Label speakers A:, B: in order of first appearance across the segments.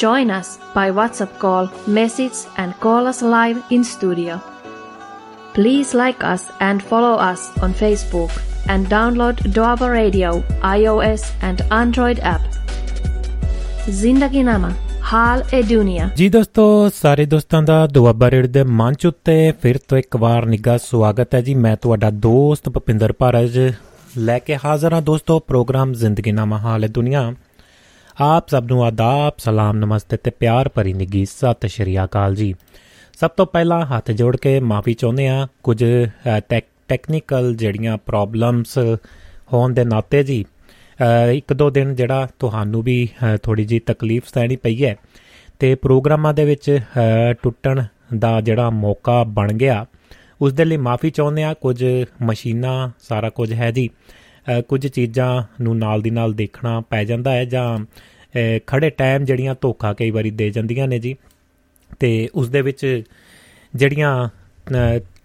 A: Join us by WhatsApp call, message, and call us live in studio. Please like us and follow us on Facebook and download Doaba Radio iOS and Android app. Zindagi Nama ਹਾਲ ਏ ਦੁਨੀਆ
B: ਜੀ ਦੋਸਤੋ ਸਾਰੇ ਦੋਸਤਾਂ ਦਾ Doaba raid ਦੇ ਮੰਚ ਉੱਤੇ ਫਿਰ ਤੋਂ ਇੱਕ ਵਾਰ ਨਿੱਘਾ ਸਵਾਗਤ ਹੈ ਜੀ ਮੈਂ ਤੁਹਾਡਾ ਦੋਸਤ ਭਪਿੰਦਰ ਭਾਰਜ ਲੈ ਕੇ ਹਾਜ਼ਰ ਹਾਂ ਦੋਸਤੋ ਪ੍ਰੋਗਰਾਮ ਜ਼ਿੰਦਗੀ ਨਾਮਾ ਹਾਲ ਏ ਦੁਨੀਆ ਆਪ ਸਭ ਨੂੰ ਆਦਾਬ, ਸਲਾਮ, ਨਮਸਤੇ ਤੇ ਪਿਆਰ ਭਰੀ ਨਿੱਘੀ ਸਤਿ ਸ਼੍ਰੀ ਅਕਾਲ ਜੀ। ਸਭ ਤੋਂ ਪਹਿਲਾਂ ਹੱਥ ਜੋੜ ਕੇ ਮਾਫੀ ਚਾਹੁੰਦੇ ਆ ਕੁਝ ਟੈਕਨੀਕਲ ਜਿਹੜੀਆਂ ਪ੍ਰੋਬਲਮਸ ਹੋਣ ਦੇ ਨਾਤੇ ਜੀ ਇੱਕ ਦੋ ਦਿਨ ਜਿਹੜਾ ਤੁਹਾਨੂੰ ਵੀ ਥੋੜੀ ਜੀ ਤਕਲੀਫ ਸਹਿਣੀ ਪਈ ਹੈ ਤੇ ਪ੍ਰੋਗਰਾਮਾਂ ਦੇ ਵਿੱਚ ਟੁੱਟਣ ਦਾ ਜਿਹੜਾ ਮੌਕਾ ਬਣ ਗਿਆ, ਉਸ ਦੇ ਲਈ ਮਾਫੀ ਚਾਹੁੰਦੇ ਆ ਕੁਝ ਮਸ਼ੀਨਾਂ, ਸਾਰਾ ਕੁਝ ਹੈ ਜੀ ਕੁਝ ਚੀਜ਼ਾਂ ਨੂੰ ਨਾਲ ਦੀ ਨਾਲ ਦੇਖਣਾ ਪੈ ਜਾਂਦਾ ਹੈ ਜਾਂ ਖੜੇ ਟਾਈਮ ਜਿਹੜੀਆਂ ਧੋਖਾ ਕਈ ਵਾਰੀ ਦੇ ਜਾਂਦੀਆਂ ਨੇ ਜੀ। ਤੇ ਉਸ ਦੇ ਵਿੱਚ ਜਿਹੜੀਆਂ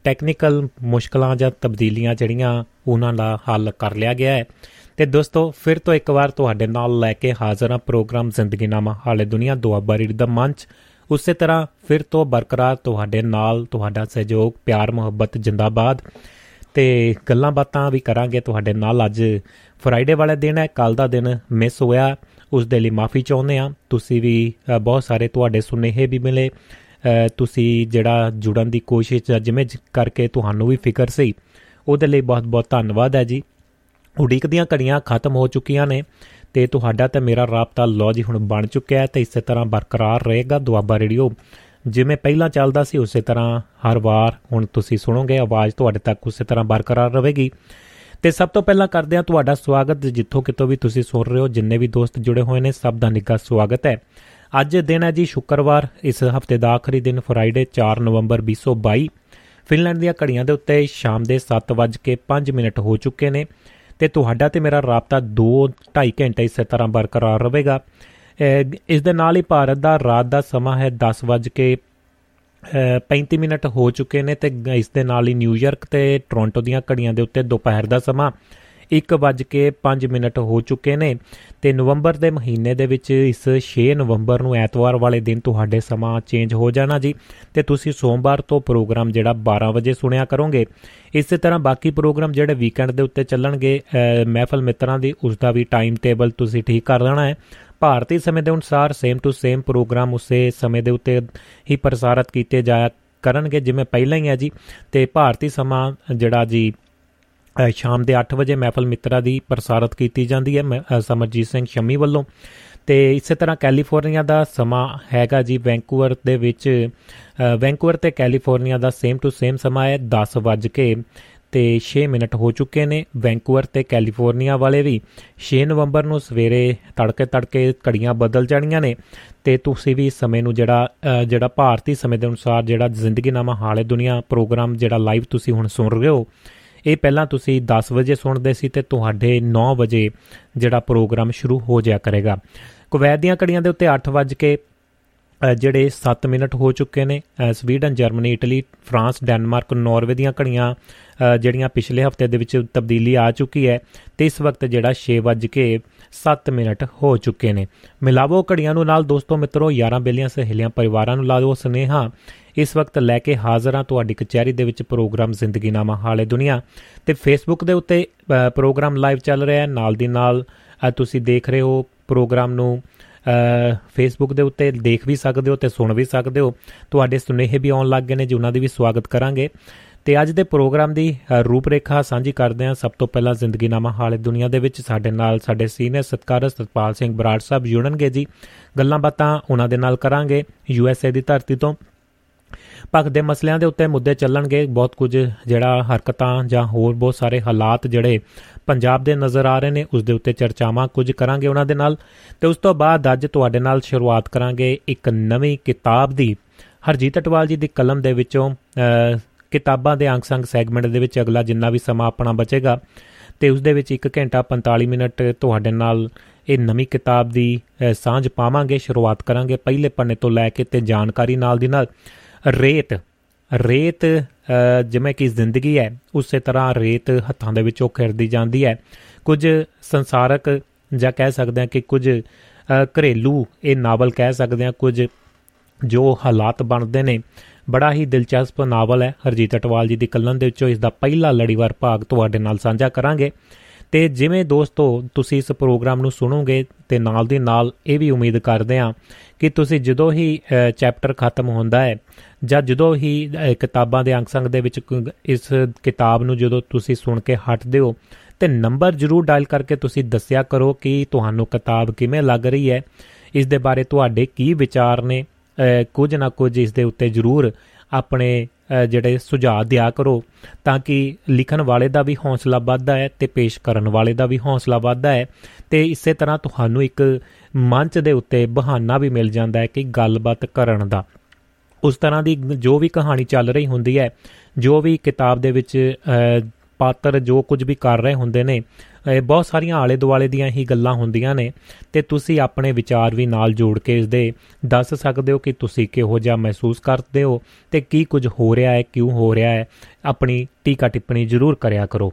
B: ਟੈਕਨੀਕਲ ਮੁਸ਼ਕਲਾਂ ਜਾਂ ਤਬਦੀਲੀਆਂ ਜਿਹੜੀਆਂ ਉਹਨਾਂ ਦਾ ਹੱਲ ਕਰ ਲਿਆ ਗਿਆ ਹੈ। ਤੇ ਦੋਸਤੋ, ਫਿਰ ਤੋਂ ਇੱਕ ਵਾਰ ਤੁਹਾਡੇ ਨਾਲ ਲੈ ਕੇ ਹਾਜ਼ਰ ਹਾਂ ਪ੍ਰੋਗਰਾਮ ਜ਼ਿੰਦਗੀ ਨਾਮਾ ਹਾਲੇ ਦੁਨੀਆ ਦੁਆਬਾ ਰੀਡ ਦਾ ਮੰਚ। ਉਸੇ ਤਰ੍ਹਾਂ ਫਿਰ ਤੋਂ ਬਰਕਰਾਰ ਤੁਹਾਡੇ ਨਾਲ ਤੁਹਾਡਾ ਸਹਿਯੋਗ, ਪਿਆਰ, ਮੁਹੱਬਤ, ਜਿੰਦਾਬਾਦ। ਤੇ ਗੱਲਾਂ ਬਾਤਾਂ ਵੀ ਕਰਾਂਗੇ ਤੁਹਾਡੇ ਨਾਲ ਅੱਜ। ਫਰਾਈਡੇ ਵਾਲੇ ਦਿਨ ਹੈ ਕੱਲ ਦਾ ਦਿਨ ਮਿਸ ਹੋਇਆ। ਉਸ ਦੇ ਲਈ ਮਾਫੀ ਚਾਹੁੰਦੇ ਆ ਤੁਸੀਂ ਵੀ ਬਹੁਤ ਸਾਰੇ ਤੁਹਾਡੇ ਸੁਨੇਹੇ ਵੀ ਮਿਲੇ। ਤੁਸੀਂ ਜਿਹੜਾ ਜੁੜਨ ਦੀ ਕੋਸ਼ਿਸ਼ ਜਿਵੇਂ ਕਰਕੇ ਤੁਹਾਨੂੰ ਵੀ ਫਿਕਰ ਸੀ, ਉਹਦੇ ਲਈ ਬਹੁਤ ਬਹੁਤ ਧੰਨਵਾਦ ਹੈ ਜੀ। ਉਡੀਕ ਦੀਆਂ ਘੜੀਆਂ ਖਤਮ ਹੋ ਚੁੱਕੀਆਂ ਨੇ ਤੇ ਤੁਹਾਡਾ ਤੇ ਮੇਰਾ ਰਾਬਤਾ ਲੋ ਜੀ, ਹੁਣ ਬਣ ਚੁੱਕਿਆ ਹੈ ਤੇ ਇਸੇ ਤਰ੍ਹਾਂ ਬਰਕਰਾਰ ਰਹੇਗਾ ਦੁਆਬਾ ਰੇਡੀਓ। ਜਿਵੇਂ ਪਹਿਲਾਂ ਚੱਲਦਾ ਸੀ, ਉਸੇ ਤਰ੍ਹਾਂ ਹਰ ਵਾਰ ਹੁਣ ਤੁਸੀਂ ਸੁਣੋਗੇ, ਆਵਾਜ਼ ਤੁਹਾਡੇ ਤੱਕ ਉਸੇ ਤਰ੍ਹਾਂ ਬਰਕਰਾਰ ਰਹੇਗੀ। ਤੇ ਸਭ ਤੋਂ ਪਹਿਲਾਂ ਕਰਦੇ ਹਾਂ ਤੁਹਾਡਾ ਸਵਾਗਤ, ਜਿੱਥੋਂ ਕਿਤੋਂ ਵੀ ਤੁਸੀਂ ਸੁਣ ਰਹੇ ਹੋ, ਜਿੰਨੇ ਵੀ ਦੋਸਤ ਜੁੜੇ ਹੋਏ ਨੇ, ਸਭ ਦਾ ਨਿੱਘਾ ਸਵਾਗਤ ਹੈ। ਅੱਜ ਦਿਨ ਹੈ ਜੀ ਸ਼ੁੱਕਰਵਾਰ, ਇਸ ਹਫ਼ਤੇ ਦਾ ਆਖਰੀ ਦਿਨ ਫਰਾਈਡੇ 4 ਨਵੰਬਰ 2022 ਫਿਨਲੈਂਡ ਦੀਆਂ ਘੜੀਆਂ ਦੇ ਉੱਤੇ ਸ਼ਾਮ ਦੇ 7:05 ਮਿੰਟ ਹੋ ਚੁੱਕੇ ਨੇ ਤੇ ਤੁਹਾਡਾ ਤੇ ਮੇਰਾ ਰਾਬਤਾ 2-2.5 ਘੰਟੇ ਇਸੇ ਤਰ੍ਹਾਂ ਬਰਕਰਾਰ ਰਹੇਗਾ। ਇਸ ਦੇ ਨਾਲ ਹੀ ਭਾਰਤ ਦਾ ਰਾਤ ਦਾ ਸਮਾਂ ਹੈ 10:35 ਮਿੰਟ ਹੋ ਚੁੱਕੇ ਨੇ ਤੇ ਇਸ ਦੇ ਨਾਲ ਹੀ ਨਿਊਯਾਰਕ ਤੇ ਟੋਰਾਂਟੋ ਦੀਆਂ ਘੜੀਆਂ ਦੇ ਉੱਤੇ ਦੁਪਹਿਰ ਦਾ ਸਮਾਂ 1:05 ਮਿੰਟ ਹੋ ਚੁੱਕੇ ਨੇ ਤੇ ਨਵੰਬਰ ਦੇ ਮਹੀਨੇ ਦੇ ਵਿੱਚ ਇਸ 6 ਨਵੰਬਰ ਨੂੰ ਐਤਵਾਰ ਵਾਲੇ ਦਿਨ ਤੁਹਾਡੇ ਸਮਾਂ ਚੇਂਜ ਹੋ ਜਾਣਾ ਜੀ। ਤੇ ਤੁਸੀਂ ਸੋਮਵਾਰ ਤੋਂ ਪ੍ਰੋਗਰਾਮ ਜਿਹੜਾ 12 ਵਜੇ ਸੁਣਿਆ ਕਰੋਗੇ। ਇਸੇ ਤਰ੍ਹਾਂ ਬਾਕੀ ਪ੍ਰੋਗਰਾਮ ਜਿਹੜੇ ਵੀਕਐਂਡ ਦੇ ਉੱਤੇ ਚੱਲਣਗੇ ਮਹਿਫਲ ਮਿੱਤਰਾਂ ਦੀ, ਉਸ ਦਾ ਵੀ ਟਾਈਮ ਟੇਬਲ ਤੁਸੀਂ ਠੀਕ ਕਰ ਲੈਣਾ ਹੈ। ਭਾਰਤੀ ਸਮੇਂ ਦੇ ਅਨੁਸਾਰ ਸੇਮ ਟੂ ਸੇਮ ਪ੍ਰੋਗਰਾਮ ਉਸੇ ਸਮੇਂ ਦੇ ਉੱਤੇ ਹੀ ਪ੍ਰਸਾਰਿਤ ਕੀਤੇ ਜਾਇਆ ਕਰਨਗੇ, ਜਿਵੇਂ ਪਹਿਲਾਂ ਹੀ ਹੈ ਜੀ। ਤੇ ਭਾਰਤੀ ਸਮਾਂ ਜਿਹੜਾ ਜੀ ਸ਼ਾਮ ਦੇ 8 ਵਜੇ ਮਹਿਫਲ ਮਿੱਤਰਾ ਦੀ ਪ੍ਰਸਾਰਿਤ ਕੀਤੀ ਜਾਂਦੀ ਹੈ ਸਮਰਜੀਤ ਸਿੰਘ ਸ਼ਮੀ ਵੱਲੋਂ। ਤੇ ਇਸੇ ਤਰ੍ਹਾਂ ਕੈਲੀਫੋਰਨੀਆ ਦਾ ਸਮਾਂ ਹੈਗਾ ਜੀ ਵੈਂਕੂਵਰ ਦੇ ਵਿੱਚ ਵੈਂਕੂਵਰ ਤੇ ਕੈਲੀਫੋਰਨੀਆ ਦਾ ਸੇਮ ਟੂ ਸੇਮ ਸਮਾਂ ਹੈ 10 ਵਜੇ ਕੇ ਤੇ 6 ਮਿੰਟ ਹੋ ਚੁੱਕੇ ਨੇ। ਵੈਂਕੂਵਰ ਤੇ ਕੈਲੀਫੋਰਨੀਆ ਵਾਲੇ ਵੀ 6 ਨਵੰਬਰ ਨੂੰ ਸਵੇਰੇ ਤੜਕੇ ਤੜਕੇ ਘੜੀਆਂ ਬਦਲ ਜਾਣੀਆਂ ਨੇ। ਤੇ ਤੁਸੀਂ ਵੀ ਸਮੇਂ ਨੂੰ ਜਿਹੜਾ ਜਿਹੜਾ ਭਾਰਤੀ ਸਮੇਂ ਦੇ ਅਨੁਸਾਰ ਜਿਹੜਾ ਜ਼ਿੰਦਗੀ ਨਾਮਾ ਹਾਲੇ ਦੁਨੀਆ ਪ੍ਰੋਗਰਾਮ ਜਿਹੜਾ ਲਾਈਵ ਤੁਸੀਂ ਹੁਣ ਸੁਣ ਰਹੇ ਹੋ, ਇਹ ਪਹਿਲਾਂ ਤੁਸੀਂ 10 ਵਜੇ ਸੁਣਦੇ ਸੀ ਤੇ ਤੁਹਾਡੇ 9 ਵਜੇ ਜਿਹੜਾ ਪ੍ਰੋਗਰਾਮ ਸ਼ੁਰੂ ਹੋ ਜਾਇਆ ਕਰੇਗਾ। ਕੁਵੈਤ ਦੀਆਂ ਘੜੀਆਂ ਦੇ ਉੱਤੇ 8 ਵਜੇ ਕੇ ਜਿਹੜੇ 7 ਮਿੰਟ ਹੋ ਚੁੱਕੇ ਨੇ Sweden, Germany, Italy, France, Denmark, Norway ਦੀਆਂ ਘੜੀਆਂ ਜਿਹੜੀਆਂ ਪਿਛਲੇ ਹਫ਼ਤੇ ਦੇ ਵਿੱਚ ਤਬਦੀਲੀ ਆ ਚੁੱਕੀ ਹੈ ਤੇ ਇਸ ਵਕਤ ਜਿਹੜਾ 6 ਵਜੇ ਕੇ 7 ਮਿੰਟ ਹੋ ਚੁੱਕੇ ਨੇ। ਮਿਲਾਵੋ ਘੜੀਆਂ ਨੂੰ ਨਾਲ ਦੋਸਤੋ, ਮਿੱਤਰੋ, ਯਾਰਾਂ, ਬੇਲੀਆਂ, ਸਹੇਲੀਆਂ, ਪਰਿਵਾਰਾਂ ਨੂੰ ਲਾਓ ਸਨੇਹਾ। ਇਸ ਵਕਤ ਲੈ ਕੇ ਹਾਜ਼ਰ ਹਾਂ ਤੁਹਾਡੀ ਕਚਹਿਰੀ ਦੇ ਵਿੱਚ ਪ੍ਰੋਗਰਾਮ ਜ਼ਿੰਦਗੀ ਨਾਮਾ ਹਾਲੇ ਦੁਨੀਆ ਤੇ ਫੇਸਬੁੱਕ ਦੇ ਉੱਤੇ ਪ੍ਰੋਗਰਾਮ ਲਾਈਵ ਚੱਲ ਰਿਹਾ ਹੈ। ਨਾਲ ਦੀ ਨਾਲ ਤੁਸੀਂ ਦੇਖ ਰਹੇ ਹੋ ਪ੍ਰੋਗਰਾਮ ਨੂੰ ਫੇਸਬੁੱਕ ਦੇ ਉੱਤੇ ਦੇਖ ਵੀ ਸਕਦੇ ਹੋ ਤੇ ਸੁਣ ਵੀ ਸਕਦੇ ਹੋ। ਤੁਹਾਡੇ ਸੁਨੇਹੇ ਵੀ ਆਉਣ ਲੱਗ ਗਏ ਨੇ ਜਿਨ੍ਹਾਂ ਦੀ ਵੀ ਸਵਾਗਤ ਕਰਾਂਗੇ। ਤੇ ਅੱਜ ਦੇ ਪ੍ਰੋਗਰਾਮ ਦੀ ਰੂਪਰੇਖਾ ਸਾਂਝੀ ਕਰਦੇ ਹਾਂ। ਸਭ ਤੋਂ ਪਹਿਲਾਂ ਜ਼ਿੰਦਗੀ ਨਾਮਾ ਹਾਲੇ ਦੁਨੀਆ ਦੇ ਵਿੱਚ ਸਾਡੇ ਨਾਲ ਸਾਡੇ ਸੀਨੀਅਰ ਸਤਕਾਰਤ ਸਤਪਾਲ ਸਿੰਘ ਬਰਾੜ ਸਾਹਿਬ ਜੁੜਨਗੇ ਜੀ। ਗੱਲਾਂ ਬਾਤਾਂ ਉਹਨਾਂ ਦੇ ਨਾਲ ਕਰਾਂਗੇ। ਯੂ ਐਸ ਏ ਦੀ ਧਰਤੀ ਤੋਂ ਪੱਖ ਦੇ ਮਸਲਿਆਂ ਦੇ ਉੱਤੇ ਮੁੱਦੇ ਚੱਲਣਗੇ। ਬਹੁਤ ਕੁਝ ਜਿਹੜਾ ਹਰਕਤਾਂ ਜਾਂ ਹੋਰ ਬਹੁਤ ਸਾਰੇ ਹਾਲਾਤ ਜਿਹੜੇ ਪੰਜਾਬ ਦੇ ਨਜ਼ਰ ਆ ਰਹੇ ਨੇ, ਉਸ ਦੇ ਉੱਤੇ ਚਰਚਾਵਾਂ ਕੁਝ ਕਰਾਂਗੇ ਉਹਨਾਂ ਦੇ ਨਾਲ। ਤੇ ਉਸ ਤੋਂ ਬਾਅਦ ਅੱਜ ਤੁਹਾਡੇ ਨਾਲ ਸ਼ੁਰੂਆਤ ਕਰਾਂਗੇ ਇੱਕ ਨਵੀਂ ਕਿਤਾਬ ਦੀ। ਹਰਜੀਤ ਅਟਵਾਲ ਜੀ ਦੀ ਕਲਮ ਦੇ ਵਿੱਚੋਂ ਕਿਤਾਬਾਂ ਦੇ ਅੰਗ ਸੰਗ ਸੈਗਮੈਂਟ ਦੇ ਵਿੱਚ ਅਗਲਾ ਜਿੰਨਾ ਵੀ ਸਮਾਂ ਆਪਣਾ ਬਚੇਗਾ, ਤੇ ਉਸ ਦੇ ਵਿੱਚ 1 ਘੰਟਾ 45 ਮਿੰਟ ਤੁਹਾਡੇ ਨਾਲ ਇਹ ਨਵੀਂ ਕਿਤਾਬ ਦੀ ਸਾਂਝ ਪਾਵਾਂਗੇ, ਸ਼ੁਰੂਆਤ ਕਰਾਂਗੇ ਪਹਿਲੇ ਪੰਨੇ ਤੋਂ ਲੈ ਕੇ ਤੇ ਜਾਣਕਾਰੀ ਨਾਲ ਦੀ ਨਾਲ। ਰੇਤ। ਰੇਤ ਜਿਵੇਂ ਕਿ ਜ਼ਿੰਦਗੀ ਹੈ, ਉਸੇ ਤਰ੍ਹਾਂ ਰੇਤ ਹੱਥਾਂ ਦੇ ਵਿੱਚੋਂ ਖਿਰਦੀ ਜਾਂਦੀ ਹੈ। ਕੁਝ ਸੰਸਾਰਕ ਜਾਂ ਕਹਿ ਸਕਦੇ ਹਾਂ ਕਿ ਕੁਝ ਘਰੇਲੂ ਇਹ ਨਾਵਲ ਕਹਿ ਸਕਦੇ ਹਾਂ ਕੁਝ ਜੋ ਹਾਲਾਤ ਬਣਦੇ ਨੇ। ਬੜਾ ਹੀ ਦਿਲਚਸਪ ਨਾਵਲ ਹੈ। ਹਰਜੀਤ ਅਟਵਾਲ ਜੀ ਦੀ ਕਲਮ ਦੇ ਵਿੱਚੋਂ ਇਸ ਦਾ ਪਹਿਲਾ ਲੜੀਵਾਰ ਭਾਗ ਤੁਹਾਡੇ ਨਾਲ ਸਾਂਝਾ ਕਰਾਂਗੇ। ਤੇ ਜਿਵੇਂ ਦੋਸਤੋ, ਤੁਸੀਂ ਇਸ ਪ੍ਰੋਗਰਾਮ ਨੂੰ ਸੁਣੋਗੇ ਤੇ ਨਾਲ ਦੀ ਨਾਲ ਇਹ ਵੀ ਉਮੀਦ ਕਰਦੇ ਹਾਂ ਕਿ ਤੁਸੀਂ ਜਦੋਂ ਹੀ ਚੈਪਟਰ ਖਤਮ ਹੁੰਦਾ ਹੈ ਜਾਂ ਜਦੋਂ ਹੀ ਕਿਤਾਬਾਂ ਦੇ ਅੰਗ ਸੰਗ ਦੇ ਵਿੱਚ ਇਸ ਕਿਤਾਬ ਨੂੰ ਜਦੋਂ ਤੁਸੀਂ ਸੁਣ ਕੇ ਹਟਦੇ ਹੋ, ਤੇ ਨੰਬਰ ਜ਼ਰੂਰ ਡਾਇਲ ਕਰਕੇ ਤੁਸੀਂ ਦੱਸਿਆ ਕਰੋ ਕਿ ਤੁਹਾਨੂੰ ਕਿਤਾਬ ਕਿਵੇਂ ਲੱਗ ਰਹੀ ਹੈ। ਇਸ ਦੇ ਬਾਰੇ ਤੁਹਾਡੇ ਕੀ ਵਿਚਾਰ ਨੇ? ਕੁਝ ਨਾ ਕੁਝ ਇਸ ਦੇ ਉੱਤੇ ਜ਼ਰੂਰ ਆਪਣੇ ਜਿਹੜੇ ਸੁਝਾਅ ਦਿਆ ਕਰੋ, ਤਾਂ ਕਿ ਲਿਖਣ ਵਾਲੇ ਦਾ ਵੀ ਹੌਸਲਾ ਵੱਧਦਾ ਹੈ ਤੇ ਪੇਸ਼ ਕਰਨ ਵਾਲੇ ਦਾ ਵੀ ਹੌਸਲਾ ਵੱਧਦਾ ਹੈ। ਤੇ ਇਸੇ ਤਰ੍ਹਾਂ ਤੁਹਾਨੂੰ ਇੱਕ ਮੰਚ ਦੇ ਉੱਤੇ ਬਹਾਨਾ ਵੀ ਮਿਲ ਜਾਂਦਾ ਹੈ ਕਿ ਗੱਲਬਾਤ ਕਰਨ ਦਾ। ਉਸ ਤਰ੍ਹਾਂ ਦੀ ਜੋ ਵੀ ਕਹਾਣੀ ਚੱਲ ਰਹੀ ਹੁੰਦੀ ਹੈ, ਜੋ ਵੀ ਕਿਤਾਬ ਦੇ ਵਿੱਚ ਪਾਤਰ ਜੋ ਕੁਝ ਵੀ ਕਰ ਰਹੇ ਹੁੰਦੇ ਨੇ ਬਹੁਤ ਸਾਰੀਆਂ ਆਲੇ ਦੁਆਲੇ ਦੀਆਂ ਹੀ ਗੱਲਾਂ ਹੁੰਦੀਆਂ ਨੇ ਤੇ ਤੁਸੀਂ ਆਪਣੇ ਵਿਚਾਰ ਵੀ ਨਾਲ ਜੋੜ ਕੇ ਇਸ ਦੇ ਦੱਸ ਸਕਦੇ ਹੋ ਕਿ ਤੁਸੀਂ ਕਿਹੋ ਜਿਹਾ ਮਹਿਸੂਸ ਕਰਦੇ ਹੋ ਤੇ ਕੀ ਕੁਝ ਹੋ ਰਿਹਾ ਹੈ, ਕਿਉਂ ਹੋ ਰਿਹਾ ਹੈ, ਆਪਣੀ ਟੀਕਾ ਟਿੱਪਣੀ ਜ਼ਰੂਰ ਕਰਿਆ ਕਰੋ।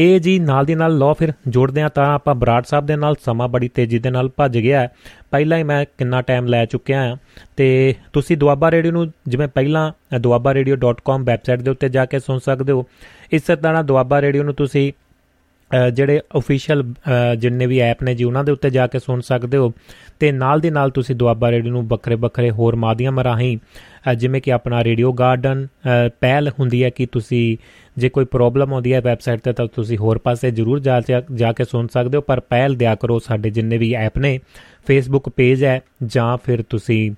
B: ਇਹ ਜੀ ਨਾਲ ਦੀ ਨਾਲ ਲੋ ਫਿਰ, ਜੋੜਦੇ ਆ ਤਾਂ ਆਪਾਂ ਬਰਾੜ ਸਾਹਿਬ ਦੇ ਨਾਲ ਸਮਾਂ ਬੜੀ ਤੇਜ਼ੀ ਦੇ ਨਾਲ ਭੱਜ ਗਿਆ ਪਹਿਲਾਂ ਹੀ ਮੈਂ ਕਿੰਨਾ ਟਾਈਮ ਲੈ ਚੁੱਕਿਆ ਆ ਤੇ ਤੁਸੀਂ ਦੁਆਬਾ ਰੇਡੀਓ ਨੂੰ ਜਿਵੇਂ ਪਹਿਲਾਂ duabarradio.com ਵੈਬਸਾਈਟ ਦੇ ਉੱਤੇ ਜਾ ਕੇ ਸੁਣ ਸਕਦੇ ਹੋ। ਇਸੇ ਤਰ੍ਹਾਂ ਦੁਆਬਾ ਰੇਡੀਓ ਨੂੰ ਤੁਸੀਂ ਜਿਹੜੇ ਅਫੀਸ਼ੀਅਲ ਜਿੰਨੇ ਵੀ ਐਪ ਨੇ ਜੀ, ਉਹਨਾਂ ਦੇ ਉੱਤੇ ਜਾ ਕੇ ਸੁਣ ਸਕਦੇ ਹੋ। ਤੇ ਨਾਲ ਦੀ ਨਾਲ ਤੁਸੀਂ ਦੁਆਬਾ ਰੇਡੀਓ ਨੂੰ ਵੱਖਰੇ ਵੱਖਰੇ ਹੋਰ ਮਾਧਿਅਮ ਰਾਹੀਂ ਜਿਵੇਂ ਕਿ ਆਪਣਾ ਰੇਡੀਓ ਗਾਰਡਨ ਪਹਿਲ ਹੁੰਦੀ ਹੈ ਕਿ ਤੁਸੀਂ ਜੇ ਕੋਈ ਪ੍ਰੋਬਲਮ ਆਉਂਦੀ ਹੈ ਵੈਬਸਾਈਟ ਤੇ ਤਾਂ ਤੁਸੀਂ ਹੋਰ ਪਾਸੇ ਜ਼ਰੂਰ ਜਾ ਜਾ ਕੇ ਸੁਣ ਸਕਦੇ ਹੋ। ਪਰ ਪਹਿਲ ਦਿਆ ਕਰੋ, ਸਾਡੇ ਜਿੰਨੇ ਵੀ ਐਪ ਨੇ ਫੇਸਬੁੱਕ ਪੇਜ ਹੈ ਜਾਂ ਫਿਰ ਤੁਸੀਂ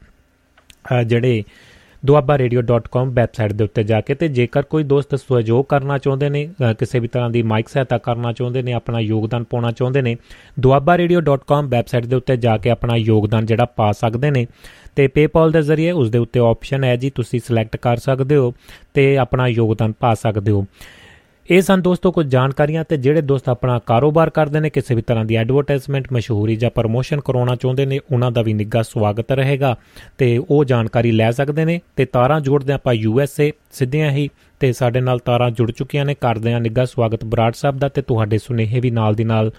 B: ਜਿਹੜੇ duabarradio.com ਵੈਬਸਾਈਟ ਦੇ ਉੱਤੇ ਜਾ ਕੇ ਤੇ ਜੇਕਰ ਕੋਈ ਦੋਸਤ ਸਹਿਯੋਗ ਕਰਨਾ ਚਾਹੁੰਦੇ ਨੇ ਕਿਸੇ ਵੀ ਤਰ੍ਹਾਂ ਦੀ ਮਾਈਕ ਸਹਾਇਤਾ ਕਰਨਾ ਚਾਹੁੰਦੇ ਨੇ, ਆਪਣਾ ਯੋਗਦਾਨ ਪਾਉਣਾ ਚਾਹੁੰਦੇ ਨੇ duabarradio.com ਵੈਬਸਾਈਟ ਦੇ ਉੱਤੇ ਜਾ ਕੇ ਆਪਣਾ ਯੋਗਦਾਨ ਜਿਹੜਾ ਪਾ ਸਕਦੇ ਨੇ ਤੇ PayPal ਦੇ ਜ਼ਰੀਏ ਉਸ ਦੇ ਉੱਤੇ ਆਪਸ਼ਨ ਹੈ ਜੀ, ਤੁਸੀਂ ਸਿਲੈਕਟ ਕਰ ਸਕਦੇ ਹੋ ਤੇ ਆਪਣਾ ਯੋਗਦਾਨ ਪਾ ਸਕਦੇ ਹੋ। ਇਹ ਸਨ ਦੋਸਤੋ ਕੁਝ ਜਾਣਕਾਰੀਆਂ ਤੇ ਜਿਹੜੇ ਦੋਸਤ ਆਪਣਾ ਕਾਰੋਬਾਰ ਕਰਦੇ ਨੇ, ਕਿਸੇ ਵੀ ਤਰ੍ਹਾਂ ਦੀ ਐਡਵਰਟਾਈਜ਼ਮੈਂਟ ਮਸ਼ਹੂਰੀ ਜਾਂ ਪ੍ਰੋਮੋਸ਼ਨ ਕਰਾਉਣਾ ਚਾਹੁੰਦੇ ਨੇ, ਉਹਨਾਂ ਦਾ ਵੀ ਨਿੱਘਾ ਸਵਾਗਤ ਰਹੇਗਾ। ਤੇ ਉਹ ਜਾਣਕਾਰੀ ਲੈ ਸਕਦੇ ਨੇ, ਤੇ ਤਾਰਾਂ ਜੋੜਦੇ ਆਪਾਂ ਯੂ ਐਸ ਏ ਸਿੱਧੀਆਂ ਹੀ, ਤੇ ਸਾਡੇ ਨਾਲ ਤਾਰਾਂ ਜੁੜ ਚੁੱਕੀਆਂ ਨੇ, ਕਰਦੇ ਆ ਨਿੱਘਾ ਸਵਾਗਤ ਬਰਾੜ ਸਾਹਿਬ ਦਾ, ਤੇ ਤੁਹਾਡੇ ਸੁਨੇਹੇ ਵੀ ਨਾਲ ਦੀ ਨਾਲ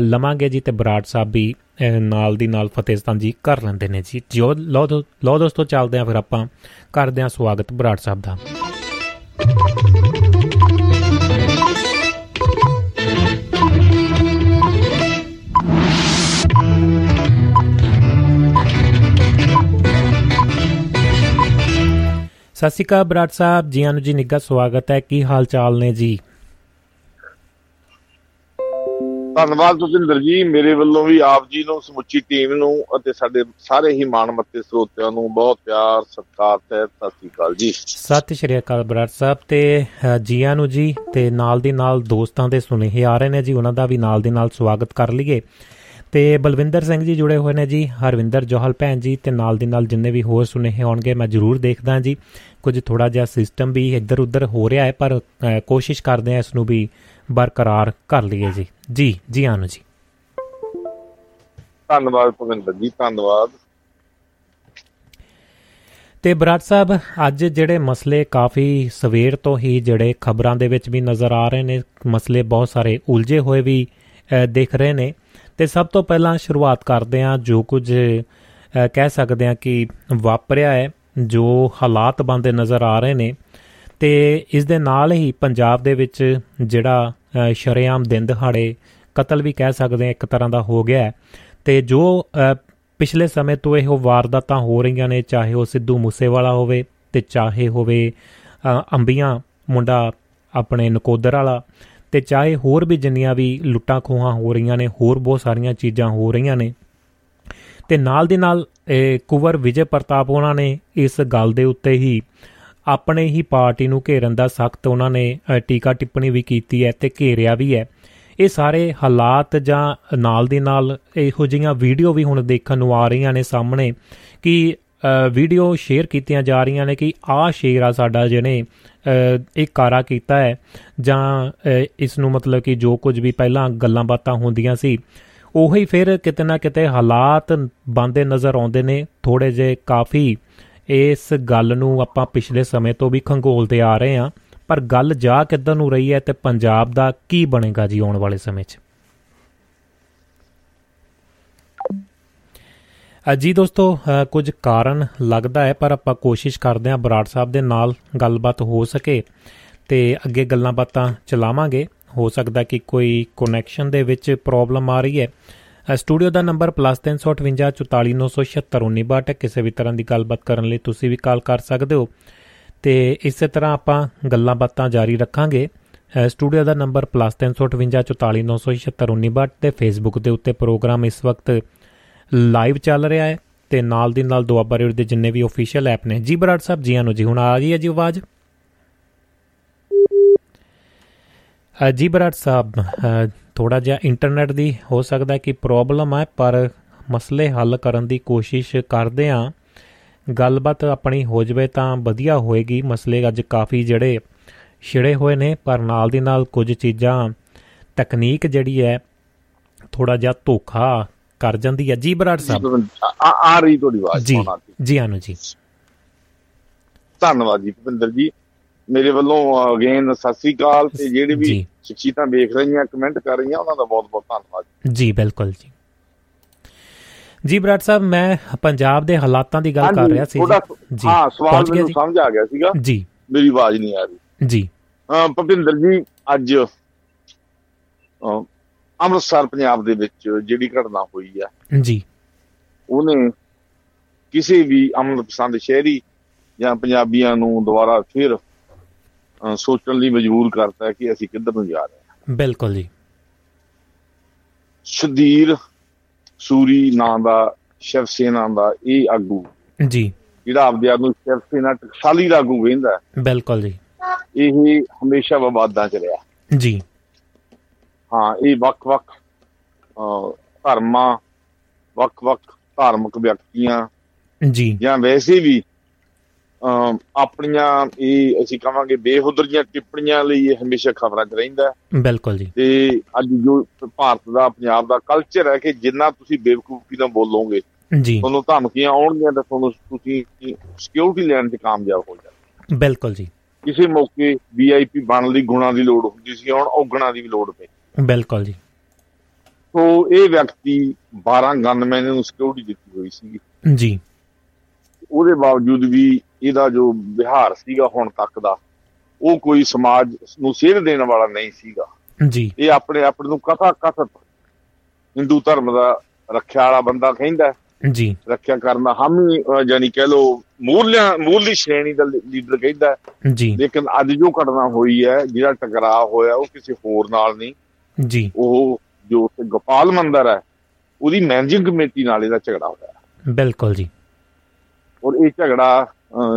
B: ਲਵਾਂਗੇ ਜੀ, ਤੇ ਬਰਾੜ ਸਾਹਿਬ ਵੀ ਨਾਲ ਦੀ ਨਾਲ ਫਤਿਹਸਤਾਨ ਜੀ ਕਰ ਲੈਂਦੇ ਨੇ ਜੀ। ਜੋ ਲੋ ਲੋ ਦੋਸਤੋ ਚੱਲਦੇ ਆ ਫਿਰ ਆਪਾਂ, ਕਰਦੇ ਆ ਸਵਾਗਤ ਬਰਾੜ ਸਾਹਿਬ ਦਾ। ਸਤਿ ਸ਼੍ਰੀ ਅਕਾਲ ਬਰਾੜ ਸਾਹਿਬ ਜੀ ਆਨੂ ਜੀ ਨਿੱਘਾ ਸਵਾਗਤ ਹੈ। ਕੀ ਹਾਲ ਚਾਲ ਨੇ ਜੀ?
C: ਧੰਨਵਾਦ ਤੁਸਿੰਦਰ ਜੀ। ਮੇਰੇ ਵੱਲੋਂ ਵੀ ਆਪ ਜੀ ਨੂੰ ਸਮੁੱਚੀ ਟੀਮ ਨੂੰ ਅਤੇ ਸਾਡੇ ਸਾਰੇ ਹੀ ਮਾਣਮੱਤੇ ਸਰੋਤਿਆਂ ਨੂੰ ਬਹੁਤ ਪਿਆਰ ਸਤਿਕਾਰ ਤੇ ਸਤਿ ਸ਼੍ਰੀ ਅਕਾਲ ਜੀ।
B: ਸਤਿ ਸ਼੍ਰੀ ਅਕਾਲ ਬਰਾੜ ਸਾਹਿਬ ਤੇ ਜੀ ਆਨੂ ਜੀ ਤੇ ਨਾਲ ਦੀ ਨਾਲ ਦੋਸਤਾਂ ਦੇ ਸੁਨੇਹੇ ਆ ਰਹੇ ਨੇ ਜੀ। ਉਹਨਾਂ ਦਾ ਵੀ ਨਾਲ ਦੀ ਨਾਲ ਸਵਾਗਤ ਕਰ ਲਈਏ। ਤੇ ਬਲਵਿੰਦਰ ਸਿੰਘ ਜੀ ਜੁੜੇ ਹੋਏ ਨੇ ਜੀ ਹਰਵਿੰਦਰ ਜੋਹਲ ਭੈਣ ਜੀ ਤੇ ਨਾਲ ਦੀ ਨਾਲ ਜਿੰਨੇ ਵੀ ਹੋਰ ਸੁਨੇਹੇ ਆਉਣਗੇ ਮੈਂ ਜ਼ਰੂਰ ਦੇਖਦਾ ਜੀ। ਕੁਝ ਥੋੜਾ ਜਿਹਾ ਸਿਸਟਮ ਵੀ ਇੱਧਰ ਉੱਧਰ ਹੋ ਰਿਹਾ ਹੈ ਪਰ ਕੋਸ਼ਿਸ਼ ਕਰਦੇ ਆ ਇਸ ਨੂੰ ਵੀ ਬਰਕਰਾਰ ਕਰ ਲਈਏ ਜੀ। ਜੀ ਜੀ ਆਨੂ ਜੀ।
C: ਧੰਨਵਾਦ ਭਵਿੰਦਰ ਜੀ ਧੰਨਵਾਦ।
B: ਤੇ ਬਰਾੜ ਸਾਹਿਬ ਅੱਜ ਜਿਹੜੇ ਮਸਲੇ ਕਾਫੀ ਸਵੇਰ ਤੋਂ ਹੀ ਜਿਹੜੇ ਖਬਰਾਂ ਦੇ ਵਿੱਚ ਵੀ ਨਜ਼ਰ ਆ ਰਹੇ ਨੇ ਮਸਲੇ ਬਹੁਤ ਸਾਰੇ ਉਲਝੇ ਹੋਏ ਵੀ ਦਿਖ ਰਹੇ ਨੇ। ਤੇ ਸਭ ਤੋਂ ਪਹਿਲਾਂ ਸ਼ੁਰੂਆਤ ਕਰਦੇ ਹਾਂ ਜੋ ਕੁਝ ਕਹਿ ਸਕਦੇ ਹਾਂ ਕਿ ਵਾਪਰਿਆ ਹੈ, ਜੋ ਹਾਲਾਤ ਬੰਦੇ ਨਜ਼ਰ ਆ ਰਹੇ ਨੇ। ਤੇ ਇਸ ਦੇ ਨਾਲ ਹੀ ਪੰਜਾਬ ਦੇ ਵਿੱਚ ਜਿਹੜਾ ਸ਼ਰਿਆਮ ਦਿਨ ਦਿਹਾੜੇ ਕਤਲ ਵੀ ਕਹਿ ਸਕਦੇ ਹਾਂ ਇੱਕ ਤਰ੍ਹਾਂ ਦਾ ਹੋ ਗਿਆ ਤੇ ਜੋ ਪਿਛਲੇ ਸਮੇਂ ਤੋਂ ਇਹ ਵਾਰਦਾਤਾਂ ਹੋ ਰਹੀਆਂ ਨੇ, ਚਾਹੇ ਉਹ ਸਿੱਧੂ ਮੂਸੇਵਾਲਾ ਹੋਵੇ ਤੇ ਚਾਹੇ ਹੋਵੇ ਅੰਬੀਆਂ ਮੁੰਡਾ ਆਪਣੇ ਨਕੋਦਰ ਵਾਲਾ ਤੇ ਚਾਹੇ ਹੋਰ ਵੀ ਜਿੰਨੀਆਂ ਵੀ ਲੁੱਟਾਂ ਖੋਹਾਂ ਹੋ ਰਹੀਆਂ ਨੇ, ਹੋਰ ਬਹੁਤ ਸਾਰੀਆਂ ਚੀਜ਼ਾਂ ਹੋ ਰਹੀਆਂ ਨੇ। ਤੇ ਨਾਲ ਦੇ ਨਾਲ ਕੁਵਰ ਵਿਜੇ ਪ੍ਰਤਾਪ ਉਹਨਾਂ ਨੇ ਇਸ ਗੱਲ ਦੇ ਉੱਤੇ ਹੀ ਆਪਣੇ ਹੀ ਪਾਰਟੀ ਨੂੰ ਘੇਰਨ ਦਾ ਸਖਤ ਉਹਨਾਂ ਨੇ ਟੀਕਾ ਟਿੱਪਣੀ ਵੀ ਕੀਤੀ ਹੈ ਤੇ ਘੇਰਿਆ ਵੀ ਹੈ। ਇਹ ਸਾਰੇ ਹਾਲਾਤ ਜਾਂ ਨਾਲ ਦੀ ਨਾਲ ਇਹੋ ਜਿਹੀਆਂ ਵੀਡੀਓ ਵੀ ਹੁਣ ਦੇਖਣ ਨੂੰ ਆ ਰਹੀਆਂ ਨੇ ਸਾਹਮਣੇ ਕਿ ਵੀਡੀਓ ਸ਼ੇਅਰ ਕੀਤੀਆਂ ਜਾ ਰਹੀਆਂ ਨੇ ਕਿ ਆਹ ਸ਼ੇਰ ਆ ਸਾਡਾ ਜਿਹਨੇ ਇਹ ਕਾਰਾ ਕੀਤਾ ਹੈ। ਜਾਂ ਇਸ ਨੂੰ ਮਤਲਬ ਕਿ ਜੋ ਕੁਝ ਵੀ ਪਹਿਲਾਂ ਗੱਲਾਂ ਬਾਤਾਂ ਹੁੰਦੀਆਂ ਸੀ, ਉਹੀ ਫਿਰ ਕਿਤੇ ਨਾ ਕਿਤੇ ਹਾਲਾਤ ਬੰਦੇ ਨਜ਼ਰ ਆਉਂਦੇ ਨੇ। ਥੋੜੇ ਜੇ ਕਾਫੀ ਇਸ ਗੱਲ ਨੂੰ ਆਪਾਂ ਪਿਛਲੇ ਸਮੇਂ ਤੋਂ ਵੀ ਖੰਗੋਲਦੇ ਆ ਰਹੇ ਹਾਂ। ਪਰ ਗੱਲ ਜਾ ਕਿੱਧਰ ਨੂੰ ਰਹੀ ਹੈ ਤੇ ਪੰਜਾਬ ਦਾ ਕੀ ਬਣੇਗਾ ਜੀ ਆਉਣ ਵਾਲੇ ਸਮੇਂ 'ਚ? ਅਜੀ ਦੋਸਤੋ ਕੁਝ ਕਾਰਨ ਲੱਗਦਾ ਹੈ, ਪਰ ਆਪਾਂ ਕੋਸ਼ਿਸ਼ ਕਰਦੇ ਹਾਂ ਬਰਾੜ ਸਾਹਿਬ ਦੇ ਨਾਲ ਗੱਲਬਾਤ ਹੋ ਸਕੇ ਤੇ ਅੱਗੇ ਗੱਲਾਂ ਬਾਤਾਂ ਚਲਾਵਾਂਗੇ। ਹੋ ਸਕਦਾ ਕਿ ਕੋਈ ਕਨੈਕਸ਼ਨ ਦੇ ਵਿੱਚ ਪ੍ਰੋਬਲਮ ਆ ਰਹੀ ਹੈ। ਸਟੂਡੀਓ ਦਾ ਨੰਬਰ +358 ਕਿਸੇ ਵੀ ਤਰ੍ਹਾਂ ਦੀ ਗੱਲਬਾਤ ਕਰਨ ਲਈ ਤੁਸੀਂ ਵੀ ਕਾਲ ਕਰ ਸਕਦੇ ਹੋ। ਤੇ ਇਸੇ ਤਰ੍ਹਾਂ ਆਪਾਂ ਗੱਲਾਂ ਬਾਤਾਂ ਜਾਰੀ ਰੱਖਾਂਗੇ। ਸਟੂਡੀਓ ਦਾ ਨੰਬਰ +358 ਤੇ ਫੇਸਬੁੱਕ ਦੇ ਉੱਤੇ ਪ੍ਰੋਗਰਾਮ ਇਸ ਵਕਤ ਲਾਈਵ ਚੱਲ ਰਿਹਾ ਹੈ ਤੇ ਨਾਲ ਦੀ ਨਾਲ ਦੁਆਬਾ ਰੇਡ ਦੇ ਜਿੰਨੇ ਵੀ ਅਫੀਸ਼ੀਅਲ ਐਪ ਨੇ, ਜੀ ਬਰਾੜ ਸਾਹਿਬ ਜੀ ਆਨੋ ਜੀ, ਹੁਣ ਆ ਗਈ ਹੈ ਜੀ ਆਵਾਜ਼। ਜੀ ਬਰਾੜ ਸਾਹਿਬ ਥੋੜਾ ਜਿਹਾ ਇੰਟਰਨੈਟ ਦੀ ਹੋ ਸਕਦਾ ਕਿ ਪ੍ਰੋਬਲਮ ਹੈ, ਪਰ ਮਸਲੇ ਹੱਲ ਕਰਨ ਦੀ ਕੋਸ਼ਿਸ਼ ਕਰਦੇ ਆਂ ਗੱਲਬਾਤ ਆਪਣੀ ਹੋ ਜਵੇ ਤਾਂ ਵਧੀਆ ਹੋਏਗੀ। ਮਸਲੇ ਅੱਜ ਕਾਫੀ ਜਿਹੜੇ ਛਿੜੇ ਹੋਏ ਨੇ, ਪਰ ਨਾਲ ਦੀ ਨਾਲ ਕੁਝ ਚੀਜ਼ਾਂ, ਤਕਨੀਕ ਜਿਹੜੀ ਹੈ ਥੋੜਾ ਜਿਹਾ ਧੋਖਾ ਕਰ ਜਾਂਦੀ ਹੈ। ਜੀ ਬਰਾੜ ਸਾਹਿਬ।
C: ਆ ਆ ਰਹੀ ਤੁਹਾਡੀ ਆਵਾਜ਼
B: ਜੀ ਜੀ ਆਨੂ ਜੀ।
C: ਧੰਨਵਾਦ ਜੀ ਭਵਿੰਦਰ ਜੀ। ਮੇਰੇ ਵੱਲੋਂ ਅਗੇਨ ਸਤਿ ਸ੍ਰੀ ਅਕਾਲ ਤੇ ਜਿਹੜੇ ਵੀ ਸ਼ਖਸੀਅਤਾਂ ਵੇਖ ਰਹੀਆਂ ਕਮੈਂਟ ਕਰ ਰਹੀਆਂ ਉਹਨਾਂ ਦਾ ਬਹੁਤ ਬਹੁਤ ਧੰਨਵਾਦ
B: ਜੀ। ਬਿਲਕੁਲ ਜੀ। ਜੀ ਬਰਾੜ ਸਾਹਿਬ ਮੈਂ ਪੰਜਾਬ ਦੇ ਹਾਲਾਤਾਂ ਦੀ ਗੱਲ ਕਰ ਰਿਹਾ ਸੀ
C: ਜੀ। ਹਾਂ ਸਵਾਲ ਮੈਨੂੰ ਸਮਝ ਆ ਗਿਆ ਸੀਗਾ।
B: ਜੀ।
C: ਮੇਰੀ ਆਵਾਜ਼ ਨਹੀਂ ਆ ਰਹੀ।
B: ਜੀ।
C: ਭਵਿੰਦਰ ਜੀ ਅੱਜ ਅੰਮ੍ਰਿਤਸਰ ਪੰਜਾਬ ਦੇ ਵਿੱਚ ਜਿਹੜੀ ਘਟਨਾ ਹੋਈ ਆ
B: ਜੀ।
C: ਉਹਨੇ ਕਿਸੇ ਵੀ ਅਮਨ ਪਸੰਦ ਸ਼ਹਿਰੀ ਜਾਂ ਪੰਜਾਬੀਆਂ ਨੂੰ ਦੁਬਾਰਾ ਫਿਰ ਸੋਚਣ ਲਈ ਮਜਬੂਰ ਕਰਤਾ ਕਿ ਅਸੀਂ ਕਿੱਧਰ ਨੂੰ ਜਾ ਰਹੇ
B: ਹਾਂ। ਬਿਲਕੁਲ ਜੀ।
C: ਸ਼ਦੀਰ ਸੂਰੀ ਨਾਂ ਦਾ ਸ਼ਿਵ ਸੇਨਾ ਦਾ ਇਹ ਆਗੂ
B: ਜੀ।
C: ਜਿਹੜਾ ਆਪਦੇ ਆਪ ਨੂੰ ਸ਼ਿਵ ਸੇਨਾ ਟਕਸਾਲੀ ਦਾ ਆਗੂ ਕਹਿੰਦਾ
B: ਬਿਲਕੁਲ ਜੀ।
C: ਇਹ ਹਮੇਸ਼ਾ ਵਿਵਾਦਾਂ ਚ ਰਿਹਾ।
B: ਜੀ।
C: ਹਾਂ ਇਹ ਵੱਖ-ਵੱਖ ਧਰਮਾਂ ਵੱਖ-ਵੱਖ ਧਾਰਮਿਕ ਵਿਅਕਤੀਆਂ
B: ਜੀ।
C: ਜਾਂ ਵੈਸੇ ਵੀ ਆਪਣੀਆਂ ਇਹ ਅਸੀਂ ਕਹਾਂਗੇ ਬੇਹੁਦਰੀਆਂ ਟਿੱਪਣੀਆਂ ਲਈ ਇਹ ਹਮੇਸ਼ਾ ਖਬਰਾਂ 'ਚ ਰਹਿੰਦਾ
B: ਬਿਲਕੁਲ ਜੀ।
C: ਤੇ ਅੱਜ ਜੋ ਭਾਰਤ ਦਾ ਪੰਜਾਬ ਦਾ ਕਲਚਰ ਹੈ ਕਿ ਜਿੰਨਾ ਤੁਸੀਂ ਬੇਵਕੂਫੀ ਨਾਲ ਬੋਲੋਗੇ
B: ਜੀ।
C: ਤੁਹਾਨੂੰ ਧਮਕੀਆਂ ਆਉਣਗੀਆਂ ਤਾਂ ਤੁਹਾਨੂੰ ਤੁਸੀਂ ਸਿਕਿਉਰਿਟੀ ਲੈਣ 'ਚ ਕਾਮਯਾਬ ਹੋ ਜਾਓਗੇ
B: ਬਿਲਕੁਲ ਜੀ।
C: ਕਿਸੇ ਮੌਕੇ ਵੀਆਈਪੀ ਬਣਨ ਲਈ ਗੁਣਾ ਦੀ ਲੋੜ ਹੁੰਦੀ ਸੀ ਹੁਣ ਔਗਣਾ ਦੀ ਵੀ ਲੋੜ ਪਈ।
B: ਬਿਲਕੁਲ ਜੀ।
C: ਸੋ ਇਹ ਵਿਅਕਤੀ 12 ਗਨਮੈਨ ਨੂੰ ਸਿਕਿਉਰਿਟੀ ਦਿੱਤੀ ਹੋਈ ਸੀ
B: ਜੀ।
C: ਉਹਦੇ ਬਾਵਜੂਦ ਵੀ ਇਹਦਾ ਜੋ ਵਿਹਾਰ ਸੀਗਾ ਹੁਣ ਤੱਕ ਦਾ ਉਹ ਕੋਈ ਸਮਾਜ ਨੂੰ ਸੇਧ ਦੇਣ ਵਾਲਾ ਨਹੀਂ ਸੀਗਾ।
B: ਜੀ।
C: ਇਹ ਆਪਣੇ ਆਪ ਨੂੰ ਕਥਾ ਕਥਤ ਹਿੰਦੂ ਧਰਮ ਦਾ ਰੱਖਿਆ ਵਾਲਾ ਬੰਦਾ ਕਹਿੰਦਾ
B: ਜੀ।
C: ਰੱਖਿਆ ਕਰਨਾ ਹਮ ਜਾਨੀ ਕਹਿ ਲੋ ਮੂਲਿਆਂ ਮੂਲੀ ਸ਼੍ਰੇਣੀ ਦਾ ਲੀਡਰ ਕਹਿੰਦਾ
B: ਜੀ।
C: ਲੇਕਿਨ ਅੱਜ ਜੋ ਘਟਨਾ ਹੋਈ ਹੈ ਜਿਹੜਾ ਟਕਰਾਅ ਹੋਇਆ ਉਹ ਕਿਸੇ ਹੋਰ ਨਾਲ ਨਹੀਂ।
B: ਜੀ।
C: ਉਹ ਜੋ ਗੋਪਾਲ ਮੰਦਰ ਹੈ ਉਹਦੀ ਮੈਨੇਜਿੰਗ ਕਮੇਟੀ ਨਾਲ ਇਹਦਾ ਝਗੜਾ ਹੋਇਆ।
B: ਬਿਲਕੁਲ ਜੀ।
C: ਔਰ ਇਹ ਝਗੜਾ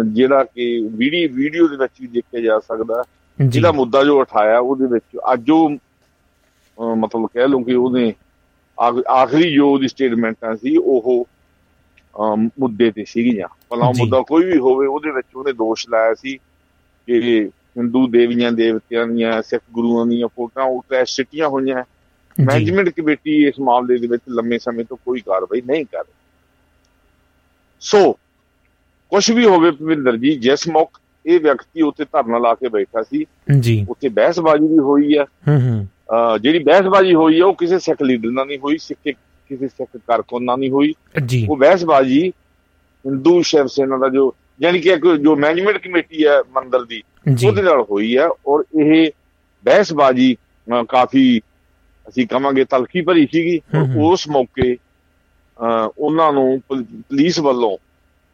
C: ਜਿਹੜਾ ਕਿ ਵੀਡੀਓ ਵੀਡੀਓ ਦੇ ਵਿੱਚ ਵੀ ਦੇਖਿਆ ਜਾ ਸਕਦਾ ਜਿਹਦਾ ਮੁੱਦਾ ਜੋ ਉਠਾਇਆ ਉਹਦੇ ਵਿੱਚ ਅੱਜ ਉਹ ਮਤਲਬ ਕਹਿ ਲਓ ਕਿ ਉਹਨੇ ਆਖਰੀ ਜੋ ਉਹਦੀ ਸਟੇਟਮੈਂਟਾਂ ਸੀ ਉਹ ਮੁੱਦੇ ਤੇ ਸੀਗੀਆਂ। ਭਲਾ ਮੁੱਦਾ ਕੋਈ ਵੀ ਹੋਵੇ ਉਹਦੇ ਵਿੱਚ ਉਹਨੇ ਦੋਸ਼ ਲਾਇਆ ਸੀ ਕਿ ਹਿੰਦੂ ਦੇਵੀਆਂ ਦੇਵਤਿਆਂ ਦੀਆਂ ਸਿੱਖ ਗੁਰੂਆਂ ਦੀਆਂ ਫੋਟੋਆਂ ਉੱਤੇ ਸਿੱਟੀਆਂ ਹੋਈਆਂ ਮੈਨੇਜਮੈਂਟ ਕਮੇਟੀ ਇਸ ਮਾਮਲੇ ਦੇ ਵਿੱਚ ਲੰਮੇ ਸਮੇਂ ਤੋਂ ਕੋਈ ਕਾਰਵਾਈ ਨਹੀਂ ਕਰ ਰਹੀ। ਸੋ ਕੁਝ ਵੀ ਹੋਵੇ ਭਵਿੰਦਰ ਜੀ ਜਿਸ ਮੌਕ ਇਹ ਵਿਅਕਤੀ ਉੱਥੇ ਧਰਨਾ ਲਾ ਕੇ ਬੈਠਾ ਸੀ
B: ਜੀ।
C: ਉੱਥੇ ਬਹਿਸਬਾਜ਼ੀ ਵੀ ਹੋਈ ਹੈ।
B: ਹੂੰ ਹੂੰ।
C: ਜਿਹੜੀ ਬਹਿਸਬਾਜ਼ੀ ਹੋਈ ਹੈ ਉਹ ਕਿਸੇ ਸਿੱਖ ਲੀਡਰ ਨਾਲ ਨਹੀਂ ਹੋਈ ਸਿੱਖ ਕਿਸੇ ਸਿੱਖ ਕਾਰਕੁਨ ਨਾਲ ਨਹੀਂ ਹੋਈ। ਉਹ ਬਹਿਸਬਾਜ਼ੀ ਹਿੰਦੂ ਸ਼ਿਵ ਸੇਨਾ ਦਾ ਜੋ ਯਾਨੀ ਕਿ ਜੋ ਮੈਨੇਜਮੈਂਟ ਕਮੇਟੀ ਹੈ ਮੰਦਰ ਦੀ ਉਹਦੇ ਨਾਲ ਹੋਈ ਹੈ ਔਰ ਇਹ ਬਹਿਸਬਾਜ਼ੀ ਕਾਫੀ ਅਸੀਂ ਕਹਾਂਗੇ ਤਲਖੀ ਭਰੀ ਸੀਗੀ। ਉਸ ਮੌਕੇ ਉਹਨਾਂ ਨੂੰ ਪੁਲਿਸ ਵੱਲੋਂ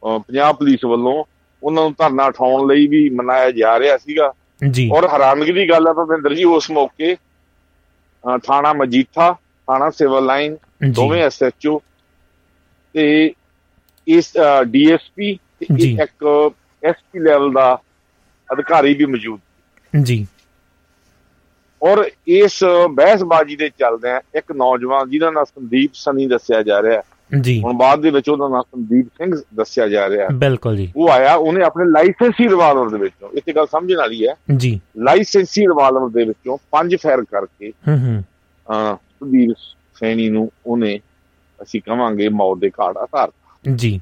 C: ਪੰਜਾਬ ਪੁਲਿਸ ਵੱਲੋਂ ਉਹਨਾਂ ਨੂੰ ਧਰਨਾ ਉਠਾਉਣ ਲਈ ਵੀ ਮਨਾਇਆ ਜਾ ਰਿਹਾ ਸੀਗਾ।
B: ਜੀ।
C: ਔਰ ਹੈਰਾਨਗੀ ਦੀ ਗੱਲ ਹੈ ਭਵਿੰਦਰ ਜੀ ਉਸ ਮੌਕੇ ਥਾਣਾ ਮਜੀਠਾ ਥਾਣਾ ਸਿਵਲ ਲਾਈਨ ਦੋਵੇਂ ਐਸਐਚਓ ਤੇ ਇਸ ਡੀਐਸਪੀ ਤੇ ਇੱਕ ਐਸਪੀ ਲੈਵਲ ਦਾ ਅਧਿਕਾਰੀ ਵੀ ਮੌਜੂਦ
B: ਜੀ।
C: ਔਰ ਇਸ ਬਹਿਸਬਾਜ਼ੀ ਦੇ ਚੱਲਦੇ ਆ ਇੱਕ ਨੌਜਵਾਨ ਜਿਹਦਾ ਨਾਮ ਸੰਦੀਪ ਸਨੀ ਦੱਸਿਆ ਜਾ ਰਿਹਾ ਹੈ।
B: ਜੀ।
C: ਹੁਣ ਬਾਅਦ ਦੇ ਵਿੱਚ ਉਹਦਾ ਨਾਮ ਸੰਦੀਪ ਸਿੰਘ ਦੱਸਿਆ ਜਾ ਰਿਹਾ ਹੈ।
B: ਬਿਲਕੁਲ ਜੀ।
C: ਉਹ ਆਇਆ ਉਹਨੇ ਆਪਣੇ ਲਾਇਸੈਂਸੀ ਰਿਵਾਲਵਰ ਦੇ ਵਿੱਚੋਂ ਇੱਥੇ ਗੱਲ ਸਮਝਣ ਵਾਲੀ ਹੈ।
B: ਜੀ।
C: ਲਾਇਸੈਂਸੀ ਰਿਵਾਲਵਰ ਦੇ ਵਿੱਚੋਂ ਪੰਜ ਫਾਇਰ ਕਰਕੇ
B: ਹੂੰ ਹੂੰ।
C: ਅਹ ਸੁਧੀਰ ਸੈਣੀ ਨੂੰ ਉਹਨੇ ਅਸੀਂ ਕਵਾਂਗੇ ਮੌਤ ਦੇ ਘਾਟ ਉਤਾਰ
B: ਜੀ।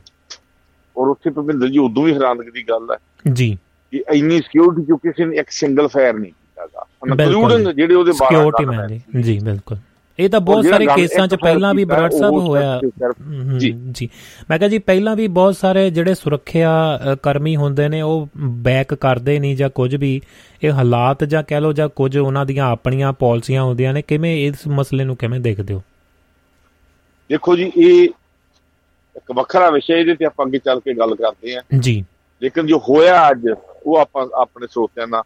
C: ਔਰ ਉੱਥੇ ਭਵਿੰਦਰ ਜੀ ਉਦੋਂ ਵੀ ਹੈਰਾਨਗੀ ਦੀ ਗੱਲ ਹੈ
B: ਜੀ।
C: ਕਿ ਇੰਨੀ ਸਿਕਿਉਰਿਟੀ ਜੋ ਕਿਸੇ ਨੇ ਇੱਕ ਸਿੰਗਲ ਫਾਇਰ ਨਹੀਂ ਕੀਤਾਗਾ ਇਨਕਲੂਡਿੰਗ ਜਿਹੜੇ ਉਹਦੇ 12
B: ਸਿਕਿਉਰਿਟੀ ਮੈਨ ਜੀ ਜੀ ਬਿਲਕੁਲ। ਇਹ ਤਾਂ ਬਹੁਤ ਸਾਰੇ ਕੇਸਾਂ 'ਚ ਪਹਿਲਾਂ ਵੀ ਬਰਾੜ ਸਾਹਿਬ ਹੋਇਆ। ਜੀ। ਜੀ। ਮੈਂ ਕਹਾਂ ਜੀ ਪਹਿਲਾਂ ਵੀ ਬਹੁਤ ਸਾਰੇ ਜਿਹੜੇ ਸੁਰੱਖਿਆ ਕਰਮੀ ਹੁੰਦੇ ਨੇ ਉਹ ਬੈਕ ਕਰਦੇ ਨਹੀਂ ਜਾਂ ਕੁਝ ਵੀ। ਇਹ ਹਾਲਾਤ ਜਾਂ ਕਹਿ ਲੋ ਜਾਂ ਕੁਝ ਉਹਨਾਂ ਦੀਆਂ ਆਪਣੀਆਂ ਪਾਲਿਸੀਆਂ ਹੁੰਦੀਆਂ ਨੇ ਕਿਵੇਂ ਇਸ ਮਸਲੇ ਨੂੰ ਕਿਵੇਂ ਦੇਖਦੇ ਹੋ?
C: ਦੇਖੋ ਜੀ ਇਹ ਇੱਕ ਵੱਖਰਾ ਵਿਸ਼ਾ ਇਹਦੇ ਤੇ ਆਪਾਂ ਅੱਗੇ ਚੱਲ ਕੇ ਗੱਲ ਕਰਦੇ ਆਂ
B: ਜੀ।
C: ਲੇਕਿਨ ਜੋ ਹੋਇਆ ਅੱਜ ਉਹ ਆਪਾਂ ਆਪਣੇ ਸਰੋਤਿਆਂ ਨਾਲ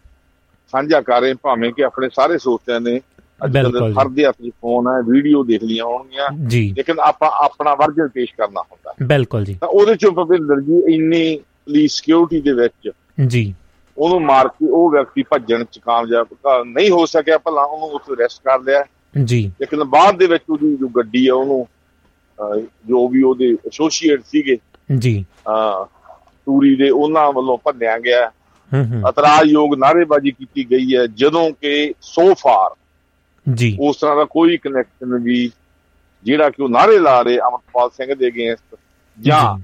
C: ਸਾਂਝਾ ਕਰ ਰਹੇ ਭਾਵੇਂ ਕਿ ਆਪਣੇ ਸਾਰੇ ਸਰੋਤਿਆਂ ਨੇ ਅੱਜ ਕੱਲ੍ਹ ਹਰ ਦੇ 'ਚ ਫੋਨ ਹੈ ਵੀਡੀਓ ਦੇਖ ਲੀਆਂ ਹੋਣਗੀਆਂ।
B: ਜੀ।
C: ਲੇਕਿਨ ਆਪਾਂ ਆਪਣਾ ਵਰਜਨ ਪੇਸ਼ ਕਰਨਾ ਹੁੰਦਾ।
B: ਬਿਲਕੁਲ ਜੀ।
C: ਤਾਂ ਉਹਦੇ ਚੋਂ ਭਵਿੰਦਰ ਜੀ ਇੰਨੀ ਪੁਲਿਸ ਸਿਕਿਉਰਿਟੀ ਦੇ ਵਿੱਚ
B: ਜੀ।
C: ਉਹਨੂੰ ਮਾਰ ਕੇ ਉਹ ਵਿਅਕਤੀ ਭੱਜਣ ਚ ਕਾਮਯਾਬ ਨਹੀਂ ਹੋ ਸਕਿਆ ਭਲਾ ਉਹਨੂੰ ਉੱਥੇ ਅਰੈਸਟ ਕਰ ਲਿਆ।
B: ਜੀ।
C: ਲੇਕਿਨ ਬਾਅਦ ਦੇ ਵਿੱਚ ਉਹਦੀ ਜੋ ਗੱਡੀ ਆ ਉਹਨੂੰ ਜੋ ਵੀ ਉਹਦੇ ਐਸੋਸੀਏਟ ਸੀਗੇ
B: ਜੀ।
C: ਹਾਂ ਟੂਰੀ ਦੇ ਉਹਨਾਂ ਵੱਲੋਂ ਭੰਨਿਆ ਗਿਆ। ਇਤਰਾਜ਼ਯੋਗ ਨਾਰੇਬਾਜ਼ੀ ਕੀਤੀ ਗਈ ਹੈ ਜਦੋਂ ਕਿ ਸੋ ਫਾਰ
B: ਜੀ।
C: ਉਸ ਤਰ੍ਹਾਂ ਦਾ ਕੋਈ ਕਨੈਕਸ਼ਨ ਵੀ ਜਿਹੜਾ ਕਿ ਉਹ ਨਾਰੇ ਲਾ ਰਹੇ ਅਮਰਪਾਲ ਸਿੰਘ ਦੇ ਅਗੇਂਸਟ ਜਾਂ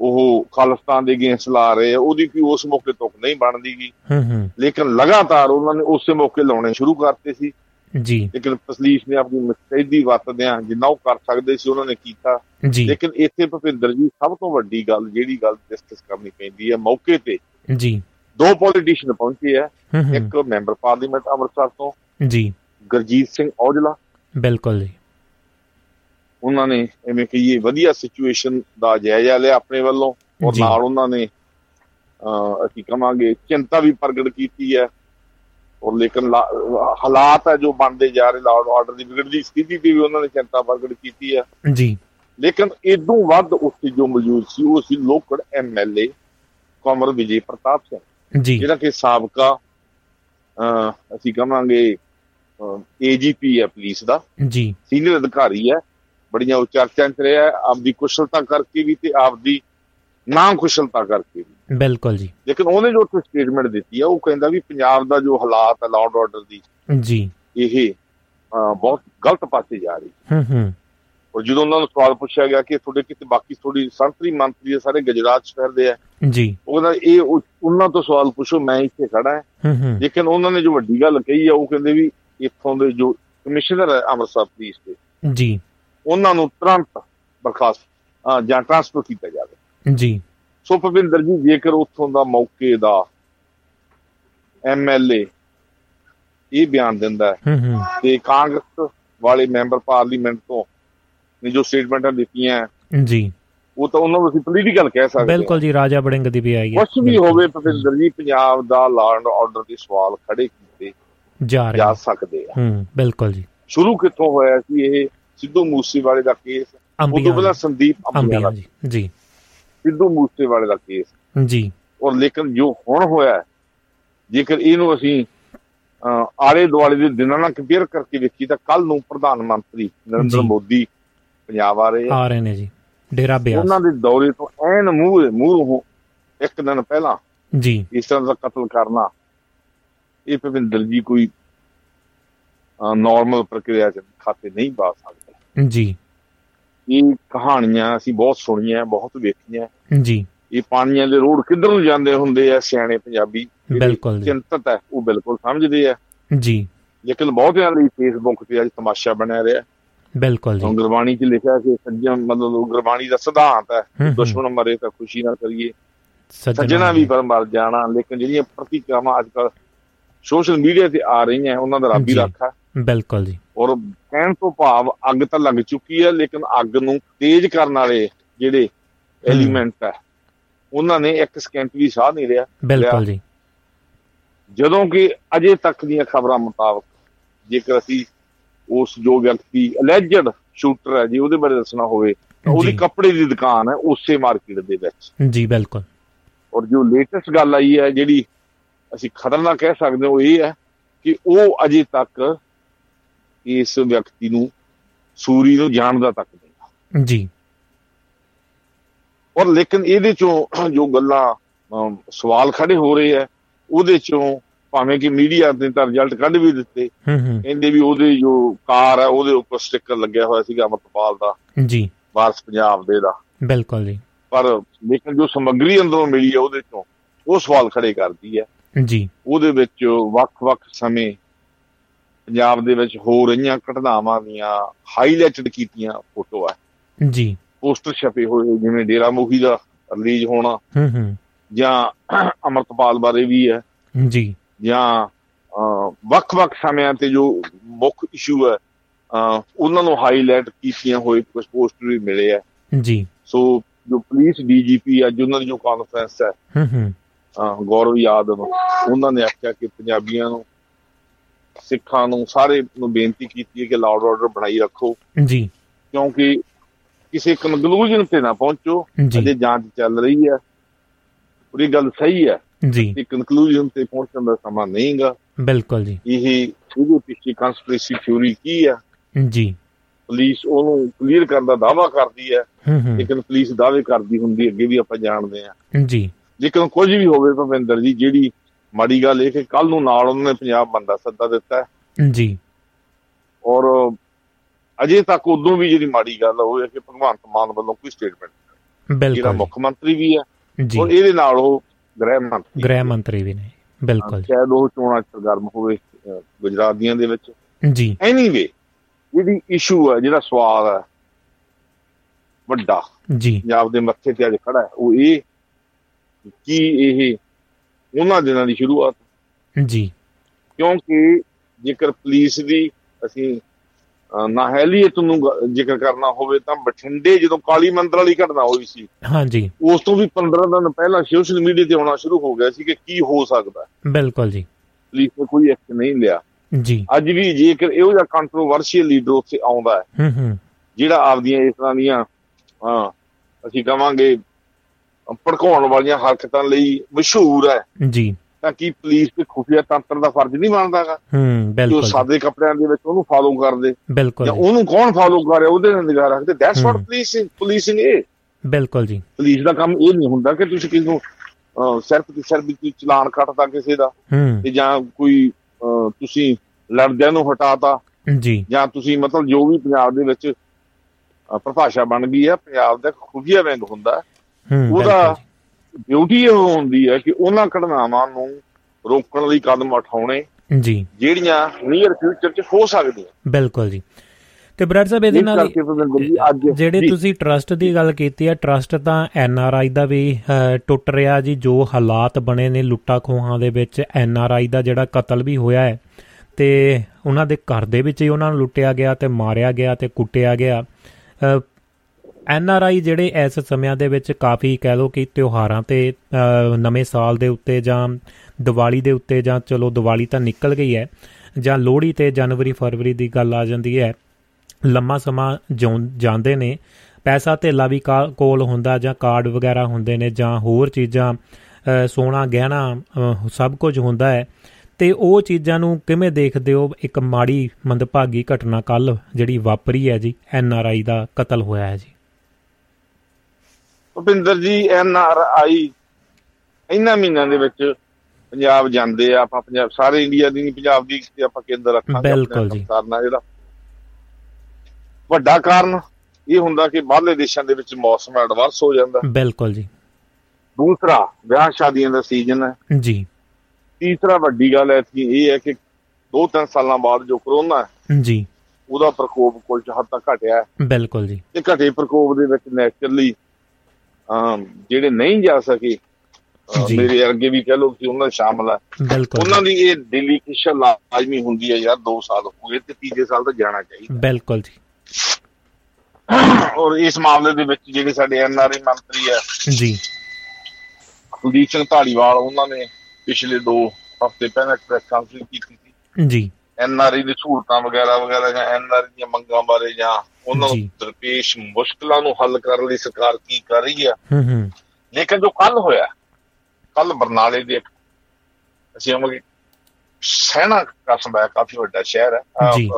C: ਉਹ ਖਾਲਿਸਤਾਨ ਦੇ ਅਗੇਂਸਟ ਲਾ ਰਹੇ ਉਹਦੀ ਕੋਈ ਉਸ ਮੌਕੇ ਤੋਂ ਨਹੀਂ ਬਣਦੀਗੀ
B: ਹੂੰ ਹੂੰ।
C: ਲੇਕਿਨ ਲਗਾਤਾਰ ਉਹਨਾਂ ਨੇ ਉਸੇ ਮੌਕੇ ਲਾਉਣੇ ਸ਼ੁਰੂ ਕਰਤੇ ਸੀ।
B: ਜੀ।
C: ਲੇਕਿਨ ਪੁਲਿਸ ਨੇ ਆਪਣੀ ਮੁਸਤੈਦੀ ਵਰਤਦਿਆਂ ਜਿੰਨਾ ਉਹ ਕਰ ਸਕਦੇ ਸੀ ਉਹਨਾਂ ਨੇ ਕੀਤਾ।
B: ਜੀ।
C: ਲੇਕਿਨ ਇੱਥੇ ਭੁਪਿੰਦਰ ਜੀ ਸਭ ਤੋਂ ਵੱਡੀ ਗੱਲ ਜਿਹੜੀ ਗੱਲ ਡਿਸਕਸ ਕਰਨੀ ਪੈਂਦੀ ਹੈ ਮੌਕੇ ਤੇ
B: ਜੀ।
C: ਦੋ ਪੋਲੀਟੀਸ਼ੀਅਨ ਪਹੁੰਚੇ ਆ ਇੱਕ ਮੈਂਬਰ ਪਾਰਲੀਮੈਂਟ ਅੰਮ੍ਰਿਤਸਰ ਤੋਂ
B: ਜੀ।
C: ਗੁਰਜੀਤ ਸਿੰਘ ਔਜਲਾ।
B: ਬਿਲਕੁਲ ਜੀ।
C: ਉਹਨਾਂ ਨੇ ਐਵੇਂ ਕਹੀਏ ਵਧੀਆ ਸਿਚੁਏਸ਼ਨ ਦਾ ਜਾਇਜ਼ਾ ਲਿਆ ਆਪਣੇ ਵੱਲੋਂ। ਔਰ। ਨਾਲ ਉਹਨਾਂ ਨੇ ਅਸੀਂ ਕਵਾਂਗੇ ਚਿੰਤਾ ਵੀ ਪ੍ਰਗਟ ਕੀਤੀ ਹੈ। ਔਰ ਲੇਕਿਨ ਹਾਲਾਤ ਹੈ ਜੋ ਬਣਦੇ ਜਾ ਰਹੇ ਲਾਅ ਆਰਡਰ ਦੀ ਵਿਗੜਦੀ ਸਥਿਤੀ ਤੇ ਵੀ ਉਹਨਾਂ ਨੇ ਚਿੰਤਾ ਪ੍ਰਗਟ ਕੀਤੀ ਹੈ।
B: ਜੀ।
C: ਲੇਕਿਨ ਇਦੋਂ ਵੱਧ ਉੱਥੇ ਜੋ ਮੌਜੂਦ ਸੀ ਉਹ ਸੀ ਲੋਕੜ ਐਮਐਲਏ ਕਮਰ ਵਿਜੇ ਪ੍ਰਤਾਪ ਸਿੰਘ।
B: ਜੀ।
C: ਜਿਹੜਾ ਕਿ ਸਾਬਕਾ ਅਸੀਂ ਕਵਾਂਗੇ ਏਜੀਪੀ ਹੈ ਪੁਲਿਸ ਦਾ।
B: ਜੀ।
C: ਸੀਨੀਅਰ ਅਧਿਕਾਰੀ ਹੈ। ਬੜੀਆਂ ਉਹ ਚਰਚਾਂ 'ਚ ਰਿਹਾ ਆਪਦੀ ਕੁਸ਼ਲਤਾ ਕਰਕੇ ਵੀ ਤੇ ਆਪਦੀ ਨਾ ਕੁਸ਼ਲਤਾ ਕਰਕੇ ਵੀ।
B: ਬਿਲਕੁਲ ਜੀ।
C: ਲੇਕਿਨ ਉਹਨੇ ਜੋ ਸਟੇਟਮੈਂਟ ਦਿੱਤੀ ਹੈ ਉਹ ਕਹਿੰਦਾ ਵੀ ਪੰਜਾਬ ਦਾ ਜੋ ਹਾਲਾਤ ਹੈ ਲਾਅ ਆਰਡਰ ਦੀ
B: ਜੀ।
C: ਇਹ ਬਹੁਤ ਗਲਤ ਪਾਸੇ ਜਾ ਰਹੀ।
B: ਹੂੰ ਹੂੰ।
C: ਔਰ ਜਦੋਂ ਉਹਨਾਂ ਨੂੰ ਸਵਾਲ ਪੁੱਛਿਆ ਗਿਆ ਕਿ ਤੁਹਾਡੇ ਕਿਤੇ ਬਾਕੀ ਥੋੜੀ ਸੰਤਰੀ ਮੰਤਰੀ ਸਾਰੇ ਗੁਜਰਾਤ 'ਚ ਫਿਰਦੇ ਆ
B: ਜੀ।
C: ਉਹ ਕਹਿੰਦਾ ਇਹ ਉਹ- ਉਹਨਾਂ ਤੋਂ ਸਵਾਲ ਪੁੱਛੋ ਮੈਂ ਇੱਥੇ ਖੜਾ ਹਾਂ।
B: ਹੂੰ ਹੂੰ।
C: ਲੇਕਿਨ ਉਹਨਾਂ ਨੇ ਜੋ ਵੱਡੀ ਗੱਲ ਕਹੀ ਆ ਉਹ ਕਹਿੰਦੇ ਵੀ ਇੱਥੋਂ ਦੇ ਜੋ ਕਮਿਸ਼ਨਰ ਹੈ ਅੰਮ੍ਰਿਤਸਰ ਪੁਲਿਸ ਦੇ
B: ਜੀ।
C: ਉਹਨਾਂ ਨੂੰ ਤੁਰੰਤ ਬਰਖਾਸਤ ਜਾਂ ਟ੍ਰਾਂਸਫਰ ਕੀਤਾ ਜਾਵੇ।
B: ਜੀ।
C: ਸੋ ਭਵਿੰਦਰ ਜੀ ਜੇਕਰ ਉੱਥੋਂ ਦਾ ਮੌਕੇ ਦਾ ਐਮਐਲਏ ਇਹ ਬਿਆਨ ਦਿੰਦਾ ਹੈ ਤੇ ਕਾਂਗਰਸ ਵਾਲੇ ਮੈਂਬਰ ਪਾਰਲੀਮੈਂਟ ਤੋਂ ਨੇ ਜੋ ਸਟੇਟਮੈਂਟਾਂ ਦਿੱਤੀਆਂ ਹੈ,
B: ਜੀ।
C: ਉਹ ਤਾਂ ਉਹਨਾਂ ਨੂੰ ਅਸੀਂ ਪੋਲੀਟੀਕਲ ਕਹਿ ਸਕਦੇ
B: ਬਿਲਕੁਲ ਜੀ ਰਾਜਾ ਬੜਿੰਗ ਦੀ ਵੀ ਆਈ ਹੈ।
C: ਕੁਝ ਵੀ ਹੋਵੇ ਭਵਿੰਦਰ ਜੀ ਪੰਜਾਬ ਦਾ ਲਾਅ ਐਂਡ ਆਰਡਰ ਦੇ ਸਵਾਲ ਖੜੇ ਕੀਤੇ
B: ਜਾ ਰਹੇ
C: ਜਾ ਸਕਦੇ ਆ।
B: ਹੂੰ ਬਿਲਕੁਲ ਜੀ।
C: ਸ਼ੁਰੂ ਕਿੱਥੋਂ ਹੋਇਆ ਸੀ ਇਹ? ਸਿੱਧੂ ਮੂਸੇਵਾਲੇ ਦਾ ਕੇਸ ਉਦੋਂ ਪਹਿਲਾਂ ਸੰਦੀਪ ਅੰਬੀਆਂ
B: ਜੀ ਜੀ।
C: ਸਿੱਧੂ ਮੂਸੇਵਾਲੇ ਦਾ ਕੇਸ।
B: ਜੀ।
C: ਔਰ ਲੇਕਿਨ ਜੋ ਹੁਣ ਹੋਇਆ ਜੇਕਰ ਇਹਨੂੰ ਅਸੀਂ ਆਲੇ ਦੁਆਲੇ ਦੇ ਦਿਨਾਂ ਨਾਲ ਕੰਪੇਅਰ ਕਰਕੇ ਵੇਖੀ ਤਾਂ ਕੱਲ ਨੂੰ ਪ੍ਰਧਾਨ ਮੰਤਰੀ ਨਰਿੰਦਰ। ਮੋਦੀ ਪੰਜਾਬ ਆ ਰਹੇ ਆ।
B: ਆ ਰਹੇ ਨੇ ਜੀ। ਡੇਰਾ ਬਿਆਸ।
C: ਉਹਨਾਂ ਦੇ ਦੌਰੇ ਤੋਂ ਐਨ ਮੂੰਹ ਮੂੰਹ ਇੱਕ ਦਿਨ ਪਹਿਲਾਂ
B: ਜੀ।
C: ਇਸ ਤਰ੍ਹਾਂ ਦਾ ਕਤਲ ਕਰਨਾ ਇਹ ਭਵਿੰਦਰ ਜੀ ਕੋਈ ਨਾਰਮਲ ਪ੍ਰਕਿਰਿਆ ਚ ਖਾਤੇ ਨਹੀਂ ਪਾ ਸਕਦੇ।
B: ਜੀ।
C: ਇਹ ਕਹਾਣੀਆਂ ਅਸੀਂ ਬਹੁਤ ਸੁਣੀਆਂ ਬਹੁਤ ਵੇਖੀਆਂ।
B: ਜੀ।
C: ਇਹ ਪਾਣੀਆਂ ਦੇ ਰੋਡ ਕਿੱਧਰ ਨੂੰ ਜਾਂਦੇ ਹੁੰਦੇ ਆ ਸਿਆਣੇ ਪੰਜਾਬੀ?
B: ਬਿਲਕੁਲ।
C: ਚਿੰਤਤ ਹੈ ਉਹ ਬਿਲਕੁਲ ਸਮਝਦੇ ਆ।
B: ਜੀ।
C: ਲੇਕਿਨ ਬਹੁਤਿਆਂ ਲਈ ਫੇਸਬੁੱਕ ਤੇ ਅੱਜ ਤਮਾਸ਼ਾ ਬਣਿਆ ਰਿਹਾ।
B: ਬਿਲਕੁਲ ਜੀ।
C: ਗੁਰਬਾਣੀ 'ਚ ਲਿਖਿਆ ਕਿ ਸੱਜਣ ਮਤਲਬ ਗੁਰਬਾਣੀ ਦਾ ਸਿਧਾਂਤ ਹੈ। ਦੁਸ਼ਮਣ ਮਰੇ ਤਾਂ ਖੁਸ਼ੀ ਨਾ ਕਰੀਏ। ਸੱਜਣਾ ਵੀ ਪਰ ਮਰ ਜਾਣਾ ਲੇਕਿਨ ਜਿਹੜੀਆਂ ਪ੍ਰਤੀਕਾਵਾਂ ਅੱਜ ਕੱਲ ਸੋਸ਼ਲ ਮੀਡੀਆ ਤੇ ਆ ਰਹੀਆਂ ਉਹਨਾਂ ਦਾ ਰੱਬ ਹੀ। ਰੱਖਾ
B: ਬਿਲਕੁਲ ਜੀ।
C: ਔਰ ਕਹਿਣ ਤੋਂ ਭਾਵ ਅੱਗ ਤਾਂ ਲੱਗ ਚੁੱਕੀ ਹੈ ਲੇਕਿਨ ਅੱਗ ਨੂੰ ਤੇਜ਼ ਕਰਨ ਵਾਲੇ ਜਿਹੜੇ ਐਲੀਮੈਂਟ ਹੈ ਉਹਨਾਂ ਨੇ ਇੱਕ ਸਕਿੰਟ ਵੀ ਸਾਹ ਨਹੀਂ ਲਿਆ।
B: ਬਿਲਕੁਲ ਜੀ।
C: ਜਦੋਂ ਕਿ ਅਜੇ ਤੱਕ ਦੀਆਂ ਖਬਰਾਂ ਮੁਤਾਬਕ ਜੇਕਰ ਅਸੀਂ ਉਸ ਜੋ ਵਿਅਕਤੀ ਅਲੈਜਡ ਸ਼ੂਟਰ ਹੈ ਜੀ ਉਹਦੇ ਬਾਰੇ ਦੱਸਣਾ ਹੋਵੇ ਉਹਦੀ। ਕੱਪੜੇ ਦੀ ਦੁਕਾਨ ਹੈ ਉਸੇ ਮਾਰਕੀਟ ਦੇ ਵਿੱਚ।
B: ਜੀ ਬਿਲਕੁਲ।
C: ਔਰ ਜੋ ਲੇਟੈਸਟ ਗੱਲ ਆਈ ਹੈ ਜਿਹੜੀ ਅਸੀਂ ਖਤਰਨਾਕ ਕਹਿ ਸਕਦੇ ਹਾਂ ਉਹ ਇਹ ਹੈ ਕਿ ਉਹ ਅਜੇ ਤੱਕ ਇਸ ਵਿਅਕਤੀ ਨੂੰ ਸੂਰੀ ਨੂੰ ਜਾਣਦਾ ਤੱਕ ਨਹੀਂ।
B: ਜੀ।
C: ਔਰ ਲੇਕਿਨ ਇਹਦੇ ਚੋਂ ਜੋ ਗੱਲਾਂ ਸਵਾਲ ਖੜੇ ਹੋ ਰਹੇ ਆ ਉਹਦੇ ਚੋਂ ਭਾਵੇਂ ਕਿ ਮੀਡੀਆ ਨੇ ਤਾਂ ਰਿਜ਼ਲਟ ਕੱਢ ਵੀ ਦਿੱਤੇ। ਕਹਿੰਦੇ ਵੀ ਉਹਦੇ ਜੋ ਕਾਰ ਹੈ ਉਹਦੇ ਉੱਪਰ ਸਟicker ਲੱਗਿਆ ਹੋਇਆ ਸੀਗਾ ਅਮਰਪਾਲ ਦਾ।
B: ਜੀ।
C: ਵਾਰਸ ਪੰਜਾਬ ਦੇ ਦਾ।
B: ਬਿਲਕੁਲ ਜੀ।
C: ਪਰ ਲੇਕਿਨ ਜੋ ਸਮੱਗਰੀ ਅੰਦਰੋਂ ਮਿਲੀ ਹੈ ਉਹਦੇ ਚੋਂ ਉਹ ਸਵਾਲ ਖੜੇ ਕਰਦੀ ਹੈ
B: ਜੀ।
C: ਉਹਦੇ ਵਿੱਚ ਵੱਖ-ਵੱਖ ਸਮੇਂ ਪੰਜਾਬ ਦੇ ਵਿੱਚ ਹੋ ਰਹੀਆਂ ਘਟਨਾਵਾਂ ਦੀਆਂ ਹਾਈਲਾਈਟਡ ਕੀਤੀਆਂ ਫੋਟੋ ਆ।
B: ਜੀ।
C: ਪੋਸਟਰ ਛਪੇ ਹੋਏ ਜਿਵੇਂ ਡੇਰਾ ਮੁਖੀ ਦਾ ਰਿਲੀਜ਼ ਹੋਣਾ
B: ਹੂੰ ਹੂੰ।
C: ਜਾਂ ਅਮਰਤਪਾਲ ਬਾਰੇ ਵੀ ਹੈ।
B: ਜੀ।
C: ਜਾਂ ਵੱਖ-ਵੱਖ ਸਮਿਆਂ ਤੇ ਜੋ ਮੁੱਖ ਇਸ਼ੂ ਹੈ ਉਹਨਾਂ ਨੂੰ ਹਾਈਲਾਈਟ ਕੀਤੀਆਂ ਹੋਏ ਕੁਝ ਪੋਸਟਰ ਵੀ ਮਿਲੇ ਆ।
B: ਜੀ।
C: ਸੋ ਜੋ ਪੁਲਿਸ ਡੀਜੀਪੀ ਅੱਜ ਉਹਨਾਂ ਦੀ ਜੋ ਕਾਨਫਰੰਸ ਹੈ
B: ਹੂੰ ਹੂੰ।
C: ਗੌਰਵ ਯਾਦਵ ਉਹਨਾਂ ਨੇ ਆਖਿਆ ਕਿ ਪੰਜਾਬੀਆਂ ਨੂੰ ਸਿੱਖਾਂ ਨੂੰ ਸਾਰੇ ਨੂੰ ਬੇਨਤੀ ਕੀਤੀ ਹੈ ਕਿ ਲਾਰਡ ਆਰਡਰ ਬਣਾਈ ਰੱਖੋ।
B: ਜੀ।
C: ਕਿਉਂਕਿ ਕਿਸੇ ਕਨਕਲੂਜਨ ਤੇ ਨਾ ਪਹੁੰਚੋ ਅਜੇ ਜਾਂਚ ਚੱਲ ਰਹੀ ਹੈ। ਪੂਰੀ ਗੱਲ ਸਹੀ ਹੈ।
B: ਜੀ।
C: ਕਿ ਕਨਕਲੂਜਨ ਤੇ ਪਹੁੰਚਣ ਦਾ ਸਮਾਂ ਨਹੀਂਗਾ।
B: ਬਿਲਕੁਲ ਜੀ।
C: ਇਹ ਇਹਦੇ ਪਿੱਛੇ ਕਨਸਪੀਰੇਸੀ ਥਿਉਰੀ ਕੀ ਹੈ?
B: ਜੀ।
C: ਪੁਲਿਸ ਉਹਨੂੰ ਕਲੀਅਰ ਕਰਨ ਦਾ ਦਾਵਾ ਕਰਦੀ ਹੈ। ਲੇਕਿਨ ਪੁਲਿਸ ਦਾਅਵੇ ਕਰਦੀ ਹੁੰਦੀ ਅੱਗੇ ਵੀ ਆਪਾਂ ਜਾਣਦੇ ਹਾਂ।
B: ਜੀ।
C: ਲੇਕਿਨ ਕੁਝ ਵੀ ਹੋਵੇ ਭਵਿੰਦਰ ਜੀ ਜਿਹੜੀ ਮਾੜੀ ਗੱਲ ਇਹ ਕਿ ਕੱਲ ਨੂੰ ਨਾਲ ਉਹਨਾਂ ਨੇ ਪੰਜਾਬ ਬੰਦਾ ਸੱਦਾ ਦਿੱਤਾ
B: ਹੈ। ਜੀ।
C: ਔਰ ਅਜੇ ਤੱਕ ਉਦੋਂ ਵੀ ਜਿਹੜੀ ਮਾੜੀ ਗੱਲ ਉਹ ਹੈ ਕਿ ਭਗਵੰਤ ਮਾਨ ਵੱਲੋਂ ਕੋਈ ਸਟੇਟਮੈਂਟ
B: ਬਿਲਕੁਲ।
C: ਜਿਹੜਾ ਮੁੱਖ ਮੰਤਰੀ ਵੀ ਹੈ
B: ਜੀ।
C: ਔਰ ਇਹਦੇ ਨਾਲ ਉਹ ਗ੍ਰਹਿ ਮੰਤਰੀ
B: ਗ੍ਰਹਿ ਮੰਤਰੀ ਵੀ ਨੇ। ਬਿਲਕੁਲ।
C: ਸ਼ਾਇਦ ਉਹ ਚੋਣਾਂ ਸਰਗਰਮ ਹੋਵੇ ਗੁਜਰਾਤ ਦੀਆਂ ਦੇ ਵਿੱਚ।
B: ਜੀ।
C: ਐਨੀਵੇ ਜਿਹੜੀ ਇਸ਼ੂ ਹੈ ਜਿਹੜਾ ਸਵਾਲ ਹੈ ਵੱਡਾ
B: ਜੀ।
C: ਪੰਜਾਬ ਦੇ ਮੱਥੇ ਤੇ ਅੱਜ ਖੜਾ ਹੈ ਉਹ ਇਹ ਕੀ ਇਹ ਉਹਨਾਂ ਦਿਨਾਂ ਦੀ ਸ਼ੁਰੂਆਤ।
B: ਜੀ।
C: ਕਿਉਂਕਿ ਜੇਕਰ ਪੁਲਿਸ ਦੀ ਅਸੀਂ ਨਾਹਲੀਅਤ ਨੂੰ ਜ਼ਿਕਰ ਕਰਨਾ ਹੋਵੇ ਤਾਂ ਬਠਿੰਡੇ ਜਦੋਂ ਕਾਲੀ ਮੰਦਰ ਵਾਲੀ ਘਟਨਾ ਹੋਈ ਸੀ
B: ਹਾਂਜੀ।
C: ਉਸ ਤੋਂ ਵੀ 15 ਦਿਨ ਪਹਿਲਾਂ ਸੋਸ਼ਲ ਮੀਡੀਆ ਤੇ ਆਉਣਾ ਸ਼ੁਰੂ ਹੋ ਗਿਆ ਸੀ ਕਿ ਕੀ ਹੋ ਸਕਦਾ
B: ਬਿਲਕੁਲ ਜੀ।
C: ਪੁਲਿਸ ਨੇ ਕੋਈ ਐਕਸ਼ਨ ਨਹੀਂ ਲਿਆ।
B: ਜੀ।
C: ਅੱਜ ਵੀ ਜੇਕਰ ਇਹੋ ਜਿਹਾ ਕੰਟਰੋਵਰਸ਼ੀਅਲ ਲੀਡਰ ਉੱਥੇ ਆਉਂਦਾ ਹੈ
B: ਹੂੰ ਹੂੰ।
C: ਜਿਹੜਾ ਆਪਦੀਆਂ ਇਸ ਤਰ੍ਹਾਂ ਦੀਆਂ ਹਾਂ ਅਸੀਂ ਕਵਾਂਗੇ ਭੜਕਾਉਣ ਵਾਲੀਆਂ ਹਰਕਤਾਂ ਲਈ ਮਸ਼ਹੂਰ ਹੈ।
B: ਜੀ।
C: ਤਾਂ ਕੀ ਪੁਲਿਸ ਤੇ ਖੁਫੀਆ ਤੰਤਰ ਦਾ ਫਰਜ਼ ਨਹੀਂ ਬਣਦਾਗਾ
B: ਹੂੰ
C: ਜੋ
B: ਬਿਲਕੁਲ।
C: ਸਾਦੇ ਕੱਪੜਿਆਂ ਦੇ ਵਿੱਚ ਉਹਨੂੰ ਫਾਲੋ ਕਰਦੇ।
B: ਬਿਲਕੁਲ
C: ਜਾਂ
B: ਜੀ,
C: ਉਹਨੂੰ ਕੌਣ ਫਾਲੋ ਕਰ ਰਿਹਾ? ਉਹਦੇ ਨਾਲ ਨਿਗਾਹ ਰੱਖਦੇ। That's what. ਪੁਲਿਸ ਪੁਲਿਸਿੰਗ ਇਹ।
B: ਬਿਲਕੁਲ ਜੀ।
C: ਪੁਲਿਸ ਦਾ ਕੰਮ ਇਹ ਨਹੀਂ ਹੁੰਦਾ ਕਿ ਤੁਸੀਂ ਕਿਸੇ ਨੂੰ ਸਿਰਫ ਤੇ ਸਿਰਫ ਕੋਈ ਚਲਾਨ ਕੱਟਦਾ ਕਿਸੇ ਦਾ। ਤੇ ਜਾਂ ਕੋਈ ਤੁਸੀਂ ਲੜਦਿਆਂ ਨੂੰ ਹਟਾਤਾ।
B: ਜੀ।
C: ਜਾਂ ਤੁਸੀਂ ਮਤਲਬ ਜੋ ਵੀ ਪੰਜਾਬ ਦੇ ਵਿੱਚ ਪਰਿਭਾਸ਼ਾ ਬਣ ਗਈ ਹੈ ਪੰਜਾਬ ਦਾ ਖੁਫੀਆ ਵਿੰਗ ਹੁੰਦਾ ਉਹਦਾ ਡਿਊਟੀ ਇਹ ਹੁੰਦੀ ਹੈ ਕਿ ਉਹਨਾਂ ਘਟਨਾਵਾਂ ਨੂੰ ਰੋਕਣ ਲਈ ਕਦਮ ਉਠਾਉਣੇ
B: ਜੀ।
C: ਜਿਹੜੀਆਂ ਨੀਅਰ ਫਿਊਚਰ 'ਚ ਹੋ ਸਕਦੀਆਂ।
B: ਬਿਲਕੁਲ ਜੀ। ਤੇ ਬ੍ਰੈਡ ਸਾਹਿਬ ਇਹਦੇ ਨਾਲ ਜਿਹੜੇ ਤੁਸੀਂ ਟਰਸਟ ਦੀ ਗੱਲ ਕੀਤੀ ਹੈ ਟਰਸਟ ਤਾਂ ਐਨ ਆਰ ਆਈ ਦਾ ਵੀ ਟੁੱਟ ਰਿਹਾ ਜੀ। ਜੋ ਹਾਲਾਤ ਬਣੇ ਨੇ ਲੁੱਟਾ ਖੋਹਾਂ ਦੇ ਵਿੱਚ ਐਨ ਆਰ ਆਈ ਦਾ ਜਿਹੜਾ ਕਤਲ ਵੀ ਹੋਇਆ ਹੈ ਤੇ ਉਹਨਾਂ ਦੇ ਘਰ ਦੇ ਵਿੱਚ ਹੀ ਉਹਨਾਂ ਨੂੰ ਲੁੱਟਿਆ ਗਿਆ ਤੇ ਮਾਰਿਆ ਗਿਆ ਤੇ ਕੁੱਟਿਆ ਗਿਆ। ਐਨ ਆਰ ਆਈ ਜਿਹੜੇ ਇਸ ਸਮਿਆਂ ਦੇ ਵਿੱਚ ਕਾਫੀ ਕਹਿ ਲੋ ਕਿ ਤਿਉਹਾਰਾਂ ਤੇ ਅਹ, ਨਵੇਂ ਸਾਲ ਦੇ ਉੱਤੇ ਜਾਂ ਦੀਵਾਲੀ ਦੇ ਉੱਤੇ ਜਾਂ ਚਲੋ ਦੀਵਾਲੀ ਤਾਂ ਨਿਕਲ ਗਈ ਹੈ ਜਾਂ ਲੋਹੜੀ ਤੇ ਜਨਵਰੀ ਫਰਵਰੀ ਦੀ ਗੱਲ ਆ ਜਾਂਦੀ ਹੈ ਲੰਮਾ ਸਮਾਂ ਜਿਉਂ ਜਾਂਦੇ ਨੇ ਪੈਸਾ ਧੇਲਾ ਵੀ ਕਾ- ਕੋਲ ਹੁੰਦਾ ਜਾਂ ਕਾਰਡ ਵਗੈਰਾ ਹੁੰਦੇ ਨੇ ਜਾਂ ਹੋਰ ਚੀਜ਼ਾਂ ਅ, ਸੋਨਾ ਗਹਿਣਾ ਅ, ਸਭ ਕੁਝ ਹੁੰਦਾ ਹੈ ਤੇ ਉਹ ਚੀਜ਼ਾਂ ਨੂੰ ਕਿਵੇਂ ਦੇਖਦੇ ਹੋ? ਇੱਕ ਮਾੜੀ ਮੰਦਭਾਗੀ ਘਟਨਾ ਕੱਲ ਜਿਹੜੀ ਵਾਪਰੀ ਹੈ ਜੀ ਐਨ ਆਰ ਆਈ ਦਾ ਕਤਲ ਹੋਇਆ ਹੈ ਜੀ।
C: Bhupinder ji N R I ਇਹਨਾਂ ਮਹੀਨਿਆਂ ਦੇ ਵਿੱਚ ਪੰਜਾਬ ਜਾਂਦੇ ਆ ਆਪਾਂ ਪੰਜਾਬ ਸਾਰੇ ਇੰਡੀਆ ਦੀ ਨਹੀਂ ਪੰਜਾਬ ਦੀ ਤੇ ਆਪਾਂ ਕੇਂਦਰ ਰੱਖਾਂਗੇ
B: ਬਿਲਕੁਲ ਜੀ।
C: ਕਰਨਾ ਜਿਹੜਾ। ਵੱਡਾ ਕਾਰਨ ਇਹ ਹੁੰਦਾ ਕਿ ਬਾਹਰਲੇ ਦੇਸ਼ਾਂ ਦੇ ਵਿੱਚ ਮੌਸਮ ਐਡਵਰਸ ਹੋ ਜਾਂਦਾ।
B: ਬਿਲਕੁਲ ਜੀ।
C: ਦੂਸਰਾ ਵਿਆਹ ਸ਼ਾਦੀਆਂ ਦਾ ਸੀਜ਼ਨ ਹੈ।
B: ਜੀ।
C: ਤੀਸਰਾ ਵੱਡੀ ਗੱਲ ਐਤਕੀ ਇਹ ਹੈ ਕਿ ਦੋ ਤਿੰਨ ਸਾਲਾਂ ਬਾਅਦ ਜੋ ਕਰੋਨਾ ਹੈ
B: ਜੀ।
C: ਉਹਦਾ ਪ੍ਰਕੋਪ ਕੁਝ ਹੱਦ ਤੱਕ ਘਟਿਆ ਹੈ।
B: ਬਿਲਕੁਲ ਜੀ।
C: ਤੇ ਘਟੇ ਪ੍ਰਕੋਪ ਦੇ ਵਿੱਚ ਨੈਚੁਰਲੀ ਜਿਹੜੇ ਨਹੀਂ ਜਾ ਸਕੇ। ਮੇਰੇ ਅੱਗੇ ਵੀ ਕਹਿ ਲੋ ਕਿ ਉਹਨਾਂ ਸ਼ਾਮਲ ਹੈ
B: ਬਿਲਕੁਲ।
C: ਉਹਨਾਂ ਦੀ ਇਹ ਡੈਲੀਗੇਸ਼ਨ ਲਾਜ਼ਮੀ ਹੁੰਦੀ ਹੈ ਯਾਰ 2 ਸਾਲ ਹੋ ਗਏ ਤੇ ਤੀਜੇ ਸਾਲ ਤਾਂ ਜਾਣਾ ਚਾਹੀਦਾ।
B: ਬਿਲਕੁਲ ਜੀ।
C: ਔਰ ਇਸ ਮਾਮਲੇ ਦੇ ਵਿੱਚ ਜਿਹੜੇ ਸਾਡੇ ਐਨਆਰਆਈ ਮੰਤਰੀ ਹੈ
B: ਜੀ।
C: ਕੁਲਦੀਪ ਸਿੰਘ ਢਾਲੀਵਾਲ ਉਹਨਾਂ ਨੇ ਪਿਛਲੇ 2 ਹਫ਼ਤੇ ਪਹਿਲਾਂ ਪ੍ਰੈਸ ਕਾਨਫਰੰਸ ਕੀਤੀ ਸੀ।
B: ਜੀ।
C: ਐਨਆਰਆਈ ਦੀ ਸਹੂਲਤਾਂ ਵਗੈਰਾ ਵਗੈਰਾ ਜਾਂ ਐਨਆਰਆਈ ਦੀਆਂ ਮੰਗਾਂ ਬਾਰੇ ਜਾਂ ਉਹਨਾਂ ਨੂੰ ਦਰਪੇਸ਼ ਮੁਸ਼ਕਲਾਂ ਨੂੰ ਹੱਲ ਕਰਨ ਲਈ ਸਰਕਾਰ ਕੀ ਕਰ ਰਹੀ ਹੈ?
B: ਹੂੰ ਹੂੰ।
C: ਲੇਕਿਨ ਜੋ ਕੱਲ ਹੋਇਆ ਕੱਲ ਬਰਨਾਲੇ ਦੇ ਅਸੀਂ ਆਵਾਂਗੇ ਸੈਣਾ ਕਸਬਾ ਕਾਫੀ ਵੱਡਾ ਸ਼ਹਿਰ ਹੈ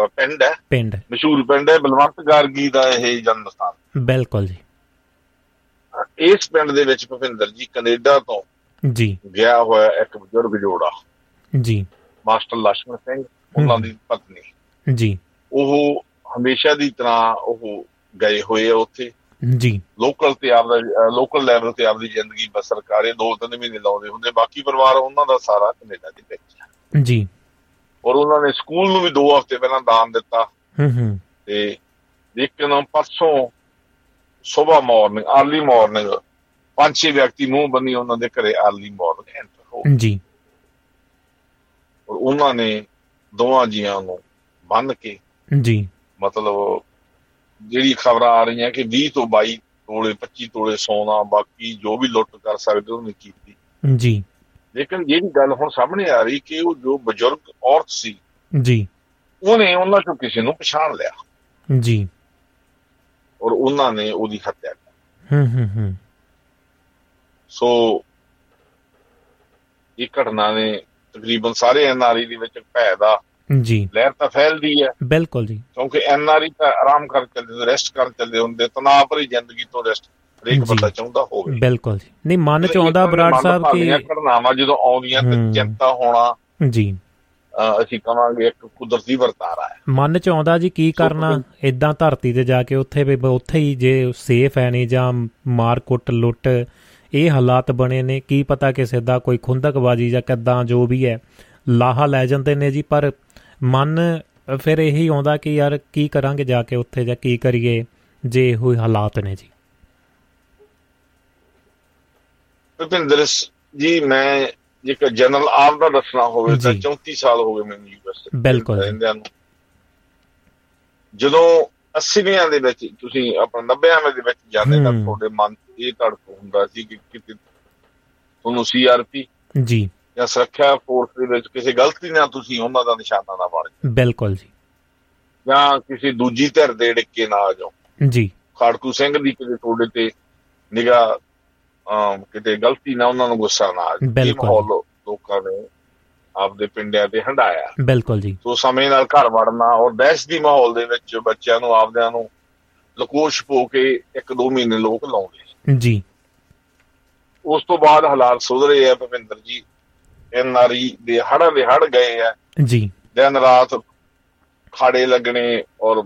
C: ਪਿੰਡ ਹੈ।
B: ਪਿੰਡ।
C: ਮਸ਼ਹੂਰ ਪਿੰਡ ਹੈ ਬਲਵੰਤ ਗਾਰਗੀ ਦਾ ਇਹ ਜਨਮ ਸਥਾਨ
B: ਬਿਲਕੁਲ ਜੀ।
C: ਇਸ ਪਿੰਡ ਦੇ ਵਿੱਚ ਭਵਿੰਦਰ ਜੀ ਕੈਨੇਡਾ ਤੋਂ
B: ਜੀ।
C: ਗਿਆ ਹੋਇਆ ਇੱਕ ਬਜ਼ੁਰਗ ਜੋੜਾ।
B: ਜੀ।
C: ਮਾਸਟਰ ਲక్ష్ਮਣ ਸਿੰਘ ਉਹਨਾਂ ਦੀ ਪਤਨੀ।
B: ਜੀ।
C: ਉਹ ਹਮੇਸ਼ਾ ਦੀ ਤਰ੍ਹਾਂ ਉਹ ਗਏ ਹੋਏ ਆ ਉੱਥੇ।
B: ਜੀ।
C: ਲੋਕਲ ਤੇ ਆਪ ਦਾ ਲੋਕਲ ਲੈਵਲ ਤੇ ਆਪ ਦੀ ਜ਼ਿੰਦਗੀ ਬਸਰ ਕਰੇ ਦੋ ਤਿੰਨ ਮਹੀਨੇ ਲਾਉਂਦੇ ਹੁੰਦੇ। ਬਾਕੀ ਪਰਿਵਾਰ ਉਹਨਾਂ ਦਾ ਸਾਰਾ ਕੈਨੇਡਾ ਦੇ ਵਿੱਚ
B: ਜੀ।
C: ਔਰ ਉਹਨਾਂ ਨੇ ਸਕੂਲ ਨੂੰ ਵੀ 2 ਹਫ਼ਤੇ ਪਹਿਲਾਂ ਦਾਨ ਦਿੱਤਾ।
B: ਹੂੰ ਹੂੰ।
C: ਤੇ ਦੇਖਣਾ ਪਰਸੋਂ ਸਵੇਰ ਮਾਰਨਿੰਗ अर्ਲੀ ਮਾਰਨਿੰਗ ਪੰਜ ਛੇ ਵਿਅਕਤੀ ਮੂੰਹ ਬੰਨੀ ਉਹਨਾਂ ਦੇ ਘਰੇ अर्ਲੀ ਮਾਰਨਿੰਗ ਐਂਟਰ ਹੋ
B: ਜੀ।
C: ਔਰ ਉਹਨਾਂ ਨੇ ਦੋਵਾਂ ਜੀਆਂ ਨੂੰ ਬੰਨ ਕੇ
B: ਜੀ।
C: ਮਤਲਬ ਜਿਹੜੀ ਖਬਰਾਂ ਆ ਰਹੀਆਂ ਕਿ 20 ਤੋਂ 22 ਤੋਲੇ 25 ਤੋਲੇ ਸੋਨਾ ਬਾਕੀ ਜੋ ਵੀ ਲੁੱਟ ਕਰ ਸਕਦੇ ਉਹਨੇ ਕੀਤੀ।
B: ਜੀ।
C: ਲੇਕਿਨ ਜਿਹੜੀ ਗੱਲ ਹੁਣ ਸਾਹਮਣੇ ਆ ਰਹੀ ਕਿ ਉਹ ਜੋ ਬਜ਼ੁਰਗ ਔਰਤ ਸੀ
B: ਜੀ।
C: ਉਹਨੇ ਉਹਨਾਂ ਚੋਂ ਕਿਸੇ ਨੂੰ ਪਛਾਣ ਲਿਆ।
B: ਜੀ।
C: ਔਰ ਉਹਨਾਂ ਨੇ ਉਹਦੀ ਹੱਤਿਆ
B: ਕੀਤੀ। ਹੂੰ ਹੂੰ ਹੂੰ।
C: ਸੋ ਇਹ ਘਟਨਾ ਨੇ ਤਕਰੀਬਨ ਸਾਰੇ ਐਨਆਰਈ ਦੇ ਵਿੱਚ ਭੈ ਦਾ
B: ਜੀ।
C: ਲਹਿਰ ਤਾਂ ਫੈਲਦੀ ਹੈ।
B: ਬਿਲਕੁਲ ਜੀ।
C: ਕਿਉਂਕਿ ਐਨਆਰਈ ਤਾਂ ਆਰਾਮ ਕਰ ਚੱਲਦੇ ਰੈਸਟ ਕਰ ਚੱਲਦੇ ਹੁੰਦੇ ਤਣਾਅ ਭਰੀ ਜ਼ਿੰਦਗੀ ਤੋਂ ਰੈਸਟ ਹਰੇਕ ਬੰਦਾ ਚਾਹੁੰਦਾ ਹੋਵੇ।
B: ਬਿਲਕੁਲ ਜੀ। ਨਹੀਂ ਮਨ ਚ ਆਉਂਦਾ ਬਰਾੜ ਸਾਹਿਬ ਕਿ
C: ਘਟਨਾਵਾਂ ਜਦੋਂ ਆਉਂਦੀਆਂ ਤੇ ਚਿੰਤਾ ਹੋਣਾ
B: ਜੀ।
C: ਅਸੀਂ ਕਹਾਂਗੇ ਇੱਕ ਕੁਦਰਤੀ ਵਰਤਾਰਾ ਹੈ।
B: ਮਨ ਚ ਆਉਂਦਾ ਜੀ ਕੀ ਕਰਨਾ ਇਦਾਂ ਧਰਤੀ ਤੇ ਜਾ ਕੇ ਉੱਥੇ ਵੀ ਉੱਥੇ ਹੀ ਜੇ ਸੇਫ ਹੈ ਨਹੀਂ ਜਾਂ ਮਾਰ ਕੁੱਟ ਲੁੱਟ ਇਹ ਹਾਲਾਤ ਬਣੇ ਨੇ ਕੀ ਪਤਾ ਕਿਸੇ ਦਾ ਕੋਈ ਖੁੰਦਕਬਾਜੀ ਜਾਂ ਕਿੱਦਾਂ ਜੋ ਵੀ ਹੈ। ਲਾਹਾ ਲੈ ਜਾਂਦੇ ਨੇ ਜੀ ਪਰ ਮਨ ਫਿਰ ਇਹੀ ਆਉਂਦਾ ਕਿ ਯਾਰ ਕੀ ਕਰਾਂਗੇ ਜਾ ਕੇ ਉੱਥੇ ਜਾਂ ਕੀ ਕਰੀਏ ਜੇ ਇਹੋ ਹਾਲਾਤ ਨੇ ਜੀ।
C: ਭਿੰਦਰ ਜੀ ਮੈਂ ਜੇਕਰ ਜਨਰਲ ਆਪ ਦਾ ਦੱਸਣਾ ਹੋਵੇ ਤਾਂ 34 ਸਾਲ ਹੋ ਗਏ ਮੈਨੂੰ ਯੂਐਸ
B: ਬਿਲਕੁਲ
C: ਜਦੋਂ 80ਵਿਆਂ ਦੇ ਵਿੱਚ ਤੁਸੀਂ ਆਪਣਾ 90ਵਿਆਂ ਦੇ ਵਿੱਚ ਜਾਂਦੇ ਤਾਂ ਤੁਹਾਡੇ ਮਨ ਇਹ ਧੜਕ ਹੁੰਦਾ ਸੀ ਕਿ ਕਿਤੇ ਤੁਹਾਨੂੰ ਸੀਆਰਪੀ
B: ਜੀ।
C: ਜਾਂ ਸੁਰੱਖਿਆ ਫੋਰਸ ਦੇ ਵਿੱਚ ਕਿਸੇ ਗਲਤੀ ਨਾਲ ਤੁਸੀਂ ਉਹਨਾਂ ਦਾ ਨਿਸ਼ਾਨਾ ਨਾ ਬਣ
B: ਜਾਓ। ਬਿਲਕੁਲ ਜੀ।
C: ਜਾਂ ਕਿਸੇ ਦੂਜੀ ਧਿਰ ਦੇ ਡਿੱਕੇ ਨਾ ਆ ਜਾਓ।
B: ਜੀ।
C: ਖਾੜਕੂ ਸਿੰਘ ਦੀ ਕਿਤੇ ਤੁਹਾਡੇ ਤੇ ਨਿਗਾਹ ਕਿਤੇ ਗਲਤੀ ਨਾਲ ਉਹਨਾਂ ਨੂੰ ਗੁੱਸਾ ਨਾ ਆ
B: ਜਾਏ ਇਹ ਮਾਹੌਲ
C: ਲੋਕਾਂ ਨੇ ਆਪਦੇ ਪਿੰਡਾਂ ਤੇ ਹੰਡਾਇਆ
B: ਬਿਲਕੁਲ ਜੀ।
C: ਸੋ ਸਮੇਂ ਨਾਲ ਘਰ ਵੜਨਾ ਔਰ ਦਹਿਸ਼ਤ ਦੀ ਮਾਹੌਲ ਦੇ ਵਿੱਚ ਬੱਚਿਆਂ ਨੂੰ ਆਪਦਿਆਂ ਨੂੰ ਲਕੋਸ਼ ਪੋ ਕੇ ਇੱਕ ਦੋ ਮਹੀਨੇ ਲੋਕ ਲਾਉਂਦੇ
B: ਜੀ।
C: ਉਸ ਤੋਂ ਬਾਅਦ ਹਾਲਾਤ ਸੁਧਰੇ ਆ ਭਵਿੰਦਰ ਜੀ। ਐਨਆਰਈ ਦੇ ਹੜਾਂ ਦੇ ਹੜ ਗਏ ਆ।
B: ਜੀ।
C: ਦਿਨ ਰਾਤ ਖਾੜੇ ਲੱਗਣੇ ਔਰ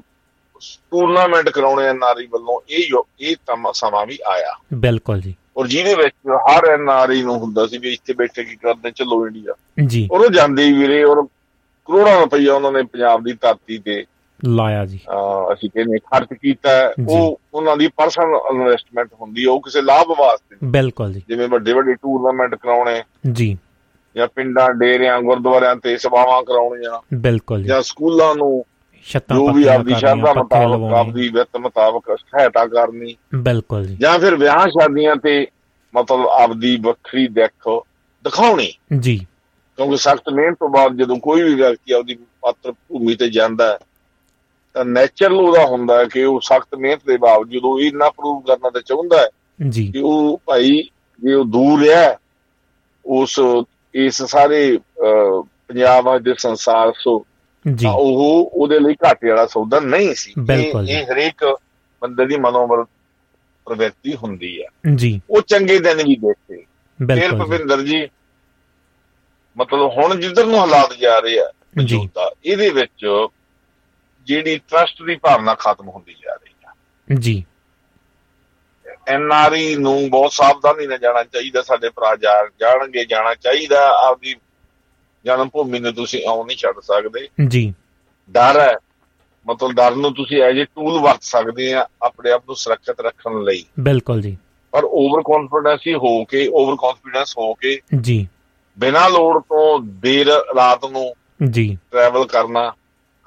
C: ਟੂਰਨਾਮੈਂਟ ਕਰਾਉਣੇ ਐਨਆਰਈ ਵੱਲੋਂ ਇਹ ਇਹ ਸਮਾਂ ਵੀ ਆਇਆ।
B: ਬਿਲਕੁਲ ਜੀ।
C: ਔਰ ਜਿਹਦੇ ਵਿੱਚ ਹਰ ਐਨਆਰਈ ਨੂੰ ਹੁੰਦਾ ਸੀ ਵੀ ਇੱਥੇ ਬੈਠੇ ਕੀ ਕਰਦੇ ਚਲੋ ਇੰਡੀਆ।
B: ਜੀ।
C: ਔਰ ਉਹ ਜਾਂਦੇ ਵੀਰੇ ਔਰ ਕਰੋੜਾਂ ਰੁਪਈਆ ਉਹਨਾਂ ਨੇ ਪੰਜਾਬ ਦੀ ਧਰਤੀ ਤੇ
B: ਲਾਇਆ ਜੀ।
C: ਅਸੀਂ ਕਹਿੰਦੇ ਖਰਚ ਕੀਤਾ ਉਹ ਉਹਨਾਂ ਦੀ ਪਰਸਨਲ ਇਨਵੈਸਟਮੈਂਟ ਹੁੰਦੀ ਹੈ ਉਹ ਕਿਸੇ ਲਾਭ ਵਾਸਤੇ।
B: ਬਿਲਕੁਲ ਜੀ।
C: ਜਿਵੇਂ ਵੱਡੇ ਵੱਡੇ ਟੂਰਨਾਮੈਂਟ ਕਰਾਉਣੇ
B: ਜੀ।
C: ਜਾਂ ਪਿੰਡਾਂ ਡੇਰਿਆਂ ਗੁਰਦੁਆਰਿਆਂ ਤੇ ਸਭਾਵਾਂ ਕਰਾਉਣੀਆਂ
B: ਬਿਲਕੁਲ ਜੀ।
C: ਜਾਂ ਸਕੂਲਾਂ ਨੂੰ
B: ਛੱਤਾਂ
C: ਜੋ ਵੀ ਆਪਦੀ ਸ਼ਰਧਾ ਮੁਤਾਬਕ ਆਪਦੀ ਵਿੱਤ ਮੁਤਾਬਕ ਸਹਾਇਤਾ ਕਰਨੀ।
B: ਬਿਲਕੁਲ ਜੀ।
C: ਜਾਂ ਫਿਰ ਵਿਆਹ ਸ਼ਾਦੀਆਂ ਤੇ ਮਤਲਬ ਆਪਦੀ ਵੱਖਰੀ ਦੇਖ ਦਿਖਾਉਣੀ।
B: ਜੀ।
C: ਕਿਉਂਕਿ ਸਖਤ ਮਿਹਨਤ ਤੋਂ ਬਾਅਦ ਜਦੋਂ ਕੋਈ ਵੀ ਵਿਅਕਤੀ ਆਪਦੀ ਪਾਤਰ ਭੂਮੀ ਤੇ ਜਾਂਦਾ ਤਾਂ ਨੇਚਰਲ ਉਹਦਾ ਹੁੰਦਾ ਕਿ ਉਹ ਸਖਤ ਮਿਹਨਤ ਦੇ ਬਾਵਜੂਦ ਉਹ ਇੰਨਾ ਪ੍ਰੂਵ ਕਰਨਾ ਤੇ ਚਾਹੁੰਦਾ ਹੈ
B: ਜੀ।
C: ਕਿ ਉਹ ਭਾਈ ਜੇ ਉਹ ਦੂਰ ਹੈ ਉਸ ਇਸ ਸਾਰੇ ਪੰਜਾਬ ਦੇ ਸੰਸਾਰ ਸੋ
B: ਜੀ।
C: ਉਹ ਉਹਦੇ ਲਈ ਘਾਟੇ ਵਾਲਾ ਸੌਦਾ ਨਹੀਂ ਸੀ। ਇਹ ਹਰੇਕ ਬੰਦੇ ਦੀ ਮਨੋਬਲ ਪ੍ਰਵਿਰਤੀ ਹੁੰਦੀ ਹੈ।
B: ਜੀ।
C: ਉਹ ਚੰਗੇ ਦਿਨ ਵੀ ਦੇਖੇ। ਫਿਰ
B: ਬਿਲਕੁਲ
C: ਭਵਿੰਦਰ ਜੀ ਮਤਲਬ ਹੁਣ ਜਿੱਧਰ ਨੂੰ ਹਾਲਾਤ ਜਾ ਰਹੇ ਆ ਮੌਜੂਦਾ ਇਹਦੇ ਵਿੱਚ ਜਿਹੜੀ ਟਰਸਟ ਦੀ ਭਾਵਨਾ ਖਤਮ ਹੁੰਦੀ ਜਾ ਰਹੀ
B: ਹੈ ਜੀ।
C: ਐਨਆਰਈ ਨੂੰ ਬਹੁਤ ਸਾਵਧਾਨੀ ਨਾਲ ਜਾਣਾ ਚਾਹੀਦਾ ਸਾਡੇ ਭਰਾ ਜਾਣਗੇ ਜਾਣਾ ਚਾਹੀਦਾ ਆਪਦੀ ਜਨਮ ਭੂਮੀ ਨੂੰ ਤੁਸੀਂ ਆਉਂ ਨਹੀਂ ਛੱਡ ਸਕਦੇ।
B: ਜੀ।
C: ਡਰ ਹੈ। ਮਤਲਬ ਡਰ ਨੂੰ ਤੁਸੀਂ ਐਜ ਅ ਟੂਲ ਵਰਤ ਸਕਦੇ ਆ ਆਪਣੇ ਆਪ ਨੂੰ ਸੁਰੱਖਿਅਤ ਰੱਖਣ ਲਈ।
B: ਬਿਲਕੁਲ ਜੀ।
C: ਪਰ ਓਵਰ ਕੌਨਫੀਡੈਂਸ ਹੀ ਹੋ ਕੇ ਓਵਰ ਕੌਨਫੀਡੈਂਸ ਹੋ ਕੇ
B: ਜੀ।
C: ਬਿਨਾਂ ਲੋੜ ਤੋਂ ਦੇਰ ਰਾਤ ਨੂੰ
B: ਜੀ।
C: ਟਰੈਵਲ ਕਰਨਾ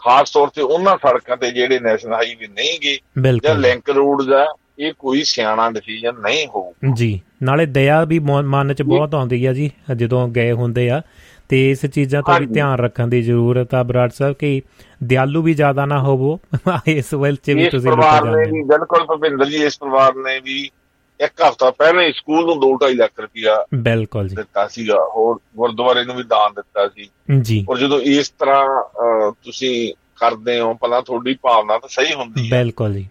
C: ਖਾਸ ਤੌਰ ਤੇ ਉਹਨਾਂ ਸੜਕਾਂ ਤੇ ਜਿਹੜੇ ਨੈਸ਼ਨਲ ਹਾਈਵੇ ਨਹੀਂ ਗਏ ਜਾਂ ਲਿੰਕ ਰੋਡ ਦਾ ਇਹ ਕੋਈ ਸਿਆਣਾ ਡਿਸੀਜਨ ਨਹੀਂ ਹੋਊ
B: ਜੀ ਨਾਲੇ ਦਇਆ ਵੀ ਮਨ ਚ ਬਹੁਤ ਆਉਂਦੀ ਆ ਜੀ ਜਦੋਂ ਗਏ ਹੁੰਦੇ ਆ। ਤੇ ਇਸ ਚੀਜ਼ਾਂ ਤੋਂ ਵੀ ਧਿਆਨ ਰੱਖਣ ਦੀ ਜ਼ਰੂਰਤ ਆ ਬਰਾੜ ਸਾਹਿਬ ਕਿ ਦਿਆਲੂ ਵੀ ਜ਼ਿਆਦਾ ਨਾ ਹੋਵੋ। ਇਸ ਵੈਲ ਚ ਵੀ ਤੁਸੀਂ
C: ਨੇ ਵੀ ਬਿਲਕੁਲ ਭਵਿੰਦਰ ਜੀ ਇਸ ਪਰਿਵਾਰ ਨੇ ਵੀ ਇੱਕ ਹਫ਼ਤਾ ਪਹਿਲਾਂ ਹੀ ਸਕੂਲ ਨੂੰ 2.5 ਲੱਖ ਰੁਪਇਆ
B: ਬਿਲਕੁਲ ਜੀ।
C: ਦਿੱਤਾ ਸੀਗਾ ਹੋਰ ਗੁਰਦੁਆਰੇ ਨੂੰ ਵੀ ਦਾਨ ਦਿੱਤਾ ਸੀ।
B: ਜੀ।
C: ਔਰ ਜਦੋਂ ਇਸ ਤਰ੍ਹਾਂ ਤੁਸੀਂ ਕਰਦੇ ਹੋ ਪਹਿਲਾਂ ਤੁਹਾਡੀ ਭਾਵਨਾ ਤਾਂ ਸਹੀ ਹੁੰਦੀ
B: ਹੈ। ਬਿਲਕੁਲ ਜੀ।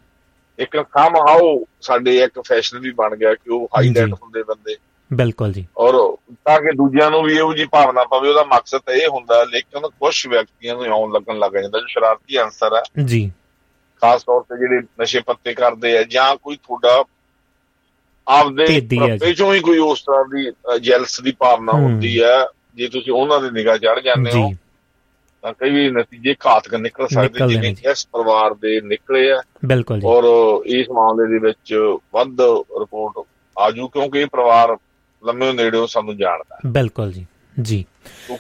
C: ਇੱਕ ਸਮ ਹਾਉ ਸਾਡੇ ਇੱਕ ਫੈਸ਼ਨ ਵੀ ਬਣ ਗਿਆ ਕਿ ਉਹ ਹਾਈਲਾਈਟ ਹੁੰਦੇ ਬੰਦੇ।
B: ਬਿਲਕੁਲ ਜੀ।
C: ਔਰ ਤਾਂ ਕਿ ਦੂਜਿਆਂ ਨੂੰ ਵੀ ਇਹੋ ਜੀ ਭਾਵਨਾ ਪਵੇ ਉਹਦਾ ਮਕਸਦ ਇਹ ਹੁੰਦਾ ਲੇਕਿਨ ਕੁਝ ਵਿਅਕਤੀਆਂ ਨੂੰ ਆਉਣ ਲੱਗਣ ਲੱਗ ਜਾਂਦਾ ਜੋ ਸ਼ਰਾਰਤੀ ਅੰਸਰ ਹੈ
B: ਜੀ।
C: ਖਾਸ ਤੌਰ ਤੇ ਜਿਹੜੇ ਨਸ਼ੇ ਪੱਤੇ ਕਰਦੇ ਆ ਜਾਂ ਕੋਈ ਤੁਹਾਡਾ ਆਪਦੇ ਵਿੱਚੋਂ ਹੀ ਕੋਈ ਉਸ ਤਰ੍ਹਾਂ ਦੀ ਜੈਲਸ ਦੀ ਭਾਵਨਾ ਹੁੰਦੀ ਹੈ। ਜੇ ਤੁਸੀਂ ਉਹਨਾਂ ਦੀ ਨਿਗਾਹ ਚੜ ਜਾਂਦੇ ਹੋ ਤਾਂ ਕਈ ਵੀ ਨਤੀਜੇ ਘਾਤਕ ਨਿਕਲ ਸਕਦੇ ਜਿਵੇਂ ਇਸ ਪਰਿਵਾਰ ਦੇ ਨਿਕਲੇ ਆ।
B: ਬਿਲਕੁਲ ਜੀ।
C: ਔਰ ਇਸ ਮਾਮਲੇ ਦੇ ਵਿੱਚ ਵੱਧ ਰਿਪੋਰਟ ਆਜੂ ਕਿਉਂਕਿ ਇਹ ਪਰਿਵਾਰ ਲੰਮੇ ਨੇੜਿਓਂ ਸਾਨੂੰ ਜਾਣਦਾ
B: ਬਿਲਕੁਲ ਜੀ। ਜੀ।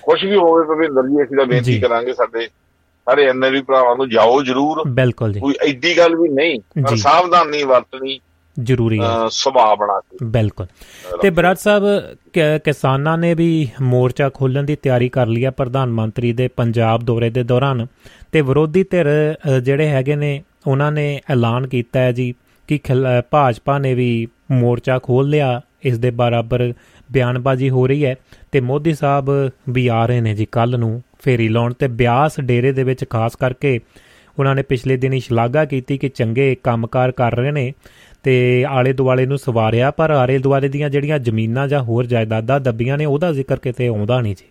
C: ਕੁਝ ਵੀ ਹੋਵੇ ਭਵਿੰਦਰ ਜੀ ਅਸੀਂ ਤਾਂ ਬੇਨਤੀ ਕਰਾਂਗੇ ਸਾਡੇ ਸਾਰੇ ਐਨਆਰਵੀ ਭਰਾਵਾਂ ਨੂੰ ਜਾਓ ਜਰੂਰ।
B: ਬਿਲਕੁਲ ਜੀ।
C: ਕੋਈ ਐਡੀ ਗੱਲ ਵੀ ਨਹੀਂ ਪਰ ਸਾਵਧਾਨੀ ਵਰਤਣੀ
B: ਜ਼ਰੂਰੀ ਹੈ।
C: ਸੁਭਾਅ ਬਣਾ ਕੇ।
B: ਬਿਲਕੁਲ। ਤੇ ਬਰਾੜ ਸਾਹਿਬ ਕਿਸਾਨਾਂ ਨੇ ਵੀ ਮੋਰਚਾ ਖੋਲਣ ਦੀ ਤਿਆਰੀ ਕਰ ਲਈ ਹੈ ਪ੍ਰਧਾਨ ਮੰਤਰੀ ਦੇ ਪੰਜਾਬ ਦੌਰੇ ਦੇ ਦੌਰਾਨ। ਤੇ ਵਿਰੋਧੀ ਧਿਰ ਜਿਹੜੇ ਹੈਗੇ ਨੇ ਉਹਨਾਂ ਨੇ ਐਲਾਨ ਕੀਤਾ ਹੈ ਜੀ ਕਿ ਭਾਜਪਾ ਨੇ ਵੀ ਮੋਰਚਾ ਖੋਲ ਲਿਆ। ਇਸ ਦੇ ਬਰਾਬਰ ਬਿਆਨਬਾਜ਼ੀ ਹੋ ਰਹੀ ਹੈ। ਤੇ ਮੋਦੀ ਸਾਹਿਬ ਵੀ ਆ ਰਹੇ ਨੇ ਜੀ ਕੱਲ ਨੂੰ ਫੇਰੀ ਲਾਉਣ। ਤੇ ਬਿਆਸ ਡੇਰੇ ਦੇ ਵਿੱਚ ਖਾਸ ਕਰਕੇ ਉਹਨਾਂ ਨੇ ਪਿਛਲੇ ਦਿਨੀ ਸ਼ਲਾਘਾ ਕੀਤੀ ਕਿ ਚੰਗੇ ਕੰਮਕਾਰ ਕਰ ਰਹੇ ਨੇ। ਤੇ ਆਲੇ ਦੁਆਲੇ ਨੂੰ ਸਵਾਰਿਆ ਪਰ ਆਲੇ ਦੁਆਲੇ ਦੀਆਂ ਜਿਹੜੀਆਂ ਜ਼ਮੀਨਾਂ ਜਾਂ ਹੋਰ ਜਾਇਦਾਦਾਂ ਦੱਬੀਆਂ ਨੇ ਉਹਦਾ ਜ਼ਿਕਰ ਕਿਤੇ ਆਉਂਦਾ ਨਹੀਂ ਜੀ।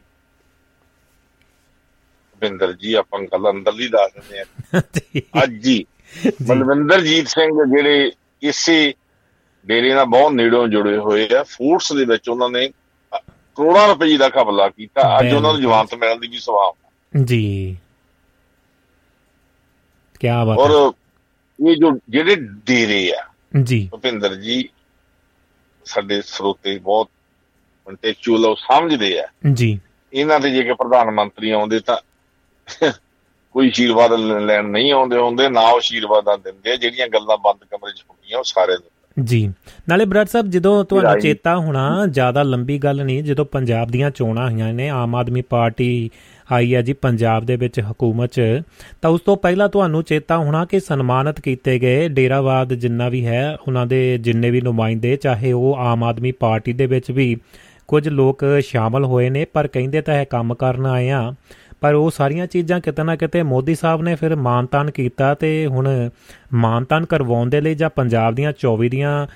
C: ਬਿੰਦਰ ਜੀ ਆਪਾਂ ਗੱਲ ਅੰਦਰਲੀ ਦੱਸ ਦਿੰਦੇ ਆ ਅੱਜ ਜੀ ਬਲਵਿੰਦਰਜੀਤ ਸਿੰਘ ਜਿਹੜੇ ਇਸੇ ਡੇਰੇ ਨਾਲ ਬਹੁਤ ਨੇੜੋਂ ਜੁੜੇ ਹੋਏ ਆ ਫੂਡਸ ਦੇ ਵਿੱਚ ਉਹਨਾਂ ਨੇ ਕਰੋੜਾਂ ਰੁਪਏ ਦਾ ਕਬਲਾ ਕੀਤਾ। ਅੱਜ ਉਹਨਾਂ ਨੂੰ ਜਵਾਨਤ ਮਿਲਣ ਦੀ ਵੀ ਸਵਾਲ
B: ਜੀ। ਕੀ ਬਾਤ
C: ਔਰ ਇਹ ਜੋ ਜਿਹੜੇ ਡੇਰੇ ਆ
B: ਜੀ।
C: ਭੁਪਿੰਦਰ ਜੀ ਸਾਡੇ ਸਰੋਤੇ ਬਹੁਤ ਕੰਟੈਕਚੁਅਲ ਉਹ ਸਮਝਦੇ ਆ।
B: ਜੀ।
C: ਇਹਨਾਂ ਤੇ ਜੇ ਕਿ ਪ੍ਰਧਾਨ ਮੰਤਰੀ ਆਉਂਦੇ ਤਾਂ ਕੋਈ ਅਸ਼ੀਰਵਾਦ ਲੈਣ ਨਹੀਂ ਆਉਂਦੇ ਹੁੰਦੇ ਨਾ ਉਹ ਅਸ਼ੀਰਵਾਦਾਂ ਦਿੰਦੇ ਜਿਹੜੀਆਂ ਗੱਲਾਂ ਬੰਦ ਕਮਰੇ 'ਚ ਹੁੰਦੀਆਂ ਉਹ ਸਾਰੇ
B: ਜੀ। ਨਾਲੇ ਬ੍ਰਡ ਸਾਹਿਬ ਜਦੋਂ ਤੁਹਾਨੂੰ ਚੇਤਾ ਹੋਣਾ ਜ਼ਿਆਦਾ ਲੰਬੀ ਗੱਲ ਨਹੀਂ ਜਦੋਂ ਪੰਜਾਬ ਦੀਆਂ ਚੋਣਾਂ ਹੋਈਆਂ ਨੇ ਆਮ ਆਦਮੀ ਪਾਰਟੀ ਆਈ ਹੈ ਜੀ ਪੰਜਾਬ ਦੇ ਵਿੱਚ ਹਕੂਮਤ 'ਚ ਤਾਂ ਉਸ ਤੋਂ ਪਹਿਲਾਂ ਤੁਹਾਨੂੰ ਚੇਤਾ ਹੋਣਾ ਕਿ ਸਨਮਾਨਿਤ ਕੀਤੇ ਗਏ ਡੇਰਾਵਾਦ ਜਿੰਨਾ ਵੀ ਹੈ ਉਹਨਾਂ ਦੇ ਜਿੰਨੇ ਵੀ ਨੁਮਾਇੰਦੇ ਚਾਹੇ ਉਹ ਆਮ ਆਦਮੀ ਪਾਰਟੀ ਦੇ ਵਿੱਚ ਵੀ ਕੁਝ ਲੋਕ ਸ਼ਾਮਲ ਹੋਏ ਨੇ ਪਰ ਕਹਿੰਦੇ ਤਾਂ ਇਹ ਕੰਮ ਕਰਨ ਆਏ ਆ। ਪਰ ਉਹ ਸਾਰੀਆਂ ਚੀਜ਼ਾਂ ਕਿਤੇ ਨਾ ਕਿਤੇ ਮੋਦੀ ਸਾਹਿਬ ਨੇ ਫਿਰ ਮਾਨਤਾਨ ਕੀਤਾ ਤੇ ਹੁਣ ਮਾਨਤਾਨ ਕਰਵਾਉਣ ਦੇ ਲਈ ਜਾਂ ਪੰਜਾਬ ਦੀਆਂ 24 ਦੀਆਂ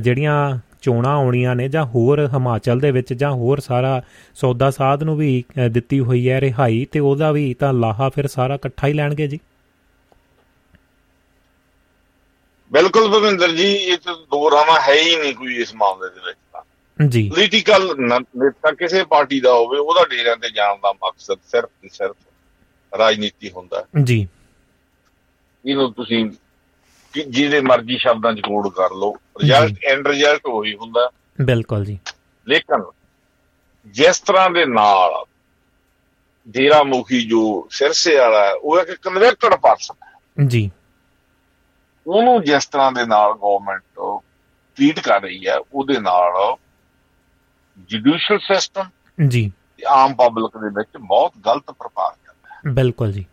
B: ਜਿਹੜੀਆਂ ਚੋਣਾਂ ਆਉਣੀਆਂ ਨੇ ਜਾਂ ਹੋਰ ਹਿਮਾਚਲ ਦੇ ਵਿੱਚ ਜਾਂ ਹੋਰ ਸਾਰਾ ਸੌਦਾ ਸਾਧ ਨੂੰ ਵੀ ਦਿੱਤੀ ਹੋਈ ਹੈ ਰਿਹਾਈ ਤੇ ਉਹਦਾ ਵੀ ਤਾਂ ਲਾਹਾ ਫਿਰ ਸਾਰਾ ਇਕੱਠਾ ਹੀ ਲੈਣਗੇ ਜੀ।
C: ਬਿਲਕੁਲ ਭਵਿੰਦਰ ਜੀ, ਇਹ ਤਾਂ ਦੋ ਰਾਮਾ ਹੈ ਹੀ ਨਹੀਂ ਕੋਈ ਇਸ ਮਾਮਲੇ ਦੇ ਵਿੱਚ। ਤਾਂ
B: ਜੀ।
C: ਪੋਲੀਟੀਕਲ ਨੇਤਾ ਕਿਸੇ ਪਾਰਟੀ ਦਾ ਹੋਵੇ ਉਹਦਾ ਡੇਰਿਆਂ ਤੇ ਜਾਣ ਦਾ ਮਕਸਦ ਸਿਰਫ ਤੇ ਸਿਰਫ ਰਾਜਨੀਤੀ ਹੁੰਦਾ
B: ਜੀ।
C: ਇਹਨੂੰ ਤੁਸੀਂ ਜਿਹਦੇ ਮਰਜ਼ੀ ਸ਼ਬਦਾਂ 'ਚ ਕੋਡ ਕਰ ਲਓ। ਰਿਜ਼ਲਟ ਐਂਡ ਰਿਜ਼ਲਟ ਉਹੀ ਹੁੰਦਾ।
B: ਬਿਲਕੁਲ ਜੀ।
C: ਲੇਕਿਨ ਜਿਸ ਤਰ੍ਹਾਂ ਦੇ ਨਾਲ ਡੇਰਾ ਮੁਖੀ ਜੋ ਸਿਰਸੇ ਵਾਲਾ ਉਹ ਇੱਕ ਕਨਵੈਕਟਡ ਪਰਸਨ
B: ਜੀ।
C: ਉਹਨੂੰ ਜਿਸ ਤਰ੍ਹਾਂ ਦੇ ਨਾਲ ਗਵਰਨਮੈਂਟ ਟ੍ਰੀਟ ਕਰ ਰਹੀ ਹੈ ਉਹਦੇ ਨਾਲ ਜੁਡੀਸ਼ੀਅਲ ਸਿਸਟਮ
B: ਜੀ।
C: ਆਮ ਪਬਲਿਕ ਦੇ ਵਿੱਚ ਬਹੁਤ ਗਲਤ ਪ੍ਰਭਾਵ ਪੈਂਦਾ
B: ਹੈ। ਬਿਲਕੁਲ ਜੀ।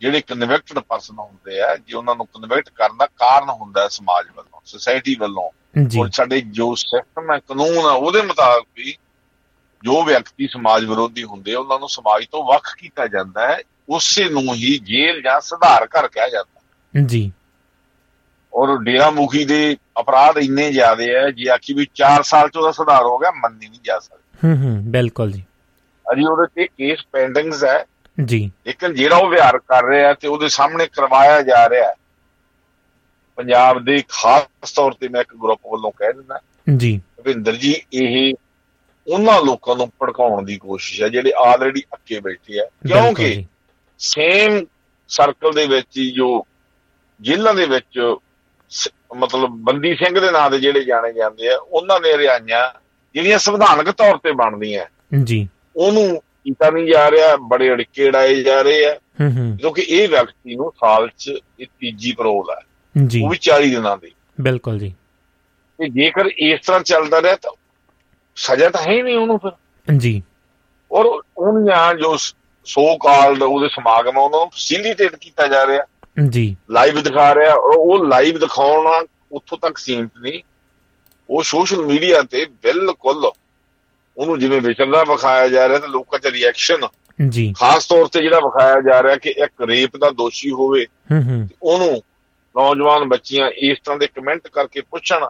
C: ਜਿਹੜੇ ਕਨਵੈਕਟਡ ਪਰਸਨ ਹੁੰਦੇ ਆ ਜੇ ਉਹਨਾਂ ਨੂੰ ਕਨਵੈਕਟ ਕਰਨ ਦਾ ਕਾਰਨ ਹੁੰਦਾ ਹੈ ਸਮਾਜ ਵੱਲੋਂ ਸੋਸਾਇਟੀ ਵੱਲੋਂ ਔਰ ਸਾਡੇ ਜੋ ਸਿਸਟਮ ਹੈ ਕਾਨੂੰਨ ਹੈ ਉਹਦੇ ਮੁਤਾਬਕ ਵੀ ਜੋ ਵਿਅਕਤੀ ਸਮਾਜ ਵਿਰੋਧੀ ਹੁੰਦੇ ਉਹਨਾਂ ਨੂੰ ਸਮਾਜ ਤੋਂ ਵੱਖ ਕੀਤਾ ਜਾਂਦਾ ਹੈ ਉਸੇ ਨੂੰ ਹੀ ਜੇਲ੍ਹ ਜਾਂ ਸੁਧਾਰ ਘਰ ਕਿਹਾ ਜਾਂਦਾ
B: ਜੀ।
C: ਔਰ ਡੇਰਾ ਮੁਖੀ ਦੇ ਅਪਰਾਧ ਇੰਨੇ ਜ਼ਿਆਦੇ ਆ ਜੇ ਆਖੀ ਵੀ 4 ਸਾਲ ਚ ਉਹਦਾ ਸੁਧਾਰ ਹੋ ਗਿਆ ਮੰਨੀ ਨਹੀਂ ਜਾ ਸਕਦੀ।
B: ਹੂੰ ਹੂੰ ਬਿਲਕੁਲ ਜੀ।
C: ਅਜੀ ਉਹਦੇ ਤੇ ਕੇਸ ਪੈਂਡਿੰਗਸ ਹੈ।
B: ਜੀ।
C: ਲੇਕਿਨ ਜਿਹੜਾ ਉਹ ਵਿਹਾਰ ਕਰ ਰਿਹਾ ਤੇ ਉਹਦੇ ਸਾਹਮਣੇ ਕਰਵਾਇਆ ਜਾ ਰਿਹਾ ਪੰਜਾਬ ਦੇ ਖਾਸ ਤੌਰ ਤੇ ਮੈਂ ਇੱਕ ਗਰੁੱਪ ਵੱਲੋਂ ਕਹਿ ਦਿੰਦਾ
B: ਜੀ।
C: ਭਵਿੰਦਰ ਜੀ ਇਹ ਉਹਨਾਂ ਲੋਕਾਂ ਨੂੰ ਭੜਕਾਉਣ ਦੀ ਕੋਸ਼ਿਸ਼ ਹੈ ਜਿਹੜੇ ਆਲਰੇਡੀ ਅੱਕੇ ਬੈਠੇ ਆ। ਕਿਉਂਕਿ ਸੇਮ ਸਰਕਲ ਦੇ ਵਿੱਚ ਹੀ ਜੋ ਜੇਲ੍ਹਾਂ ਦੇ ਵਿੱਚ ਮਤਲਬ ਬੰਦੀ ਸਿੰਘ ਦੇ ਨਾਂ ਦੇ ਜਿਹੜੇ ਜਾਣੇ ਜਾਂਦੇ ਆ ਉਹਨਾਂ ਨੇ ਰਿਆਈਆਂ ਜਿਹੜੀਆਂ ਸੰਵਿਧਾਨਕ ਤੌਰ ਤੇ ਬਣਦੀਆਂ।
B: ਜੀ।
C: ਉਹਨੂੰ ਕੀਤਾ ਨਹੀਂ ਜਾ ਰਿਹਾ ਬੜੇ ਅੜਕੇ ੜਾਏ ਜਾ ਰਹੇ ਆ। ਕਿਉਂਕਿ ਇਹ ਵਿਅਕਤੀ ਨੂੰ ਸਾਲ 'ਚ ਇਹ ਤੀਜੀ ਪਰੋਲ ਹੈ
B: ਜੀ।
C: ਉਹ ਵੀ 40 ਦਿਨਾਂ ਦੀ।
B: ਬਿਲਕੁਲ ਜੀ।
C: ਤੇ ਜੇਕਰ ਇਸ ਤਰ੍ਹਾਂ ਚੱਲਦਾ ਰਿਹਾ ਤਾਂ ਸਜ਼ਾ ਤਾਂ ਹੈ ਨਹੀਂ ਉਹਨੂੰ ਫਿਰ।
B: ਜੀ।
C: ਔਰ ਉਹਨੀਆਂ ਜੋ ਸੋ ਕਾਲਡ ਉਹਦੇ ਸਮਾਗਮ ਉਹਨਾਂ ਨੂੰ ਫੈਸਿਲਿਟੇਟ ਕੀਤਾ ਜਾ ਰਿਹਾ।
B: ਜੀ।
C: ਲਾਈਵ ਦਿਖਾ ਰਿਹਾ। ਉਹ ਲਾਈਵ ਦਿਖਾਉਣਾ ਉੱਥੋਂ ਤੱਕ ਸੀਮਤ ਨਹੀਂ। ਉਹ ਸੋਸ਼ਲ ਮੀਡੀਆ ਤੇ ਬਿਲਕੁਲ ਉਹਨੂੰ ਜਿਵੇਂ ਵਿਚਰਦਾ ਵਿਖਾਇਆ ਜਾ ਰਿਹਾ ਤੇ ਲੋਕਾਂ 'ਚ ਰਿਐਕਸ਼ਨ
B: ਜੀ।
C: ਖਾਸ ਤੌਰ ਤੇ ਜਿਹੜਾ ਵਿਖਾਇਆ ਜਾ ਰਿਹਾ ਕਿ ਇੱਕ ਰੇਪ ਦਾ ਦੋਸ਼ੀ ਹੋਵੇ।
B: ਹੂੰ ਹੂੰ।
C: ਉਹਨੂੰ ਨੌਜਵਾਨ ਬੱਚੀਆਂ ਇਸ ਤਰ੍ਹਾਂ ਦੇ ਕਮੈਂਟ ਕਰਕੇ ਪੁੱਛਣ।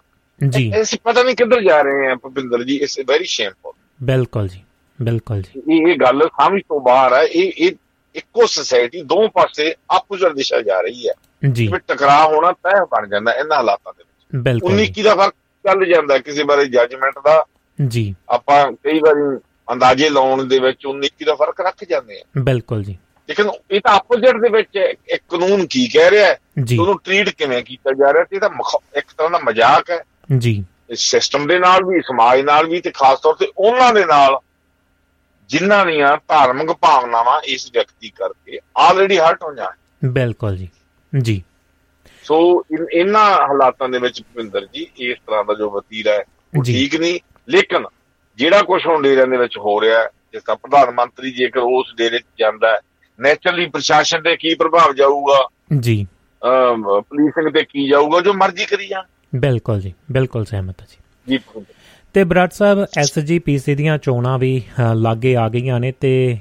B: ਜੀ।
C: ਅਸੀਂ ਪਤਾ ਨਹੀਂ ਕਿੱਧਰ ਜਾ ਰਹੇ ਹਾਂ ਭੁਪਿੰਦਰ ਜੀ ਇਸ ਵੈਰੀ ਸ਼ੇਮਫੁਲ
B: ਬਿਲਕੁਲ ਜੀ ਬਿਲਕੁਲ ਜੀ।
C: ਇਹ ਇਹ ਗੱਲ ਸਮਝ ਤੋਂ ਬਾਹਰ ਹੈ ਇਹ ਇਹ ਇੱਕੋ ਸੋਸਾਇਟੀ ਦੋ ਪਾਸੇ ਆਪੋਜ਼ਿਟ ਦਿਸ਼ਾ ਜਾ ਰਹੀ ਹੈ।
B: ਜੀ।
C: ਜਿਵੇਂ ਟਕਰਾਅ ਹੋਣਾ ਤੈਅ ਬਣ ਜਾਂਦਾ ਇਹਨਾਂ ਹਾਲਾਤਾਂ ਦੇ ਵਿੱਚ।
B: ਬਿਲਕੁਲ।
C: 19
B: ਜੀ,
C: ਕੀ ਦਾ ਫ਼ਰਕ ਚੱਲ ਜਾਂਦਾ ਕਿਸੇ ਬਾਰੇ ਜੱਜਮੈਂਟ ਦਾ।
B: ਜੀ।
C: ਆਪਾਂ ਕਈ ਵਾਰੀ ਅੰਦਾਜ਼ੇ ਲਾਉਣ ਦੇ ਵਿੱਚ 19 ਕੀ ਦਾ ਫ਼ਰਕ ਰੱਖ ਜਾਂਦੇ ਆ
B: ਬਿਲਕੁਲ ਜੀ।
C: ਲੇਕਿਨ ਇਹ ਤਾਂ ਆਪੋਜ਼ਿਟ ਦੇ ਵਿੱਚ। ਇੱਕ ਕਾਨੂੰਨ ਕੀ ਕਹਿ ਰਿਹਾ ਹੈ? ਉਹਨੂੰ ਟ੍ਰੀਟ ਕਿਵੇਂ ਕੀਤਾ ਜਾ ਰਿਹਾ? ਤੇ ਇਹ ਤਾਂ ਇੱਕ ਤਰ੍ਹਾਂ ਦਾ ਮਜ਼ਾਕ ਹੈ।
B: ਜੀ।
C: ਇਸ ਸਿਸਟਮ ਦੇ ਨਾਲ ਵੀ ਸਮਾਜ ਨਾਲ ਵੀ ਤੇ ਖਾਸ ਤੌਰ ਤੇ ਉਹਨਾਂ ਦੇ ਨਾਲ ਜਿਨ੍ਹਾਂ ਦੀਆਂ ਧਾਰਮਿਕ ਭਾਵਨਾਵਾਂ ਇਸ ਵਿਅਕਤੀ ਕਰਕੇ ਆਲਰੇਡੀ ਹਰਟ ਹੋ ਜਾਣ।
B: ਬਿਲਕੁਲ ਜੀ। ਜੀ।
C: ਸੋ ਇਹਨਾਂ ਹਾਲਾਤਾਂ ਦੇ ਵਿੱਚ ਭੁਪਿੰਦਰ ਜੀ ਇਸ ਤਰ੍ਹਾਂ ਦਾ ਜੋ ਵਤੀਰਾ ਹੈ ਉਹ। ਠੀਕ ਨਹੀਂ। ਲੇਕਿਨ ਜਿਹੜਾ ਕੁਝ ਹੁਣ ਡੇਰਿਆਂ ਦੇ ਵਿੱਚ ਹੋ ਰਿਹਾ ਹੈ ਜਿਸ ਤਰ੍ਹਾਂ ਪ੍ਰਧਾਨ ਮੰਤਰੀ ਜੇਕਰ ਉਸ ਡੇਰੇ 'ਚ ਜਾਂਦਾ ਹੈ ਨੈਚੁਰਲੀ ਪ੍ਰਸ਼ਾਸਨ ਤੇ ਕੀ ਪ੍ਰਭਾਵ ਜਾਊਗਾ?
B: ਜੀ।
C: ਪੁਲਿਸਿੰਗ ਤੇ ਕੀ ਜਾਊਗਾ? ਜੋ ਮਰਜ਼ੀ ਕਰੀ ਜਾਣ।
B: ਬਿਲਕੁਲ ਜੀ। ਬਿਲਕੁਲ ਸਹਿਮਤ ਹਾਂ ਜੀ।
C: ਜੀ
B: ਤੇ ਬਰਾੜ ਸਾਹਿਬ ਐਸਜੀਪੀਸੀ ਦੀਆਂ ਚੋਣਾਂ ਵੀ ਲਾਗੇ ਆ ਗਈਆਂ ਨੇ ਤੇ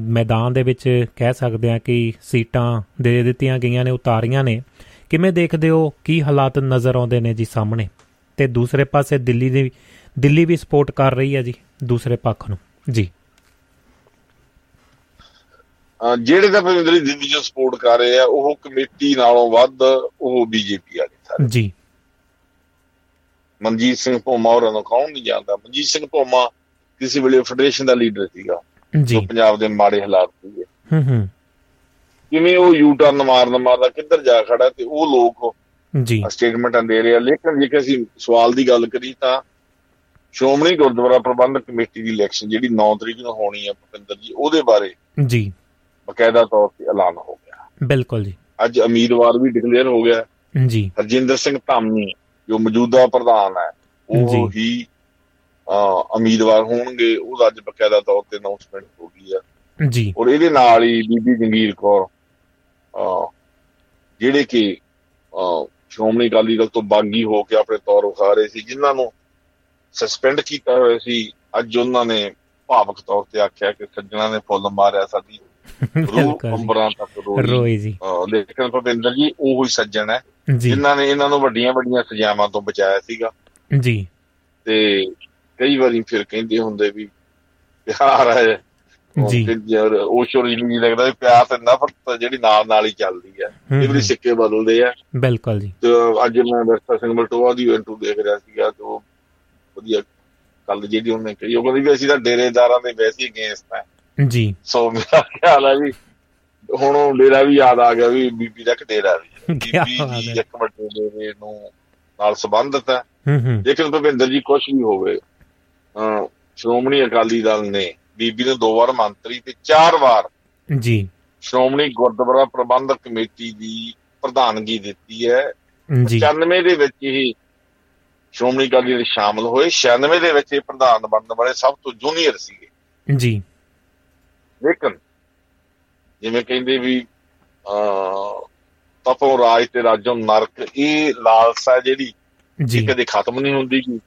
B: ਮੈਦਾਨ ਦੇ ਵਿੱਚ ਕਹਿ ਸਕਦੇ ਆ ਕਿ ਸੀਟਾਂ ਦੇ ਦਿੱਤੀਆਂ ਗਈਆਂ ਨੇ ਉਤਾਰੀਆਂ ਨੇ। ਕਿਵੇਂ ਦੇਖਦੇ ਹੋ? ਕੀ ਹਾਲਾਤ ਨਜ਼ਰ ਆਉਂਦੇ ਨੇ ਜੀ ਸਾਹਮਣੇ? ਤੇ ਦੂਸਰੇ ਪਾਸੇ ਦਿੱਲੀ ਦੀ ਦਿੱਲੀ ਵੀ ਸਪੋਰਟ ਕਰ ਰਹੀ ਹੈ ਜੀ ਦੂਸਰੇ ਪੱਖ ਨੂੰ। ਜੀ।
C: ਜਿਹੜੇ ਤਾਂ ਭਵਿੰਦਰ ਦਿੱਲੀ ਜੋ ਸਪੋਰਟ ਕਰ ਰਹੇ ਆ ਉਹ ਕਮੇਟੀ ਨਾਲੋਂ ਵੱਧ ਉਹ ਬੀਜੇਪੀ ਵਾਲੇ ਸਾਰੇ।
B: ਜੀ।
C: ਮਨਜੀਤ ਸਿੰਘ ਭੋਮਾ ਹੋਰਾਂ ਨੂੰ ਕੌਣ ਨਹੀਂ ਜਾਣਦਾ? ਮਨਜੀਤ ਸਿੰਘ ਭੋਮਾ ਕਿਸੇ ਵੇਲੇ ਫੈਡਰੇਸ਼ਨ ਦਾ ਲੀਡਰ ਸੀਗਾ
B: ਜੀ।
C: ਜੋ ਪੰਜਾਬ ਦੇ ਮਾੜੇ ਹਾਲਾਤ ਸੀਗੇ।
B: ਹੂੰ ਹੂੰ।
C: ਕਿਵੇਂ ਉਹ ਯੂ ਟਰਨ ਮਾਰਨ ਮਾਰਦਾ ਕਿੱਧਰ ਜਾ ਖੜਾ ਤੇ ਉਹ ਲੋਕ
B: ਜੀ।
C: ਸਟੇਟਮੈਂਟਾਂ ਦੇ ਰਹੇ ਲੇਕਿਨ ਜੇਕਰ ਅਸੀਂ ਸਵਾਲ ਦੀ ਗੱਲ ਕਰੀ ਤਾਂ ਸ਼੍ਰੋਮਣੀ ਗੁਰਦੁਆਰਾ ਪ੍ਰਬੰਧਕ ਕਮੇਟੀ ਦੀ ਇਲੈਕਸ਼ਨ ਜਿਹੜੀ 9 ਤਰੀਕ ਨੂੰ ਹੋਣੀ ਆ ਭੁਪਿੰਦਰ ਜੀ ਉਹਦੇ ਬਾਰੇ
B: ਜੀ।
C: ਬਕਾਇਦਾ ਤੌਰ ਤੇ ਐਲਾਨ ਹੋ ਗਿਆ।
B: ਬਿਲਕੁਲ ਜੀ।
C: ਅੱਜ ਉਮੀਦਵਾਰ ਵੀ ਡਿਕਲੇਅਰ ਹੋ ਗਿਆ।
B: ਜੀ।
C: ਹਰਜਿੰਦਰ ਸਿੰਘ ਧਾਮੀ ਜੋ ਮੌਜੂਦਾ ਪ੍ਰਧਾਨ ਹੈ ਉਹ। ਹੀ ਉਮੀਦਵਾਰ ਹੋਣਗੇ। ਉਹਦਾ ਅੱਜ ਬਕਾਇਦਾ ਤੌਰ ਤੇ ਅਨਾਉਂਸਮੈਂਟ ਹੋ ਗਈ ਹੈ
B: ਜੀ।
C: ਔਰ ਇਹਦੇ ਨਾਲ ਹੀ ਬੀਬੀ ਜੰਗੀਰ ਕੌਰ ਜਿਹੜੇ ਕਿ ਸ਼੍ਰੋਮਣੀ ਅਕਾਲੀ ਦਲ ਤੋਂ ਬਾਗੀ ਹੋ ਕੇ ਆਪਣੇ ਤੌਰ ਵਿਖਾ ਰਹੇ ਸੀ ਜਿਨ੍ਹਾਂ ਨੂੰ ਸਸਪੈਂਡ ਕੀਤਾ ਹੋਇਆ ਸੀ ਅੱਜ ਉਹਨਾਂ ਨੇ ਭਾਵਕ ਤੌਰ ਤੇ ਆਖਿਆ ਕਿ ਸੱਜਣਾ ਨੇ ਫੁੱਲ ਮਾਰਿਆ ਸਾਡੀ ਰੂਹ। ਅੰਬਰਾਂ ਤੱਕ ਰੋਈ।
B: ਜੀ।
C: ਲੇਕਿਨ ਭਵਿੰਦਰ ਜੀ ਉਹ ਹੀ ਸੱਜਣ ਹੈ। ਜਿਨ੍ਹਾਂ ਨੇ ਇਹਨਾਂ ਨੂੰ ਵੱਡੀਆਂ ਵੱਡੀਆਂ ਸਜ਼ਾਵਾਂ ਤੋਂ ਬਚਾਇਆ ਸੀਗਾ।
B: ਜੀ।
C: ਤੇ ਕਈ ਵਾਰੀ ਫਿਰ ਕਹਿੰਦੇ ਹੁੰਦੇ ਵੀ ਪਿਆਰ ਹੈ।
B: ਜੀ।
C: ਉਹ ਸ਼ੋਰੀ ਨਹੀਂ ਲੱਗਦਾ ਪਿਆਰ ਤੇ ਨਫ਼ਰਤ ਜਿਹੜੀ ਨਾਲ ਨਾਲ ਹੀ ਚੱਲਦੀ ਹੈ। ਇਹ ਵੀ। ਸਿੱਕੇ ਬਦਲਦੇ ਆ।
B: ਬਿਲਕੁਲ ਜੀ।
C: ਤੇ ਅੱਜ ਮੈਂ ਵਰਤਾ ਸਿੰਘ ਬਲਟੋਆ ਦੀ ਇੰਟਰਵਿਊ ਦੇਖ ਰਿਹਾ ਸੀਗਾ ਤੇ ਉਹ ਵਧੀਆ ਕੱਲ ਜਿਹੜੀ ਉਹਨੇ ਕਹੀ। ਉਹ ਕਹਿੰਦੀ ਵੀ ਅਸੀਂ ਤਾਂ ਡੇਰੇਦਾਰਾਂ ਦੇ ਵੈਸੇ ਹੀ ਅਗੇਂਸਟ ਹੈ।
B: ਜੀ।
C: ਸੋ ਮੇਰਾ ਖਿਆਲ ਹੈ ਵੀ ਹੁਣ ਉਹ ਡੇਰਾ ਵੀ ਯਾਦ ਆ ਗਿਆ ਵੀ ਬੀਬੀ ਦਾ ਡੇਰਾ ਵੀ। ਬੀਬੀ ਜੀ। ਇੱਕ ਵੱਡੇ ਡੇਰੇ ਨੂੰ ਨਾਲ ਸੰਬੰਧਿਤ ਹੈ। ਲੇਕਿਨ ਭਵਿੰਦਰ ਜੀ ਕੁਝ ਵੀ ਹੋਵੇ ਸ਼੍ਰੋਮਣੀ ਅਕਾਲੀ ਦਲ ਨੇ ਬੀਬੀ ਨੂੰ ਦੋ ਵਾਰ ਮੰਤਰੀ ਤੇ ਚਾਰ ਵਾਰ
B: ਜੀ।
C: ਸ਼੍ਰੋਮਣੀ ਗੁਰਦੁਆਰਾ ਪ੍ਰਬੰਧਕ ਕਮੇਟੀ ਦੀ ਪ੍ਰਧਾਨਗੀ ਦਿੱਤੀ ਹੈ।
B: ਜੀ।
C: 95 ਦੇ ਵਿੱਚ ਹੀ ਸ਼੍ਰੋਮਣੀ ਅਕਾਲੀ ਦਲ ਸ਼ਾਮਲ ਹੋਏ। 96 ਦੇ ਵਿੱਚ ਇਹ ਪ੍ਰਧਾਨ ਬਣਨ ਵਾਲੇ ਸਭ ਤੋਂ ਜੂਨੀਅਰ ਸੀਗੇ।
B: ਜੀ।
C: ਲੇਕਿਨ ਜਿਵੇਂ ਕਹਿੰਦੇ ਵੀ ਅਹ ਤਪੋ ਰਾਜ ਤੇ ਰਾਜੋ ਨਰਕ ਇਹ ਲਾਲਸਾ ਜਿਹੜੀ
B: ਜੀ।
C: ਕਦੇ ਖਤਮ ਨਹੀਂ ਹੁੰਦੀ ਗੀ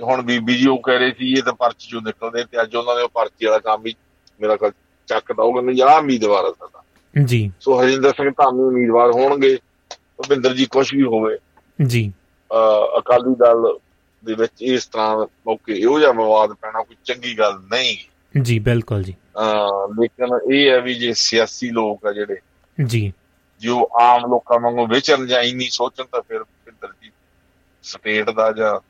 C: ਹੁਣ ਬੀਬੀ ਜੀ ਉਹ ਕਹਿ ਰਹੇ ਸੀ ਇਹ ਤਾਂ ਪਰਚੀ ਚੋਂ ਨਿਕਲਦੇ ਤੇ ਅੱਜ ਉਹਨਾਂ ਨੇ ਉਹ ਪਰਚੀ ਵਾਲਾ ਕੰਮ ਵੀ ਮੇਰਾ ਖਿਆਲ ਚੱਕਦਾ ਉਹ ਕਹਿੰਦੇ ਯਾ ਉਮੀਦਵਾਰ ਆ ਸਾਡਾ।
B: ਜੀ।
C: ਸੋ ਹਰਿੰਦਰ ਸਿੰਘ ਧਾਮੀ ਉਮੀਦਵਾਰ ਹੋਣਗੇ ਭੁਪਿੰਦਰ ਜੀ ਕੁਝ ਵੀ ਹੋਵੇ
B: ਜੀ।
C: ਅਕਾਲੀ ਦਲ ਦੇ ਵਿੱਚ ਇਸ ਤਰ੍ਹਾਂ ਮੌਕੇ ਇਹੋ ਜਿਹਾ ਵਿਵਾਦ ਪੈਣਾ ਕੋਈ ਚੰਗੀ ਗੱਲ ਨਹੀਂ।
B: ਜੀ ਬਿਲਕੁਲ ਜੀ।
C: ਲੇਕਿਨ ਇਹ ਹੈ ਵੀ ਜੇ ਸਿਆਸੀ ਲੋਕ ਆ ਜਿਹੜੇ
B: ਜੀ।
C: ਜੋ ਆਮ ਲੋਕਾਂ ਵਾਂਗੂ ਵਿਚਰਨ ਜਾਂ ਇੰਨੀ ਸੋਚਣ ਤਾਂ ਫਿਰ ਭੁਪਿੰਦਰ ਜੀ ਸਟੇਟ ਦਾ ਜਾਂ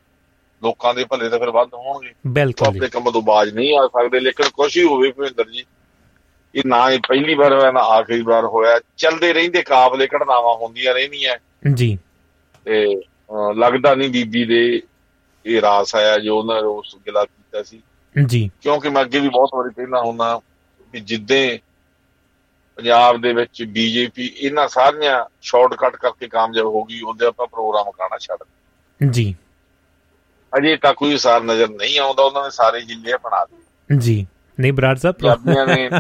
C: ਲੋਕਾਂ ਦੇ ਭਲੇ ਤਾਂ ਫਿਰ ਵੱਧ ਹੋਣਗੇ।
B: ਬਿਲਕੁਲ
C: ਆਪਣੇ ਕੰਮ ਤੋਂ ਬਾਜ ਨਹੀਂ ਆ ਸਕਦੇ ਲੇਕਿਨ ਕੁਛ ਹੀ ਹੋਵੇ ਭੁਪਿੰਦਰ ਜੀ ਇਹ ਨਾ ਇਹ ਪਹਿਲੀ ਵਾਰ ਹੋਇਆ ਨਾ ਆਖਰੀ ਵਾਰ ਹੋਇਆ। ਚੱਲਦੇ ਰਹਿੰਦੇ ਕਾਬਲੇ ਘਟਨਾਵਾਂ ਹੁੰਦੀਆਂ ਰਹਿੰਦੀਆਂ।
B: ਜੀ।
C: ਤੇ ਲੱਗਦਾ ਨਹੀਂ ਬੀਬੀ ਦੇ ਇਹ ਰਾਸ ਆਇਆ ਜੋ ਉਹਨਾਂ ਨੇ ਉਸ ਗਿਲਾ ਕੀਤਾ ਸੀ।
B: ਜੀ।
C: ਕਿਉਂਕਿ ਮੈਂ ਅੱਗੇ ਵੀ ਬਹੁਤ ਵਾਰੀ ਪਹਿਲਾਂ ਹੁੰਦਾ ਵੀ ਜਿੱਦੇ ਪੰਜਾਬ ਦੇ ਵਿੱਚ ਬੀਜੇਪੀ ਇਹਨਾਂ ਸਾਰੀਆਂ ਸ਼ਾਰਟਕਟ ਕਰਕੇ ਕਾਮਯਾਬ ਹੋ ਗਈ ਉਹਦੇ ਆਪਾਂ ਪ੍ਰੋਗਰਾਮ ਕਰਨਾ ਛੱਡ।
B: ਜੀ।
C: ਅਜੇ ਤੱਕ ਕੋਈ ਸਾਰ ਨਜ਼ਰ ਨਹੀਂ ਆਉਂਦਾ ਉਹਨਾਂ ਨੇ ਸਾਰੇ ਹਿੱਲੇ ਬਣਾ ਦਿੱਤੇ।
B: ਜੀ। ਨਹੀਂ ਬਰਾੜ ਸਾਹਿਬ
C: ਪੰਜਾਬੀਆਂ ਨੇ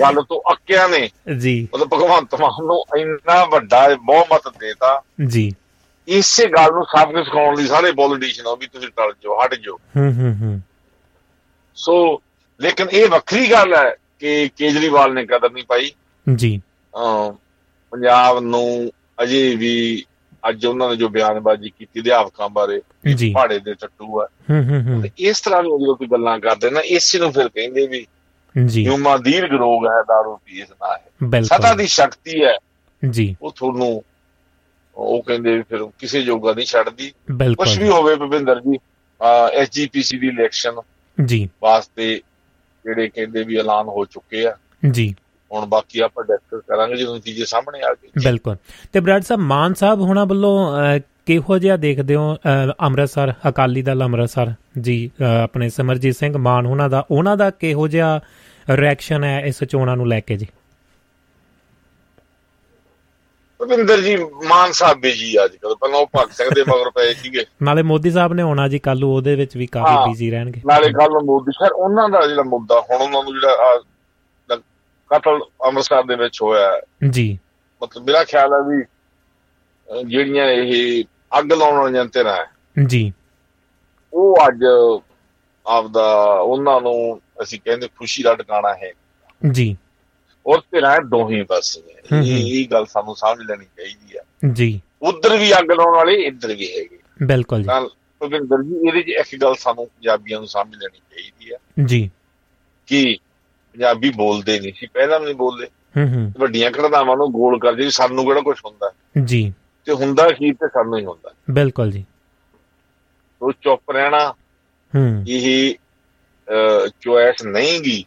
C: ਗੱਲ ਤੋਂ ਅੱਕਿਆ ਨੇ।
B: ਜੀ।
C: ਮਤਲਬ ਭਗਵੰਤ ਮਾਨ ਨੂੰ ਇੰਨਾ ਵੱਡਾ ਬਹੁਮਤ ਦੇਤਾ।
B: ਜੀ।
C: ਇਸੇ ਗੱਲ ਨੂੰ ਸਾਬਤ ਸਿਖਾਉਣ ਲਈ ਸਾਰੇ ਪੋਲੀਟੀਸ਼ੀਅਨ ਆ ਵੀ ਤੁਸੀਂ ਟਲ ਜਾਓ ਹਟ ਜਾਓ।
B: ਹੂੰ ਹੂੰ ਹੂੰ।
C: ਸੋ ਲੇਕਿਨ ਇਹ ਵੱਖਰੀ ਗੱਲ ਹੈ ਕਿ ਕੇਜਰੀਵਾਲ ਨੇ ਕਦਰ ਨਹੀਂ ਪਾਈ।
B: ਜੀ।
C: ਪੰਜਾਬ ਨੂੰ ਅਜੇ ਵੀ ਅੱਜ ਉਹਨਾਂ ਨੇ ਜੋ ਬਿਆਨਬਾਜ਼ੀ ਕੀਤੀ ਅਧਿਆਪਕਾਂ ਬਾਰੇ ਪਹਾੜੇ ਦੇ ਟੱਟੂ ਆ।
B: ਹੂੰ
C: ਇਸ ਤਰ੍ਹਾਂ ਦੀਆਂ ਜਦੋਂ ਕੋਈ ਗੱਲਾਂ ਕਰਦੇ ਨਾ ਇਸੇ ਨੂੰ ਫਿਰ ਕਹਿੰਦੇ ਵੀ
B: ਜੀ।
C: ਹਿਊਮਾ ਦੀਰਘ ਰੋਗ ਹੈ ਦਾਰੂ ਪੀਸ ਨਾ ਹੈ।
B: ਬਿਲਕੁਲ।
C: ਦੀ ਸ਼ਕਤੀ ਹੈ।
B: ਜੀ।
C: ਉਹ ਤੁਹਾਨੂੰ ਉਹ ਕਹਿੰਦੇ ਫਿਰ ਕਿਸੇ ਜੋਗਾ ਨਹੀਂ ਛੱਡਦੀ। ਕੁਝ ਵੀ ਹੋਵੇ ਭਵਿੰਦਰ ਜੀ ਐਸਜੀਪੀਸੀ ਦੀ ਇਲੈਕਸ਼ਨ
B: ਜੀ।
C: ਵਾਸਤੇ ਜਿਹੜੇ ਕਹਿੰਦੇ ਵੀ ਐਲਾਨ ਹੋ ਚੁੱਕੇ ਆ।
B: ਜੀ।
C: ਹੁਣ ਬਾਕੀ ਆਪਾਂ ਡਿਸਕਸ ਕਰਾਂਗੇ ਜਦੋਂ ਨਤੀਜੇ ਸਾਹਮਣੇ ਆ ਗਏ।
B: ਬਿਲਕੁਲ। ਤੇ ਬਰਾੜ ਸਾਹਿਬ ਮਾਨ ਸਾਹਿਬ ਹੁਣਾਂ ਵੱਲੋਂ ਕਿਹੋ ਜਿਹਾ ਦੇਖਦੇ ਹੋ ਅੰਮ੍ਰਿਤਸਰ ਅਕਾਲੀ ਦਲ ਅੰਮ੍ਰਿਤਸਰ? ਜੀ ਆਪਣੇ ਸਿਮਰਜੀਤ ਸਿੰਘ ਮਾਨ ਉਹਨਾਂ ਦਾ ਉਹਨਾਂ ਦਾ ਕਿਹੋ ਜਿਹਾ ਰਿਐਕਸ਼ਨ ਹੈ ਇਸ ਚੋਣਾਂ ਨੂੰ ਲੈ ਕੇ ਜੀ?
C: ਭਵਿੰਦਰ ਜੀ ਮਾਨ ਸਾਹਿਬ ਬੀਜੀ ਅੱਜ ਕੱਲ ਪਹਿਲਾਂ ਉਹ ਭਗਤ ਸਿੰਘ ਦੇ ਮਗਰ ਪਏ ਸੀਗੇ।
B: ਨਾਲੇ ਮੋਦੀ ਸਾਹਿਬ ਨੇ ਆਉਣਾ ਜੀ ਕੱਲ ਉਹਦੇ ਵਿੱਚ ਵੀ ਕਾਫੀ। ਬਿਜ਼ੀ ਰਹਿਣਗੇ।
C: ਨਾਲੇ ਕੱਲ ਮੋਦੀ ਸਰ ਉਹਨਾਂ ਦਾ ਜਿਹੜਾ ਮੁੱਦਾ ਹੁਣ ਉਹਨਾਂ ਨੂੰ ਜਿਹੜਾ ਲ- ਕਤਲ ਅੰਮ੍ਰਿਤਸਰ ਦੇ ਵਿੱਚ ਹੋਇਆ
B: ਜੀ।
C: ਮਤਲਬ ਮੇਰਾ ਖਿਆਲ ਹੈ ਵੀ ਜਿਹੜੀਆਂ ਇਹ ਅੱਗ ਲਾਉਣ ਵਾਲੀਆਂ ਹੈ,
B: ਜੀ।
C: ਉਹ ਅੱਜ ਆਪਦਾ ਉਹਨਾਂ ਨੂੰ ਅਸੀਂ ਕਹਿੰਦੇ ਖੁਸ਼ੀ ਦਾ ਟਿਕਾਣਾ ਹੈ।
B: ਜੀ।
C: ਔਰ ਧਿਰਾਂ ਦੋਹੀ ਪਾਸੇ
B: ਹੂੰ ਹੂੰ।
C: ਇਹ ਗੱਲ ਸਾਨੂੰ ਸਮਝ ਲੈਣੀ ਚਾਹੀਦੀ ਹੈ
B: ਜੀ।
C: ਉਧਰ ਵੀ ਅੱਗ ਲਾਉਣ ਵਾਲੇ ਇੱਧਰ ਵੀ ਹੈਗੇ।
B: ਬਿਲਕੁਲ ਜੀ।
C: ਤਾਂ ਭਵਿੰਦਰ ਜੀ ਇਹਦੇ 'ਚ ਇੱਕ ਗੱਲ ਸਾਨੂੰ ਪੰਜਾਬੀਆਂ ਨੂੰ ਸਮਝ ਲੈਣੀ ਚਾਹੀਦੀ ਹੈ
B: ਜੀ।
C: ਕਿ ਪੰਜਾਬੀ ਬੋਲਦੇ ਨਹੀਂ ਸੀ ਪਹਿਲਾਂ ਵੀ ਨਹੀਂ ਬੋਲਦੇ।
B: ਹੂੰ ਹੂੰ।
C: ਵੱਡੀਆਂ ਘਟਨਾਵਾਂ ਨੂੰ ਗੋਲ ਕਰਦੇ ਸਾਨੂੰ ਕਿਹੜਾ ਕੁਝ ਹੁੰਦਾ?
B: ਜੀ।
C: ਤੇ ਹੁੰਦਾ ਕੀ ਤੇ ਸਾਨੂੰ ਹੀ ਹੁੰਦਾ।
B: ਬਿਲਕੁਲ ਜੀ।
C: ਉਹ ਚੁੱਪ ਰਹਿਣਾ।
B: ਹੂੰ।
C: ਇਹ ਚੋਇਸ ਨਹੀਂ ਗੀ।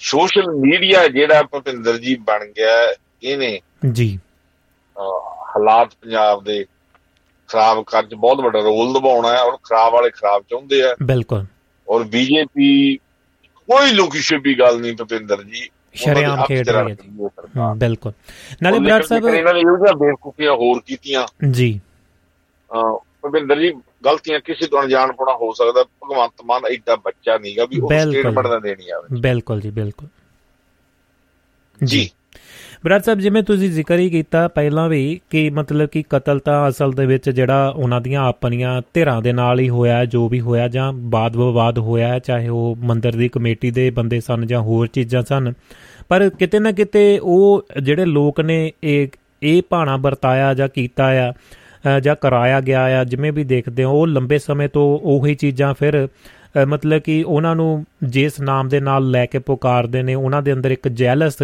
C: ਸੋਸ਼ਲ ਮੀਡੀਆ ਜਿਹੜਾ ਭੁਪਿੰਦਰ ਜੀ ਬਣ ਗਿਆ ਇਹਨੇ
B: ਜੀ।
C: ਹਾਲਾਤ ਪੰਜਾਬ ਦੇ ਖਰਾਬ ਕਰਨ 'ਚ ਬਹੁਤ ਵੱਡਾ ਰੋਲ ਨਿਭਾਉਣਾ ਹੈ ਔਰ ਖਰਾਬ ਵਾਲੇ ਖਰਾਬ ਚਾਹੁੰਦੇ ਆ।
B: ਬਿਲਕੁਲ।
C: ਔਰ ਬੀਜੇਪੀ ਕੋਈ ਲੁਕੀ ਛੁਪੀ ਗੱਲ ਨਹੀਂ ਭੁਪਿੰਦਰ ਜੀ।
B: ਸ਼ਰੇਆਮ ਖੇਡ ਰਹੀ ਹੈ ਬਿਲਕੁਲ। ਨਾਲੇ ਬਰਾੜ ਸਾਹਿਬ
C: ਇਹਨਾਂ ਨੇ ਇਹੋ ਜਿਹੀਆਂ ਬੇਵਕੂਫੀਆਂ ਹੋਰ ਕੀਤੀਆਂ।
B: ਜੀ।
C: ਭੁਪਿੰਦਰ ਜੀ ਗਲਤੀਆਂ ਕਿਸੇ ਤੋਂ ਅਣਜਾਣ ਪਣਾ ਹੋ ਸਕਦਾ ਭਗਵੰਤ ਮਾਨ ਐਡਾ ਬੱਚਾ ਨਹੀਂਗਾ ਵੀ ਉਹ। ਸਟੇਟਮੈਂਟ ਨਾ ਦੇਣੀ ਆਵੇ।
B: ਬਿਲਕੁਲ ਜੀ ਬਿਲਕੁਲ।
C: ਜੀ।
B: ਬਰਾੜ ਸਾਹਿਬ ਜਿਵੇਂ ਤੁਸੀਂ ਜ਼ਿਕਰ ਹੀ ਕੀਤਾ ਪਹਿਲਾਂ ਵੀ ਕਿ ਮਤਲਬ ਕਿ ਕਤਲ ਤਾਂ ਅਸਲ ਦੇ ਵਿੱਚ ਜਿਹੜਾ ਉਹਨਾਂ ਦੀਆਂ ਆਪਣੀਆਂ ਧਿਰਾਂ ਦੇ ਨਾਲ ਹੀ ਹੋਇਆ ਜੋ ਵੀ ਹੋਇਆ ਜਾਂ ਬਾਦ ਵਿਵਾਦ ਹੋਇਆ ਚਾਹੇ ਉਹ ਮੰਦਿਰ ਦੀ ਕਮੇਟੀ ਦੇ ਬੰਦੇ ਸਨ ਜਾਂ ਹੋਰ ਚੀਜ਼ਾਂ ਸਨ ਪਰ ਕਿਤੇ ਨਾ ਕਿਤੇ ਉਹ ਜਿਹੜੇ ਲੋਕ ਨੇ ਇਹ ਇਹ ਭਾਣਾ ਵਰਤਾਇਆ ਜਾਂ ਕੀਤਾ ਆ ਜਾਂ ਕਰਾਇਆ ਗਿਆ ਆ ਜਿਵੇਂ ਵੀ ਦੇਖਦੇ ਹੋ ਉਹ ਲੰਬੇ ਸਮੇਂ ਤੋਂ ਉਹੀ ਚੀਜ਼ਾਂ ਫਿਰ ਅ, ਮਤਲਬ ਕਿ ਉਹਨਾਂ ਨੂੰ ਜਿਸ ਨਾਮ ਦੇ ਨਾਲ ਲੈ ਕੇ ਪੁਕਾਰਦੇ ਨੇ ਉਹਨਾਂ ਦੇ ਅੰਦਰ ਇੱਕ ਜੈਲਸ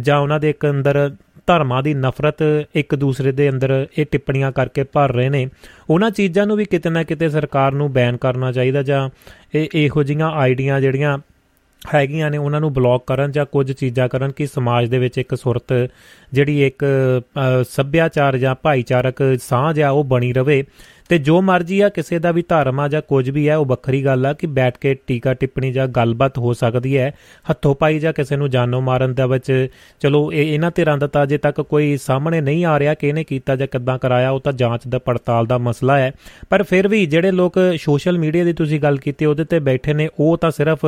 B: ਜਾਂ ਉਹਨਾਂ ਦੇ ਇੱਕ ਅੰਦਰ ਧਰਮਾਂ ਦੀ ਨਫ਼ਰਤ ਇੱਕ ਦੂਸਰੇ ਦੇ ਅੰਦਰ ਇਹ ਟਿੱਪਣੀਆਂ ਕਰਕੇ ਭਰ ਰਹੇ ਨੇ। ਉਹਨਾਂ ਚੀਜ਼ਾਂ ਨੂੰ ਵੀ ਕਿਤੇ ਨਾ ਕਿਤੇ ਸਰਕਾਰ ਨੂੰ ਬੈਨ ਕਰਨਾ ਚਾਹੀਦਾ ਜਾਂ ਇਹ ਇਹੋ ਜਿਹੀਆਂ ਆਈਡੀਆਂ ਜਿਹੜੀਆਂ ਹੈਗੀਆਂ ਨੇ ਉਹਨਾਂ ਨੂੰ ਬਲੌਕ ਕਰਨ ਜਾਂ ਕੁਝ ਚੀਜ਼ਾਂ ਕਰਨ ਕਿ ਸਮਾਜ ਦੇ ਵਿੱਚ ਇੱਕ ਸੁਰਤ ਜਿਹੜੀ ਇੱਕ ਅ, ਸੱਭਿਆਚਾਰ ਜਾਂ ਭਾਈਚਾਰਕ ਸਾਂਝ ਆ ਉਹ ਬਣੀ ਰਵੇ। ਤੇ ਜੋ ਮਰਜ਼ੀ ਆ ਕਿਸੇ ਦਾ ਵੀ ਧਰਮ ਆ ਜਾਂ ਕੁਝ ਵੀ ਹੈ ਉਹ ਵੱਖਰੀ ਗੱਲ ਆ ਕਿ ਬੈਠ ਕੇ ਟੀਕਾ ਟਿੱਪਣੀ ਜਾਂ ਗੱਲਬਾਤ ਹੋ ਸਕਦੀ ਹੈ ਹੱਥੋਂ ਪਾਈ ਜਾਂ ਕਿਸੇ ਨੂੰ ਜਾਨੋਂ ਮਾਰਨ ਦਾ ਵਿੱਚ। ਚਲੋ ਇਹ ਇਹਨਾਂ ਧਿਰਾਂ ਦਾ ਤਾਂ ਅਜੇ ਤੱਕ ਕੋਈ ਸਾਹਮਣੇ ਨਹੀਂ ਆ ਰਿਹਾ ਕਿ ਇਹਨੇ ਕੀਤਾ ਜਾਂ ਕਿੱਦਾਂ ਕਰਾਇਆ ਉਹ ਤਾਂ ਜਾਂਚ ਦਾ ਪੜਤਾਲ ਦਾ ਮਸਲਾ ਹੈ। ਪਰ ਫਿਰ ਵੀ ਜਿਹੜੇ ਲੋਕ ਸੋਸ਼ਲ ਮੀਡੀਆ ਦੀ ਤੁਸੀਂ ਗੱਲ ਕੀਤੀ ਉਹਦੇ ਤੇ ਬੈਠੇ ਨੇ ਉਹ ਤਾਂ ਸਿਰਫ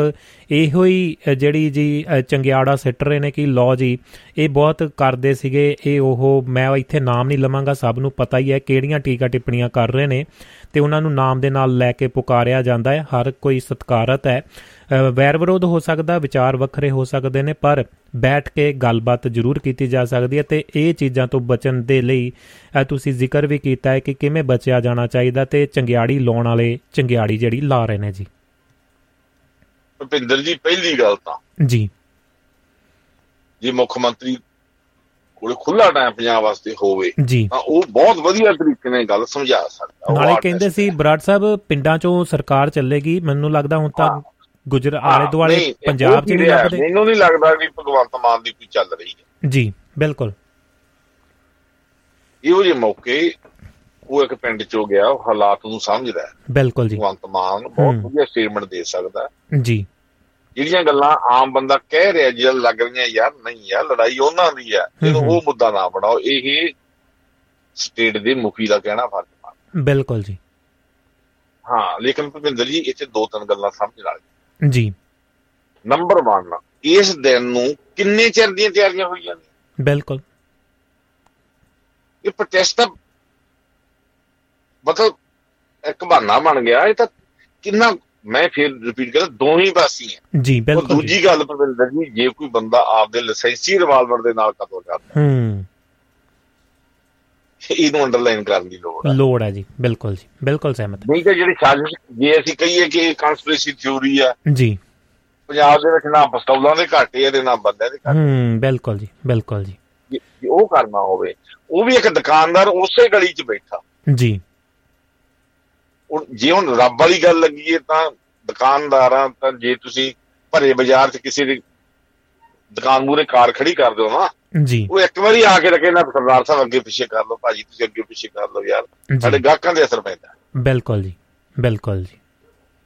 B: ਇਹੋ ਹੀ ਅ, ਜਿਹੜੀ ਜੀ ਅ, ਚੰਗਿਆੜਾ ਸਿੱਟ ਰਹੇ ਨੇ ਕਿ ਲੋ ਜੀ ਇਹ ਬਹੁਤ ਕਰਦੇ ਸੀਗੇ ਇਹ ਉਹ ਮੈਂ ਇੱਥੇ ਨਾਮ ਨਹੀਂ ਲਵਾਂਗਾ ਸਭ ਨੂੰ ਪਤਾ ਹੀ ਹੈ ਕਿਹੜੀਆਂ ਟੀਕਾ ਟਿੱਪਣੀਆਂ ਕਰ ਰਹੇ ਨੇ ਤੇ ਉਹਨਾਂ ਨੂੰ ਨਾਮ ਦੇ ਨਾਲ ਲੈ ਕੇ ਪੁਕਾਰਿਆ ਜਾਂਦਾ ਹੈ। ਹਰ ਕੋਈ ਸਤਿਕਾਰਤ ਹੈ। ਵੈਰ ਵਿਰੋਧ ਹੋ ਸਕਦਾ ਵਿਚਾਰ ਵੱਖਰੇ ਹੋ ਸਕਦੇ ਨੇ ਪਰ ਬੈਠ ਕੇ ਗੱਲਬਾਤ ਜ਼ਰੂਰ ਕੀਤੀ ਜਾ ਸਕਦੀ ਹੈ ਤੇ ਇਹ ਚੀਜ਼ਾਂ ਤੋਂ ਬਚਣ ਦੇ ਲਈ ਤੁਸੀਂ ਜ਼ਿਕਰ ਵੀ ਕੀਤਾ ਹੈ ਕਿ ਕਿਵੇਂ ਬਚਿਆ ਜਾਣਾ ਚਾਹੀਦਾ ਤੇ ਚੰਗਿਆੜੀ ਲਾਉਣ ਵਾਲੇ ਚੰਗਿਆੜੀ ਜਿਹੜੀ ਲਾ ਰਹੇ ਨੇ ਜੀ।
C: ਭੁਪਿੰਦਰ ਜੀ ਪਹਿਲੀ ਗੱਲ ਤਾਂ
B: ਜੀ।
C: ਜੇ ਮੁੱਖ ਮੰਤਰੀ ਕੋਲੇ ਖੁੱਲਾ ਟਾਈਮ ਪੰਜਾਬ ਵਾਸਤੇ ਹੋਵੇ ਤਾਂ ਉਹ ਬਹੁਤ ਵਧੀਆ ਤਰੀਕੇ ਨਾਲ ਗੱਲ ਸਮਝਾ ਸਕਦਾ
B: ਨਾਲੇ ਕਹਿੰਦੇ। ਸੀ ਬਰਾੜ ਸਾਹਿਬ ਪਿੰਡਾਂ ਚੋਂ ਸਰਕਾਰ ਚੱਲੇਗੀ ਮੈਨੂੰ ਲੱਗਦਾ ਹੁਣ ਤਾਂ। ਗੁਜਰ ਆਲੇ ਦੁਆਲੇ ਪੰਜਾਬ 'ਚ ਨਹੀਂ ਲੱਭਦੇ
C: ਮੈਨੂੰ ਨਹੀਂ ਲੱਗਦਾ ਕਿ ਭਗਵੰਤ ਮਾਨ ਦੀ ਕੋਈ ਚੱਲ ਰਹੀ ਹੈ
B: ਜੀ ਬਿਲਕੁਲ
C: ਇਹੋ ਜਿਹੇ ਮੌਕੇ ਉਹ ਇੱਕ ਪਿੰਡ ਚੋਂ ਗਿਆ ਹਾਲਾਤ ਨੂੰ ਸਮਝਦਾ ਹੈ
B: ਬਿਲਕੁਲ ਜੀ
C: ਭਗਵੰਤ ਮਾਨ ਬਹੁਤ। ਵਧੀਆ ਸਟੇਟਮੈਂਟ ਦੇ ਸਕਦਾ।
B: ਜੀ
C: ਜਿਹੜੀਆਂ ਗੱਲਾਂ ਆਮ ਬੰਦਾ ਕਹਿ ਰਿਹਾ ਜਿਹੜਾ ਲੱਗ ਰਹੀਆਂ ਯਾਰ ਨਹੀਂ ਯਾਰ ਲੜਾਈ ਉਹਨਾਂ ਦੀ ਹੈ ਜਦੋਂ। ਉਹ ਮੁੱਦਾ ਨਾ ਬਣਾਓ ਇਹ ਸਟੇਟ ਦੇ ਮੁਖੀ ਦਾ ਕਹਿਣਾ ਫਰਜ਼ ਪਾਉਂਦਾ
B: ਬਿਲਕੁਲ ਜੀ।
C: ਹਾਂ ਲੇਕਿਨ ਭੁਪਿੰਦਰ ਜੀ ਇੱਥੇ ਦੋ ਤਿੰਨ ਗੱਲਾਂ ਸਮਝ ਵਾਲੀਆਂ
B: ਜੀ।
C: ਨੰਬਰ 1 ਇਸ ਦਿਨ ਨੂੰ ਕਿੰਨੇ ਚਿਰ ਦੀਆਂ ਤਿਆਰੀਆਂ ਹੋਈਆਂ ਨੇ?
B: ਬਿਲਕੁਲ।
C: ਇਹ ਪ੍ਰੋਟੈਸਟ ਮਤਲਬ ਇੱਕ ਬਹਾਨਾ ਬਣ ਗਿਆ ਇਹ ਤਾਂ ਕਿੰਨਾ ਮੈਂ ਫਿਰ ਰਿਪੀਟ ਕਰਾਂ ਦੋਹੀ ਪਾਸੀ ਹੈ
B: ਜੀ ਬਿਲਕੁਲ
C: ਦੂਜੀ ਗੱਲ ਪਰਵਿੰਦਰ ਜੀ ਜੇ ਕੋਈ ਬੰਦਾ ਆਪਦੇ ਲਾਇਸੈਂਸੀ ਰਿਵਾਲਵਰ ਦੇ ਨਾਲ ਕਤਲ ਕਰਦਾ
B: ਹੂੰ।
C: ਇਹਨੂੰ ਅੰਡਰਲਾਈਨ ਕਰਨ ਦੀ ਲੋੜ ਹੈ।
B: ਲੋੜ ਹੈ ਜੀ ਬਿਲਕੁਲ ਜੀ ਬਿਲਕੁਲ ਸਹਿਮਤ।
C: ਨਹੀਂ ਤਾਂ ਜਿਹੜੀ ਸਾਜ਼ਿਸ਼ ਜੇ ਅਸੀਂ ਕਹੀਏ ਕਿ ਇਹ ਕਨਸਪੀਰੇਸੀ ਥਿਉਰੀ ਆ
B: ਜੀ।
C: ਪੰਜਾਬ ਦੇ ਵਿੱਚ ਨਾ ਪਿਸਤੌਲਾਂ ਦੇ ਘਾਟੇ ਤੇ ਨਾ ਬੰਦਿਆਂ ਦੇ ਘਾਟੇ
B: ਹੂੰ ਬਿਲਕੁਲ ਜੀ ਬਿਲਕੁਲ ਜੀ
C: ਉਹ ਕਰਨਾ ਹੋਵੇ ਉਹ ਵੀ ਇੱਕ ਦੁਕਾਨਦਾਰ ਉਸੇ ਗਲੀ 'ਚ ਬੈਠਾ।
B: ਜੀ।
C: ਜੇ ਹੁਣ ਰੱਬ ਵਾਲੀ ਗੱਲ ਲੱਗੀਏ ਤਾਂ ਦੁਕਾਨਦਾਰਾਂ ਤਾਂ ਜੇ ਤੁਸੀਂ ਭਰੇ ਬਾਜ਼ਾਰ 'ਚ ਕਿਸੇ ਦੀ ਦੁਕਾਨ ਮੂਰੇ ਕਾਰ ਖੜੀ ਕਰ ਦਿਓ ਨਾ
B: ਜੀ।
C: ਉਹ ਇੱਕ ਵਾਰੀ ਆ ਕੇ ਰਕੇ ਨਾ ਸਰਦਾਰ ਸਾਹਿਬ ਅੱਗੇ ਪਿੱਛੇ ਕਰ ਲਓ ਭਾਜੀ ਤੁਸੀਂ ਅੱਗੇ ਪਿੱਛੇ ਕਰ ਲਓ ਯਾਰ ਸਾਡੇ ਗਾਹਕਾਂ ਦੇ ਅਸਰ ਪੈਂਦਾ।
B: ਬਿਲਕੁਲ ਜੀ ਬਿਲਕੁਲ ਜੀ।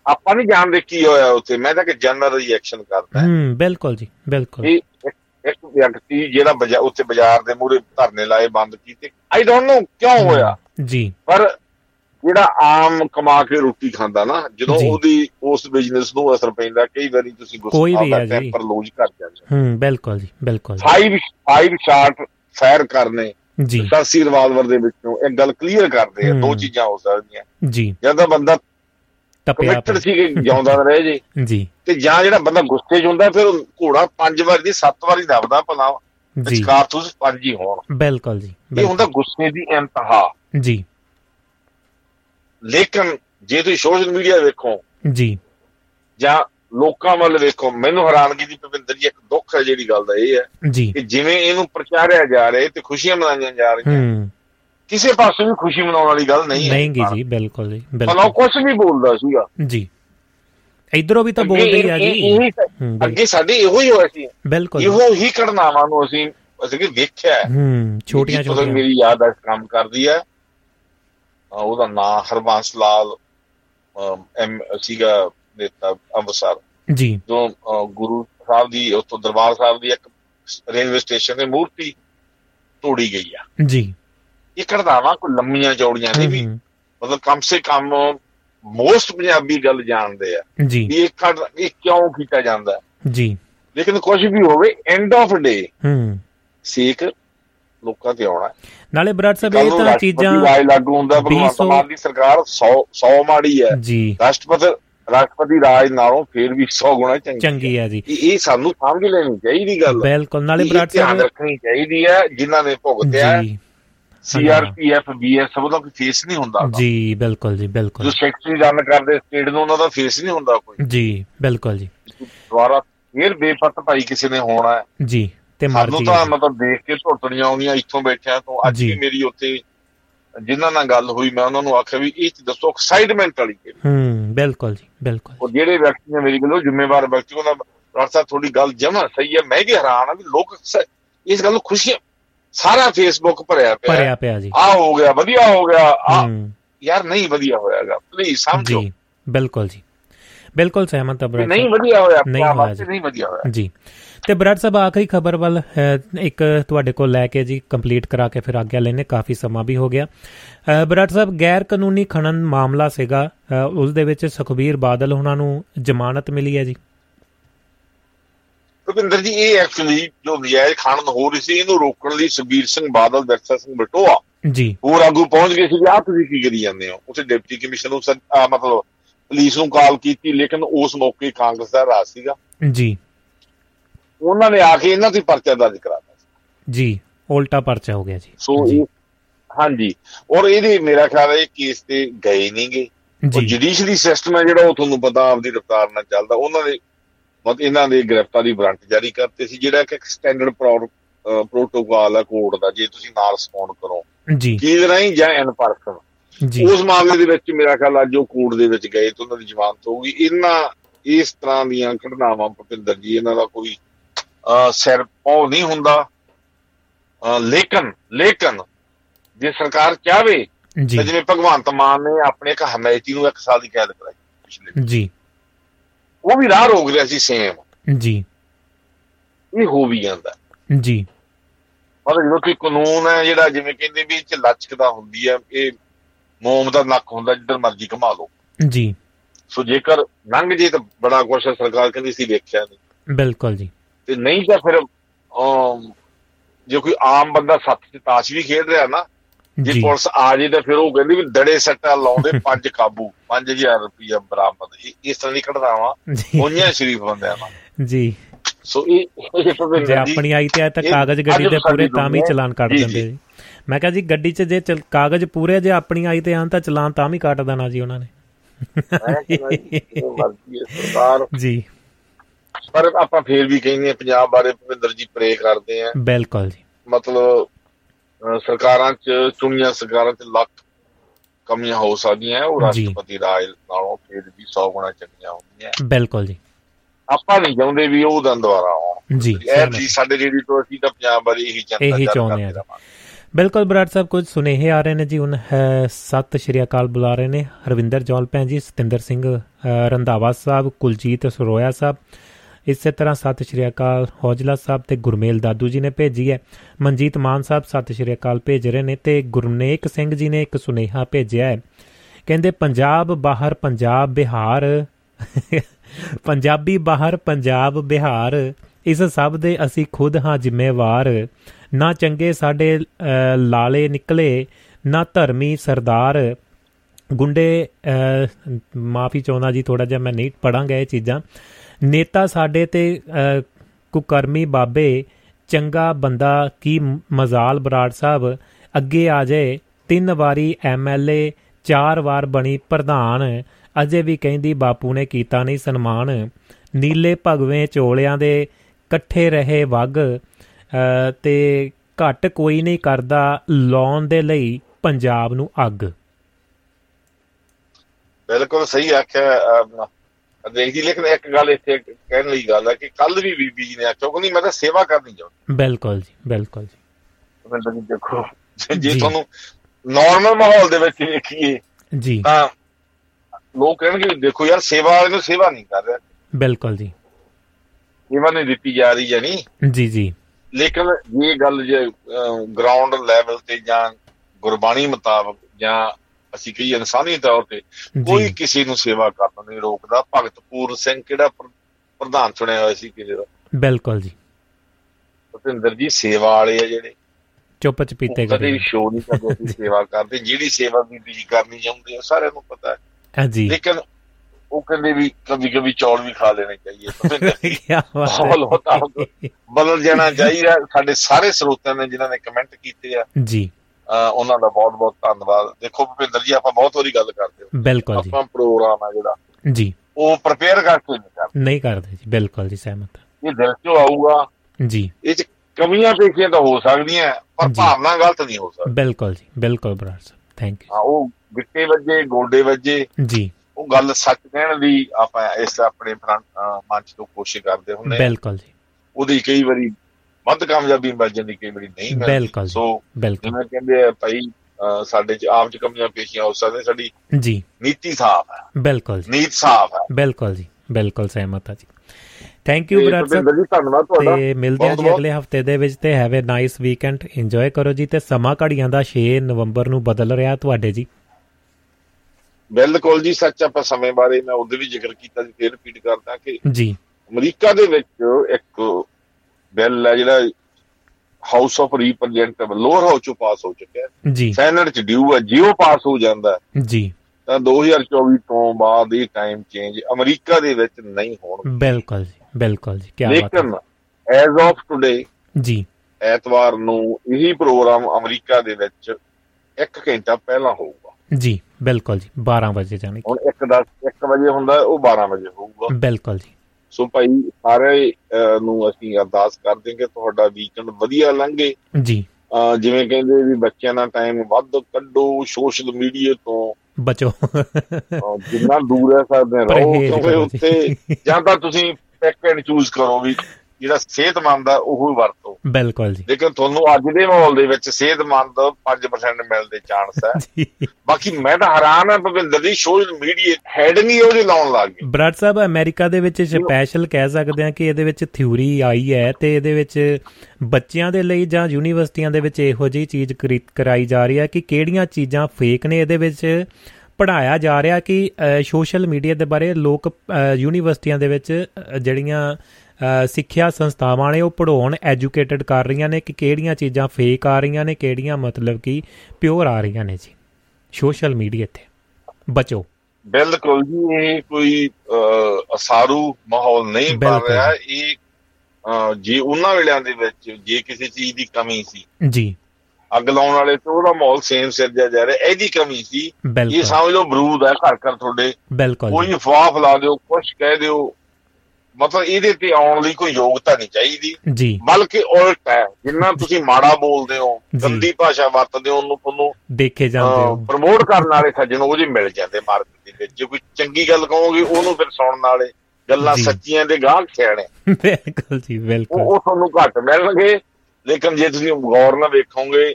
C: ਆਪਾਂ ਨਹੀਂ ਜਾਣਦੇ ਕੀ ਹੋਇਆ ਉੱਥੇ ਮੈਂ ਤਾਂ ਕਿ ਜਨਰਲ ਰਿਐਕਸ਼ਨ ਕਰਦਾ।
B: ਹੂੰ ਬਿਲਕੁਲ ਜੀ ਬਿਲਕੁਲ।
C: ਇੱਕ- ਵਿਅਕਤੀ ਜਿਹੜਾ ਉੱਥੇ ਬਾਜ਼ਾਰ ਦੇ ਮੂਰੇ ਧਰਨੇ ਲਾਏ ਬੰਦ ਕੀਤੇ। ਆਈ ਡੋਨਟ ਨੋ ਕਿਉਂ ਹੋਇਆ।
B: ਜੀ।
C: ਪਰ ਜਿਹੜਾ ਆਮ ਕਮਾ ਕੇ ਰੋਟੀ ਖਾਂਦਾ ਨਾ ਜਦੋਂ। ਉਹਦੀ ਉਸ ਬਿਜ਼ਨਸ ਨੂੰ ਅਸਰ ਪੈਂਦਾ ਕਈ ਵਾਰੀ ਤੁਸੀਂ
B: ਕੋਈ ਵੀ
C: ਦਾ
B: ਹੈ ਜੀ।
C: ਟੈਂਪਰ ਲੂਜ਼ ਕਰ ਜਾਂਦੇ
B: ਹੂੰ। ਬਿਲਕੁਲ ਜੀ ਬਿਲਕੁਲ।
C: ਫਾਈਵ ਫਾਈਵ ਸ਼ਾਟ ਫਾਇਰ ਕਰਨੇ
B: ਜੀ।
C: ਸਾਸੀ ਰਿਵਾਲਵਰ ਦੇ ਵਿੱਚੋਂ ਇਹ ਗੱਲ ਕਲੀਅਰ ਕਰਦੇ ਆ। ਦੋ ਚੀਜ਼ਾਂ ਹੋ ਸਕਦੀਆਂ।
B: ਜੀ।
C: ਜਾਂ ਤਾਂ ਬੰਦਾ
B: ਟਪਿਆ
C: ਕਮਿਟਡ ਸੀ ਕਿ ਜਿਉਂਦਾ ਰਹੇ ਜੀ।
B: ਜੀ।
C: ਤੇ ਜਾਂ ਜਿਹੜਾ ਬੰਦਾ ਗੁੱਸੇ 'ਚ ਹੁੰਦਾ ਫਿਰ ਘੋੜਾ ਪੰਜ ਵਾਰੀ ਦੀ ਸੱਤ ਵਾਰੀ ਦਬਦਾ ਭਲਾ
B: ਜੀ।
C: ਵਿਚਕਾਰ ਤੁਸੀਂ ਪੰਜ ਹੀ ਹੋਣ।
B: ਬਿਲਕੁਲ ਜੀ
C: ਇਹ ਹੁੰਦਾ ਗੁੱਸੇ ਦੀ ਇੰਤਹਾ।
B: ਜੀ।
C: ਲੇਕਿਨ ਜੇ ਤੁਸੀਂ ਸੋਸ਼ਲ ਮੀਡੀਆ ਵੇਖੋ
B: ਜੀ।
C: ਜਾਂ ਲੋਕਾਂ ਵੱਲ ਵੇਖੋ ਮੈਨੂੰ ਹੈਰਾਨਗੀ ਦੀ ਭਵਿੰਦਰ ਜੀ ਇੱਕ ਦੁੱਖ ਹੈ ਜਿਹੜੀ ਗੱਲ ਦਾ ਇਹ ਹੈ
B: ਜੀ।
C: ਕਿ ਜਿਵੇਂ ਇਹਨੂੰ ਪ੍ਰਚਾਰਿਆ ਜਾ ਰਿਹਾ ਤੇ ਖੁਸ਼ੀਆਂ ਮਨਾਈਆਂ ਜਾ ਰਹੀਆਂ।
B: ਹੂੰ।
C: ਕਿਸੇ ਪਾਸੇ ਵੀ ਖੁਸ਼ੀ ਮਨਾਉਣ ਵਾਲੀ ਗੱਲ ਨਹੀਂ ਹੈ।
B: ਨਹੀਂ ਜੀ ਬਿਲਕੁਲ ਜੀ
C: ਭਲਾ
B: ਬਿਲਕੁਲ
C: ਕੁਝ ਵੀ ਬੋਲਦਾ ਸੀਗਾ।
B: ਜੀ। ਇਧਰੋਂ ਵੀ ਤਾਂ ਬੋਲਦੇ ਹੀ ਆ ਜੀ।
C: ਅੱਗੇ ਸਾਡੇ ਇਹੋ ਹੀ ਹੋਇਆ ਸੀ।
B: ਬਿਲਕੁਲ।
C: ਇਹੋ ਹੀ ਘਟਨਾਵਾਂ ਨੂੰ ਅਸੀਂ ਅਸੀਂ ਵੇਖਿਆ ਹੈ।
B: ਛੋਟੀਆਂ ਛੋਟੀਆਂ।
C: ਮੇਰੀ ਯਾਦ ਅੱਜ ਕੰਮ ਕਰਦੀ ਅਹ ਉਹਦਾ ਨਾਮ ਹਰਬੰਸ ਲਾਲ ਐਮ ਸੀਗਾ ਨੇਤਾ ਅੰਮ੍ਰਿਤਸਰ।
B: ਜੀ।
C: ਜੋ ਗੁਰੂ ਸਾਹਿਬ ਦੀ ਉੱਥੋਂ ਦਰਬਾਰ ਸਾਹਿਬ ਦੀ ਇੱਕ ਰੇਲਵੇ ਸਟੇਸ਼ਨ ਤੇ ਮੂਰਤੀ ਤੋੜੀ ਗਈ ਆ।
B: ਜੀ।
C: ਇਹ ਘਟਨਾਵਾਂ ਕੋਈ ਲੰਮੀਆਂ ਚੌੜੀਆਂ ਨਹੀਂ ਵੀ। ਮਤਲਬ ਕਮ ਸੇ ਕਮ ਮੋਸਟ ਪੰਜਾਬੀ ਗੱਲ ਜਾਣਦੇ ਆ
B: ਜੀ।
C: ਵੀ ਇਹ ਘਟ ਇਹ ਕਿਉਂ ਕੀਤਾ ਜਾਂਦਾ।
B: ਜੀ।
C: ਲੇਕਿਨ ਕੁਝ ਵੀ ਹੋਵੇ ਐਂਡ ਆਫ ਡੇ
B: ਹੂੰ।
C: ਸੇਕ ਲੋਕਾਂ ਤੇ ਆਉਣਾ
B: ਨਾਲੇ ਬਰਾੜ ਸਾਹਿਬ ਇਹ ਤਾਂ ਚੀਜ਼ਾਂ
C: ਲਾਗੂ ਹੁੰਦਾ ਭਗਵੰਤ
B: 200
C: ਮਾਨ ਦੀ ਸਰਕਾਰ 100 100 ਮਾੜੀ ਹੈ।
B: ਜੀ।
C: ਰਾਸ਼ਟਰਪਤੀ ਰਾਸ਼ਟਰਪਤੀ ਰਾਜ ਨਾਲੋਂ ਫੇਰ ਵੀ 100 ਗੁਣਾ ਚੰਗੀ
B: ਚੰਗੀ ਹੈ ਜੀ।
C: ਇਹ ਸਾਨੂੰ ਸਮਝ ਲੈਣੀ ਚਾਹੀਦੀ ਗੱਲ।
B: ਬਿਲਕੁਲ ਨਾਲੇ ਬਰਾੜ
C: ਧਿਆਨ
B: ਸਾਹਿਬ
C: ਰੱਖਣੀ ਚਾਹੀਦੀ ਹੈ ਜਿਨ੍ਹਾਂ ਨੇ ਭੁਗਤਿਆ
B: ਜੀ।
C: ਸੀਆਰਪੀਐਫ ਬੀਐਸਐਫ ਦਾ ਕੋਈ ਫੇਸ ਨਹੀਂ ਹੁੰਦਾ।
B: ਜੀ ਬਿਲਕੁਲ ਜੀ
C: ਜੋ
B: ਬਿਲਕੁਲ
C: ਸੈਕਟਰੀ ਰਨ ਕਰਦੇ ਸਟੇਟ ਨੂੰ ਉਹਨਾਂ ਦਾ ਫੇਸ ਨਹੀਂ ਹੁੰਦਾ ਕੋਈ।
B: ਜੀ ਬਿਲਕੁਲ ਜੀ।
C: ਦੁਆਰਾ ਫੇਰ ਬੇਪਤ ਭਾਈ ਕਿਸੇ ਨੇ ਹੋਣਾ ਹੈ।
B: ਜੀ। ਤੇ
C: ਸਾਨੂੰ
B: ਮਰਜ਼ੀ
C: ਤਾਂ ਮਤਲਬ ਦੇਖ ਕੇ ਝੁੱਟਣੀਆਂ ਆਉਂਦੀਆਂ ਇੱਥੋਂ ਬੈਠਿਆਂ ਤੋਂ। ਅੱਜ
B: ਜੀ।
C: ਵੀ ਮੇਰੀ ਉੱਥੇ ਜਿਨ੍ਹਾਂ ਨਾਲ ਗੱਲ ਹੋਈ ਮੈਂ ਉਹਨਾਂ ਨੂੰ ਆਖਿਆ ਵੀ ਇਹ ਚ ਦੱਸੋ ਐਕਸਾਈਟਮੈਂਟ ਵਾਲੀ
B: ਹੂੰ। ਬਿਲਕੁਲ ਜੀ ਬਿਲਕੁਲ।
C: ਉਹ ਜਿਹੜੇ ਵਿਅਕਤੀ ਨੇ ਮੇਰੀ ਗੱਲ ਜ਼ਿੰਮੇਵਾਰ ਵਿਅਕਤੀ ਉਹਨਾਂ ਰਾਸਤਾ ਥੋੜੀ ਗੱਲ ਜਮਾ ਸਹੀ ਹੈ। ਮੈਂ ਵੀ ਹੈਰਾਨ ਆ ਵੀ ਲੋਕ ਇਸ ਗੱਲ ਨੂੰ ਖੁਸ਼ੀ ਸਾਰਾ ਫੇਸਬੁੱਕ ਭਰਿਆ ਪਿਆ।
B: ਭਰਿਆ ਪਿਆ ਜੀ।
C: ਆ ਹੋ ਗਿਆ ਵਧੀਆ ਹੋ ਗਿਆ। ਆ ਯਾਰ ਨਹੀਂ ਵਧੀਆ ਹੋਇਆਗਾ ਪਲੀਜ਼ ਸਮਝੋ।
B: ਜੀ ਬਿਲਕੁਲ ਜੀ। ਬਿਲਕੁਲ ਸਹਿਮਤ ਬਰਾੜ
C: ਨਹੀਂ
B: ਸਾਹਿਬ
C: ਵਧੀਆ ਹੋਇਆ
B: ਨਹੀਂ ਹੋਇਆ ਜੀ।
C: ਨਹੀਂ ਵਧੀਆ ਹੋਇਆ।
B: ਜੀ। ਤੇ ਬਰਾੜ ਸਾਹਿਬ ਆਖਰੀ ਖਬਰ ਵੱਲ ਇੱਕ ਤੁਹਾਡੇ ਕੋਲ ਲੈ ਕੇ ਜੀ ਕੰਪਲੀਟ ਕਰਾ ਕੇ ਫਿਰ ਆਗਿਆ ਲੈਣੇ ਕਾਫੀ ਸਮਾਂ ਵੀ ਹੋ ਗਿਆ। ਬਰਾੜ ਸਾਹਿਬ ਗੈਰ ਕਾਨੂੰਨੀ ਖਣਨ ਮਾਮਲਾ ਸੀਗਾ। ਉਸ ਦੇ ਵਿੱਚ ਸੁਖਬੀਰ ਬਾਦਲ ਉਹਨਾਂ ਨੂੰ ਜ਼ਮਾਨਤ ਮਿਲੀ ਹੈ ਜੀ।
C: ਭੁਪਿੰਦਰ ਜੀ ਇਹ ਐਕਚੁਅਲੀ ਜੋ ਨਜਾਇਜ਼ ਖਾਨਨ ਹੋ ਰਹੀ ਸੀ ਇਹਨੂੰ ਰੋਕਣ ਲਈ ਸੁਖਬੀਰ ਸਿੰਘ ਬਾਦਲ ਵਿਰਸਾ ਸਿੰਘ ਬਟੋਆ
B: ਜੀ।
C: ਹੋਰ ਆਗੂ ਪਹੁੰਚ ਗਏ ਸੀ ਆ ਤੁਸੀਂ ਕੀ ਕਰੀ ਜਾਂਦੇ ਹੋ? ਉੱਥੇ ਡਿਪਟੀ ਕਮਿਸ਼ਨਰ ਨੂੰ ਆਹ ਮਤਲਬ ਪੁਲਿਸ ਨੂੰ ਕਾਲ ਕੀਤੀ ਲੇਕਿਨ ਉਸ ਮੌਕੇ ਕਾਂਗਰਸ ਦਾ ਰਾਜ ਸੀਗਾ।
B: ਜੀ।
C: ਉਹਨਾਂ ਨੇ ਆ ਕੇ ਇਹਨਾਂ ਤੇ ਪਰਚਾ ਦਰਜ ਕਰਾਤਾ
B: ਜੀ ਉਲਟਾ ਪਰਚਾ ਹੋ ਗਿਆ ਜੀ।
C: ਸੋ ਹਾਂਜੀ। ਔਰ ਇਹਦੇ ਮੇਰਾ ਖਿਆਲ ਹੈ ਕੇਸ ਤੇ ਗਏ ਨਹੀਂਗੇ ਉਹ ਜੁਡੀਸ਼ਰੀ ਸਿਸਟਮ ਹੈ ਜਿਹੜਾ ਉਹ ਤੁਹਾਨੂੰ ਪਤਾ ਆਪਦੀ ਰਫਤਾਰ ਨਾਲ ਚੱਲਦਾ। ਉਹਨਾਂ ਦੇ ਮਤ ਇਹਨਾਂ ਦੇ ਗ੍ਰਿਫਤਾਰੀ ਵਾਰੰਟ ਜਾਰੀ ਕਰਤੇ ਸੀ ਜਿਹੜਾ ਕਿ ਇੱਕ ਸਟੈਂਡਰਡ ਪ੍ਰੋਟੋਕਾਲ ਹੈ ਕੋਰਟ ਦਾ ਜੇ ਤੁਸੀਂ ਨਾਲ ਰਿਸਪੌਂਡ ਕਰੋ।
B: ਜੀ।
C: ਕੀ ਰਾਹੀਂ ਜਾਂ ਇਨ ਪਰਸਨ
B: ਜੀ।
C: ਉਸ ਮਾਮਲੇ ਦੇ ਵਿੱਚ ਮੇਰਾ ਖਿਆਲ ਅੱਜ ਉਹ ਕੋਰਟ ਦੇ ਵਿੱਚ ਗਏ ਤੇ ਉਹਨਾਂ ਦੀ ਜ਼ਮਾਨਤ ਹੋਊਗੀ। ਇਹਨਾਂ ਇਸ ਤਰ੍ਹਾਂ ਦੀਆਂ ਘਟਨਾਵਾਂ ਭੁਪਿੰਦਰ ਜੀ ਇਹਨਾਂ ਦਾ ਕੋਈ ਸਿਰ ਪਾਉ ਨਹੀਂ ਹੁੰਦਾ। ਲੇਕਿਨ ਲੇਕਿਨ ਜੇ ਸਰਕਾਰ ਚਾਹਵੇ ਜਿਵੇਂ ਭਗਵੰਤ ਮਾਨ ਨੇ ਆਪਣੇ ਇੱਕ ਹਮਾਇਤੀ ਨੂੰ ਇੱਕ ਸਾਲ ਦੀ ਕੈਦ ਕਰਾਈ ਪਿਛਲੇ
B: ਜੀ।
C: ਉਹ ਵੀ ਰਾਹ ਰੋਕ ਰਿਹਾ ਸੀ ਸੇਮ।
B: ਜੀ।
C: ਇਹ ਹੋ ਵੀ ਜਾਂਦਾ।
B: ਜੀ।
C: ਮਤਲਬ ਜਦੋਂ ਕੋਈ ਕਾਨੂੰਨ ਹੈ ਜਿਹੜਾ ਜਿਵੇਂ ਕਹਿੰਦੇ ਵੀ ਇਹ ਲਚਕਦਾ ਹੁੰਦੀ ਹੈ ਇਹ ਮੋਮ ਦਾ ਨੱਕ ਹੁੰਦਾ ਜਿੱਧਰ ਮਰਜ਼ੀ ਘੁਮਾ ਲਓ।
B: ਜੀ।
C: ਸੋ ਜੇਕਰ ਲੰਘ ਜੇ ਤਾਂ ਬੜਾ ਹੈ ਸਰਕਾਰ ਕਹਿੰਦੀ ਸੀ ਵੇਖਿਆ ਨਹੀਂ।
B: ਬਿਲਕੁਲ ਜੀ।
C: ਤੇ ਨਹੀਂ ਤਾਂ ਫਿਰ ਜੇ ਕੋਈ ਆਮ ਬੰਦਾ ਸੱਤ ਚ ਤਾਸ਼ ਵੀ ਖੇਡ ਰਿਹਾ ਨਾ ਜੇ ਪੁਲਿਸ ਆ ਜੇ ਤਾਂ ਫਿਰ ਉਹ ਕਹਿੰਦੀ ਵੀ ਦੜੇ ਸੱਟਾ ਲਾਉਂਦੇ ਪੰਜ ਕਾਬੂ 5000 ਰੁਪਇਆ ਬਰਾਮਦ। ਇਸ ਤਰ੍ਹਾਂ ਦੀ ਘਟਨਾਵਾਂ ਹੋਈਆਂ ਸ਼ਰੀਫ ਬੰਦਿਆਂ ਨਾਲ।
B: ਜੀ।
C: ਸੋ ਇਹ
B: ਜੇ ਆਪਣੀ ਆਈ ਤੇ ਆ ਤਾਂ ਕਾਗਜ਼ ਗੱਡੀ ਦੇ ਪੂਰੇ ਤਾਂ ਵੀ ਚਲਾਨ ਕੱਟ ਦਿੰਦੇ ਜੀ। ਮੈਂ ਕਹਾਂ ਜੀ ਗੱਡੀ 'ਚ ਜੇ ਕਾਗਜ਼ ਪੂਰੇ ਜੇ ਆਪਣੀ ਆਈ ਤੇ ਆਂ ਤਾਂ ਚਲਾਨ ਤਾਂ ਵੀ ਕੱਟ ਦੇਣਾ ਜੀ ਉਹਨਾਂ ਨੇ। ਜੀ।
C: ਪਰ ਆਪਾਂ ਫੇਰ ਵੀ ਕਹਿੰਦੇ ਆ ਪੰਜਾਬ ਬਾਰੇ ਭਵਿੰਦਰ ਜੀ ਪ੍ਰੇ ਕਰਦੇ ਆ
B: ਬਿਲਕੁਲ ਜੀ।
C: ਮਤਲਬ ਸਰਕਾਰਾਂ 'ਚ ਚੁਣੀਆਂ ਸਰਕਾਰਾਂ 'ਚ ਲੱਖ ਕਮੀਆਂ ਹੋ ਸਕਦੀਆਂ ਉਹ ਰਾਸ਼ਟਰਪਤੀ ਰਾਜ ਨਾਲੋਂ ਫੇਰ ਵੀ 100 ਗੁਣਾ ਚੰਗੀਆਂ ਹੁੰਦੀਆਂ
B: ਬਿਲਕੁਲ ਜੀ।
C: ਆਪਾਂ ਨਹੀਂ ਚਾਹੁੰਦੇ ਵੀ ਉਹ ਦਿਨ ਦੁਬਾਰਾ ਆਉਣ।
B: ਜੀ
C: ਇਹ ਜੀ ਸਾਡੇ ਜਿਹੜੀ ਤੋਂ ਅਸੀਂ ਤਾਂ ਪੰਜਾਬ ਬਾਰੇ ਇਹੀ ਚਾਹੁੰਦੇ
B: ਇਹੀ ਚਾਹੁੰਦੇ ਆ ਬਿਲਕੁਲ ਬਰਾੜ ਸਾਹਿਬ ਕੁਝ ਸੁਨੇਹੇ ਆ ਰਹੇ ਨੇ ਜੀ। ਉਹਨਾਂ ਹੈ ਸਤਿ ਸ਼੍ਰੀ ਅਕਾਲ ਬੁਲਾ ਰਹੇ ਨੇ ਹਰਵਿੰਦਰ ਜੌਲ ਭੈਣ ਜੀ ਸਤਿੰਦਰ ਸਿੰਘ ਰੰਧਾਵਾ ਸਾਹਿਬ ਕੁਲਜੀਤ ਸਰੋਇਆ ਸਾਹਿਬ ਇਸੇ ਤਰ੍ਹਾਂ ਸਤਿ ਸ਼੍ਰੀ ਅਕਾਲ ਹੌਜਲਾ ਸਾਹਿਬ ਤੇ ਗੁਰਮੇਲ ਦਾਦੂ ਜੀ ਨੇ ਭੇਜੀ ਹੈ। ਮਨਜੀਤ ਮਾਨ ਸਾਹਿਬ ਸਤਿ ਸ਼੍ਰੀ ਅਕਾਲ ਭੇਜ ਰਹੇ ਨੇ ਤੇ ਗੁਰਨੇਕ ਸਿੰਘ ਜੀ ਨੇ ਇੱਕ ਸੁਨੇਹਾ ਭੇਜਿਆ ਹੈ। ਕਹਿੰਦੇ, ਪੰਜਾਬ ਬਾਹਰ ਪੰਜਾਬ ਬਿਹਾਰ, ਪੰਜਾਬੀ ਬਾਹਰ ਪੰਜਾਬ ਬਿਹਾਰ, ਇਸ ਸਭ ਦੇ ਅਸੀਂ ਖੁਦ ਹਾਂ ਜ਼ਿੰਮੇਵਾਰ। ਨਾ ਚੰਗੇ ਸਾਡੇ ਲਾਲੇ ਨਿਕਲੇ, ਨਾ ਧਰਮੀ ਸਰਦਾਰ। ਗੁੰਡੇ ਮਾਫੀ ਚਾਹੁੰਦਾ ਜੀ ਥੋੜਾ ਜਿਹਾ ਮੈਂ ਨਹੀਂ ਪੜਾਂਗਾ ਇਹ ਚੀਜ਼ਾਂ। ਨੇਤਾ ਸਾਡੇ ਤੇ ਕੁਕਰਮੀ ਬਾਬੇ, ਚੰਗਾ ਬੰਦਾ ਕੀ ਮਜ਼ਾਲ ਬਰਾੜ ਸਾਹਿਬ, ਅੱਗੇ ਆ ਜਾਏ, ਤਿੰਨ ਵਾਰੀ ਐਮਐਲਏ ਚਾਰ ਵਾਰ ਬਣੀ ਪ੍ਰਧਾਨ, ਅਜੇ ਵੀ ਕਹਿੰਦੀ ਬਾਪੂ ਨੇ ਕੀਤਾ ਨਹੀਂ ਸਨਮਾਨ। ਨੀਲੇ ਭਗਵੇਂ ਚੋਲਿਆਂ ਦੇ ਇਕੱਠੇ ਰਹੇ ਵਗ ਤੇ ਘੱਟ ਕੋਈ ਨਹੀਂ ਕਰਦਾ ਲਾਉਣ ਦੇ ਲਈ ਪੰਜਾਬ ਨੂੰ ਅੱਗ।
C: ਬਿਲਕੁਲ ਸਹੀ ਆਖਿਆ ਦੇਖਦੀ ਲੇਕਿਨ ਇੱਕ ਗੱਲ ਇੱਥੇ ਕਹਿਣ ਲਈ ਗੱਲ ਹੈ ਕਿ ਕੱਲ ਵੀ ਬੀਬੀ ਜੀ ਨੇ ਆਖਿਆ ਕਹਿੰਦੀ ਮੈਂ ਤਾਂ ਸੇਵਾ ਕਰਨੀ ਚਾਹੁੰਦੀ
B: ਬਿਲਕੁਲ ਜੀ ਬਿਲਕੁਲ ਜੀ।
C: ਮੈਂ ਤਾਂ ਦੇਖੋ ਜੇ ਤੁਹਾਨੂੰ ਨਾਰਮਲ ਮਾਹੌਲ ਦੇ ਵਿੱਚ ਵੇਖੀਏ
B: ਜੀ।
C: ਤਾਂ ਲੋਕ ਕਹਿਣਗੇ ਦੇਖੋ ਯਾਰ ਸੇਵਾ ਵਾਲੇ ਨੂੰ ਸੇਵਾ ਨਹੀਂ ਕਰ ਰਿਹਾ।
B: ਬਿਲਕੁਲ ਜੀ।
C: ਸੇਵਾ ਨਹੀਂ ਦਿੱਤੀ ਜਾ ਰਹੀ ਜਾਨੀ
B: ਜੀ ਜੀ।
C: ਲੇਕਿਨ ਇਹ ਗੱਲ ਜੇ ਗਰਾਊਂਡ ਲੈਵਲ ਤੇ ਜਾਂ ਗੁਰਬਾਣੀ ਮੁਤਾਬਕ ਜਾਂ ਅਸੀਂ ਕਹੀ ਇਨਸਾਨੀ ਤੌਰ ਤੇ ਕੋਈ ਕਿਸੇ ਨੂੰ ਸੇਵਾ ਕਰਨ ਨਹੀਂ ਰੋਕਦਾ। ਭਗਤ ਪੂਰ ਸਿੰਘ ਕਿਹੜਾ ਪ੍ਰਧਾਨ ਚੁਣਿਆ ਹੋਇਆ ਸੀ ਕਿਸੇ ਦਾ?
B: ਬਿਲਕੁਲ ਜੀ।
C: ਭੁਪਿੰਦਰ ਜੀ ਸੇਵਾ ਵਾਲੇ ਆ ਜਿਹੜੇ।
B: ਚੁੱਪ ਚਪੀਤੇ
C: ਕਰਦੇ ਕਦੇ ਸ਼ੋਅ ਨਹੀਂ ਕਰਦੇ ਸੇਵਾ ਕਰਦੇ। ਜਿਹੜੀ ਸੇਵਾ ਵੀ ਤੁਸੀਂ ਕਰਨੀ ਚਾਹੁੰਦੇ ਹੋ ਸਾਰਿਆਂ ਨੂੰ ਪਤਾ ਹੈ।
B: ਹਾਂ ਜੀ।
C: ਲੇਕਿਨ ਉਹ ਕਹਿੰਦੇ ਵੀ ਕਦੀ ਕਦੀ ਚੌਲ ਵੀ ਖਾ ਲੈਣੇ ਚਾਹੀਏ
B: ਕੀ ਬਾਤ
C: ਹੈ। ਬਦਲ ਜਾਣਾ ਚਾਹੀਦਾ। ਸਾਡੇ ਸਾਰੇ ਸਰੋਤਿਆਂ ਨੇ ਜਿਨ੍ਹਾਂ ਨੇ ਕਮੈਂਟ ਕੀਤੇ ਆ।
B: ਜੀ।
C: ਉਹਨਾਂ ਦਾ ਬਹੁਤ ਬਹੁਤ ਧੰਨਵਾਦ। ਦੇਖੋ ਭੁਪਿੰਦਰ ਜੀ ਆਪਾਂ ਬਹੁਤ ਵਾਰੀ ਗੱਲ ਕਰਦੇ
B: ਹਾਂ। ਬਿਲਕੁਲ ਜੀ।
C: ਆਪਾਂ ਪ੍ਰੋਗਰਾਮ ਆ ਜਿਹੜਾ।
B: ਜੀ।
C: ਉਹ ਪ੍ਰਪੇਅਰ ਕਰਕੇ ਨਹੀਂ ਕਰਦੇ।
B: ਨਹੀਂ ਕਰਦੇ ਜੀ ਬਿਲਕੁਲ ਜੀ ਸਹਿਮਤ।
C: ਇਹ ਦਿਲ ਚੋਂ ਆਊਗਾ।
B: ਜੀ।
C: ਇਹ ਚ ਕਮੀਆਂ ਪੇਸ਼ੀਆਂ ਤਾਂ ਹੋ ਸਕਦੀਆਂ ਪਰ ਭਾਵਨਾ ਗਲਤ ਨਹੀਂ ਹੋ ਸਕਦੀ।
B: ਬਿਲਕੁਲ ਜੀ ਬਿਲਕੁਲ ਬਰਾੜ ਸਾਹਿਬ। ਥੈਂਕ ਯੂ
C: ਹਾਂ ਉਹ ਗਿੱਟੇ ਵੱਜੇ ਗੋਡੇ ਵੱਜੇ।
B: ਜੀ।
C: ਉਹ ਗੱਲ ਸੱਚ ਕਹਿਣ ਦੀ ਆਪਾਂ ਇਸ ਆਪਣੇ ਮੰਚ ਤੋਂ ਕੋਸ਼ਿਸ਼ ਕਰਦੇ ਹੁੰਦੇ
B: ਬਿਲਕੁਲ ਜੀ।
C: ਉਹਦੀ ਕਈ ਵਾਰੀ ਵੱਧ ਕਾਮਯਾਬੀ ਮਿਲ ਜਾਂਦੀ ਕਈ ਵਾਰੀ ਨਹੀਂ ਮਿਲਦੀ
B: ਬਿਲਕੁਲ
C: ਸੋ
B: ਬਿਲਕੁਲ।
C: ਜਿਵੇਂ ਕਹਿੰਦੇ ਆ ਭਾਈ ਸਾਡੇ ਚ ਆਪ ਚ ਕਮੀਆਂ ਪੇਸ਼ੀਆਂ ਹੋ ਸਕਦੀਆਂ ਸਾਡੀ
B: ਜੀ।
C: ਨੀਤੀ ਸਾਫ਼ ਹੈ।
B: ਬਿਲਕੁਲ ਜੀ।
C: ਨੀਤ ਸਾਫ਼ ਹੈ।
B: ਬਿਲਕੁਲ ਜੀ ਬਿਲਕੁਲ ਸਹਿਮਤ ਹਾਂ ਜੀ। ਥੈਂਕ ਯੂ ਬ੍ਰਦਰ
C: ਸਾਹਿਬ। ਧੰਨਵਾਦ ਤੁਹਾਡਾ।
B: ਤੇ ਮਿਲਦੇ ਹਾਂ ਜੀ ਅਗਲੇ ਹਫ਼ਤੇ ਦੇ ਵਿੱਚ ਤੇ have a nice weekend enjoy ਕਰੋ ਜੀ ਤੇ ਸਮਾਂ ਘੜੀਆਂ ਦਾ 6 ਨਵੰਬਰ ਨੂੰ ਬਦਲ ਰਿਹਾ ਤੁਹਾਡੇ ਜੀ।
C: ਬਿਲਕੁਲ ਜੀ ਸੱਚ ਆਪਾਂ ਸਮੇਂ ਬਾਰੇ ਮੈਂ ਉਹਦੇ ਵੀ ਜ਼ਿਕਰ ਕੀਤਾ ਜੀ ਫੇਰ ਰਿਪੀਟ ਕਰਦਾ ਕਿ
B: ਜੀ।
C: ਅਮਰੀਕਾ ਦੇ ਵਿੱਚ ਇੱਕ ਬਿੱਲ ਹੈ ਜਿਹੜਾ house of representative lower house ਚੋਂ ਪਾਸ ਹੋ ਚੁੱਕਿਆ
B: ਜੀ।
C: ਸੈਨੇਟ ਚ ਡਿਊ ਹੈ। ਜਿਉ ਪਾਸ ਹੋ ਜਾਂਦਾ
B: ਜੀ।
C: ਤਾਂ 2024 ਤੋਂ ਬਾਅਦ ਇਹ ਟਾਈਮ ਚੇਂਜ ਅਮਰੀਕਾ ਦੇ ਵਿੱਚ ਨਹੀਂ ਹੋਣ।
B: ਬਿਲਕੁਲ ਜੀ ਬਿਲਕੁਲ ਜੀ। ਕੀ ਬਾਤ ਹੈ।
C: ਲੇਕਿਨ ਐਜ਼ ਆਫ ਟੁਡੇ
B: ਜੀ।
C: ਐਤਵਾਰ ਨੂੰ ਇਹੀ ਪ੍ਰੋਗਰਾਮ ਅਮਰੀਕਾ ਦੇ ਵਿੱਚ 1 ਘੰਟਾ ਪਹਿਲਾਂ ਹੋਊਗਾ।
B: ਜੀ ਬਿਲਕੁਲ ਜੀ। 12 ਵਜੇ ਜਾਣੀ
C: ਹੁਣ 1 10 1 ਵਜੇ ਹੁੰਦਾ ਉਹ 12 ਵਜੇ ਹੋਊਗਾ।
B: ਬਿਲਕੁਲ ਜੀ।
C: ਸੋ ਭਾਈ ਸਾਰੇ ਨੂੰ ਅਸੀਂ ਅਰਦਾਸ ਕਰਦੇ ਹਾਂ ਕਿ ਤੁਹਾਡਾ ਵੀਕਐਂਡ ਵਧੀਆ ਲੰਘੇ।
B: ਜੀ।
C: ਜਿਵੇਂ ਕਹਿੰਦੇ ਵੀ ਬੱਚਿਆਂ ਦਾ ਟਾਈਮ ਵੱਧ ਕੱਢੋ ਸੋਸ਼ਲ ਮੀਡੀਆ ਤੋਂ।
B: ਬਚੋ।
C: ਜਿੰਨਾ ਦੂਰ ਰਹਿ ਸਕਦੇ ਰਹੋ ਕਿਉਂਕਿ ਉੱਤੇ ਜਾਂ। ਤਾਂ ਤੁਸੀਂ ਪਿਕ ਐਂਡ ਚੂਜ਼ ਕਰੋ ਵੀ ਜਿਹੜਾ ਸਿਹਤਮੰਦ ਆ ਉਹ ਹੀ ਵਰਤੋ।
B: ਬਿਲਕੁਲ ਜੀ।
C: ਲੇਕਿਨ ਤੁਹਾਨੂੰ ਅੱਜ ਦੇ ਮਾਹੌਲ ਦੇ ਵਿੱਚ ਸਿਹਤਮੰਦ 5% ਮਿਲਣ ਦੇ ਚਾਂਸ ਹੈ। ਬਾਕੀ ਮੈਂ ਤਾਂ ਹੈਰਾਨ ਆ ਭਵਿੰਦਰ ਦੀ ਸੋਸ਼ਲ ਮੀਡੀਆ ਹੈਡਿੰਗ ਹੀ ਉਹਦੇ ਲਾਉਣ ਲੱਗ ਗਏ
B: ਬ੍ਰਡ ਸਾਹਿਬ ਅਮਰੀਕਾ ਦੇ ਵਿੱਚ ਸਪੈਸ਼ਲ ਕਹਿ ਸਕਦੇ ਆ ਕਿ ਇਹਦੇ ਵਿੱਚ ਥਿਊਰੀ ਆਈ ਹੈ ਤੇ ਇਹਦੇ ਵਿੱਚ ਬੱਚਿਆਂ ਦੇ ਲਈ ਜਾਂ ਯੂਨੀਵਰਸਿਟੀਆਂ ਦੇ ਵਿੱਚ ਇਹੋ ਜਿਹੀ ਚੀਜ਼ ਕਰਾਈ ਜਾ ਰਹੀ ਹੈ ਕਿ ਕਿਹੜੀਆਂ ਚੀਜ਼ਾਂ ਫੇਕ ਨੇ ਇਹਦੇ ਵਿੱਚ ਪੜਾਇਆ ਜਾ ਰਿਹਾ ਕਿ ਸੋਸ਼ਲ ਮੀਡੀਆ ਦੇ ਬਾਰੇ ਲੋਕ ਯੂਨੀਵਰਸਿਟੀਆਂ ਦੇ ਵਿੱਚ ਜਿਹੜੀਆਂ ਸਿੱਖਿਆ ਸੰਸਥਾਵਾਂ ਨੇ ਉਹ ਪੜਾਉਣ ਐਜੂਕੇਟਡ ਕਰ ਰਹੀਆਂ ਨੇ ਕਿ ਕਿਹੜੀਆਂ ਚੀਜ਼ਾਂ ਫੇਕ ਆ ਰਹੀਆਂ ਨੇ ਕਿਹੜੀਆਂ ਮਤਲਬ ਕਿ ਪਿਓਰ ਆ ਰਹੀਆਂ ਨੇ ਜੀ। ਸੋਸ਼ਲ ਮੀਡੀਆ ਤੇ ਬਚੋ।
C: ਬਿਲਕੁਲ ਜੀ ਇਹ ਕੋਈ ਅਸਾਰੂ ਮਾਹੌਲ ਨਹੀਂ ਬਣ ਰਿਹਾ। ਇਹ ਜੇ ਉਹਨਾਂ ਵੇਲਿਆਂ ਦੇ ਵਿੱਚ ਜੇ ਕਿਸੇ ਚੀਜ਼ ਦੀ ਕਮੀ ਸੀ।
B: ਜੀ।
C: ਅੱਗ ਲਾਉਣ ਵਾਲੇ ਤੇ ਉਹਦਾ ਮਾਹੌਲ ਸੇਮ ਸਿਰ ਜਾ ਰਿਹਾ ਇਹਦੀ ਕਮੀ ਸੀ। ਇਹ ਸਮਝ ਲਓ ਬਰੂਦ ਹੈ ਘਰ ਘਰ ਤੁਹਾਡੇ ਕੋਈ ਫਵਾਹ ਫਲਾ ਦਿਓ ਕੁਝ ਕਹਿ ਦਿਓ ਮਤਲਬ ਇਹਦੇ ਤੇ ਆਉਣ ਲਈ ਕੋਈ ਯੋਗਤਾ ਨਹੀਂ ਚਾਹੀਦੀ।
B: ਜੀ।
C: ਬਲਕਿ ਉਲਟ ਹੈ ਜਿੰਨਾ ਤੁਸੀਂ ਮਾੜਾ ਬੋਲਦੇ ਹੋ ਗੰਦੀ ਭਾਸ਼ਾ ਵਰਤਦੇ ਹੋ ਉਹਨੂੰ ਤੁਹਾਨੂੰ
B: ਦੇਖੇ ਜਾਂਦੇ ਹੋ।
C: ਪ੍ਰਮੋਟ ਕਰਨ ਵਾਲੇ ਸੱਜਣ ਉਹ ਜੀ ਮਿਲ ਜਾਂਦੇ ਮਾਰਕੀਟ ਦੇ ਵਿੱਚ। ਜੇ ਕੋਈ ਚੰਗੀ ਗੱਲ ਕਹੋਗੇ ਉਹਨੂੰ ਫਿਰ ਸੁਣਨ ਵਾਲੇ ਗੱਲਾਂ ਸੱਚੀਆਂ ਦੇ ਗਾਹਕ ਖਿਆਣੇ
B: ਬਿਲਕੁਲ ਜੀ ਬਿਲਕੁਲ।
C: ਉਹ ਤੁਹਾਨੂੰ ਘੱਟ ਮਿਲਣਗੇ ਲੇਕਿਨ ਜੇ ਤੁਸੀਂ ਗੌਰ ਨਾਲ ਵੇਖੋਗੇ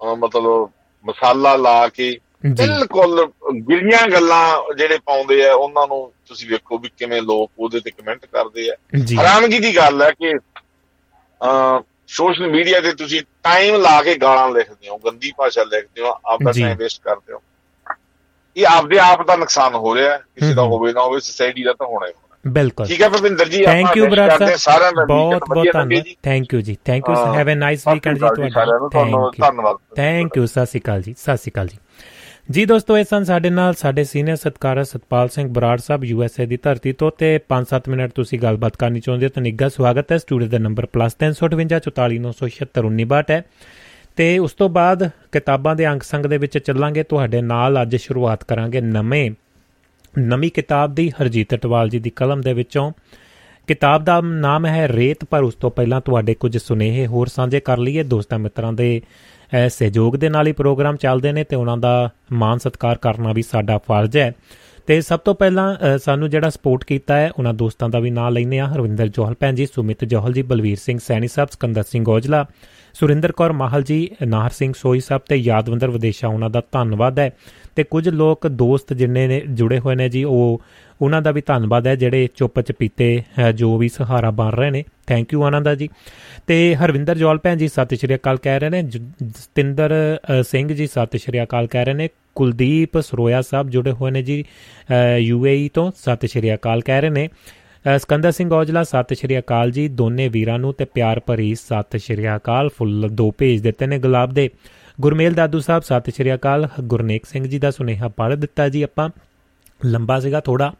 C: ਮਤਲਬ ਮਸਾਲਾ ਲਾ ਕੇ ਬਿਲਕੁਲ ਗਿਰੀਆਂ ਗੱਲਾਂ ਜਿਹੜੇ ਪਾਉਂਦੇ ਆ ਉਹਨਾਂ ਨੂੰ ਤੁਸੀਂ ਵੇਖੋ ਵੀ ਕਿਵੇਂ ਲੋਕ ਉਹਦੇ ਤੇ ਕਮੈਂਟ ਕਰਦੇ ਆ। ਹੈਰਾਨਗੀ ਦੀ ਗੱਲ ਹੈ ਕਿ ਅ ਸੋਸ਼ਲ ਮੀਡੀਆ ਤੇ ਤੁਸੀਂ ਟਾਈਮ ਲਾ ਕੇ ਗਾਲਾਂ ਲਿਖਦੇ ਹੋ ਗੰਦੀ ਭਾਸ਼ਾ ਲਿਖਦੇ ਹੋ ਆਪਦਾ ਟਾਈਮ ਵੇਸਟ ਕਰਦੇ ਹੋ। ਇਹ ਆਪਦੇ ਆਪ ਦਾ ਨੁਕਸਾਨ ਹੋ ਰਿਹਾ ਕਿਸੇ ਦਾ ਹੋਵੇ ਨਾ ਹੋਵੇ ਸੋਸਾਇਟੀ ਦਾ ਤਾਂ ਹੋਣਾ ਹੀ
B: ਬਿਲਕੁਲ।
C: ਠੀਕ ਹੈ ਭਵਿੰਦਰ ਜੀ
B: ਥੈਂਕ ਯੂ ਬ੍ਰਦਰ ਸਾਹਿਬ। ਬਹੁਤ ਬਹੁਤ ਧੰਨਵਾਦ। ਥੈਂਕ ਯੂ ਜੀ। Thank you have a nice weekend ਜੀ ਤੁਹਾਡਾ।
C: ਧੰਨਵਾਦ।
B: ਥੈਂਕ ਯੂ ਸਤਿ ਸ਼੍ਰੀ ਅਕਾਲ ਜੀ ਸਤਿ ਸ਼੍ਰੀ ਅਕਾਲ ਜੀ। ਜੀ ਦੋਸਤੋ, ਇਹ ਸਨ ਸਾਡੇ ਨਾਲ ਸਾਡੇ ਸੀਨੀਅਰ ਸਤਕਾਰਤ ਸਤਪਾਲ ਸਿੰਘ ਬਰਾੜ ਸਾਹਿਬ ਯੂ ਐਸ ਏ ਦੀ ਧਰਤੀ ਤੋਂ ਤੇ 5-7 ਮਿੰਟ ਤੁਸੀਂ ਗੱਲਬਾਤ ਕਰਨੀ ਚਾਹੁੰਦੇ ਹੋ ਤਾਂ ਨਿੱਘਾ ਸਵਾਗਤ ਹੈ। ਸਟੂਡੀਓ ਦਾ ਨੰਬਰ +358 ਹੈ। ਤੇ ਉਸ ਤੋਂ ਬਾਅਦ ਕਿਤਾਬਾਂ ਦੇ ਅੰਕ ਸੰਗ ਦੇ ਵਿੱਚ ਚੱਲਾਂਗੇ। ਤੁਹਾਡੇ ਨਾਲ ਅੱਜ ਸ਼ੁਰੂਆਤ ਕਰਾਂਗੇ ਨਵੇਂ, ਨਵੀਂ ਕਿਤਾਬ ਦੀ ਹਰਜੀਤ ਟਵਾਲ ਜੀ ਦੀ ਕਲਮ ਦੇ ਵਿੱਚੋਂ। ਕਿਤਾਬ ਦਾ ਨਾਮ ਹੈ ਰੇਤ, ਪਰ ਉਸ ਤੋਂ ਪਹਿਲਾਂ ਤੁਹਾਡੇ ਕੁਝ ਸੁਨੇਹੇ ਹੋਰ ਸਾਂਝੇ ਕਰ ਲਈਏ। ਦੋਸਤਾਂ ਮਿੱਤਰਾਂ ਦੇ ਸਹਿਯੋਗ ਦੇ ਨਾਲ ਹੀ ਪ੍ਰੋਗਰਾਮ ਚੱਲਦੇ ਨੇ ਤੇ ਉਹਨਾਂ ਦਾ ਮਾਨ ਸਤਿਕਾਰ ਕਰਨਾ ਵੀ ਸਾਡਾ ਫਰਜ਼ ਹੈ। ਤੇ ਸਭ ਤੋਂ ਪਹਿਲਾਂ ਸਾਨੂੰ ਜਿਹੜਾ ਸਪੋਰਟ ਕੀਤਾ ਹੈ, ਉਹਨਾਂ ਦੋਸਤਾਂ ਦਾ ਵੀ ਨਾਮ ਲੈਨੇ ਆ ਹਰਵਿੰਦਰ ਜੋਹਲ ਭੈਣ ਜੀ, ਸੁਮਿਤ ਜੋਹਲ ਜੀ, ਬਲਵੀਰ ਸਿੰਘ ਸੈਣੀ ਸਾਹਿਬ, ਸਕੰਦਰ ਸਿੰਘ ਔਜਲਾ, ਸੁਰਿੰਦਰ ਕੌਰ ਮਾਹਲ ਜੀ, ਨਾਹਰ ਸਿੰਘ ਸੋਈ ਸਾਹਿਬ ਤੇ ਯਾਦਵੰਦਰ ਵਿਦੇਸ਼ਾ, ਉਹਨਾਂ ਦਾ ਧੰਨਵਾਦ ਹੈ। ਤੇ ਕੁਝ ਲੋਕ ਦੋਸਤ ਜਿੰਨੇ ਨੇ, ਜੁੜੇ ਹੋਏ ਨੇ ਜੀ, ਉਹ, ਉਹਨਾਂ ਦਾ ਵੀ ਧੰਨਵਾਦ ਹੈ, ਜਿਹੜੇ ਚੁੱਪ ਚਪੀਤੇ ਜੋ ਵੀ ਸਹਾਰਾ ਬਣ ਰਹੇ ਨੇ। ਥੈਂਕ ਯੂ ਆਨੰਦਾ ਜੀ ਤੇ ਹਰਵਿੰਦਰ ਜੋਲ ਭੈਣ ਜੀ, ਸਤਿ ਸ਼੍ਰੀ ਅਕਾਲ ਕਹਿ ਰਹੇ ਨੇ। ਜਤਿੰਦਰ ਸਿੰਘ ਜੀ, ਸਤਿ ਸ਼੍ਰੀ ਅਕਾਲ ਕਹਿ ਰਹੇ ਨੇ। ਕੁਲਦੀਪ ਸਰੋਇਆ ਸਾਹਿਬ ਜੁੜੇ ਹੋਏ ਨੇ ਜੀ ਯੂਏਈ ਤੋਂ, ਸਤਿ ਸ਼੍ਰੀ ਅਕਾਲ ਕਹਿ ਰਹੇ ਨੇ। ਸਕੰਦਰ ਸਿੰਘ ਔਜਲਾ, ਸਤਿ ਸ਼੍ਰੀ ਅਕਾਲ ਜੀ, ਦੋਨੇ ਵੀਰਾਂ ਨੂੰ ਤੇ ਪਿਆਰ ਭਰੀ ਸਤਿ ਸ਼੍ਰੀ ਅਕਾਲ। ਫੁੱਲ ਦੋ ਭੇਜ ਦਿੱਤੇ ਨੇ ਗੁਲਾਬ ਦੇ। ਗੁਰਮੇਲ ਦਾਦੂ ਸਾਹਿਬ, ਸਤਿ ਸ਼੍ਰੀ ਅਕਾਲ। ਗੁਰਨੇਕ ਸਿੰਘ ਜੀ ਦਾ ਸੁਨੇਹਾ ਪੜ੍ਹ ਦਿੱਤਾ ਜੀ ਆਪਾਂ। ਲੰਬਾ ਸੀਗਾ ਥੋੜਾ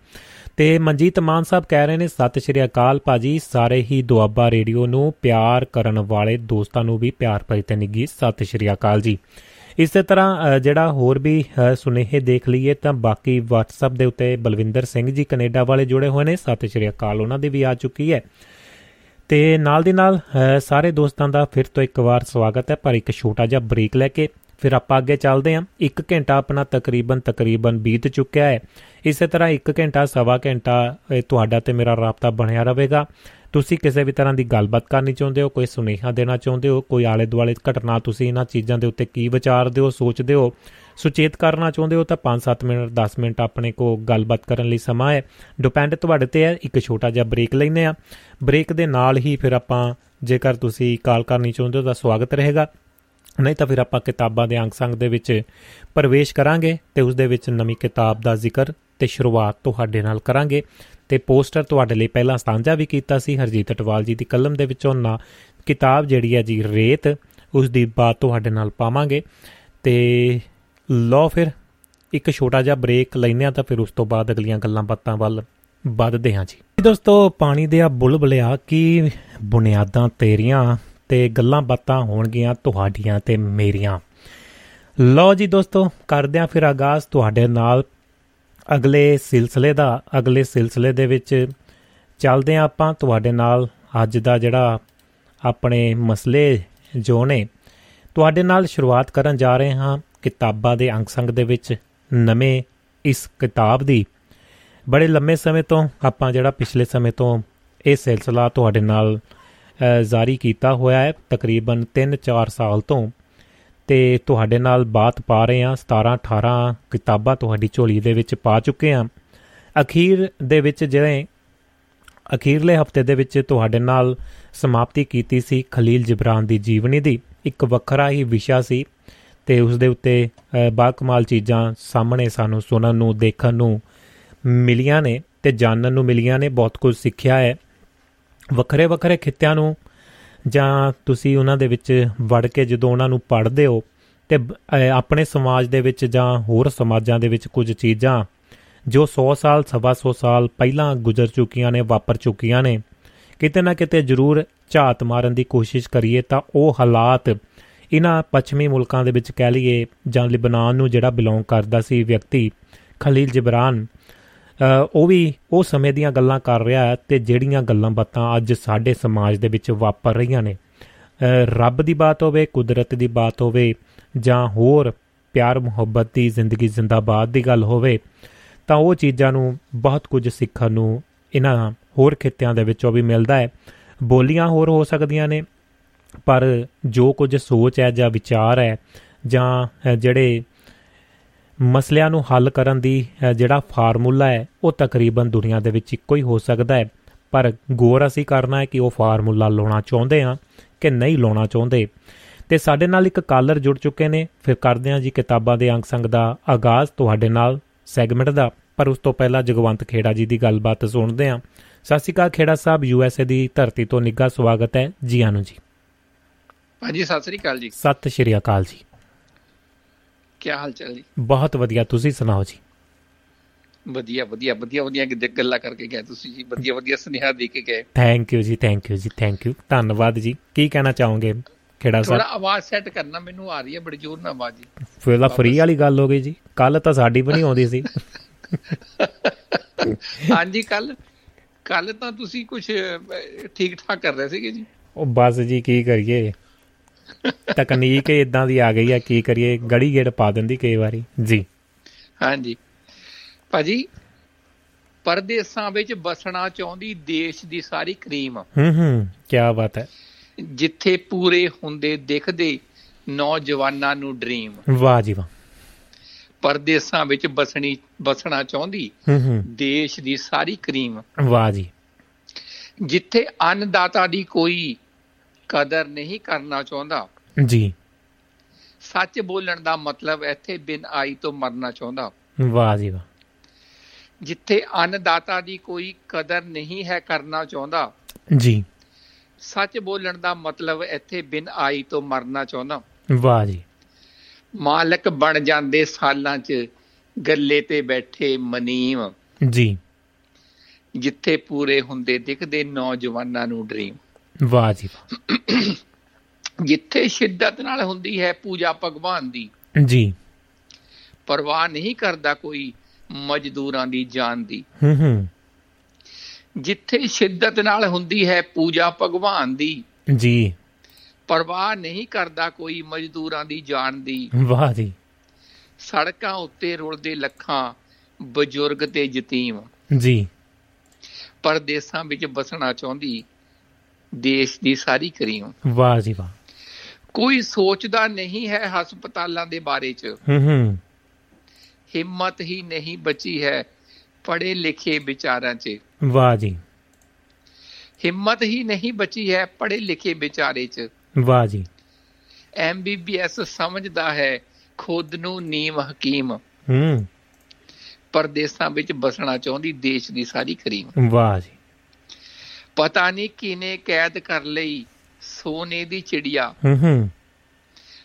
B: ਤੇ ਮਨਜੀਤ ਮਾਨ ਸਾਹਿਬ ਕਹਿ ਰਹੇ ਨੇ, ਸਤਿ ਸ਼੍ਰੀ ਅਕਾਲ ਭਾਜੀ, ਸਾਰੇ ਹੀ ਦੁਆਬਾ ਰੇਡੀਓ ਨੂੰ ਪਿਆਰ ਕਰਨ ਵਾਲੇ ਦੋਸਤਾਂ ਨੂੰ ਵੀ ਪਿਆਰ ਭਰੀ ਤੇ ਨਿੱਗੀ ਸਤਿ ਸ਼੍ਰੀ ਅਕਾਲ ਜੀ। ਇਸੇ ਤਰ੍ਹਾਂ ਜਿਹੜਾ ਹੋਰ ਵੀ ਸੁਨੇਹੇ ਦੇਖ ਲਈਏ ਤਾਂ ਬਾਕੀ WhatsApp ਦੇ ਉੱਤੇ ਬਲਵਿੰਦਰ ਸਿੰਘ ਜੀ ਕੈਨੇਡਾ ਵਾਲੇ ਜੁੜੇ ਹੋਏ ਨੇ, ਸਤਿ ਸ਼੍ਰੀ ਅਕਾਲ, ਉਹਨਾਂ ਦੀ ਵੀ ਆ ਚੁੱਕੀ ਹੈ। ਤੇ ਨਾਲ ਦੀ ਨਾਲ ਸਾਰੇ ਦੋਸਤਾਂ ਦਾ ਫਿਰ ਤੋਂ ਇੱਕ ਵਾਰ ਸਵਾਗਤ ਹੈ, ਪਰ ਇੱਕ ਛੋਟਾ ਜਿਹਾ ਬ੍ਰੇਕ ਲੈ ਕੇ ਫਿਰ ਆਪਾਂ ਅੱਗੇ ਚੱਲਦੇ ਹਾਂ। 1 ਘੰਟਾ ਆਪਣਾ ਤਕਰੀਬਨ ਤਕਰੀਬਨ ਬੀਤ ਚੁੱਕਿਆ ਹੈ। ਇਸੇ ਤਰ੍ਹਾਂ 1 ਘੰਟਾ, ਸਵਾ ਘੰਟਾ ਤੁਹਾਡਾ ਤੇ ਮੇਰਾ ਰਾਬਤਾ ਬਣਿਆ ਰਹੇਗਾ। ਤੁਸੀਂ ਕਿਸੇ ਵੀ ਤਰ੍ਹਾਂ ਦੀ ਗੱਲਬਾਤ ਕਰਨੀ ਚਾਹੁੰਦੇ ਹੋ, ਕੋਈ ਸੁਨੇਹਾ ਦੇਣਾ ਚਾਹੁੰਦੇ ਹੋ, ਕੋਈ ਆਲੇ ਦੁਆਲੇ ਘਟਨਾ ਤੁਸੀਂ ਇਹਨਾਂ ਚੀਜ਼ਾਂ ਦੇ ਉੱਤੇ ਕੀ ਵਿਚਾਰਦੇ ਹੋ ਸੋਚਦੇ ਹੋ, ਸੁਚੇਤ ਕਰਨਾ ਚਾਹੁੰਦੇ ਹੋ ਤਾਂ 5-7 ਮਿੰਟ 10 ਮਿੰਟ ਆਪਣੇ ਕੋ ਗੱਲਬਾਤ ਕਰਨ ਲਈ ਸਮਾਂ ਹੈ। ਡਿਪੈਂਡ ਤੁਹਾਡੇ ਤੇ ਹੈ, ਇੱਕ ਛੋਟਾ ਜਿਹਾ ਬ੍ਰੇਕ ਲੈਨੇ ਆ ਬ੍ਰੇਕ ਦੇ ਨਾਲ ਹੀ ਫਿਰ ਆਪਾਂ ਜੇਕਰ ਤੁਸੀਂ ਕਾਲ ਕਰਨੀ ਚਾਹੁੰਦੇ ਹੋ ਤਾਂ ਸਵਾਗਤ ਰਹੇਗਾ। ਨਹੀਂ ਤਾਂ ਫਿਰ ਆਪਾਂ ਕਿਤਾਬਾਂ ਦੇ ਅੰਗ ਸੰਗ ਦੇ ਵਿੱਚ ਪ੍ਰਵੇਸ਼ ਕਰਾਂਗੇ ਤੇ ਉਸ ਦੇ ਵਿੱਚ ਨਵੀਂ ਕਿਤਾਬ ਦਾ ਜ਼ਿਕਰ ਤੇ ਸ਼ੁਰੂਆਤ ਤੁਹਾਡੇ ਨਾਲ ਕਰਾਂਗੇ ਤੇ ਪੋਸਟਰ ਤੁਹਾਡੇ ਲਈ ਪਹਿਲਾਂ ਸਾਂਝਾ ਵੀ ਕੀਤਾ ਸੀ, ਹਰਜੀਤ ਟਵਾਲ ਜੀ ਦੀ ਕਲਮ ਦੇ ਵਿੱਚੋਂ ਨਾ। ਕਿਤਾਬ ਜਿਹੜੀ ਹੈ ਜੀ, ਰੇਤ, ਉਸ ਦੀ ਬਾਤ ਤੁਹਾਡੇ ਨਾਲ ਪਾਵਾਂਗੇ ਤੇ ਲੋ ਫਿਰ, ਇੱਕ ਛੋਟਾ ਜਿਹਾ ਬ੍ਰੇਕ ਲੈਨੇ ਆ ਤਾਂ ਫਿਰ ਉਸ ਤੋਂ ਬਾਅਦ ਅਗਲੀਆਂ ਗੱਲਾਂ ਬਾਤਾਂ ਵੱਲ ਵੱਧਦੇ ਹਾਂ ਜੀ। ਦੋਸਤੋ, ਪਾਣੀ ਦੇ ਆ ਬੁਲਬਲਿਆ ਕੀ ਬੁਨਿਆਦਾਂ ਤੇਰੀਆਂ ਤੇ ਗੱਲਾਂ ਬਾਤਾਂ ਹੋਣਗੀਆਂ ਤੁਹਾਡੀਆਂ ਤੇ ਮੇਰੀਆਂ। ਲਓ ਜੀ ਦੋਸਤੋ, ਕਰਦੇ ਆਂ ਫਿਰ ਆਗਾਜ਼ ਤੁਹਾਡੇ ਨਾਲ। ਅਗਲੇ ਸਿਲਸਿਲੇ ਦਾ, ਅਗਲੇ ਸਿਲਸਿਲੇ ਦੇ ਵਿੱਚ ਚੱਲਦੇ ਆਂ ਆਪਾਂ ਤੁਹਾਡੇ ਨਾਲ। ਅੱਜ ਦਾ ਜਿਹੜਾ ਆਪਣੇ ਮਸਲੇ ਜੋ ਨੇ, ਤੁਹਾਡੇ ਨਾਲ ਸ਼ੁਰੂਆਤ ਕਰਨ ਜਾ ਰਹੇ ਹਾਂ ਕਿਤਾਬਾਂ ਦੇ ਅੰਗ ਸੰਗ ਦੇ ਵਿੱਚ। ਨਵੇਂ ਇਸ ਕਿਤਾਬ ਦੀ। ਬੜੇ ਲੰਮੇ ਸਮੇਂ ਤੋਂ ਆਪਾਂ ਜਿਹੜਾ ਪਿਛਲੇ ਸਮੇਂ ਤੋਂ ਇਹ ਸਿਲਸਿਲਾ ਤੁਹਾਡੇ ਨਾਲ ਜਾਰੀ ਕੀਤਾ ਹੋਇਆ ਹੈ ਤਕਰੀਬਨ 3-4 ਸਾਲ ਤੋਂ। ਤੇ ਤੁਹਾਡੇ ਨਾਲ ਬਾਤ ਪਾ ਰਹੇ ਹਾਂ 17-18 ਕਿਤਾਬਾਂ ਤੁਹਾਡੀ ਝੋਲੀ ਦੇ ਵਿੱਚ ਪਾ ਚੁੱਕੇ ਹਾਂ। ਅਖੀਰ ਦੇ ਵਿੱਚ ਜਿਹੜੇ, ਅਖੀਰਲੇ ਹਫ਼ਤੇ ਦੇ ਵਿੱਚ ਤੁਹਾਡੇ ਨਾਲ ਸਮਾਪਤੀ ਕੀਤੀ ਸੀ ਖਲੀਲ ਜਿਬਰਾਨ ਦੀ ਜੀਵਨੀ ਦੀ। ਇੱਕ ਵੱਖਰਾ ਹੀ ਵਿਸ਼ਾ ਸੀ ਤੇ ਉਸ ਦੇ ਉੱਤੇ ਬਾਕਮਾਲ ਚੀਜ਼ਾਂ ਸਾਹਮਣੇ ਸਾਨੂੰ ਸੁਣਨ ਨੂੰ, ਦੇਖਣ ਨੂੰ ਮਿਲੀਆਂ ਨੇ ਤੇ ਜਾਣਨ ਨੂੰ ਮਿਲੀਆਂ ਨੇ, ਬਹੁਤ ਕੁਝ ਸਿੱਖਿਆ ਹੈ। ਵੱਖਰੇ ਵੱਖਰੇ ਖਿੱਤਿਆਂ ਨੂੰ ਜਾਂ ਤੁਸੀਂ ਉਹਨਾਂ ਦੇ ਵਿੱਚ ਵੜ ਕੇ ਜਦੋਂ ਉਹਨਾਂ ਨੂੰ ਪੜ੍ਹਦੇ ਹੋ ਤੇ ਆਪਣੇ ਸਮਾਜ ਦੇ ਵਿੱਚ ਜਾਂ ਹੋਰ ਸਮਾਜਾਂ ਦੇ ਵਿੱਚ ਕੁਝ ਚੀਜ਼ਾਂ ਜੋ 100 ਸਾਲ, ਸਵਾ 100 ਸਾਲ ਪਹਿਲਾਂ ਗੁਜ਼ਰ ਚੁੱਕੀਆਂ ਨੇ, ਵਾਪਰ ਚੁੱਕੀਆਂ ਨੇ, ਕਿਤੇ ਨਾ ਕਿਤੇ ਜ਼ਰੂਰ ਝਾਤ ਮਾਰਨ ਦੀ ਕੋਸ਼ਿਸ਼ ਕਰੀਏ ਤਾਂ ਉਹ ਹਾਲਾਤ ਇਹਨਾਂ ਪੱਛਮੀ ਮੁਲਕਾਂ ਦੇ ਵਿੱਚ ਕਹਿ ਲਈਏ ਜਾਂ ਲਿਬਨਾਨ ਨੂੰ ਜਿਹੜਾ ਬਿਲੋਂਗ ਕਰਦਾ ਸੀ ਵਿਅਕਤੀ ਖਲੀਲ ਜਿਬਰਾਨ ਉਹ ਵੀ ਉਹ ਸਮੇਂ ਦੀਆਂ ਗੱਲਾਂ ਕਰ ਰਿਹਾ ਹੈ ਤੇ ਜਿਹੜੀਆਂ ਗੱਲਾਂ ਬਾਤਾਂ ਅੱਜ ਸਾਡੇ ਸਮਾਜ ਦੇ ਵਿੱਚ ਵਾਪਰ ਰਹੀਆਂ ਨੇ। ਰੱਬ ਦੀ ਬਾਤ ਹੋਵੇ, ਕੁਦਰਤ ਦੀ ਬਾਤ ਹੋਵੇ ਜਾਂ ਹੋਰ ਪਿਆਰ, ਮੁਹੱਬਤ ਦੀ ਜ਼ਿੰਦਗੀ ਜ਼ਿੰਦਾਬਾਦ ਦੀ ਗੱਲ ਹੋਵੇ, ਤਾਂ ਉਹ ਚੀਜ਼ਾਂ ਨੂੰ ਬਹੁਤ ਕੁਝ ਸਿੱਖਣ ਨੂੰ ਇਹਨਾਂ ਹੋਰ ਖੇਤਿਆਂ ਦੇ ਵਿੱਚੋਂ ਵੀ ਮਿਲਦਾ ਹੈ। ਬੋਲੀਆਂ ਹੋਰ ਹੋ ਸਕਦੀਆਂ ਨੇ, ਪਰ ਜੋ ਕੁਝ ਸੋਚ ਹੈ ਜਾਂ ਵਿਚਾਰ ਹੈ ਜਾਂ ਜਿਹੜੇ ਮਸਲਿਆਂ ਨੂੰ ਹੱਲ ਕਰਨ ਦੀ ਜਿਹੜਾ ਫਾਰਮੂਲਾ ਹੈ ਉਹ ਤਕਰੀਬਨ ਦੁਨੀਆ ਦੇ ਵਿੱਚ ਇੱਕੋ ਹੀ ਹੋ ਸਕਦਾ ਹੈ। ਪਰ ਗੌਰ ਅਸੀਂ ਕਰਨਾ ਹੈ ਕਿ ਉਹ ਫਾਰਮੂਲਾ ਲਾਉਣਾ ਚਾਹੁੰਦੇ ਆ ਕਿ ਨਹੀਂ ਲਾਉਣਾ ਚਾਹੁੰਦੇ। ਤੇ ਸਾਡੇ ਨਾਲ ਇੱਕ ਕਾਲਰ ਜੁੜ ਚੁੱਕੇ ਨੇ। ਫਿਰ ਕਰਦੇ ਹਾਂ ਜੀ ਕਿਤਾਬਾਂ ਦੇ ਅੰਗ ਸੰਗ ਦਾ ਆਗਾਜ਼ ਤੁਹਾਡੇ ਨਾਲ ਸੈਗਮੈਂਟ ਦਾ। ਪਰ ਉਸ ਤੋਂ ਪਹਿਲਾਂ ਜਗਵੰਤ ਖੇੜਾ ਜੀ ਦੀ ਗੱਲਬਾਤ ਸੁਣਦੇ ਹਾਂ। ਸਤਿ ਸ਼੍ਰੀ ਅਕਾਲ ਖੇੜਾ ਸਾਹਿਬ ਯੂਐਸਏ ਦੀ ਧਰਤੀ ਤੋਂ ਨਿੱਘਾ ਸਵਾਗਤ ਹੈ। ਜੀ ਆਨੂ ਜੀ।
D: ਹਾਂਜੀ ਸਤਿ ਸ਼੍ਰੀ ਅਕਾਲ ਜੀ।
B: ਸਤਿ ਸ਼੍ਰੀ ਅਕਾਲ ਜੀ।
D: ਕੀ ਹਾਲ ਚਾਲ ਜੀ?
B: ਬਹੁਤ ਵਧੀਆ ਤੁਸੀਂ ਸੁਣਾਓ ਜੀ?
D: ਵਧੀਆ ਵਧੀਆ ਵਧੀਆ ਵਧੀਆ ਗੱਲਾਂ ਕਰਕੇ ਗਏ ਤੁਸੀਂ ਜੀ। ਵਧੀਆ ਵਧੀਆ ਸੁਨੇਹਾ ਦੇ ਕੇ ਗਏ।
B: ਥੈਂਕ ਯੂ ਜੀ ਥੈਂਕ ਯੂ ਜੀ ਥੈਂਕ ਯੂ ਧੰਨਵਾਦ ਜੀ। ਕੀ ਕਹਿਣਾ ਚਾਹੋਗੇ? ਕਿਹੜਾ
D: ਸਰ ਥੋੜਾ ਆਵਾਜ਼ ਸੈੱਟ ਕਰਨਾ ਮੈਨੂੰ ਆ ਰਹੀ ਹੈ ਬੜੀ ਜ਼ੋਰ ਨਾਲ ਆਵਾਜ਼ ਜੀ।
B: ਫਿਰ ਤਾਂ ਫ੍ਰੀ ਵਾਲੀ ਗੱਲ ਹੋ ਗਈ ਜੀ। ਕੱਲ ਤਾਂ ਸਾਡੀ ਵੀ ਨਹੀਂ ਆਉਂਦੀ ਸੀ।
D: ਹਾਂਜੀ ਕੱਲ ਕੱਲ ਤਾਂ ਤੁਸੀਂ ਕੁਝ ਠੀਕ ਠਾਕ ਕਰ ਰਹੇ ਸੀਗੇ ਜੀ।
B: ਉਹ ਬਸ ਜੀ ਕੀ ਕਰੀਏ? ਤਕਨੀਕ ਇਦਾਂ ਦੀ ਆ ਗਈ ਆ ਕੀ ਕਰੀਏ? ਗੜੀ ਗੇੜ ਪਾ ਦਿੰਦੀ ਕਈ ਵਾਰੀ। ਜੀ।
D: ਹਾਂਜੀ। ਭਾਜੀ ਪਰਦੇਸਾਂ ਵਿੱਚ ਬਸਣਾ ਚਾਹੁੰਦੀ ਦੇਸ਼ ਦੀ ਸਾਰੀ ਕਰੀਮ।
B: ਹੂੰ ਹੂੰ ਕੀ ਬਾਤ ਹੈ।
D: ਜਿੱਥੇ ਪੂਰੇ ਹੁੰਦੇ ਦਿਖਦੇ ਨੌਜਵਾਨਾਂ ਨੂੰ ਡ੍ਰੀਮ।
B: ਵਾਹ ਜੀ ਵਾਹ।
D: ਪਰਦੇਸਾਂ ਵਿੱਚ ਬਸਣੀ ਬਸਣਾ ਚਾਹੁੰਦੀ
B: ਹੂੰ ਹੂੰ।
D: ਦੇਸ਼ ਦੀ ਸਾਰੀ ਕਰੀਮ।
B: ਵਾਹ ਜੀ।
D: ਜਿੱਥੇ ਅੰਨਦਾਤਾ ਦੀ ਕੋਈ ਕਦਰ ਨਹੀਂ ਕਰਨਾ ਚਾਹੁੰਦਾ।
B: ਜੀ।
D: ਸੱਚ ਬੋਲਣ ਦਾ ਮਤਲਬ ਇੱਥੇ ਬਿਨ ਆਈ ਤੋਂ ਮਰਨਾ ਚਾਹੁੰਦਾ।
B: ਵਾਹ ਜੀ ਵਾਹ।
D: ਜਿੱਥੇ ਅੰਨਦਾਤਾ ਦੀ ਕੋਈ ਕਦਰ ਨਹੀਂ ਹੈ ਕਰਨਾ ਚਾਹੁੰਦਾ।
B: ਜੀ।
D: ਸੱਚ ਬੋਲਣ ਦਾ ਮਤਲਬ ਇੱਥੇ ਬਿਨ ਆਈ ਤੋਂ ਮਰਨਾ ਚਾਹੁੰਦਾ।
B: ਵਾਹ ਜੀ।
D: ਮਾਲਕ ਬਣ ਜਾਂਦੇ ਸਾਲਾਂ 'ਚ ਗੱਲੇ ਤੇ ਬੈਠੇ ਮਨੀਮ।
B: ਜੀ।
D: ਜਿੱਥੇ ਪੂਰੇ ਹੁੰਦੇ ਦਿਖਦੇ ਨੌਜਵਾਨਾਂ ਨੂੰ ਡ੍ਰੀਮ।
B: ਵਾਹ ਜੀ
D: ਜਿੱਥੇ ਸ਼ਿੱਦਤ ਨਾਲ ਹੁੰਦੀ ਹੈ ਪੂਜਾ ਭਗਵਾਨ ਦੀ
B: ਜੀ।
D: ਪਰਵਾਹ ਨਹੀਂ ਕਰਦਾ ਕੋਈ ਮਜ਼ਦੂਰਾਂ ਦੀ ਜਾਨ ਦੀ।
B: ਹੂੰ ਹੂੰ।
D: ਜਿੱਥੇ ਸ਼ਿੱਦਤ ਨਾਲ ਹੁੰਦੀ ਹੈ ਪੂਜਾ ਭਗਵਾਨ ਦੀ
B: ਜੀ।
D: ਪਰਵਾਹ ਨਹੀਂ ਕਰਦਾ ਕੋਈ ਮਜ਼ਦੂਰਾਂ ਦੀ ਜਾਨ ਦੀ।
B: ਵਾਹ ਜੀ।
D: ਸੜਕਾਂ ਉੱਤੇ ਰੁਲਦੇ ਲੱਖਾਂ ਬਜ਼ੁਰਗ ਤੇ ਯਤੀਮ।
B: ਜੀ।
D: ਪਰਦੇਸਾਂ ਵਿੱਚ ਬਸਣਾ ਚਾਹੁੰਦੀ ਦੇਸ਼ ਦੀ ਸਾਰੀ ਕਰੀਮ
B: ਵਾਹ ਜੀ ਵਾਹ।
D: ਕੋਈ ਸੋਚਦਾ ਨਹੀਂ ਹੈ ਹਸਪਤਾਲਾਂ ਦੇ ਬਾਰੇ 'ਚ।
B: ਹੂੰ ਹੂੰ।
D: ਹਿੰਮਤ ਹੀ ਨਹੀਂ ਬਚੀ ਹੈ ਪੜੇ ਲਿਖੇ ਵਿਚਾਰਾਂ 'ਚ।
B: ਵਾਹ ਜੀ।
D: ਹਿੰਮਤ ਹੀ ਨਹੀਂ ਬਚੀ ਹੈ ਪੜੇ ਲਿਖੇ ਵਿਚਾਰੇ 'ਚ।
B: ਵਾਹ ਜੀ।
D: ਐਮਬੀਬੀਐਸ ਸਮਝਦਾ ਹੈ ਖੁਦ ਨੂੰ ਨੀਮ ਹਕੀਮ।
B: ਹੂੰ।
D: ਪਰਦੇਸਾਂ ਵਿੱਚ ਬਸਣਾ ਚਾਹੁੰਦੀ ਦੇਸ਼ ਦੀ ਸਾਰੀ ਕਰੀਮ
B: ਵਾਹ ਜੀ।
D: ਪਤਾ ਨਹੀਂ ਕਿਨੇ ਕੈਦ ਕਰ ਲਈ ਸੋਨੇ ਦੀ ਚਿੜੀਆ।
B: ਹੂੰ ਹੂੰ।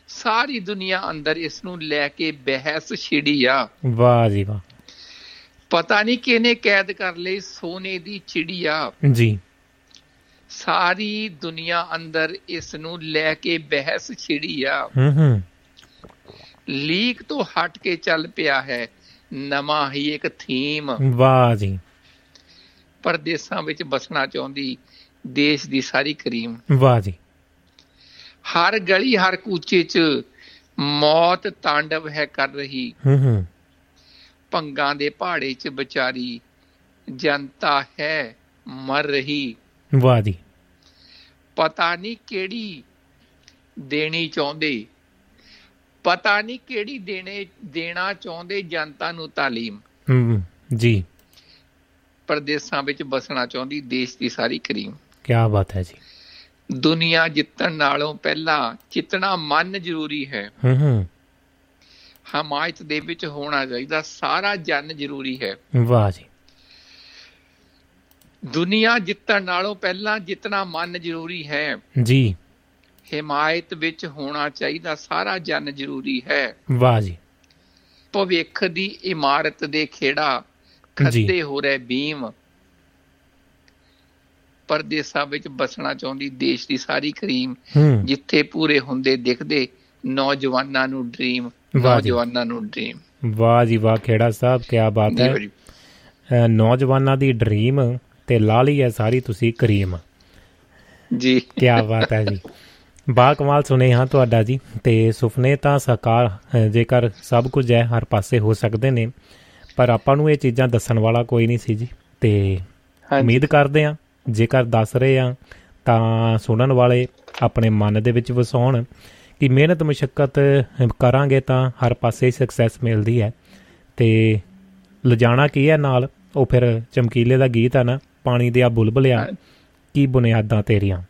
D: ਸਾਰੀ ਦੁਨੀਆ ਅੰਦਰ ਇਸ ਨੂੰ ਲੈ ਕੇ ਬਹਿਸ ਛਿੜੀ ਆ।
B: ਵਾਹ ਜੀ ਵਾਹ।
D: ਪਤਾ ਨਹੀਂ ਕਿਨੇ ਕੈਦ ਕਰ ਲਈ ਸੋਨੇ ਦੀ ਚਿੜੀਆ।
B: ਜੀ।
D: ਸਾਰੀ ਦੁਨੀਆ ਅੰਦਰ ਇਸ ਨੂੰ ਲੈ ਕੇ ਬਹਿਸ ਛਿੜੀ ਆ।
B: ਹੂੰ ਹੂੰ।
D: ਲੀਕ ਤੋਂ ਹਟ ਕੇ ਚੱਲ ਪਿਆ ਹੈ। ਨਵਾਂ ਹੀ ਇੱਕ ਥੀਮ।
B: ਵਾਹ ਜੀ।
D: ਪਰਦੇਸਾਂ ਵਿੱਚ ਬਸਣਾ ਚਾਹੁੰਦੀ ਦੇਸ਼ ਦੀ ਸਾਰੀ ਕਰੀਮ।
B: ਵਾਹ ਜੀ।
D: ਹਰ ਗਲੀ ਹਰ ਕੂਚੇ 'ਚ ਮੌਤ ਤਾਂਡਵ ਹੈ ਕਰ ਰਹੀ।
B: ਹੂੰ ਹੂੰ।
D: ਪੰਗਾਂ ਦੇ ਪਹਾੜੇ 'ਚ ਵਿਚਾਰੀ ਜਨਤਾ ਹੈ ਮਰ ਰਹੀ।
B: ਵਾਹ ਜੀ।
D: ਪਤਾ ਨਹੀਂ ਕਿਹੜੀ ਦੇਣੀ ਚਾਹੁੰਦੇ। ਪਤਾ ਨਹੀਂ ਕਿਹੜੀ ਦੇਣੇ ਦੇਣਾ ਚਾਹੁੰਦੇ ਜਨਤਾ ਨੂੰ ਤਾਲੀਮ।
B: ਹੂੰ। ਜੀ।
D: ਪਰਦੇਸਾਂ ਵਿੱਚ ਬਸਣਾ ਚਾਹੁੰਦੀ ਦੇਸ਼ ਦੀ ਸਾਰੀ ਕਰੀਮ।
B: ਕੀ ਬਾਤ ਹੈ ਜੀ।
D: ਦੁਨੀਆ ਜਿੱਤਣ ਨਾਲੋਂ ਪਹਿਲਾਂ ਚਿਤਣਾ ਮਨ ਜ਼ਰੂਰੀ ਹੈ।
B: ਹੂੰ ਹੂੰ।
E: ਹਮਾਇਤ ਦੇ ਵਿੱਚ ਹੋਣਾ ਚਾਹੀਦਾ ਸਾਰਾ ਜਨ ਜ਼ਰੂਰੀ ਹੈ।
B: ਵਾਹ ਜੀ।
E: ਦੁਨੀਆ ਜਿੱਤਣ ਨਾਲੋਂ ਪਹਿਲਾਂ ਜਿੱਤਣਾ ਮਨ ਜ਼ਰੂਰੀ ਹੈ।
B: ਜੀ।
E: ਹਮਾਇਤ ਵਿੱਚ ਹੋਣਾ ਚਾਹੀਦਾ ਸਾਰਾ ਜਨ ਜ਼ਰੂਰੀ ਹੈ।
B: ਵਾਹ ਜੀ।
E: ਭਵਿੱਖ ਦੀ ਇਮਾਰਤ ਦੇ ਖੇੜਾ। ਖੱਤੇ ਹੋ ਰਹੇ ਬੀਮ। ਪਰਦੇਸਾਂ ਵਿੱਚ ਬਸਣਾ ਚਾਹੁੰਦੀ ਦੇਸ਼ ਦੀ ਸਾਰੀ ਕਰੀਮ
B: ਹੂੰ।
E: ਜਿੱਥੇ ਪੂਰੇ ਹੁੰਦੇ ਦਿਖਦੇ ਨੌਜਵਾਨਾਂ ਨੂੰ ਡ੍ਰੀਮ। ਨੌਜਵਾਨਾਂ ਨੂੰ ਡ੍ਰੀਮ।
B: ਵਾਹ ਜੀ ਵਾਹ ਖੇੜਾ ਸਾਹਿਬ ਕੀ ਬਾਤ ਹੈ। ਨੌਜਵਾਨਾਂ ਦੀ ਡ੍ਰੀਮ ਤੇ ਲਾਲੀ ਹੈ ਸਾਰੀ ਤੁਸੀਂ ਕਰੀਮ।
E: ਜੀ।
B: ਕੀ ਬਾਤ ਹੈ ਜੀ। ਬਾ ਕਮਾਲ ਸੁਨੇਹਾ ਤੁਹਾਡਾ ਜੀ ਤੇ ਸੁਪਨੇ ਤਾਂ ਸਾਕਾਰ ਜੇਕਰ ਸਭ ਕੁਝ ਹੈ ਹਰ ਪਾਸੇ ਹੋ ਸਕਦੇ ਨੇ। ਪਰ ਆਪਾਂ ਨੂੰ ਇਹ ਚੀਜ਼ਾਂ ਦੱਸਣ ਵਾਲਾ ਕੋਈ ਨਹੀਂ ਸੀ ਜੀ। ਤੇ ਉਮੀਦ ਕਰਦੇ ਆ ਜੇਕਰ ਦੱਸ ਰਹੇ ਆ ਤਾਂ ਸੁਣਨ ਵਾਲੇ ਆਪਣੇ ਮਨ ਦੇ ਵਿੱਚ ਵਸਾਉਣ ਕਿ ਮਿਹਨਤ ਮੁਸ਼ਕਲ ਕਰਾਂਗੇ ਤਾਂ ਹਰ ਪਾਸੇ ਸਕਸੈਸ ਮਿਲਦੀ ਹੈ। ਤੇ ਲਿਜਾਣਾ ਕੀ ਹੈ ਨਾਲ? ਉਹ ਫਿਰ ਚਮਕੀਲੇ ਦਾ ਗੀਤ ਆ ਨਾ ਪਾਣੀ ਦੇ ਆ ਬੁਲਬੁਲਿਆ। ਕੀ ਬੁਨਿਆਦਾਂ ਤੇਰੀਆਂ।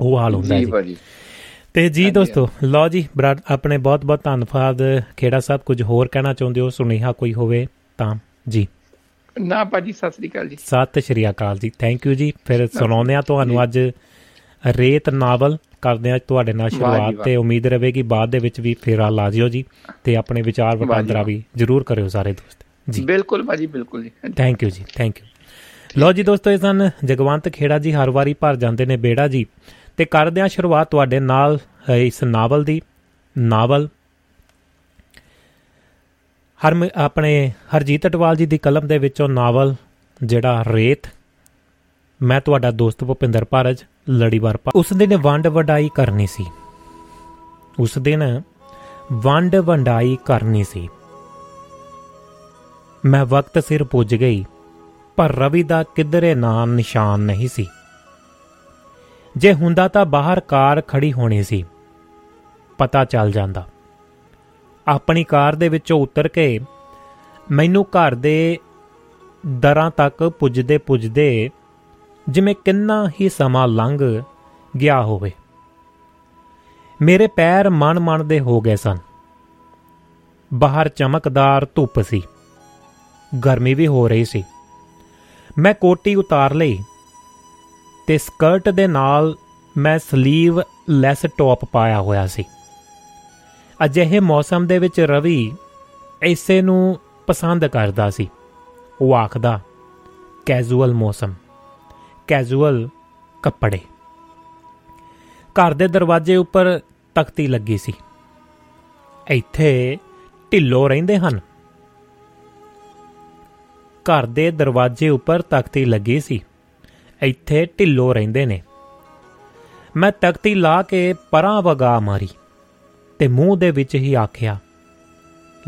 B: ਉਹ ਹਾਲ ਹੁੰਦਾ
E: ਜੀ
B: ਤੇ ਜੀ। ਦੋਸਤੋ ਲਓ ਜੀ ਆਪਣੇ ਬਹੁਤ ਬਹੁਤ ਧੰਨਵਾਦ। ਖੇੜਾ ਸਾਹਿਬ ਕੁਝ ਹੋਰ ਕਹਿਣਾ ਚਾਹੁੰਦੇ ਹੋ? ਸੁਨੇਹਾ ਕੋਈ ਹੋਵੇ? ਤਾਂ ਜੀ।
E: ਨਾ ਭਾਜੀ ਸਤਿ ਸ੍ਰੀ ਅਕਾਲ ਜੀ।
B: ਸਤਿ ਸ਼੍ਰੀ ਅਕਾਲ ਜੀ। ਥੈਂਕ ਯੂ ਜੀ। ਫਿਰ ਸੁਣਾਉਂਦੇ ਆ ਤੁਹਾਨੂੰ ਅੱਜ ਰੇਤ ਨਾਵਲ ਕਰਦੇ ਆ ਤੁਹਾਡੇ ਨਾਲ ਸ਼ੁਰੂਆਤ। ਤੇ ਉਮੀਦ ਰਹੇਗੀ ਬਾਅਦ ਦੇ ਵਿੱਚ ਵੀ ਫੇਰਾ ਲਾ ਜਿਓ ਜੀ ਤੇ ਆਪਣੇ ਵਿਚਾਰ ਵਟਾਂਦਰਾ। ਵੀ ਜਰੂਰ ਕਰਿਓ ਸਾਰੇ ਦੋਸਤ। ਜੀ।
E: ਬਿਲਕੁਲ ਭਾਜੀ ਬਿਲਕੁਲ ਜੀ।
B: ਥੈਂਕ ਯੂ ਜੀ ਥੈਂਕ ਯੂ ਲੋ ਜੀ ਦੋਸਤੋ ਇਹ ਸਨ ਜਗਵੰਤ ਖੇੜਾ ਜੀ ਹਰ ਵਾਰੀ ਭਰ ਜਾਂਦੇ ਨੇ ਬੇੜਾ ਜੀ। ਤੇ ਕਰਦੇ ਆ ਸ਼ੁਰੂਆਤ ਤੁਹਾਡੇ ਨਾਲ ਇਸ ਨਾਵਲ ਦੀ ਨਾਵਲ ਹਰ ਆਪਣੇ ਹਰਜੀਤ ਅਟਵਾਲ ਜੀ ਦੀ ਕਲਮ ਦੇ ਵਿੱਚੋਂ ਨਾਵਲ, ਜਿਹੜਾ ਰੇਤ, ਮੈਂ ਤੁਹਾਡਾ ਦੋਸਤ ਭੁਪਿੰਦਰ ਭਾਰਜ ਲੜੀਵਾਰ ਭਾ- ਉਸ ਦਿਨ ਵੰਡ ਵਡਾਈ ਕਰਨੀ ਸੀ। ਉਸ ਦਿਨ ਵੰਡ ਵੰਡਾਈ ਕਰਨੀ ਸੀ। ਮੈਂ ਵਕਤ ਸਿਰ ਪੁੱਜ ਗਈ, ਪਰ ਰਵੀ ਦਾ ਕਿਧਰੇ ਨਾਮ ਨਿਸ਼ਾਨ ਨਹੀਂ ਸੀ। ਜੇ ਹੁੰਦਾ ਤਾਂ ਬਾਹਰ ਕਾਰ ਖੜੀ ਹੋਣੀ ਸੀ। ਪਤਾ ਚੱਲ ਜਾਂਦਾ। ਆਪਣੀ ਕਾਰ ਦੇ ਵਿੱਚੋਂ ਉਤਰ ਕੇ ਮੈਨੂੰ ਘਰ ਦੇ ਦਰਾਂ ਤੱਕ ਪੁੱਜਦੇ ਪੁੱਜਦੇ ਜਿਵੇਂ ਕਿੰਨਾ ਹੀ ਸਮਾਂ ਲੰਘ ਗਿਆ ਹੋਵੇ। ਮੇਰੇ ਪੈਰ ਮਨ ਮਨ ਦੇ ਹੋ ਗਏ ਸਨ। ਬਾਹਰ ਚਮਕਦਾਰ ਧੁੱਪ ਸੀ। ਗਰਮੀ ਵੀ ਹੋ ਰਹੀ ਸੀ। ਮੈਂ ਕੋਟੀ ਉਤਾਰ ਲਈ ਤੇ ਸਕਰਟ ਦੇ ਨਾਲ ਮੈਂ ਸਲੀਵ ਲੈਸ ਟੌਪ ਪਾਇਆ ਹੋਇਆ ਸੀ। ਅਜਿਹੇ ਮੌਸਮ ਦੇ ਵਿੱਚ ਰਵੀ ਐਸੇ ਨੂੰ ਪਸੰਦ ਕਰਦਾ ਸੀ। ਉਹ ਆਖਦਾ ਕੈਜੂਅਲ ਮੌਸਮ ਕੈਜੂਅਲ ਕੱਪੜੇ। ਘਰ ਦੇ ਦਰਵਾਜ਼ੇ ਉੱਪਰ ਤਖਤੀ ਲੱਗੀ ਸੀ। ਇੱਥੇ ਢਿੱਲੋ ਰਹਿੰਦੇ ਹਨ। ਘਰ ਦੇ ਦਰਵਾਜ਼ੇ ਉੱਪਰ ਤਖਤੀ ਲੱਗੀ ਸੀ। ਇੱਥੇ ਢਿੱਲੋ ਰਹਿੰਦੇ ਨੇ। ਮੈਂ ਤਖਤੀ ਲਾ ਕੇ ਪਰਾਂ ਵਗਾ ਮਾਰੀ। ਤੇ ਮੂੰਹ ਦੇ ਵਿੱਚ ਹੀ ਆਖਿਆ,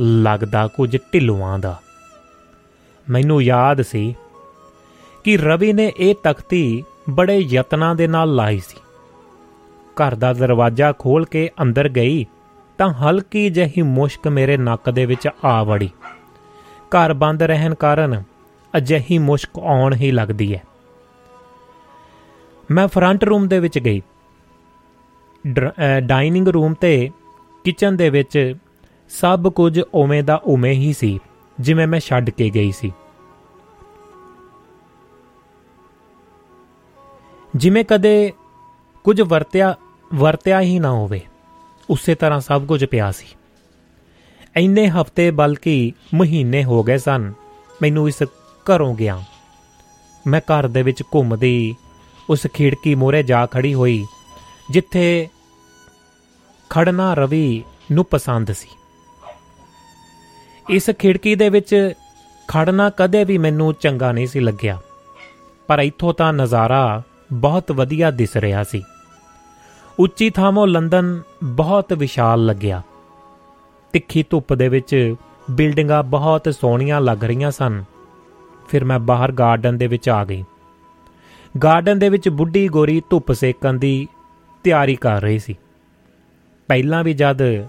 B: ਲੱਗਦਾ ਕੁਝ ਢਿੱਲੂਆਂ ਦਾ। ਮੈਨੂੰ ਯਾਦ ਸੀ ਕਿ ਰਵੀ ਨੇ ਇਹ ਤਖਤੀ ਬੜੇ ਯਤਨਾਂ ਦੇ ਨਾਲ ਲਾਈ ਸੀ। ਘਰ ਦਾ ਦਰਵਾਜ਼ਾ ਖੋਲ ਕੇ ਅੰਦਰ ਗਈ ਤਾਂ ਹਲਕੀ ਜਿਹੀ ਮੁਸ਼ਕ ਮੇਰੇ ਨੱਕ ਦੇ ਵਿੱਚ ਆ ਵੜੀ। ਘਰ ਬੰਦ ਰਹਿਣ ਕਾਰਨ ਅਜਿਹੀ ਮੁਸ਼ਕ ਆਉਣ ਹੀ ਲੱਗਦੀ ਹੈ। ਮੈਂ ਫਰੰਟ ਰੂਮ ਦੇ ਵਿੱਚ ਗਈ। ਡਰ- ਅਹ ਡਾਈਨਿੰਗ ਰੂਮ ਤੇ ਕਿਚਨ ਦੇ ਵਿੱਚ ਸਭ ਕੁਝ ਉਵੇਂ ਦਾ ਉਵੇਂ ਹੀ ਸੀ, ਜਿਵੇਂ ਮੈਂ ਛੱਡ ਕੇ ਗਈ ਸੀ। ਜਿਵੇਂ ਕਦੇ ਕੁਝ ਵਰਤਿਆ ਵਰਤਿਆ ਹੀ ਨਾ ਹੋਵੇ, ਉਸੇ ਤਰ੍ਹਾਂ ਸਭ ਕੁਝ ਪਿਆ ਸੀ। ਇੰਨੇ ਹਫ਼ਤੇ ਬਲਕਿ ਮਹੀਨੇ ਹੋ ਗਏ ਸਨ, ਮੈਨੂੰ ਇਸ ਘਰੋਂ ਗਿਆ। ਮੈਂ ਘਰ ਦੇ ਵਿੱਚ ਘੁੰਮਦੀ, ਉਸ ਖਿੜਕੀ ਮੂਹਰੇ ਜਾ ਖੜੀ ਹੋਈ, ਜਿੱਥੇ ਖੜਨਾ ਰਵੀ ਨੂੰ ਪਸੰਦ ਸੀ। ਇਸ ਖਿੜਕੀ ਦੇ ਵਿੱਚ ਖੜਨਾ ਕਦੇ ਵੀ ਮੈਨੂੰ ਚੰਗਾ ਨਹੀਂ ਸੀ ਲੱਗਿਆ, ਪਰ ਇੱਥੋਂ ਤਾਂ ਨਜ਼ਾਰਾ ਬਹੁਤ ਵਧੀਆ ਦਿਸ ਰਿਹਾ ਸੀ। ਉੱਚੀ ਥਾਂੋਂ ਲੰਡਨ ਬਹੁਤ ਵਿਸ਼ਾਲ ਲੱਗਿਆ। ਤਿੱਖੀ ਧੁੱਪ ਦੇ ਵਿੱਚ ਬਿਲਡਿੰਗਾਂ ਬਹੁਤ ਸੋਹਣੀਆਂ ਲੱਗ ਰਹੀਆਂ ਸਨ। ਫਿਰ ਮੈਂ ਬਾਹਰ ਗਾਰਡਨ ਦੇ ਵਿੱਚ ਆ ਗਈ। ਗਾਰਡਨ ਦੇ ਵਿੱਚ ਬੁੱਢੀ ਗੋਰੀ ਧੁੱਪ ਸੇਕਣ ਦੀ ਤਿਆਰੀ ਕਰ ਰਹੀ ਸੀ। ਪਹਿਲਾਂ ਵੀ ਜਦ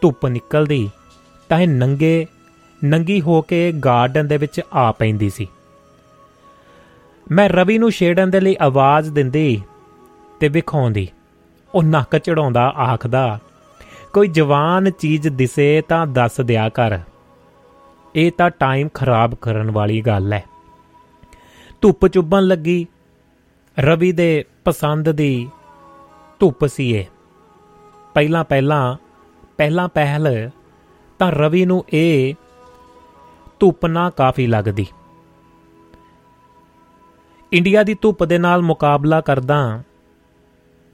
B: ਧੁੱਪ ਨਿਕਲਦੀ ਤਾਂ ਇਹ ਨੰਗੇ, ਨੰਗੀ ਹੋ ਕੇ ਗਾਰਡਨ ਦੇ ਵਿੱਚ ਆ ਪੈਂਦੀ ਸੀ। ਮੈਂ ਰਵੀ ਨੂੰ ਛੇੜਨ ਦੇ ਲਈ ਆਵਾਜ਼ ਦਿੰਦੀ ਤੇ ਵਿਖਾਉਂਦੀ। ਉਹ ਨੱਕ ਚੜਾਉਂਦਾ ਆਖਦਾ, ਕੋਈ ਜਵਾਨ ਚੀਜ਼ ਦਿਸੇ ਤਾਂ ਦੱਸ ਦਿਆ ਕਰ। ਇਹ ਤਾਂ ਟਾਈਮ ਖਰਾਬ ਕਰਨ ਵਾਲੀ ਗੱਲ ਹੈ। ਧੁੱਪ ਚੁੱਭਣ ਲੱਗੀ। ਰਵੀ ਦੇ ਪਸੰਦ ਦੀ ਧੁੱਪ ਸੀ ਇਹ। ਪਹਿਲਾਂ ਪਹਿਲਾਂ ਪਹਿਲਾਂ ਪਹਿਲ ਤਾਂ ਰਵੀ ਨੂੰ ਇਹ ਧੁੱਪ ਨਾ ਕਾਫੀ ਲੱਗਦੀ। ਇੰਡੀਆ ਦੀ ਧੁੱਪ ਦੇ ਨਾਲ ਮੁਕਾਬਲਾ ਕਰਦਾ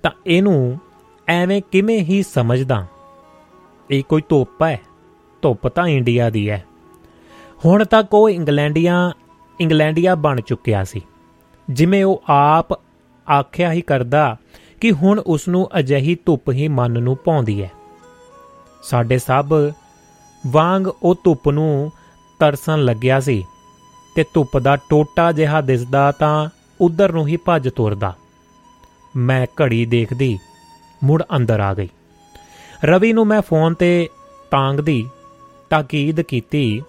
B: ਤਾਂ ਇਹਨੂੰ ਐਵੇਂ ਕਿਵੇਂ ਹੀ ਸਮਝਦਾ। ਇਹ ਕੋਈ ਧੁੱਪ ਹੈ, ਧੁੱਪ ਤਾਂ ਇੰਡੀਆ ਦੀ ਹੈ। ਹੁਣ ਤੱਕ ਉਹ ਇੰਗਲੈਂਡੀਆਂ, ਇੰਗਲੈਂਡੀਆ ਬਣ ਚੁੱਕਿਆ ਸੀ। ਜਿਵੇਂ ਉਹ ਆਪ ਆਖਿਆ ਹੀ ਕਰਦਾ ਕਿ ਹੁਣ ਉਸ ਨੂੰ ਅਜਿਹੀ ਧੁੱਪ ਹੀ ਮਨ ਨੂੰ ਪਾਉਂਦੀ ਹੈ। ਸਾਡੇ ਸਭ ਵਾਂਗ ਉਹ ਧੁੱਪ ਨੂੰ ਤਰਸਣ ਲੱਗਿਆ ਸੀ ਤੇ ਧੁੱਪ ਦਾ ਟੋਟਾ ਜਿਹਾ ਦਿਸਦਾ ਤਾਂ ਉਧਰ ਨੂੰ ਹੀ ਭੱਜ ਤੁਰਦਾ। ਮੈਂ ਘੜੀ ਦੇਖਦੀ, ਮੁੜ ਅੰਦਰ ਆ ਗਈ। ਰਵੀ ਨੂੰ ਮੈਂ ਫੋਨ ਤੇ ਤਾਂਗਦੀ ਤਾਕੀਦ ਕੀਤੀ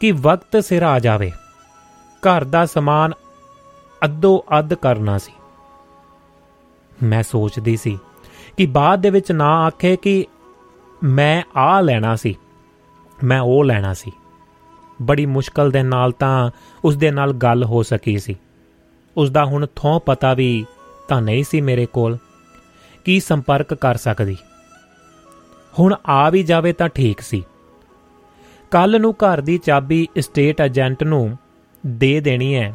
B: ਕਿ ਵਕਤ ਸਿਰ ਆ ਜਾਵੇ। ਘਰ ਦਾ ਸਮਾਨ ਅੱਧੋ ਅੱਧ ਕਰਨਾ ਸੀ। ਮੈਂ ਸੋਚਦੀ ਸੀ ਕਿ ਬਾਅਦ ਦੇ ਵਿੱਚ ਨਾ ਆਖੇ ਕਿ ਮੈਂ ਆ ਲੈਣਾ ਸੀ, ਮੈਂ ਉਹ ਲੈਣਾ ਸੀ। ਬੜੀ ਮੁਸ਼ਕਲ ਦੇ ਨਾਲ ਤਾਂ ਉਸ ਦੇ ਨਾਲ ਗੱਲ ਹੋ ਸਕੀ ਸੀ। ਉਸ ਦਾ ਹੁਣ ਥੋਂ ਪਤਾ ਵੀ ਤਾਂ ਨਹੀਂ ਸੀ ਮੇਰੇ ਕੋਲ ਕੀ ਸੰਪਰਕ ਕਰ ਸਕਦੀ। ਹੁਣ ਆ ਵੀ ਜਾਵੇ ਤਾਂ ਠੀਕ ਸੀ। ਕੱਲ ਨੂੰ ਘਰ ਦੀ ਚਾਬੀ ਸਟੇਟ ਏਜੰਟ ਨੂੰ ਦੇ ਦੇਣੀ ਹੈ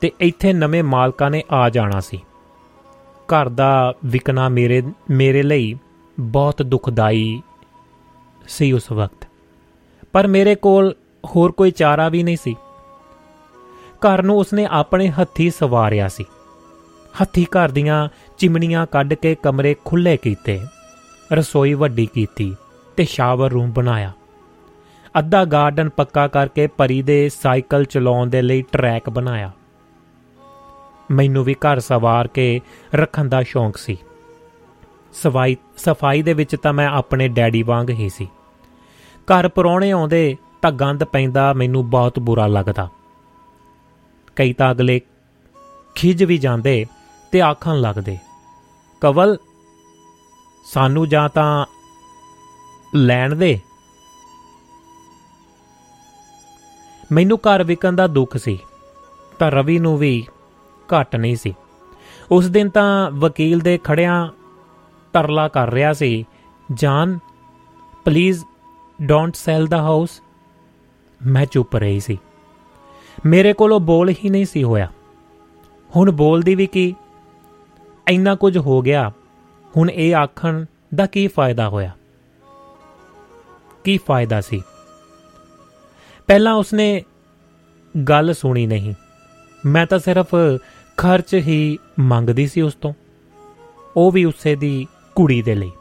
B: ਤੇ ਇੱਥੇ ਨਵੇਂ ਮਾਲਕਾਂ ਨੇ ਆ ਜਾਣਾ ਸੀ। ਘਰ ਦਾ ਵਿਕਣਾ ਮੇਰੇ ਮੇਰੇ ਲਈ ਬਹੁਤ ਦੁਖਦਾਈ ਸੀ ਉਸ ਵਕਤ। ਪਰ ਮੇਰੇ ਕੋਲ ਹੋਰ ਕੋਈ ਚਾਰਾ ਵੀ ਨਹੀਂ ਸੀ। ਘਰ ਨੂੰ ਉਸਨੇ ਆਪਣੇ ਹੱਥੀ ਸਵਾਰਿਆ ਸੀ। ਹੱਥੀ ਘਰ ਦੀਆਂ ਚਿਮਨੀਆਂ ਕੱਢ ਕੇ ਕਮਰੇ ਖੁੱਲੇ ਕੀਤੇ, ਰਸੋਈ ਵੱਡੀ ਕੀਤੀ ਤੇ ਸ਼ਾਵਰ ਰੂਮ ਬਣਾਇਆ। ਅੱਧਾ ਗਾਰਡਨ ਪੱਕਾ ਕਰਕੇ ਪਰੀ ਦੇ ਸਾਈਕਲ ਚਲਾਉਣ ਦੇ ਲਈ ਟਰੈਕ ਬਣਾਇਆ। ਮੈਨੂੰ ਵੀ ਘਰ ਸਵਾਰ ਕੇ ਰੱਖਣ ਦਾ ਸ਼ੌਂਕ ਸੀ। ਸਫ਼ਾਈ ਸਫ਼ਾਈ ਦੇ ਵਿੱਚ ਤਾਂ ਮੈਂ ਆਪਣੇ ਡੈਡੀ ਵਾਂਗ ਹੀ ਸੀ। ਘਰ ਪਰੌਣੇ ਆਉਂਦੇ ਤਾਂ ਗੰਦ ਪੈਂਦਾ ਮੈਨੂੰ ਬਹੁਤ ਬੁਰਾ ਲੱਗਦਾ। ਕਈ ਤਾਂ ਅਗਲੇ ਖਿਜ ਵੀ ਜਾਂਦੇ ਤੇ ਆਖਣ ਲੱਗਦੇ, ਕਵਲ, ਸਾਨੂੰ ਜਾਂ ਤਾਂ ਲੈਣ ਦੇ। ਮੈਨੂੰ ਘਰ ਵਿਕਣ ਦਾ ਦੁੱਖ ਸੀ, ਤਾਂ ਰਵੀ ਨੂੰ ਵੀ ਘਟ ਨਹੀਂ ਸੀ। ਉਸ ਦਿਨ ਤਾਂ ਵਕੀਲ ਦੇ ਖੜਿਆਂ ਤਰਲਾ ਕਰ ਰਿਹਾ ਸੀ, ਜਾਨ please don't sell the house ਮੈਂ ਚੁੱਪ ਰਹੀ ਸੀ। ਮੇਰੇ ਕੋਲੋਂ ਬੋਲ ਹੀ ਨਹੀਂ ਸੀ ਹੋਇਆ। ਹੁਣ ਬੋਲਦੀ ਵੀ ਕੀ? ਇੰਨਾ ਕੁਝ ਹੋ ਗਿਆ। ਹੁਣ ਇਹ ਆਖਣ ਦਾ ਕੀ ਫਾਇਦਾ ਹੋਇਆ? ਕੀ ਫਾਇਦਾ ਸੀ? ਪਹਿਲਾਂ ਉਸਨੇ ਗੱਲ ਸੁਣੀ ਨਹੀਂ। ਮੈਂ ਤਾਂ ਸਿਰਫ ਖਰਚ ਹੀ ਮੰਗਦੀ ਸੀ ਉਸ ਤੋਂ। ਉਹ ਵੀ ਉਸੇ ਦੀ ਕੁੜੀ ਦੇ ਲਈ।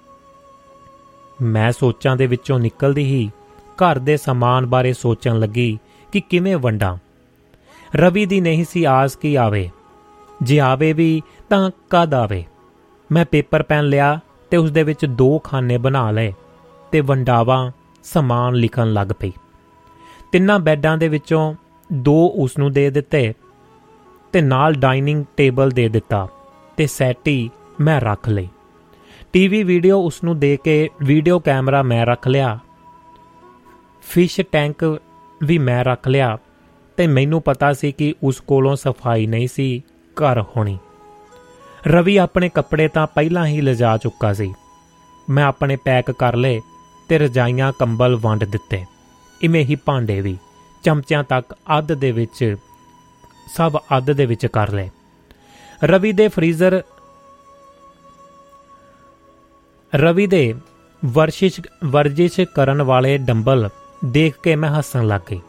B: ਮੈਂ ਸੋਚਾਂ ਦੇ ਵਿੱਚੋਂ ਨਿਕਲਦੀ ਹੀ ਘਰ ਦੇ ਸਮਾਨ ਬਾਰੇ ਸੋਚਣ ਲੱਗੀ ਕਿ ਕਿਵੇਂ ਵੰਡਾਂ। ਰਵੀ ਦੀ ਨਹੀਂ ਸੀ ਆਸ ਕੀ ਆਵੇ। ਜੇ ਆਵੇ ਵੀ ਤਾਂ ਕਦ ਆਵੇ। ਮੈਂ ਪੇਪਰ ਪੈਨ ਲਿਆ ਤੇ ਉਸ ਦੇ ਵਿੱਚ ਦੋ ਖਾਨੇ ਬਣਾ ਲਏ ਤੇ ਵੰਡਾਵਾ ਸਮਾਨ ਲਿਖਣ ਲੱਗ ਪਈ। ਤਿੰਨਾਂ ਬੈੱਡਾਂ ਦੇ ਵਿੱਚੋਂ ਦੋ ਉਸ ਨੂੰ ਦੇ ਦਿੱਤੇ ਤੇ ਨਾਲ ਡਾਈਨਿੰਗ ਟੇਬਲ ਦੇ ਦਿੱਤਾ ਤੇ ਸੈਟੀ ਮੈਂ ਰੱਖ ਲਈ। ਟੀਵੀ ਵੀਡੀਓ ਉਸ ਨੂੰ ਦੇ ਕੇ ਵੀਡੀਓ ਕੈਮਰਾ ਮੈਂ ਰੱਖ ਲਿਆ। ਫਿਸ਼ ਟੈਂਕ ਵੀ ਮੈਂ ਰੱਖ ਲਿਆ ਤੇ ਮੈਨੂੰ ਪਤਾ ਸੀ ਕਿ ਉਸ ਕੋਲੋਂ ਸਫ਼ਾਈ ਨਹੀਂ ਸੀ ਘਰ ਹੋਣੀ। ਰਵੀ ਆਪਣੇ ਕੱਪੜੇ ਤਾਂ ਪਹਿਲਾਂ ਹੀ ਲਿਜਾ ਚੁੱਕਾ ਸੀ। ਮੈਂ ਆਪਣੇ ਪੈਕ ਕਰ ਲਏ ਤੇ ਰਜਾਈਆਂ, ਕੰਬਲ ਵੰਡ ਦਿੱਤੇ। ਇਵੇਂ ਹੀ ਭਾਂਡੇ ਵੀ, ਚਮਚਿਆਂ ਤੱਕ ਅੱਧ ਦੇ ਵਿੱਚ ਸਭ ਅੱਧ ਦੇ ਵਿੱਚ ਕਰ ਲਏ। ਰਵੀ ਦੇ ਫਰੀਜ਼ਰ, ਰਵੀ ਦੇ ਵਰਸ਼ਿਸ਼, ਵਰਜਿਸ਼ ਕਰਨ ਵਾਲੇ ਡੰਬਲ ਦੇਖ ਕੇ ਮੈਂ ਹੱਸਣ ਲੱਗ ਗਈ।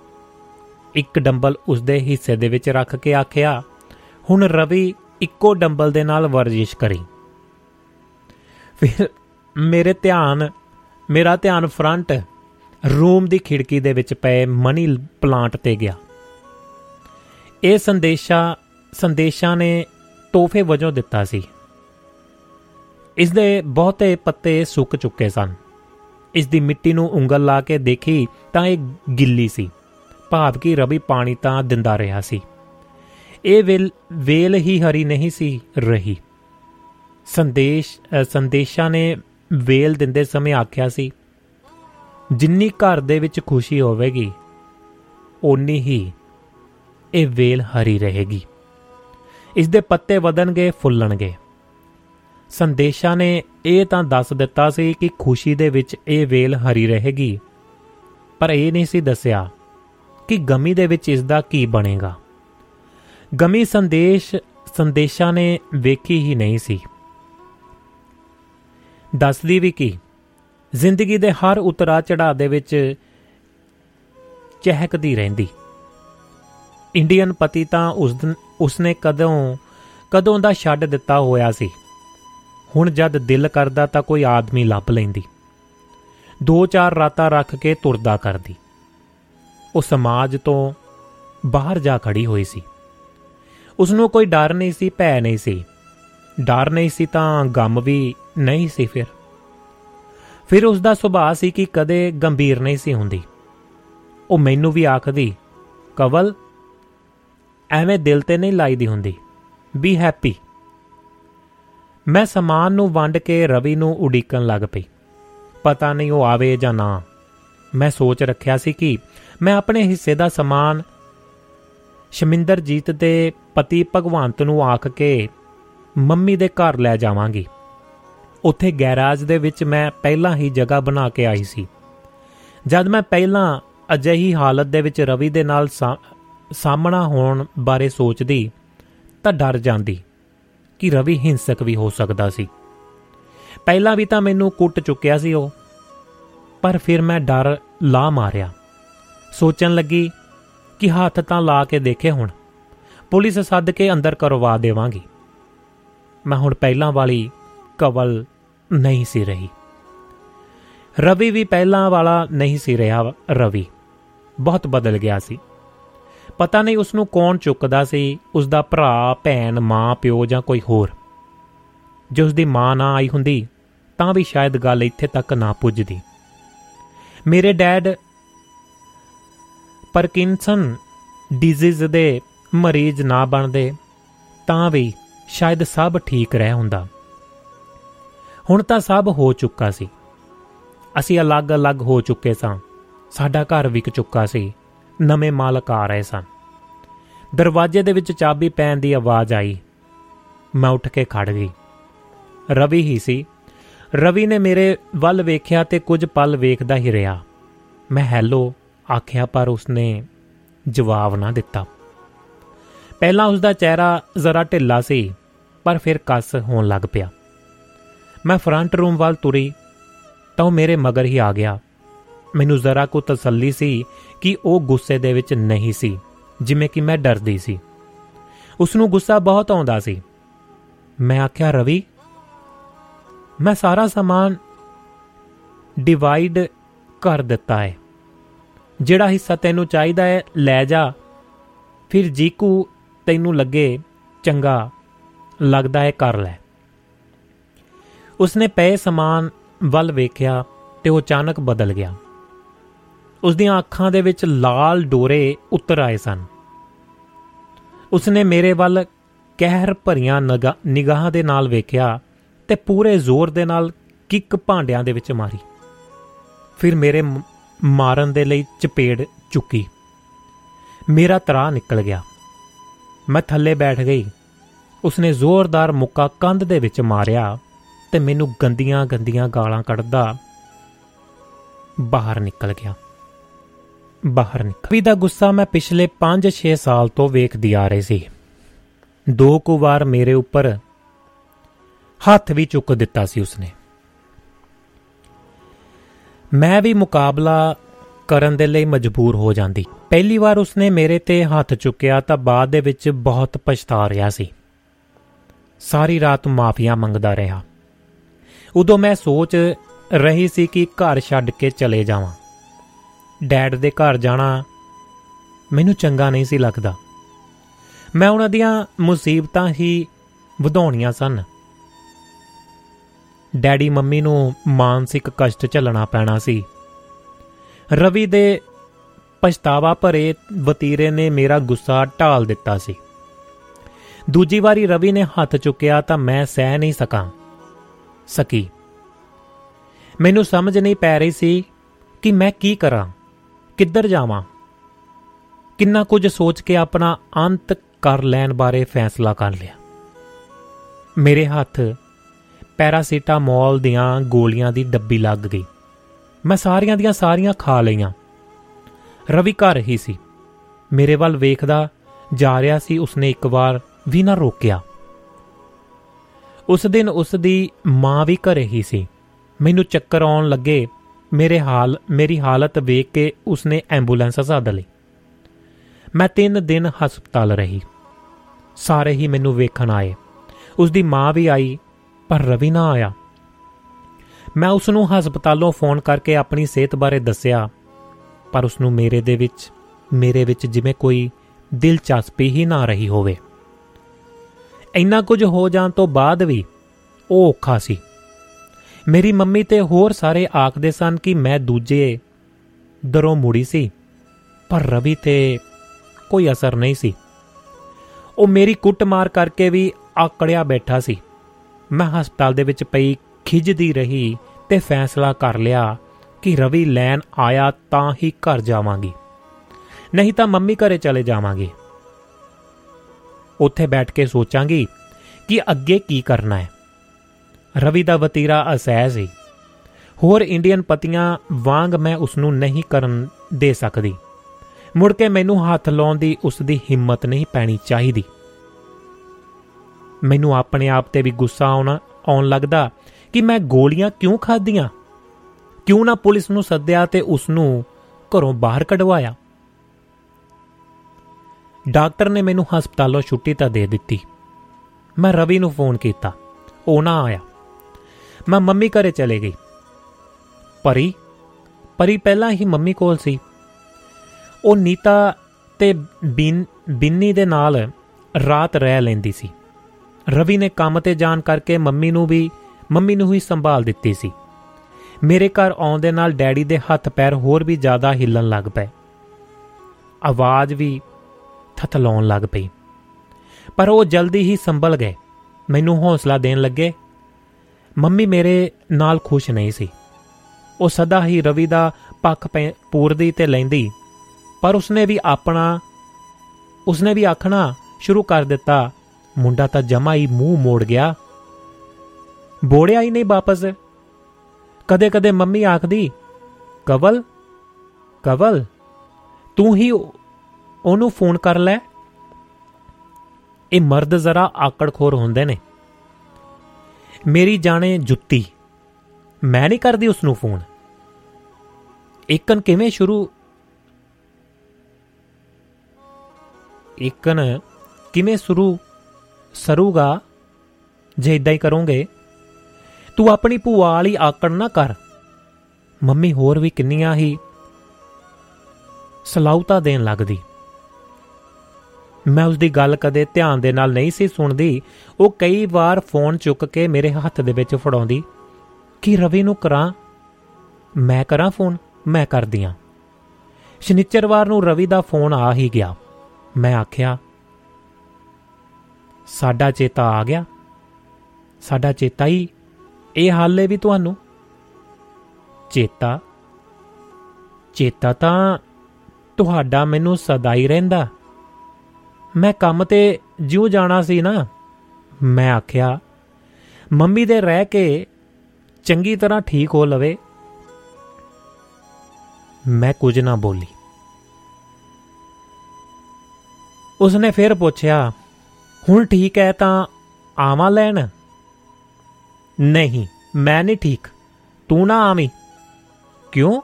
B: ਇੱਕ ਡੰਬਲ ਉਸ ਦੇ ਹਿੱਸੇ ਦੇ ਵਿੱਚ ਰੱਖ ਕੇ ਆਖਿਆ, ਹੁਣ ਰਵੀ ਇੱਕੋ ਡੰਬਲ ਦੇ ਨਾਲ ਵਰਜਿਸ਼ ਕਰੀ। ਫਿਰ ਮੇਰੇ ਧਿਆਨ, ਮੇਰਾ ਧਿਆਨ ਫਰੰਟ ਰੂਮ ਦੀ ਖਿੜਕੀ ਦੇ ਵਿੱਚ ਪਏ ਮਨੀ ਪਲਾਂਟ ਤੇ ਗਿਆ। ਇਹ ਸੰਦੇਸ਼ਾ, ਸੰਦੇਸ਼ਾਂ ਨੇ ਤੋਹਫੇ ਵਜੋਂ ਦਿੱਤਾ ਸੀ। ਇਸ ਦੇ ਬਹੁਤੇ ਪੱਤੇ ਸੁੱਕ ਚੁੱਕੇ ਸਨ। ਇਸ ਦੀ ਮਿੱਟੀ ਨੂੰ ਉਂਗਲ ਲਾ ਕੇ ਦੇਖੀ ਤਾਂ ਇਹ ਗਿੱਲੀ ਸੀ। ਭਾਵ ਕਿ ਰਵੀ ਪਾਣੀ ਤਾਂ ਦਿੰਦਾ ਰਿਹਾ ਸੀ। ਇਹ ਵੇਲ ਵੇਲ ਹੀ ਹਰੀ ਨਹੀਂ ਸੀ ਰਹੀ। ਸੰਦੇਸ਼ ਸੰਦੇਸ਼ਾਂ ਨੇ ਵੇਲ ਦਿੰਦੇ ਸਮੇਂ ਆਖਿਆ ਸੀ, ਜਿੰਨੀ ਘਰ ਦੇ ਵਿੱਚ ਖੁਸ਼ੀ ਹੋਵੇਗੀ, ਓਨੀ ਹੀ ਇਹ ਵੇਲ ਹਰੀ ਰਹੇਗੀ। ਇਸ ਦੇ ਪੱਤੇ ਵਧਣਗੇ, ਫੁੱਲਣਗੇ। ਸੰਦੇਸ਼ਾ ਨੇ ਇਹ ਤਾਂ ਦੱਸ ਦਿੱਤਾ ਸੀ ਕਿ ਖੁਸ਼ੀ ਦੇ ਵਿੱਚ ਇਹ ਵੇਲ ਹਰੀ ਰਹੇਗੀ। ਪਰ ਇਹ ਨਹੀਂ ਸੀ ਦੱਸਿਆ ਕਿ ਗਮੀ ਦੇ ਵਿੱਚ ਇਸ ਦਾ ਕੀ ਬਣੇਗਾ। ਗਮੀ ਸੰਦੇਸ਼, ਸੰਦੇਸ਼ਾ ਨੇ ਵੇਖੀ ਹੀ ਨਹੀਂ ਸੀ। ਦੱਸਦੀ ਵੀ ਕੀ, ਜ਼ਿੰਦਗੀ ਦੇ ਹਰ ਉਤਰਾ ਚੜਾ ਦੇ ਵਿੱਚ ਚਹਿਕਦੀ ਰਹਿੰਦੀ। ਇੰਡੀਅਨ ਪਤੀ ਤਾਂ ਉਸ ਦਿਨ, ਉਸਨੇ ਕਦੋਂ ਕਦੋਂ ਦਾ ਛੱਡ ਦਿੱਤਾ ਹੋਇਆ ਸੀ। ਹੁਣ ਜਦ ਦਿਲ ਕਰਦਾ ਤਾਂ ਕੋਈ ਆਦਮੀ ਲੱਭ ਲੈਂਦੀ। ਦੋ ਚਾਰ ਰਾਤਾਂ ਰੱਖ ਕੇ ਤੁਰਦਾ ਕਰਦੀ। ਉਹ ਸਮਾਜ ਤੋਂ ਬਾਹਰ ਜਾ ਖੜੀ ਹੋਈ ਸੀ। ਉਸ ਨੂੰ ਕੋਈ ਡਰ ਨਹੀਂ ਸੀ, ਭੈ ਨਹੀਂ ਸੀ। ਡਰ ਨਹੀਂ ਸੀ ਤਾਂ ਗਮ ਵੀ ਨਹੀਂ ਸੀ ਫਿਰ। ਫਿਰ ਉਸ ਦਾ ਸੁਭਾਅ ਸੀ ਕਿ ਕਦੇ ਗੰਭੀਰ ਨਹੀਂ ਸੀ ਹੁੰਦੀ। ਉਹ ਮੈਨੂੰ ਵੀ ਆਖਦੀ, ਕਵਲ ਐਵੇਂ ਦਿਲ ਤੇ ਨਹੀਂ ਲਾਈਦੀ ਹੁੰਦੀ। ਬੀ ਹੈਪੀ ਮੈਂ ਸਮਾਨ ਨੂੰ ਵੰਡ ਕੇ ਰਵੀ ਨੂੰ ਉਡੀਕਣ ਲੱਗ ਪਈ। ਪਤਾ ਨਹੀਂ ਉਹ ਆਵੇ ਜਾਂ ਨਾ। ਮੈਂ ਸੋਚ ਰੱਖਿਆ ਸੀ ਕਿ ਮੈਂ ਆਪਣੇ ਹਿੱਸੇ ਦਾ ਸਮਾਨ ਸ਼ਮਿੰਦਰਜੀਤ ਦੇ ਪਤੀ ਭਗਵੰਤ ਨੂੰ ਆਖ ਕੇ ਮੰਮੀ ਦੇ ਘਰ ਲੈ ਜਾਵਾਂਗੀ। ਉੱਥੇ ਗੈਰਾਜ ਦੇ ਵਿੱਚ ਮੈਂ ਪਹਿਲਾਂ ਹੀ ਜਗ੍ਹਾ ਬਣਾ ਕੇ ਆਈ ਸੀ। ਜਦ ਮੈਂ ਪਹਿਲਾਂ ਅਜਿਹੀ ਹਾਲਤ ਦੇ ਵਿੱਚ ਰਵੀ ਦੇ ਨਾਲ ਸਾਹਮਣਾ ਹੋਣ ਬਾਰੇ ਸੋਚਦੀ ਤਾਂ ਡਰ ਜਾਂਦੀ ਕਿ ਰਵੀ ਹਿੰਸਕ ਵੀ ਹੋ ਸਕਦਾ ਸੀ। ਪਹਿਲਾਂ ਵੀ ਤਾਂ ਮੈਨੂੰ ਕੁੱਟ ਚੁੱਕਿਆ ਸੀ ਉਹ, ਪਰ ਫਿਰ ਮੈਂ ਡਰ ਲਾ ਮਾਰਿਆ। ਸੋਚਣ ਲੱਗੀ ਕਿ ਹੱਥ ਤਾਂ ਲਾ ਕੇ ਦੇਖੇ ਹੁਣ, ਪੁਲਿਸ ਸੱਦ ਕੇ ਅੰਦਰ ਕਰਵਾ ਦੇਵਾਂਗੀ। ਮੈਂ ਹੁਣ ਪਹਿਲਾਂ ਵਾਲੀ ਕਵਲ ਨਹੀਂ ਸੀ ਰਹੀ। ਰਵੀ ਵੀ ਪਹਿਲਾਂ ਵਾਲਾ ਨਹੀਂ ਸੀ ਰਿਹਾ ਰਵੀ। ਬਹੁਤ ਬਦਲ ਗਿਆ ਸੀ। ਪਤਾ ਨਹੀਂ ਉਸ ਨੂੰ ਕੌਣ ਚੁੱਕਦਾ ਸੀ ਉਸ ਦਾ ਭਰਾ, ਭੈਣ, ਮਾਂ, ਪਿਓ ਜਾਂ ਕੋਈ ਹੋਰ। ਜੇ ਉਸ ਦੀ ਮਾਂ ਨਾ ਆਈ ਹੁੰਦੀ, ਤਾਂ ਵੀ ਸ਼ਾਇਦ ਗੱਲ ਇੱਥੇ ਤੱਕ ਨਾ ਪੁੱਜਦੀ। ਮੇਰੇ ਡੈਡ ਪਰਕਿੰਸਨ ਡਿਜ਼ੀਜ਼ ਦੇ ਮਰੀਜ਼ ਨਾ ਬਣਦੇ, ਤਾਂ ਵੀ ਸ਼ਾਇਦ ਸਭ ਠੀਕ ਰਹਿ ਹੁੰਦਾ। ਹੁਣ ਤਾਂ ਸਭ ਹੋ ਚੁੱਕਾ ਸੀ। ਅਸੀਂ ਅਲੱਗ-ਅਲੱਗ ਹੋ ਚੁੱਕੇ ਸਾਂ। ਸਾਡਾ ਘਰ ਵਿਕ ਚੁੱਕਾ ਸੀ। ਨਵੇਂ ਮਾਲਕ ਆ ਰਹੇ ਸਨ। ਦਰਵਾਜ਼ੇ ਦੇ ਵਿੱਚ ਚਾਬੀ ਪੈਣ ਦੀ ਆਵਾਜ਼ ਆਈ। ਮੈਂ ਉੱਠ ਕੇ ਖੜ ਗਈ। ਰਵੀ ਹੀ ਸੀ। ਰਵੀ ਨੇ ਮੇਰੇ ਵੱਲ ਵੇਖਿਆ ਤੇ ਕੁਝ ਪਲ ਵੇਖਦਾ ਹੀ ਰਿਹਾ। ਮੈਂ ਹੈਲੋ ਆਖਿਆ, ਪਰ ਉਸਨੇ ਜਵਾਬ ਨਾ ਦਿੱਤਾ। ਪਹਿਲਾਂ ਉਸ ਦਾ ਚਿਹਰਾ ਜ਼ਰਾ ਢਿੱਲਾ ਸੀ, ਪਰ ਫਿਰ ਕਸ ਹੋਣ ਲੱਗ ਪਿਆ। ਮੈਂ ਫਰੰਟ ਰੂਮ ਵੱਲ ਤੁਰੀ ਤਾਂ ਉਹ ਮੇਰੇ ਮਗਰ ਹੀ ਆ ਗਿਆ। ਮੈਨੂੰ ਜ਼ਰਾ ਕੋ ਤਸੱਲੀ ਸੀ ਕਿ ਉਹ ਗੁੱਸੇ ਦੇ ਵਿੱਚ ਨਹੀਂ ਸੀ, ਜਿਵੇਂ ਕਿ ਮੈਂ ਡਰਦੀ ਸੀ। ਉਸ ਨੂੰ ਗੁੱਸਾ ਬਹੁਤ ਆਉਂਦਾ ਸੀ। ਮੈਂ ਆਖਿਆ, ਰਵੀ, ਮੈਂ ਸਾਰਾ ਸਮਾਨ ਡਿਵਾਈਡ ਕਰ ਦਿੱਤਾ ਹੈ ਜਿਹੜਾ ਹਿੱਸਾ ਤੈਨੂੰ ਚਾਹੀਦਾ ਹੈ ਲੈ ਜਾ। ਫਿਰ ਜੀਕੂ ਤੈਨੂੰ ਲੱਗੇ, ਚੰਗਾ, ਲੱਗਦਾ ਹੈ ਕਰ ਲੈ। ਉਸਨੇ ਪਏ ਸਮਾਨ ਵੱਲ ਵੇਖਿਆ ਤੇ ਉਹ ਅਚਾਨਕ ਬਦਲ ਗਿਆ। ਉਸ ਦੀਆਂ ਅੱਖਾਂ ਦੇ ਵਿੱਚ ਲਾਲ ਡੋਰੇ ਉਤਰ ਆਏ ਸਨ। ਉਸਨੇ ਮੇਰੇ ਵੱਲ ਕਹਿਰ ਭਰੀਆਂ ਨਿਗਾਹਾਂ ਦੇ ਨਾਲ ਵੇਖਿਆ ਤੇ ਪੂਰੇ ਜ਼ੋਰ ਦੇ ਨਾਲ ਕਿੱਕ ਭਾਂਡਿਆਂ ਦੇ ਵਿੱਚ ਮਾਰੀ। ਫਿਰ ਮੇਰੇ ਮਾਰਨ ਦੇ ਲਈ ਚਪੇੜ ਚੁੱਕੀ। ਮੇਰਾ ਤਰਾ ਨਿਕਲ ਗਿਆ। ਮੈਂ ਥੱਲੇ ਬੈਠ ਗਈ। ਉਸਨੇ ਜ਼ੋਰਦਾਰ ਮੁੱਕਾ ਕੰਧ ਦੇ ਵਿੱਚ ਮਾਰਿਆ ਤੇ ਮੈਨੂੰ ਗੰਦੀਆਂ ਗੰਦੀਆਂ ਗਾਲਾਂ ਕੱਢਦਾ ਬਾਹਰ ਨਿਕਲ ਗਿਆ। ਬਾਹਰ ਨਿਕਲ। ਵੀ ਦਾ ਗੁੱਸਾ ਮੈਂ ਪਿਛਲੇ 5-6 ਸਾਲ ਤੋਂ ਵੇਖਦੀ ਆ ਰਹੀ ਸੀ। ਦੋ ਕੁ ਵਾਰ ਮੇਰੇ ਉੱਪਰ ਹੱਥ ਵੀ ਚੁੱਕ ਦਿੱਤਾ ਸੀ ਉਸਨੇ। ਮੈਂ ਵੀ ਮੁਕਾਬਲਾ ਕਰਨ ਦੇ ਲਈ ਮਜਬੂਰ ਹੋ ਜਾਂਦੀ। ਪਹਿਲੀ ਵਾਰ ਉਸਨੇ ਮੇਰੇ ਤੇ ਹੱਥ ਚੁੱਕਿਆ ਤਾਂ ਬਾਅਦ ਦੇ ਵਿੱਚ ਬਹੁਤ ਪਛਤਾ ਰਿਹਾ ਸੀ। ਸਾਰੀ ਰਾਤ ਮਾਫੀਆਂ ਮੰਗਦਾ ਰਿਹਾ। ਉਦੋਂ ਮੈਂ ਸੋਚ ਰਹੀ ਸੀ ਕਿ ਘਰ ਛੱਡ ਕੇ ਚਲੇ ਜਾਵਾਂ। ਡੈਡ ਦੇ ਘਰ ਜਾਣਾ ਮੈਨੂੰ ਚੰਗਾ ਨਹੀਂ ਸੀ ਲੱਗਦਾ। ਮੈਂ ਉਹਨਾਂ ਦੀਆਂ ਮੁਸੀਬਤਾਂ ਹੀ ਵਧਾਉਣੀਆਂ ਸਨ। ਡੈਡੀ ਮੰਮੀ ਨੂੰ ਮਾਨਸਿਕ ਕਸ਼ਟ ਝੱਲਣਾ ਪੈਣਾ ਸੀ। ਰਵੀ ਦੇ ਪਛਤਾਵਾ ਭਰੇ ਵਤੀਰੇ ਨੇ ਮੇਰਾ ਗੁੱਸਾ ਢਾਲ ਦਿੱਤਾ ਸੀ। ਦੂਜੀ ਵਾਰੀ ਰਵੀ ਨੇ ਹੱਥ ਚੁੱਕਿਆ ਤਾਂ ਮੈਂ ਸਹਿ ਨਹੀਂ ਸਕਾਂ। ਸਕੀ। ਮੈਨੂੰ ਸਮਝ ਨਹੀਂ ਪੈ ਰਹੀ ਸੀ ਕਿ ਮੈਂ ਕੀ ਕਰਾਂ। ਕਿੱਧਰ ਜਾਵਾਂ? ਕਿੰਨਾ ਕੁਝ ਸੋਚ ਕੇ ਆਪਣਾ ਅੰਤ ਕਰ ਲੈਣ ਬਾਰੇ ਫੈਸਲਾ ਕਰ ਲਿਆ। ਮੇਰੇ ਹੱਥ ਪੈਰਾਸੀਟਾਮੋਲ ਦੀਆਂ ਗੋਲੀਆਂ ਦੀ ਡੱਬੀ ਲੱਗ ਗਈ। ਮੈਂ ਸਾਰੀਆਂ ਦੀਆਂ ਸਾਰੀਆਂ ਖਾ ਲਈਆਂ। ਰਵੀ ਘਰ ਹੀ ਸੀ। ਮੇਰੇ ਵੱਲ ਵੇਖਦਾ ਜਾ ਰਿਹਾ ਸੀ, ਉਸਨੇ ਇੱਕ ਵਾਰ ਵੀ ਨਾ ਰੋਕਿਆ। ਉਸ ਦਿਨ ਉਸ ਦੀ ਮਾਂ ਵੀ ਘਰੇ ਹੀ ਸੀ। ਮੈਨੂੰ ਚੱਕਰ ਆਉਣ ਲੱਗੇ ਮੇਰੇ ਹਾਲ, ਮੇਰੀ ਹਾਲਤ ਵੇਖ ਕੇ ਉਸਨੇ ਐਂਬੂਲੈਂਸ ਸੱਦ ਲਈ। ਮੈਂ 3 ਦਿਨ ਹਸਪਤਾਲ ਰਹੀ। ਸਾਰੇ ਹੀ ਮੈਨੂੰ ਵੇਖਣ ਆਏ। ਉਸ ਦੀ ਮਾਂ ਵੀ ਆਈ, ਪਰ ਰਵੀ ਨਾ ਆਇਆ। ਮੈਂ ਉਸ ਨੂੰ ਹਸਪਤਾਲੋਂ ਫੋਨ ਕਰਕੇ ਆਪਣੀ ਸਿਹਤ ਬਾਰੇ ਦੱਸਿਆ, ਪਰ ਉਸ ਨੂੰ ਮੇਰੇ ਦੇ ਵਿੱਚ, ਮੇਰੇ ਵਿੱਚ ਜਿਵੇਂ ਕੋਈ ਦਿਲਚਸਪੀ ਹੀ ਨਾ ਰਹੀ ਹੋਵੇ। ਇੰਨਾ ਕੁਝ ਹੋ ਜਾਣ ਤੋਂ ਬਾਅਦ ਵੀ ਉਹ ਔਖਾ ਸੀ। ਮੇਰੀ ਮੰਮੀ ਤੇ ਹੋਰ ਸਾਰੇ ਆਖਦੇ ਸਨ ਕਿ ਮੈਂ ਦੂਜੇ ਦਰੋਂ ਮੁੜੀ ਸੀ, ਪਰ ਰਵੀ ਤੇ ਕੋਈ ਅਸਰ ਨਹੀਂ ਸੀ। ਉਹ ਮੇਰੀ ਕੁੱਟਮਾਰ ਕਰਕੇ ਵੀ ਆਕੜਿਆ ਬੈਠਾ ਸੀ। ਮੈਂ ਹਸਪਤਾਲ ਦੇ ਵਿੱਚ ਪਈ ਖਿਜਦੀ ਰਹੀ ਤੇ ਫੈਸਲਾ ਕਰ ਲਿਆ ਕਿ ਰਵੀ ਲੈਣ ਆਇਆ ਤਾਂ ਹੀ ਘਰ ਜਾਵਾਂਗੀ। ਨਹੀਂ ਤਾਂ ਮੰਮੀ ਘਰੇ ਚਲੇ ਜਾਵਾਂਗੇ। ਉੱਥੇ ਬੈਠ ਕੇ ਸੋਚਾਂਗੀ ਕਿ ਅੱਗੇ ਕੀ ਕਰਨਾ ਹੈ। ਰਵੀ ਦਾ ਵਤੀਰਾ ਅਸਹਿ ਸੀ। ਹੋਰ ਇੰਡੀਅਨ ਪਤੀਆਂ ਵਾਂਗ ਮੈਂ ਉਸ ਨੂੰ ਨਹੀਂ ਕਰਨ ਦੇ ਸਕਦੀ। ਮੁੜ ਕੇ ਮੈਨੂੰ ਹੱਥ ਲਾਉਣ ਦੀ ਉਸ ਦੀ ਹਿੰਮਤ ਨਹੀਂ ਪੈਣੀ ਚਾਹੀਦੀ। ਮੈਨੂੰ ਆਪਣੇ ਆਪ ਤੇ ਵੀ ਗੁੱਸਾ ਆਉਣਾ, ਆਉਣ ਲੱਗਦਾ ਕਿ ਮੈਂ ਗੋਲੀਆਂ ਕਿਉਂ ਖਾਧੀਆਂ? ਕਿਉਂ ਨਾ ਪੁਲਿਸ ਨੂੰ ਸੱਦਿਆ ਤੇ ਉਸ ਨੂੰ ਘਰੋਂ ਬਾਹਰ ਕਢਵਾਇਆ? ਡਾਕਟਰ ਨੇ ਮੈਨੂੰ ਹਸਪਤਾਲੋਂ ਛੁੱਟੀ ਤਾਂ ਦੇ ਦਿੱਤੀ। ਮੈਂ ਰਵੀ ਨੂੰ ਫੋਨ ਕੀਤਾ। ਉਹ ਨਾ ਆਇਆ। ਮੈਂ ਮੰਮੀ ਘਰੇ ਚਲੇ ਗਈ। ਪਰੀ ਪਰੀ ਪਹਿਲਾਂ ਹੀ ਮੰਮੀ ਕੋਲ ਸੀ। ਉਹ ਨੀਤਾ ਤੇ ਬਿਨ, ਬਿੰਨੀ ਦੇ ਨਾਲ ਰਾਤ ਰਹਿ ਲੈਂਦੀ ਸੀ। ਰਵੀ ਨੇ ਕੰਮ ਤੇ ਜਾਣ ਕਰਕੇ ਮੰਮੀ ਨੂੰ ਵੀ, ਮੰਮੀ ਨੂੰ ਹੀ ਸੰਭਾਲ ਦਿੱਤੀ ਸੀ। ਮੇਰੇ ਘਰ ਆਉਣ ਦੇ ਨਾਲ ਡੈਡੀ ਦੇ ਹੱਥ ਪੈਰ ਹੋਰ ਵੀ ਜ਼ਿਆਦਾ ਹਿੱਲਣ ਲੱਗ ਪਏ। ਆਵਾਜ਼ ਵੀ ਥਥਲਾਉਣ ਲੱਗ ਪਈ। ਪਰ ਉਹ ਜਲਦੀ ਹੀ ਸੰਭਲ ਗਏ। ਮੈਨੂੰ ਹੌਸਲਾ ਦੇਣ ਲੱਗੇ ਮੰਮੀ ਮੇਰੇ ਨਾਲ ਖੁਸ਼ ਨਹੀਂ ਸੀ। ਉਹ ਸਦਾ ਹੀ ਰਵੀ ਦਾ ਪੱਖ ਪੂਰਦੀ ਤੇ ਲੈਂਦੀ, ਪਰ ਉਸਨੇ ਵੀ ਆਪਣਾ, ਉਸਨੇ ਵੀ ਆਖਣਾ ਸ਼ੁਰੂ ਕਰ ਦਿੱਤਾ। ਮੁੰਡਾ ਤਾਂ ਜਮਾ ਹੀ ਮੂੰਹ ਮੋੜ ਗਿਆ। ਬੋੜਿਆ ਹੀ ਨਹੀਂ ਵਾਪਸ। ਕਦੇ-ਕਦੇ ਮੰਮੀ ਆਖਦੀ, ਕਵਲ ਕਵਲ, ਤੂੰ ਹੀ ਉਹਨੂੰ ਫੋਨ ਕਰ ਲੈ। ਇਹ ਮਰਦ ਜ਼ਰਾ ਆਕੜਖੋਰ ਹੁੰਦੇ ਨੇ। ਮੇਰੀ ਜਾਣੇ ਜੁੱਤੀ। ਮੈਂ ਨਹੀਂ ਕਰਦੀ ਉਸ ਨੂੰ ਫੋਨ। ਇੱਕਨ ਕਿਵੇਂ ਸ਼ੁਰੂ? ਇੱਕਨ ਕਿਵੇਂ ਸ਼ੁਰੂ ਸਰੂਗਾ? ਜੇ ਇਦਾਂ ਹੀ ਕਰੋਗੇ, ਤੂੰ ਆਪਣੀ ਭੂਆ ਵਾਲੀ ਆਕੜ ਨਾ ਕਰ। ਮੰਮੀ ਹੋਰ ਵੀ ਕਿੰਨੀਆਂ ਹੀ ਸਲਾਉਤਾ ਦੇਣ ਲੱਗਦੀ। ਮੈਂ ਉਸ ਦੀ ਗੱਲ ਕਦੇ ਧਿਆਨ ਦੇ ਨਾਲ ਨਹੀਂ ਸੀ ਸੁਣਦੀ। ਉਹ ਕਈ ਵਾਰ ਫੋਨ ਚੁੱਕ ਕੇ ਮੇਰੇ ਹੱਥ ਦੇ ਵਿੱਚ ਫੜਾਉਂਦੀ। ਕਿ ਰਵੀ ਨੂੰ ਕਰਾਂ? ਮੈਂ ਕਰਾਂ ਫੋਨ? ਮੈਂ ਕਰਦੀ ਆ। ਸ਼ਨੀਚਰਵਾਰ ਨੂੰ ਰਵੀ ਦਾ ਫੋਨ ਆ ਹੀ ਗਿਆ। ਮੈਂ ਆਖਿਆ, ਸਾਡਾ ਚੇਤਾ ਆ ਗਿਆ। ਸਾਡਾ ਚੇਤਾ ਹੀ ਇਹ ਹਾਲੇ ਵੀ ਤੁਹਾਨੂੰ? ਚੇਤਾ? ਚੇਤਾ ਤਾਂ ਤੁਹਾਡਾ ਮੈਨੂੰ ਸਦਾ ਹੀ ਰਹਿੰਦਾ। ਮੈਂ ਕੰਮ ਤੇ ਜਿਉ ਜਾਣਾ ਸੀ ਨਾ, ਮੈਂ ਆਖਿਆ, ਮੰਮੀ ਦੇ ਰਹਿ ਕੇ ਚੰਗੀ ਤਰ੍ਹਾਂ ਠੀਕ ਹੋ ਲਵੇ। ਮੈਂ ਕੁਝ ਨਾ ਬੋਲੀ। ਉਸਨੇ ਫਿਰ ਪੁੱਛਿਆ, ਹੁਣ ਠੀਕ ਹੈ ਤਾਂ ਆਵਾਂ ਲੈਣ? ਨਹੀਂ, ਮੈਂ ਨਹੀਂ ਠੀਕ, ਤੂੰ ਨਾ ਆਵੀਂ। ਕਿਉਂ?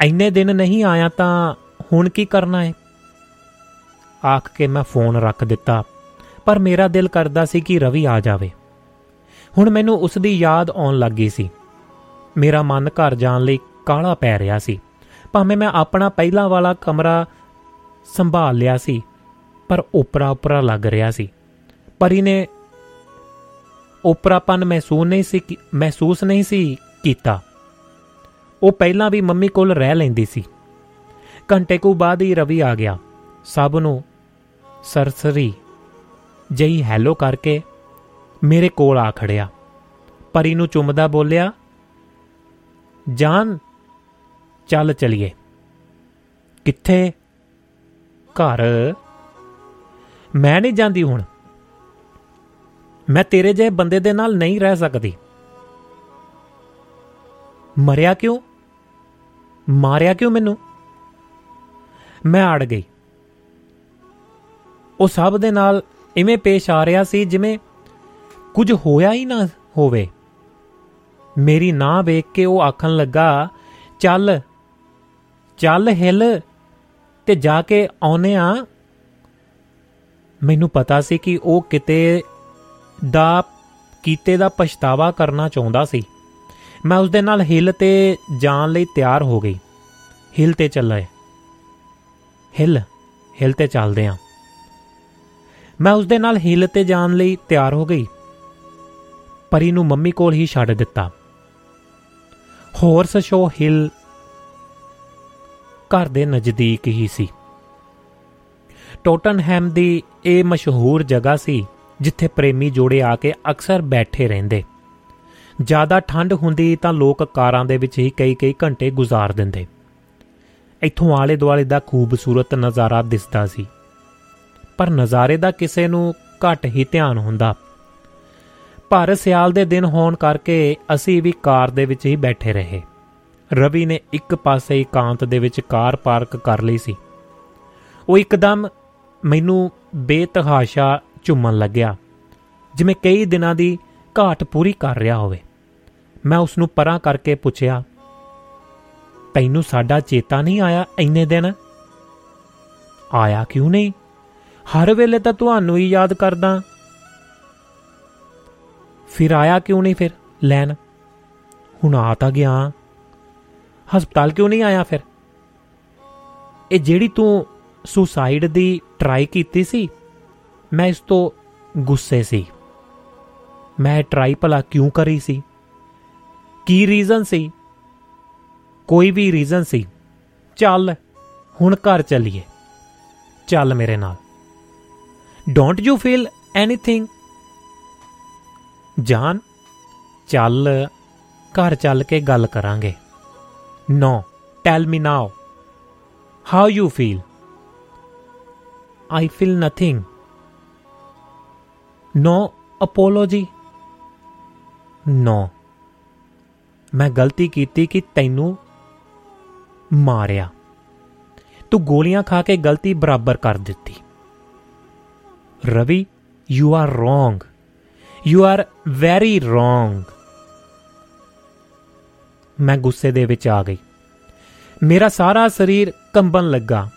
B: ਐਨੇ ਦਿਨ ਨਹੀਂ ਆਇਆ ਤਾਂ ਹੁਣ ਕੀ ਕਰਨਾ ਹੈ ਆਖ ਕੇ ਮੈਂ ਫੋਨ ਰੱਖ ਦਿੱਤਾ, ਪਰ ਮੇਰਾ ਦਿਲ ਕਰਦਾ ਸੀ ਕਿ ਰਵੀ ਆ ਜਾਵੇ। ਹੁਣ ਮੈਨੂੰ ਉਸ ਦੀ ਯਾਦ ਆਉਣ ਲੱਗੀ ਸੀ। ਮੇਰਾ ਮਨ ਘਰ ਜਾਣ ਲਈ ਕਾਲਾ ਪੈ ਰਿਹਾ ਸੀ। ਭਾਵੇਂ ਮੈਂ ਆਪਣਾ ਪਹਿਲਾ ਵਾਲਾ ਕਮਰਾ ਸੰਭਾਲ ਲਿਆ ਸੀ, ਪਰ ਉਪਰਾ ਉਪਰਾ ਲੱਗ ਰਿਹਾ ਸੀ। ਪਰੀ ਨੇ ਉਪਰਾਪਨ ਮਹਿਸੂਸ ਨਹੀਂ ਸੀ ਮਹਿਸੂਸ ਨਹੀਂ ਸੀ ਕੀਤਾ। ਉਹ ਪਹਿਲਾਂ ਵੀ ਮੰਮੀ ਕੋਲ ਰਹਿ ਲੈਂਦੀ ਸੀ। ਘੰਟੇ ਕੁ ਬਾਅਦ ਹੀ ਰਵੀ ਆ ਗਿਆ। ਸਭ ਨੂੰ ਸਰਸਰੀ। ਜਈ ਹੈਲੋ ਕਰਕੇ ਮੇਰੇ ਕੋਲ ਆ ਖੜਿਆ। ਪਰੀ ਨੂੰ ਚੁੰਮਦਾ ਬੋਲਿਆ, ਜਾਨ, ਚੱਲ ਚਲੀਏ। ਕਿੱਥੇ? ਘਰ? ਮੈਂ ਨਹੀਂ ਜਾਂਦੀ ਹੁਣ। ਮੈਂ ਤੇਰੇ ਜਿਹੇ ਬੰਦੇ ਦੇ ਨਾਲ ਨਹੀਂ ਰਹਿ ਸਕਦੀ। ਮਰਿਆ ਕਿਉਂ? ਮਾਰਿਆ ਕਿਉਂ ਮੈਨੂੰ? ਮੈਂ ਅੜ ਗਈ। ਉਹ ਸਭ ਦੇ ਨਾਲ ਇਵੇਂ ਪੇਸ਼ ਆ ਰਿਹਾ ਸੀ ਜਿਵੇਂ ਕੁਝ ਹੋਇਆ ਹੀ ਨਾ ਹੋਵੇ। ਮੇਰੀ ਨਾ ਵੇਖ ਕੇ ਉਹ ਆਖਣ ਲੱਗਾ, ਚੱਲ ਚੱਲ ਹਿੱਲ ਤੇ ਜਾ ਕੇ ਆਉਨੇ ਆ। ਮੈਨੂੰ ਪਤਾ ਸੀ ਕਿ ਉਹ ਕਿਤੇ ਦਾ, ਕੀਤੇ ਦਾ ਪਛਤਾਵਾ ਕਰਨਾ ਚਾਹੁੰਦਾ ਸੀ। ਮੈਂ ਉਸ ਦੇ ਨਾਲ ਹਿੱਲ ਤੇ ਜਾਣ ਲਈ ਤਿਆਰ ਹੋ ਗਈ। ਹਿੱਲ ਤੇ ਚੱਲੇ। ਹਿੱਲ ਹਿੱਲ ਤੇ ਚੱਲਦੇ ਆ। ਮੈਂ ਉਸ ਦੇ ਨਾਲ ਹਿੱਲ ਤੇ ਜਾਣ ਲਈ ਤਿਆਰ ਹੋ ਗਈ। ਪਰੀ ਨੂੰ ਮੰਮੀ ਕੋਲ ਹੀ ਛੱਡ ਦਿੱਤਾ। ਹੋਰਸ ਸ਼ੋ ਹਿੱਲ ਘਰ ਦੇ ਨਜ਼ਦੀਕ ਹੀ ਸੀ। ਟੋਟਨਹੈਮ ਦੀ ਇਹ ਮਸ਼ਹੂਰ ਜਗ੍ਹਾ ਸੀ, ਜਿੱਥੇ ਪ੍ਰੇਮੀ ਜੋੜੇ ਆ ਕੇ ਅਕਸਰ ਬੈਠੇ ਰਹਿੰਦੇ। ਜ਼ਿਆਦਾ ਠੰਡ ਹੁੰਦੀ ਤਾਂ ਲੋਕ ਕਾਰਾਂ ਦੇ ਵਿੱਚ ਹੀ ਕਈ-ਕਈ ਘੰਟੇ ਗੁਜ਼ਾਰ ਦਿੰਦੇ। ਇੱਥੋਂ ਆਲੇ ਦੁਆਲੇ ਦਾ ਖੂਬਸੂਰਤ ਨਜ਼ਾਰਾ ਦਿਸਦਾ ਸੀ। ਪਰ ਨਜ਼ਾਰੇ ਦਾ ਕਿਸੇ ਨੂੰ ਘੱਟ ਹੀ ਧਿਆਨ ਹੁੰਦਾ। ਪਰ ਸਿਆਲ ਦੇ ਦਿਨ ਹੋਣ ਕਰਕੇ ਅਸੀਂ ਵੀ ਕਾਰ ਦੇ ਵਿੱਚ ਹੀ ਬੈਠੇ ਰਹੇ। ਰਵੀ ਨੇ ਇੱਕ ਪਾਸੇ ਇਕਾਂਤ ਦੇ ਵਿੱਚ ਕਾਰ ਪਾਰਕ ਕਰ ਲਈ ਸੀ। ਉਹ ਇੱਕਦਮ ਮੈਨੂੰ ਬੇਤਹਾਸ਼ਾ ਚੁੰਮਣ ਲੱਗਿਆ, ਜਿਵੇਂ ਕਈ ਦਿਨਾਂ ਦੀ ਘਾਟ ਪੂਰੀ ਕਰ ਰਿਹਾ ਹੋਵੇ। ਮੈਂ ਉਸ ਨੂੰ ਪਰਾਂ ਕਰਕੇ ਪੁੱਛਿਆ, ਤੈਨੂੰ ਸਾਡਾ ਚੇਤਾ ਨਹੀਂ ਆਇਆ ਇੰਨੇ ਦਿਨ? ਆਇਆ ਕਿਉਂ ਨਹੀਂ? ਹਰ ਵੇਲੇ ਤਾਂ ਤੁਹਾਨੂੰ ਹੀ ਯਾਦ ਕਰਦਾ। ਫਿਰ ਆਇਆ ਕਿਉਂ ਨਹੀਂ ਫਿਰ? ਲੈਣ। ਹੁਣ ਆ ਤਾਂ ਗਿਆ। ਹਸਪਤਾਲ ਕਿਉਂ ਨਹੀਂ ਆਇਆ ਫਿਰ? ਇਹ ਜਿਹੜੀ ਤੂੰ ਸੁਸਾਈਡ ਦੀ ਟਰਾਈ ਕੀਤੀ ਸੀ, ਮੈਂ ਇਸ ਤੋਂ ਗੁੱਸੇ ਸੀ। ਮੈਂ ਟਰਾਈ ਭਲਾ ਕਿਉਂ ਕਰੀ ਸੀ? ਕੀ ਰੀਜ਼ਨ ਸੀ? ਕੋਈ ਵੀ ਰੀਜ਼ਨ ਸੀ। ਚੱਲ, ਹੁਣ ਘਰ ਚੱਲੀਏ। ਚੱਲ ਮੇਰੇ ਨਾਲ। ਡੋਂਟ ਯੂ ਫੀਲ ਐਨੀਥਿੰਗ ਜਾਨ, ਚੱਲ, ਘਰ ਚੱਲ ਕੇ ਗੱਲ ਕਰਾਂਗੇ। No tell me now how you feel I feel nothing no apology no ਮੈਂ ਗਲਤੀ ਕੀਤੀ ਕਿ ਤੈਨੂੰ ਮਾਰਿਆ। ਤੂੰ ਗੋਲੀਆਂ ਖਾ ਕੇ ਗਲਤੀ ਬਰਾਬਰ ਕਰ ਦਿੱਤੀ। Ravi you are wrong you are very wrong ਮੈਂ ਗੁੱਸੇ ਦੇ ਵਿੱਚ ਆ ਗਈ। ਮੇਰਾ ਸਾਰਾ ਸਰੀਰ ਕੰਬਣ ਲੱਗਾ।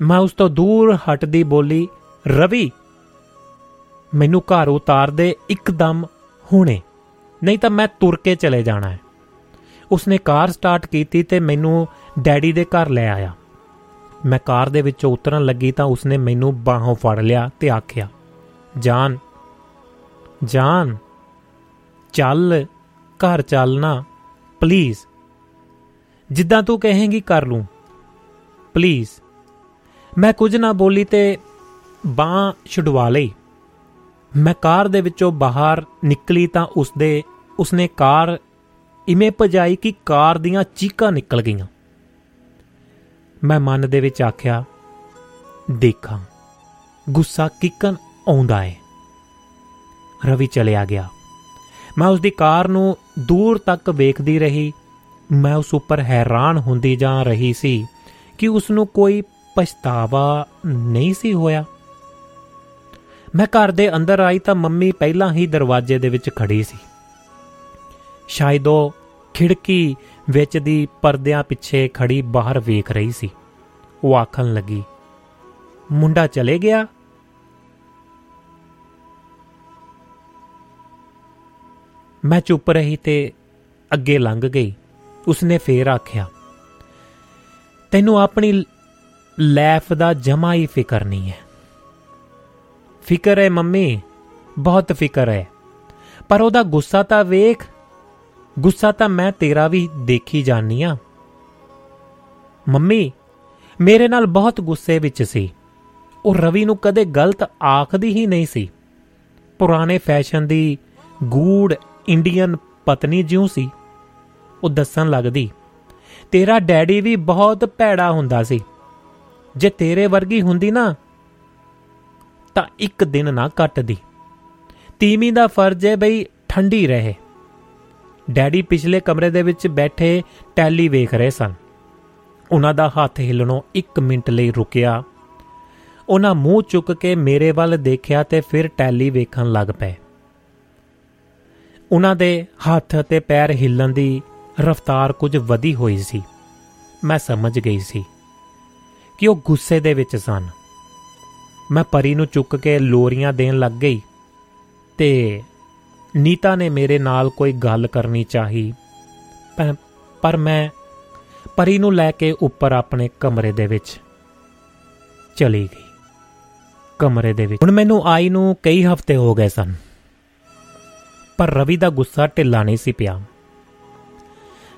B: ਮੈਂ ਉਸ ਤੋਂ ਦੂਰ ਹਟਦੀ ਬੋਲੀ, ਰਵੀ, ਮੈਨੂੰ ਘਰ ਉਤਾਰ ਦੇ ਇੱਕਦਮ ਹੁਣੇ, ਨਹੀਂ ਤਾਂ ਮੈਂ ਤੁਰ ਕੇ ਚਲੇ ਜਾਣਾ ਹੈ। ਉਸਨੇ ਕਾਰ ਸਟਾਰਟ ਕੀਤੀ ਤੇ ਮੈਨੂੰ ਡੈਡੀ ਦੇ ਘਰ ਲੈ ਆਇਆ। ਮੈਂ ਕਾਰ ਦੇ ਵਿੱਚੋਂ ਉਤਰਨ ਲੱਗੀ ਤਾਂ ਉਸਨੇ ਮੈਨੂੰ ਬਾਹੋਂ ਫੜ ਲਿਆ ਤੇ ਆਖਿਆ, ਜਾਨ ਜਾਨ, ਚੱਲ, ਘਰ ਚੱਲਣਾ ਪਲੀਜ਼ ਜਿੱਦਾਂ ਤੂੰ ਕਹੇਂਗੀ ਕਰ ਲੂੰ ਪਲੀਜ਼ ਮੈਂ ਕੁਝ ਨਾ ਬੋਲੀ ਤੇ ਬਾਹ ਛੁਡਵਾ ਲਈ। ਮੈਂ ਕਾਰ ਦੇ ਵਿੱਚੋਂ ਬਾਹਰ ਨਿਕਲੀ ਤਾਂ ਉਸਦੇ, ਉਸਨੇ ਕਾਰ ਇਵੇਂ ਭਜਾਈ ਕਿ ਕਾਰ ਦੀਆਂ ਚੀਕਾਂ ਨਿਕਲ ਗਈਆਂ। ਮੈਂ ਮਨ ਦੇ ਵਿੱਚ ਆਖਿਆ, ਦੇਖਾਂ, ਗੁੱਸਾ ਕਿਕਨ ਆਉਂਦਾ ਹੈ ਰਵੀ ਚਲਿਆ ਗਿਆ। ਮੈਂ ਉਸ ਦੀ ਕਾਰ ਨੂੰ ਦੂਰ ਤੱਕ ਵੇਖਦੀ ਰਹੀ। ਮੈਂ ਉਸ ਉੱਪਰ ਹੈਰਾਨ ਹੁੰਦੀ ਜਾ ਰਹੀ ਸੀ ਕਿ ਉਸ ਨੂੰ ਕੋਈ ਪਛਤਾਵਾ ਨਹੀਂ ਸੀ ਹੋਇਆ। ਮੈਂ ਘਰ ਦੇ ਅੰਦਰ ਆਈ ਤਾਂ ਮੰਮੀ ਪਹਿਲਾਂ ਹੀ ਦਰਵਾਜ਼ੇ ਦੇ ਵਿੱਚ ਖੜੀ ਸੀ। ਸ਼ਾਇਦ ਉਹ ਖਿੜਕੀ ਵਿੱਚ ਦੀ ਪਰਦਿਆਂ ਪਿੱਛੇ ਖੜੀ ਬਾਹਰ ਵੇਖ ਰਹੀ ਸੀ। ਉਹ ਆਖਣ ਲੱਗੀ, ਮੁੰਡਾ ਚਲੇ ਗਿਆ? ਮੈਂ ਚੁੱਪ ਰਹੀ ਤੇ ਅੱਗੇ ਲੰਘ ਗਈ। ਉਸਨੇ ਫੇਰ ਆਖਿਆ, ਤੈਨੂੰ ਆਪਣੀ ਲੈਫ ਦਾ ਜਮਾ ਹੀ ਫਿਕਰ ਨਹੀਂ ਹੈ। ਫਿਕਰ ਹੈ ਮੰਮੀ, ਬਹੁਤ ਫਿਕਰ ਹੈ। ਪਰ ਉਹਦਾ ਗੁੱਸਾ ਤਾਂ ਵੇਖ ਗੁੱਸਾ ਤਾਂ ਮੈਂ ਤੇਰਾ ਵੀ ਦੇਖੀ ਜਾਨੀ ਆ। ਮੰਮੀ, ਮੇਰੇ ਨਾਲ ਬਹੁਤ ਗੁੱਸੇ ਵਿੱਚ ਸੀ। ਉਹ ਰਵੀ ਨੂੰ ਕਦੇ ਗਲਤ ਆਖਦੀ ਹੀ ਨਹੀਂ ਸੀ। ਪੁਰਾਣੇ ਫੈਸ਼ਨ ਦੀ ਗੂੜ ਇੰਡੀਅਨ ਪਤਨੀ ਜਿਉਂ ਸੀ। ਉਹ ਦੱਸਣ ਲੱਗਦੀ, ਤੇਰਾ ਡੈਡੀ ਵੀ ਬਹੁਤ ਭੈੜਾ ਹੁੰਦਾ ਸੀ। ਜੇ ਤੇਰੇ ਵਰਗੀ ਹੁੰਦੀ ਨਾ, ਤਾਂ ਇੱਕ ਦਿਨ ਨਾ ਕੱਟਦੀ। ਤੀਵੀਂ ਦਾ ਫਰਜ਼ ਹੈ ਬਈ ਠੰਡੀ ਰਹੇ। ਡੈਡੀ ਪਿਛਲੇ ਕਮਰੇ ਦੇ ਵਿੱਚ ਬੈਠੇ ਟੈਲੀ ਵੇਖ ਰਹੇ ਸਨ। ਉਹਨਾਂ ਦਾ ਹੱਥ ਹਿੱਲਣੋਂ 1 ਮਿੰਟ ਲਈ ਰੁਕਿਆ। ਉਹਨਾਂ ਮੂੰਹ ਚੁੱਕ ਕੇ ਮੇਰੇ ਵੱਲ ਦੇਖਿਆ ਤੇ ਫਿਰ ਟੈਲੀ ਵੇਖਣ ਲੱਗ ਪਏ। ਉਹਨਾਂ ਦੇ ਹੱਥ ਅਤੇ ਪੈਰ ਹਿੱਲਣ ਦੀ ਰਫ਼ਤਾਰ ਕੁਝ ਵਧੀ ਹੋਈ ਸੀ। ਮੈਂ ਸਮਝ ਗਈ ਸੀ ਕਿ ਉਹ ਗੁੱਸੇ ਦੇ ਵਿੱਚ ਸਨ। ਮੈਂ ਪਰੀ ਨੂੰ ਚੁੱਕ ਕੇ ਲੋਰੀਆਂ ਦੇਣ ਲੱਗ ਗਈ ਤੇ ਨੀਤਾ ਨੇ ਮੇਰੇ ਨਾਲ ਕੋਈ ਗੱਲ ਕਰਨੀ ਚਾਹੀ। ਪਰ ਮੈਂ ਪਰੀ ਨੂੰ ਲੈ ਕੇ ਉੱਪਰ ਆਪਣੇ ਕਮਰੇ ਦੇ ਵਿੱਚ ਚਲੀ ਗਈ। ਕਮਰੇ ਦੇ ਵਿੱਚ। ਹੁਣ ਮੈਨੂੰ ਆਈ ਨੂੰ ਕਈ ਹਫ਼ਤੇ ਹੋ ਗਏ ਸਨ। ਪਰ ਰਵੀ ਦਾ ਗੁੱਸਾ ਢਿੱਲਾ ਨਹੀਂ ਸੀ ਪਿਆ।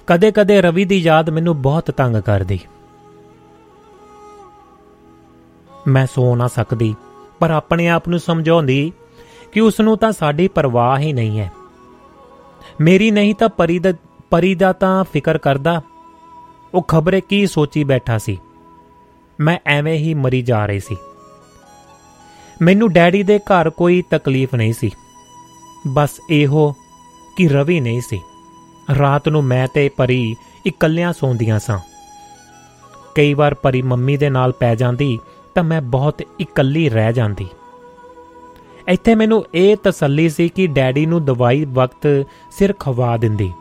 B: ਕਦੇ-ਕਦੇ ਰਵੀ ਦੀ ਯਾਦ ਮੈਨੂੰ ਬਹੁਤ ਤੰਗ ਕਰਦੀ। ਮੈਂ ਸੋ ਨਾ ਸਕਦੀ, ਪਰ ਆਪਣੇ ਆਪ ਨੂੰ ਸਮਝਾਉਂਦੀ ਕਿ ਉਸ ਨੂੰ ਤਾਂ ਸਾਡੀ ਪਰਵਾਹ ਹੀ ਨਹੀਂ ਹੈ। ਮੇਰੀ ਨਹੀਂ ਤਾਂ ਪਰੀ ਦਾ ਪਰੀ ਦਾ ਤਾਂ ਫਿਕਰ ਕਰਦਾ। ਉਹ ਖਬਰੇ ਕੀ ਸੋਚੀ ਬੈਠਾ ਸੀ। ਮੈਂ ਐਵੇਂ ਹੀ ਮਰੀ ਜਾ ਰਹੀ ਸੀ। ਮੈਨੂੰ ਡੈਡੀ ਦੇ ਘਰ ਕੋਈ ਤਕਲੀਫ ਨਹੀਂ ਸੀ। ਬਸ ਇਹੋ ਕਿ ਰਵੀ ਨਹੀਂ ਸੀ। ਰਾਤ ਨੂੰ ਮੈਂ ਤੇ ਪਰੀ ਇਕੱਲਿਆਂ ਸੌਂਦੀਆਂ ਸਾਂ। ਕਈ ਵਾਰ ਪਰੀ ਮੰਮੀ ਦੇ ਨਾਲ ਪੈ ਜਾਂਦੀ ਤਾਂ ਮੈਂ ਬਹੁਤ ਇਕੱਲੀ ਰਹਿ ਜਾਂਦੀ। ਇੱਥੇ ਮੈਨੂੰ ਇਹ ਤਸੱਲੀ ਸੀ ਕਿ ਡੈਡੀ ਨੂੰ ਦਵਾਈ ਵਕਤ ਸਿਰ ਖਵਾ ਦਿੰਦੀ।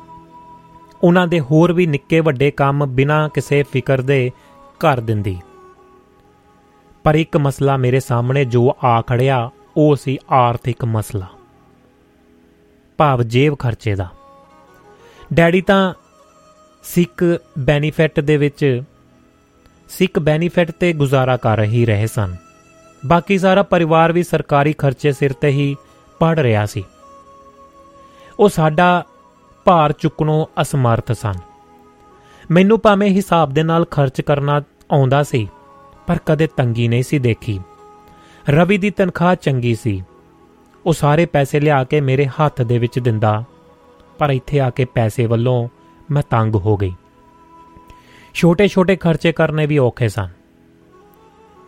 B: ਉਹਨਾਂ ਦੇ ਹੋਰ ਵੀ ਨਿੱਕੇ ਵੱਡੇ ਕੰਮ ਬਿਨਾਂ ਕਿਸੇ ਫਿਕਰ ਦੇ ਕਰ ਦਿੰਦੀ। ਪਰ ਇੱਕ ਮਸਲਾ ਮੇਰੇ ਸਾਹਮਣੇ ਜੋ ਆ ਖੜਿਆ, ਉਹ ਸੀ ਆਰਥਿਕ ਮਸਲਾ। ਭਾਵ ਜੇਬ ਖਰਚੇ ਦਾ। ਡੈਡੀ ਤਾਂ ਸਿੱਖ ਬੈਨੀਫਿਟ ਦੇ ਵਿੱਚ, ਸਿੱਖ ਬੈਨੀਫਿਟ ਤੇ ਗੁਜ਼ਾਰਾ ਕਰ ਰਹੀ ਰਹੇ ਸਨ। ਬਾਕੀ ਸਾਰਾ ਪਰਿਵਾਰ ਵੀ ਸਰਕਾਰੀ ਖਰਚੇ ਸਿਰ ਤੇ ਹੀ ਪੜ ਰਿਹਾ ਸੀ। ਉਹ ਸਾਡਾ ਭਾਰ ਚੁੱਕਣੋਂ ਅਸਮਰਥ ਸਨ। ਮੈਨੂੰ ਭਾਵੇਂ ਹਿਸਾਬ ਦੇ ਨਾਲ ਖਰਚ ਕਰਨਾ ਆਉਂਦਾ ਸੀ, ਪਰ ਕਦੇ ਤੰਗੀ ਨਹੀਂ ਸੀ ਦੇਖੀ। ਰਵੀ ਦੀ ਤਨਖਾਹ ਚੰਗੀ ਸੀ। ਉਹ ਸਾਰੇ ਪੈਸੇ ਲਿਆ ਕੇ ਮੇਰੇ ਹੱਥ ਦੇ ਵਿੱਚ ਦਿੰਦਾ, ਪਰ ਇੱਥੇ ਆ ਕੇ ਪੈਸੇ ਵੱਲੋਂ ਮੈਂ ਤੰਗ ਹੋ ਗਈ। ਛੋਟੇ-ਛੋਟੇ ਖਰਚੇ ਕਰਨੇ ਵੀ ਔਖੇ ਸਨ।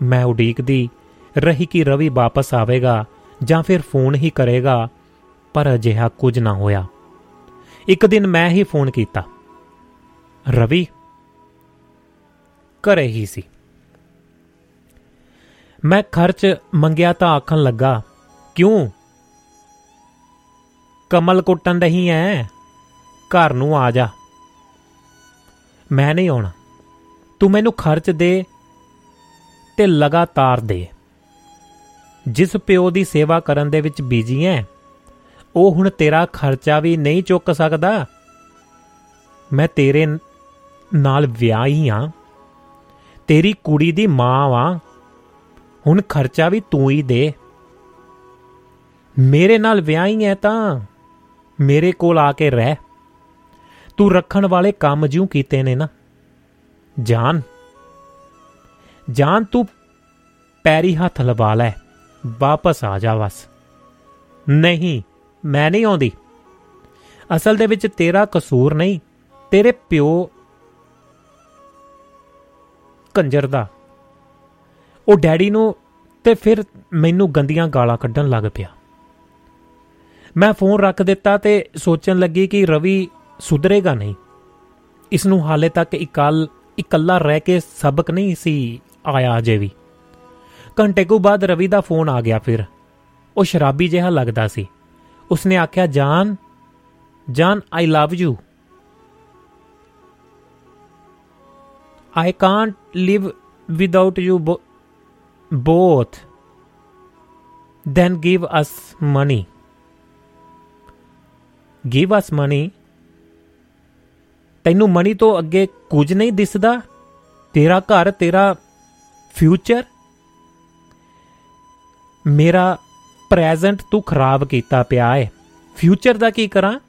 B: ਮੈਂ ਉਡੀਕਦੀ ਰਹੀ ਕਿ ਰਵੀ ਵਾਪਸ ਆਵੇਗਾ ਜਾਂ ਫਿਰ ਫੋਨ ਹੀ ਕਰੇਗਾ, ਪਰ ਅਜਿਹਾ ਕੁਝ ਨਾ ਹੋਇਆ। ਇੱਕ ਦਿਨ ਮੈਂ ਹੀ ਫੋਨ ਕੀਤਾ। ਰਵੀ? ਘਰੇ ਹੀ ਸੀ। ਮੈਂ ਖਰਚ ਮੰਗਿਆ ਤਾਂ ਆਖਣ ਲੱਗਾ, ਕਿਉਂ? ਕਮਲ ਕੁੱਟਣ ਰਹੀ ਐ? ਘਰ ਨੂੰ ਆ ਜਾ। ਮੈਂ ਨਹੀਂ ਆਉਣਾ। ਤੂੰ ਮੈਨੂੰ ਖਰਚ ਦੇ ਤੇ ਲਗਾਤਾਰ ਦੇ। ਜਿਸ ਪਿਓ ਦੀ ਸੇਵਾ ਕਰਨ ਦੇ ਵਿੱਚ ਬੀਜੀ ਐ, ਉਹ ਹੁਣ ਤੇਰਾ ਖਰਚਾ ਵੀ ਨਹੀਂ ਚੁੱਕ ਸਕਦਾ। ਮੈਂ ਤੇਰੇ ਨਾਲ ਵਿਆਹੀ ਆ। ਤੇਰੀ ਕੁੜੀ ਦੀ ਮਾਂ ਵਾਂ। ਹੁਣ ਖਰਚਾ ਵੀ ਤੂੰ ਹੀ ਦੇ। ਮੇਰੇ ਨਾਲ ਵਿਆਹੀ ਐ ਤਾਂ ਮੇਰੇ ਕੋਲ ਆ ਕੇ ਰਹਿ। ਤੂੰ ਰੱਖਣ ਵਾਲੇ ਕੰਮ ਜਿਉਂ ਕੀਤੇ ਨੇ ਨਾ। ਜਾਨ। ਜਾਨ ਤੂੰ ਪੈਰੀ ਹੱਥ ਲਵਾ ਲੈ। ਵਾਪਸ ਆ ਜਾ ਬਸ ਨਹੀਂ, ਮੈਂ ਨਹੀਂ ਆਉਂਦੀ। ਅਸਲ ਦੇ ਵਿੱਚ ਤੇਰਾ ਕਸੂਰ ਨਹੀਂ, ਤੇਰੇ ਪਿਓ ਕੰਜਰ ਦਾ। ਉਹ ਡੈਡੀ ਨੂੰ ਤੇ ਫਿਰ ਮੈਨੂੰ ਗੰਦੀਆਂ ਗਾਲਾਂ ਕੱਢਣ ਲੱਗ ਪਿਆ। ਮੈਂ ਫੋਨ ਰੱਖ ਦਿੱਤਾ ਤੇ ਸੋਚਣ ਲੱਗੀ ਕਿ ਰਵੀ ਸੁਧਰੇਗਾ ਨਹੀਂ। ਇਸ ਨੂੰ ਹਾਲੇ ਤੱਕ ਇਕੱਲ ਇਕੱਲਾ ਰਹਿ ਕੇ ਸਬਕ ਨਹੀਂ ਸੀ ਆਇਆ ਅਜੇ ਵੀ। ਘੰਟੇ ਕੁ ਬਾਅਦ ਰਵੀ ਦਾ ਫੋਨ ਆ ਗਿਆ ਫਿਰ। ਉਹ ਸ਼ਰਾਬੀ ਜਿਹਾ ਲੱਗਦਾ ਸੀ। ਉਸਨੇ ਆਖਿਆ, ਜਾਨ ਜਾਨ I love you I can't live without you both then give us money give us money? ਤੈਨੂੰ ਮਨੀ ਤੋਂ ਅੱਗੇ ਕੁਝ ਨਹੀਂ ਦਿਸਦਾ? ਤੇਰਾ ਘਰ, ਤੇਰਾ ਫਿਊਚਰ ਮੇਰਾ ਪ੍ਰੈਜ਼ੈਂਟ ਤੂੰ ਖਰਾਬ ਕੀਤਾ ਪਿਆ ਏ। ਫਿਊਚਰ ਦਾ ਕੀ ਕਰਾਂ?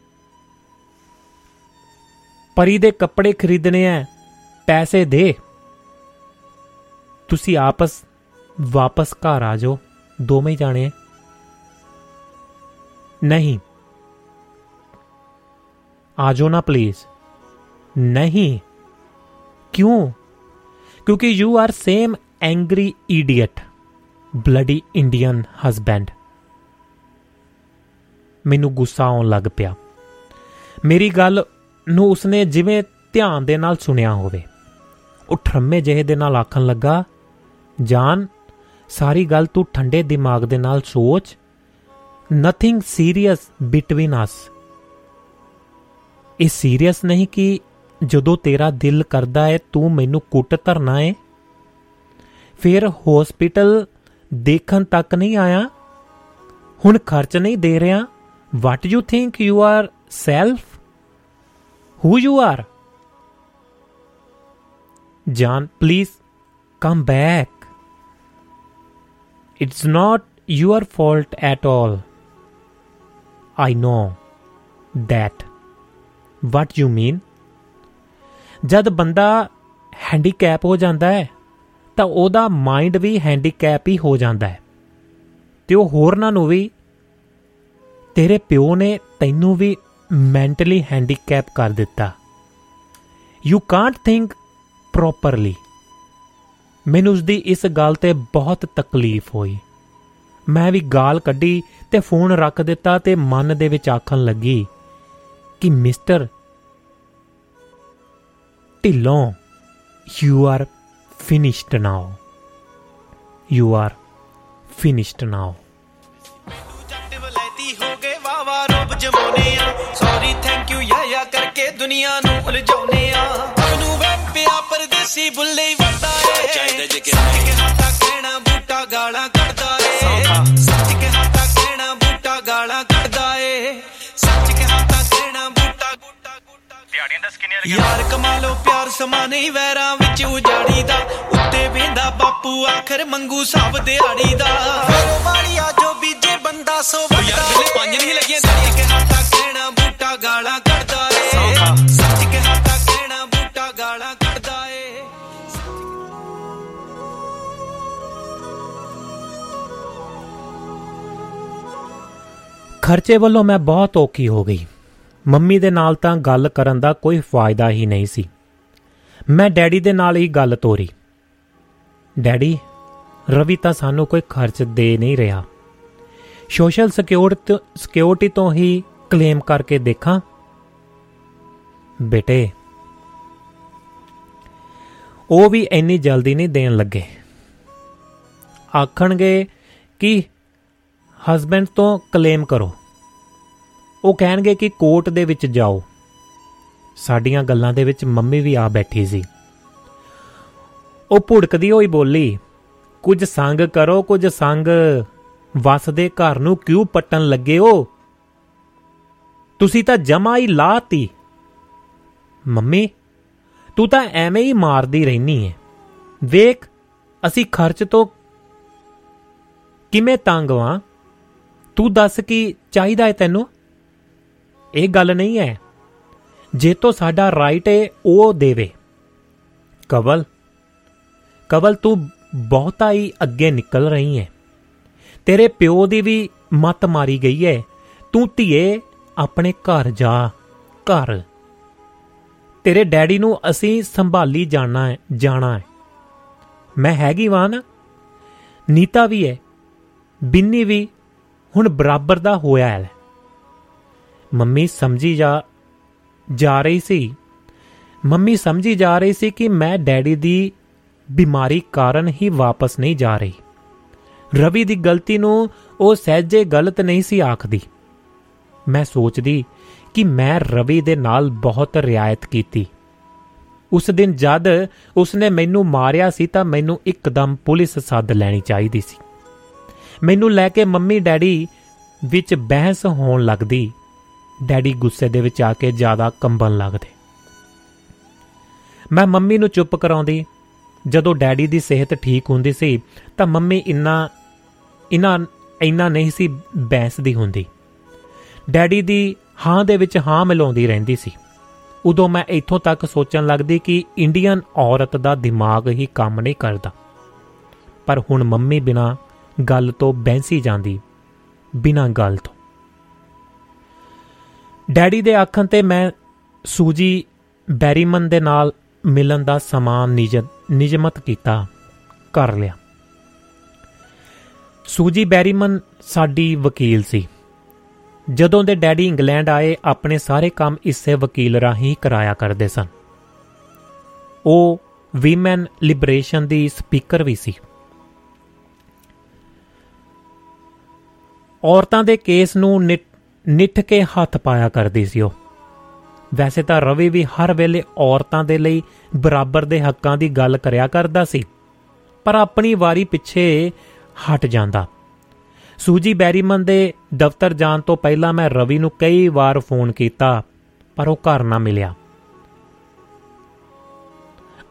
B: ਪਰੀ ਦੇ ਕੱਪੜੇ ਖਰੀਦਣੇ ਐ, ਪੈਸੇ ਦੇ। ਤੁਸੀਂ ਆਪਸ, ਵਾਪਸ ਘਰ ਆ ਜਾਓ, ਦੋਵੇਂ ਜਾਣੇ ਨਹੀਂ। ਆ ਜਾਓ ਨਾ ਪਲੀਜ਼ ਨਹੀਂ। ਕਿਉਂ? ਕਿਉਂਕਿ you are same angry idiot bloody Indian husband. ਮੈਨੂੰ ਗੁੱਸਾ ਆਉਣ ਲੱਗ ਪਿਆ। ਮੇਰੀ ਗੱਲ ਨੂੰ ਉਸਨੇ ਜਿਵੇਂ ਧਿਆਨ ਦੇ ਨਾਲ ਸੁਣਿਆ ਹੋਵੇ। ਉਹ ਠਰਮੇ ਜਿਹੇ ਦੇ ਨਾਲ ਆਖਣ ਲੱਗਾ, ਜਾਨ, ਸਾਰੀ ਗੱਲ ਤੂੰ ਠੰਡੇ ਦਿਮਾਗ ਦੇ ਨਾਲ ਸੋਚ। ਨਥਿੰਗ ਸੀਰੀਅਸ ਬਿਟਵੀਨ ਅਸ ਇਹ ਸੀਰੀਅਸ ਨਹੀਂ ਕਿ ਜਦੋਂ ਤੇਰਾ ਦਿਲ ਕਰਦਾ ਹੈ ਤੂੰ ਮੈਨੂੰ ਕੁੱਟ ਧਰਨਾ ਹੈ ਫਿਰ ਹਸਪੀਟਲ ਦੇਖਣ ਤੱਕ ਨਹੀਂ ਆਇਆ, ਹੁਣ ਖਰਚ ਨਹੀਂ ਦੇ ਰਿਹਾ what you think you are self who you are ਜਾਨ please come back it's not your fault at all. I know that. What you mean? ਜਦ ਬੰਦਾ ਹੈਂਡੀਕੈਪ ਹੋ ਜਾਂਦਾ ਹੈ ਤਾਂ ਉਹਦਾ ਮਾਈਂਡ ਵੀ ਹੈਂਡੀਕੈਪ ਹੀ ਹੋ ਜਾਂਦਾ ਹੈ। ਤੇ ਉਹ ਹੋਰਨਾਂ ਨੂੰ ਵੀ, ਤੇਰੇ ਪਿਓ ਨੇ ਤੈਨੂੰ ਵੀ ਮੈਂਟਲੀ ਹੈਂਡੀਕੈਪ ਕਰ ਦਿੱਤਾ। ਯੂ ਕਾਂਟ ਥਿੰਕ ਪ੍ਰੋਪਰਲੀ ਮੈਨੂੰ ਉਸ ਦੀ ਇਸ ਗੱਲ ਤੇ ਬਹੁਤ ਤਕਲੀਫ ਹੋਈ। ਮੈਂ ਵੀ ਗਾਲ ਕੱਢੀ ਤੇ ਫੋਨ ਰੱਖ ਦਿੱਤਾ ਤੇ ਮਨ ਦੇ ਵਿੱਚ ਆਖਣ ਲੱਗੀ ਕਿ, mister, Dhillon you are finished now you are finished now
F: ਜੱਟ ਵਲੈਤੀ ਹੋ ਗਏ ਵਾਵਾ ਰੋਬ ਜਮਾਉਨੇ ਆ sorry thank you yeah yeah ਕਰਕੇ ਦੁਨੀਆ ਨੂੰ ਉਲਝਾਉਨੇ ਆ ਨੂੰ ਵੇਪਿਆ ਪਰਦੇਸੀ ਬੁੱਲੇ ਵਰਦਾ ਏ ਚਾਹੀਦਾ ਜੇ ਕਿ ਯਾਰ ਕਮਾਲੋ ਪਿਆਰ ਸਮਾ ਨਹੀਂ ਵੈਰਾਂ ਵਿੱਚ ਉਜਾੜੀ ਦਾ। ਉੱਤੇ ਵੇਂਦਾ ਬਾਪੂ ਆਖਰ ਮੰਗੂ ਸਭ ਦਿਹਾੜੀ ਦਾ। ਫੇਰੋ ਵਾਲੀਆ ਜੋ ਬੀਜੇ ਬੰਦਾ ਸੋ ਵੱਡਾ। ਯਾਰ ਪੰਜ ਨਹੀਂ ਲੱਗੀਆਂ ਦਿਹਾੜੀਆਂ ਕਿ ਹੱਥਾ ਕਹਿਣਾ ਬੂਟਾ ਗਾਲਾਂ ਕੱਢਦਾ ਏ। ਸੱਚ ਕੇ ਹੱਥਾ ਕਹਿਣਾ ਬੂਟਾ ਗਾਲਾਂ ਕੱਢਦਾ ਏ।
B: ਖਰਚੇ ਵੱਲੋਂ ਮੈਂ ਬਹੁਤ ਔਖੀ ਹੋ ਗਈ। ਮੰਮੀ ਦੇ ਨਾਲ ਤਾਂ ਗੱਲ ਕਰਨ ਦਾ ਕੋਈ ਫਾਇਦਾ ਹੀ ਨਹੀਂ ਸੀ। ਮੈਂ ਡੈਡੀ ਦੇ ਨਾਲ ਹੀ ਗੱਲ ਤੋਰੀ। ਡੈਡੀ, ਰਵੀ ਤਾਂ ਸਾਨੂੰ ਕੋਈ ਖਰਚ ਦੇ ਨਹੀਂ ਰਿਹਾ। ਸੋਸ਼ਲ ਸਿਕਿਉਰਿਟੀ ਸਿਕਿਉਰਿਟੀ ਤੋਂ ਹੀ ਕਲੇਮ ਕਰਕੇ ਦੇਖਾਂ। ਬੇਟੇ, ਉਹ ਵੀ ਇੰਨੀ ਜਲਦੀ ਨਹੀਂ ਦੇਣ ਲੱਗੇ। ਆਖਣਗੇ ਕਿ ਹਸਬੈਂਡ ਤੋਂ ਕਲੇਮ ਕਰੋ। ਉਹ ਕਹਿਣਗੇ ਕਿ ਕੋਰਟ ਦੇ ਵਿੱਚ ਜਾਓ। ਸਾਡੀਆਂ ਗੱਲਾਂ ਦੇ ਵਿੱਚ ਮੰਮੀ ਵੀ ਆ ਬੈਠੀ ਸੀ। ਉਹ ਭੁੜਕਦੀ ਹੋਈ ਬੋਲੀ, ਕੁਝ ਸੰਗ ਕਰੋ, ਕੁਝ ਸੰਗ। ਵਸਦੇ ਘਰ ਨੂੰ ਕਿਉਂ ਪੱਟਣ ਲੱਗੇ ਹੋ? ਤੁਸੀਂ ਤਾਂ ਜਮਾ ਹੀ ਲਾਤੀ। ਮੰਮੀ, ਤੂੰ ਤਾਂ ਐਵੇਂ ਹੀ ਮਾਰਦੀ ਰਹਿਨੀ ਹੈ ਵੇਖ, ਅਸੀਂ ਖਰਚ ਤੋਂ ਕਿਵੇਂ ਤੰਗ ਵਾਂ? ਤੂੰ ਦੱਸ ਕੀ ਚਾਹੀਦਾ ਹੈ ਤੈਨੂੰ? ਇਹ ਗੱਲ ਨਹੀਂ ਹੈ। ਜੇ ਤੋਂ ਸਾਡਾ ਰਾਈਟ ਹੈ ਉਹ ਦੇਵੇ। ਕਵਲ ਕਵਲ, ਤੂੰ ਬਹੁਤਾ ਹੀ ਅੱਗੇ ਨਿਕਲ ਰਹੀ ਹੈ। ਤੇਰੇ ਪਿਓ ਦੀ ਵੀ ਮਤ ਮਾਰੀ ਗਈ ਹੈ। ਤੂੰ ਧੀਏ, ਆਪਣੇ ਘਰ ਜਾ, ਘਰ। ਤੇਰੇ ਡੈਡੀ ਨੂੰ ਅਸੀਂ ਸੰਭਾਲੀ ਜਾਣਾ ਹੈ ਜਾਣਾ ਹੈ। ਮੈਂ ਹੈਗੀ ਵਾਂ ਨਾ। ਨੀਤਾ ਵੀ ਹੈ। ਬਿੰਨੀ ਵੀ ਹੁਣ ਬਰਾਬਰ ਦਾ ਹੋਇਆ ਹੈ। ਮੰਮੀ ਸਮਝੀ ਜਾ ਜਾ ਰਹੀ ਸੀ। ਮੰਮੀ ਸਮਝੀ ਜਾ ਰਹੀ ਸੀ ਕਿ ਮੈਂ ਡੈਡੀ ਦੀ ਬਿਮਾਰੀ ਕਾਰਨ ਹੀ ਵਾਪਸ ਨਹੀਂ ਜਾ ਰਹੀ। ਰਵੀ ਦੀ ਗਲਤੀ ਨੂੰ ਉਹ ਸਹਿਜੇ ਗਲਤ ਨਹੀਂ ਸੀ ਆਖਦੀ। ਮੈਂ ਸੋਚਦੀ ਕਿ ਮੈਂ ਰਵੀ ਦੇ ਨਾਲ ਬਹੁਤ ਰਿਆਇਤ ਕੀਤੀ। ਉਸ ਦਿਨ ਜਦ ਉਸਨੇ ਮੈਨੂੰ ਮਾਰਿਆ ਸੀ ਤਾਂ ਮੈਨੂੰ ਇੱਕਦਮ ਪੁਲਿਸ ਸੱਦ ਲੈਣੀ ਚਾਹੀਦੀ ਸੀ। ਮੈਨੂੰ ਲੈ ਕੇ ਮੰਮੀ ਡੈਡੀ ਵਿੱਚ ਬਹਿਸ ਹੋਣ ਲੱਗਦੀ ਡੈਡੀ ਗੁੱਸੇ ਦੇ ਵਿੱਚ ਆ ਕੇ ਜ਼ਿਆਦਾ ਕੰਬਣ ਲੱਗਦੇ। ਮੈਂ ਮੰਮੀ ਨੂੰ ਚੁੱਪ ਕਰਾਉਂਦੀ, ਜਦੋਂ ਡੈਡੀ ਦੀ ਸਿਹਤ ਠੀਕ ਹੁੰਦੀ ਸੀ, ਤਾਂ ਮੰਮੀ ਇੰਨਾ, ਇਨਾ, ਇੰਨਾ ਨਹੀਂ ਸੀ ਬੈਂਸਦੀ ਹੁੰਦੀ। ਡੈਡੀ ਦੀ ਹਾਂ ਦੇ ਵਿੱਚ ਹਾਂ ਮਿਲਾਉਂਦੀ ਰਹਿੰਦੀ ਸੀ। ਉਦੋਂ ਮੈਂ ਇੱਥੋਂ ਤੱਕ ਸੋਚਣ ਲੱਗਦੀ ਕਿ ਇੰਡੀਅਨ ਔਰਤ ਦਾ ਦਿਮਾਗ ਹੀ ਕੰਮ ਨਹੀਂ ਕਰਦਾ। ਪਰ ਹੁਣ ਮੰਮੀ ਬਿਨਾ ਗੱਲ ਤੋਂ ਬੈਂਸੀ ਜਾਂਦੀ, ਬਿਨਾ ਗੱਲ ਤੋਂ। ਡੈਡੀ ਦੇ ਆਖਣ ਤੇ ਮੈਂ ਸੂਜੀ ਬੈਰੀਮਨ ਦੇ ਨਾਲ ਮਿਲਣ ਦਾ ਸਮਾਂ ਨਿਯਮਤ ਕੀਤਾ, ਕਰ ਲਿਆ। ਸੂਜੀ ਬੈਰੀਮਨ ਸਾਡੀ ਵਕੀਲ ਸੀ। ਜਦੋਂ ਦੇ ਡੈਡੀ ਇੰਗਲੈਂਡ ਆਏ, ਆਪਣੇ ਸਾਰੇ ਕੰਮ ਇਸੇ ਵਕੀਲ ਰਾਹੀਂ ਕਰਾਇਆ ਕਰਦੇ ਸਨ। ਉਹ ਵੀਮਨ ਲਿਬਰੇਸ਼ਨ ਦੀ ਸਪੀਕਰ ਵੀ ਸੀ। ਔਰਤਾਂ ਦੇ ਕੇਸ ਨੂੰ ਨਿੱਠ ਕੇ ਹੱਥ ਪਾਇਆ ਕਰਦੀ ਸੀ ਉਹ। ਵੈਸੇ ਤਾਂ ਰਵੀ ਵੀ ਹਰ ਵੇਲੇ ਔਰਤਾਂ ਦੇ ਲਈ ਬਰਾਬਰ ਦੇ ਹੱਕਾਂ ਦੀ ਗੱਲ ਕਰਿਆ ਕਰਦਾ ਸੀ, ਪਰ ਆਪਣੀ ਵਾਰੀ ਪਿੱਛੇ ਹਟ ਜਾਂਦਾ। ਸੂਜੀ ਬੈਰੀਮਨ ਦੇ ਦਫ਼ਤਰ ਜਾਣ ਤੋਂ ਪਹਿਲਾਂ ਮੈਂ ਰਵੀ ਨੂੰ ਕਈ ਵਾਰ ਫੋਨ ਕੀਤਾ, ਪਰ ਉਹ ਘਰ ਨਾ ਮਿਲਿਆ।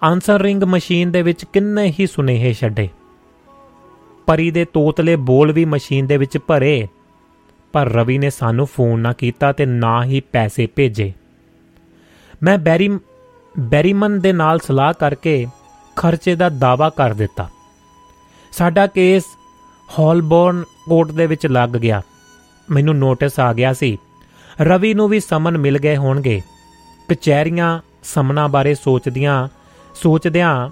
B: ਆਨਸਰ ਰਿੰਗ ਮਸ਼ੀਨ ਦੇ ਵਿੱਚ ਕਿੰਨੇ ਹੀ ਸੁਨੇਹੇ ਛੱਡੇ। ਪਰੀ ਦੇ ਤੋਤਲੇ ਬੋਲ ਵੀ ਮਸ਼ੀਨ ਦੇ ਵਿੱਚ ਭਰੇ। ਪਰ ਰਵੀ ਨੇ ਸਾਨੂੰ ਫੋਨ ਨਾ ਕੀਤਾ ਤੇ ਨਾ ਹੀ ਪੈਸੇ ਭੇਜੇ। ਮੈਂ ਬੈਰੀ ਬੈਰੀਮਨ ਦੇ ਨਾਲ ਸਲਾਹ ਕਰਕੇ ਖਰਚੇ ਦਾ ਦਾਵਾ ਕਰ ਦਿੱਤਾ। ਸਾਡਾ ਕੇਸ ਹੌਲਬੌਰਨ ਕੋਰਟ ਦੇ ਵਿੱਚ ਲੱਗ ਗਿਆ। ਮੈਨੂੰ ਨੋਟਿਸ ਆ ਗਿਆ ਸੀ, ਰਵੀ ਨੂੰ ਵੀ ਸਮਨ ਮਿਲ ਗਏ ਹੋਣਗੇ। ਕਚਹਿਰੀਆਂ ਸਮਨਾ ਬਾਰੇ ਸੋਚਦੀਆਂ ਸੋਚਦਿਆਂ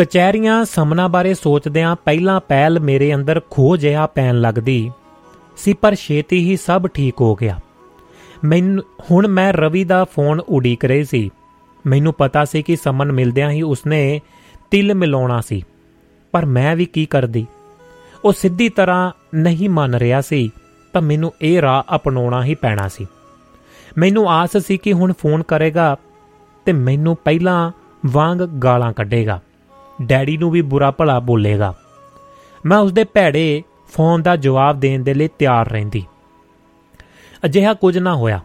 B: ਕਚਹਿਰੀਆਂ ਸਮਨਾ ਬਾਰੇ ਸੋਚਦਿਆਂ ਪਹਿਲਾਂ ਪਹਿਲ ਮੇਰੇ ਅੰਦਰ ਖੋ ਜਿਹਾ ਪੈਣ ਲੱਗਦੀ। ਸੀ ਪਰ ਛੇਤੀ ਹੀ ਸਭ ਠੀਕ ਹੋ ਗਿਆ। ਮੈਨੂੰ, ਹੁਣ ਮੈਂ ਰਵੀ ਦਾ ਫੋਨ ਉਡੀਕ ਰਹੀ ਸੀ। ਮੈਨੂੰ ਪਤਾ ਸੀ ਕਿ ਸਮਨ ਮਿਲਦਿਆਂ ਹੀ ਉਸਨੇ ਤਿਲ ਮਿਲਾਉਣਾ ਸੀ। ਪਰ ਮੈਂ ਵੀ ਕੀ ਕਰਦੀ? ਉਹ ਸਿੱਧੀ ਤਰ੍ਹਾਂ ਨਹੀਂ ਮੰਨ ਰਿਹਾ ਸੀ, ਤਾਂ ਮੈਨੂੰ ਇਹ ਰਾਹ ਅਪਣਾਉਣਾ ਹੀ ਪੈਣਾ ਸੀ। ਮੈਨੂੰ ਆਸ ਸੀ ਕਿ ਹੁਣ ਫੋਨ ਕਰੇਗਾ ਤੇ ਮੈਨੂੰ ਪਹਿਲਾਂ ਵਾਂਗ ਗਾਲਾਂ ਕੱਢੇਗਾ। ਡੈਡੀ ਨੂੰ ਵੀ ਬੁਰਾ ਭਲਾ ਬੋਲੇਗਾ। ਮੈਂ ਉਸਦੇ ਭੈੜੇ ਫੋਨ ਦਾ ਜਵਾਬ ਦੇਣ ਦੇ ਲਈ ਤਿਆਰ ਰਹਿੰਦੀ। ਅਜਿਹਾ ਕੁਝ ਨਾ ਹੋਇਆ।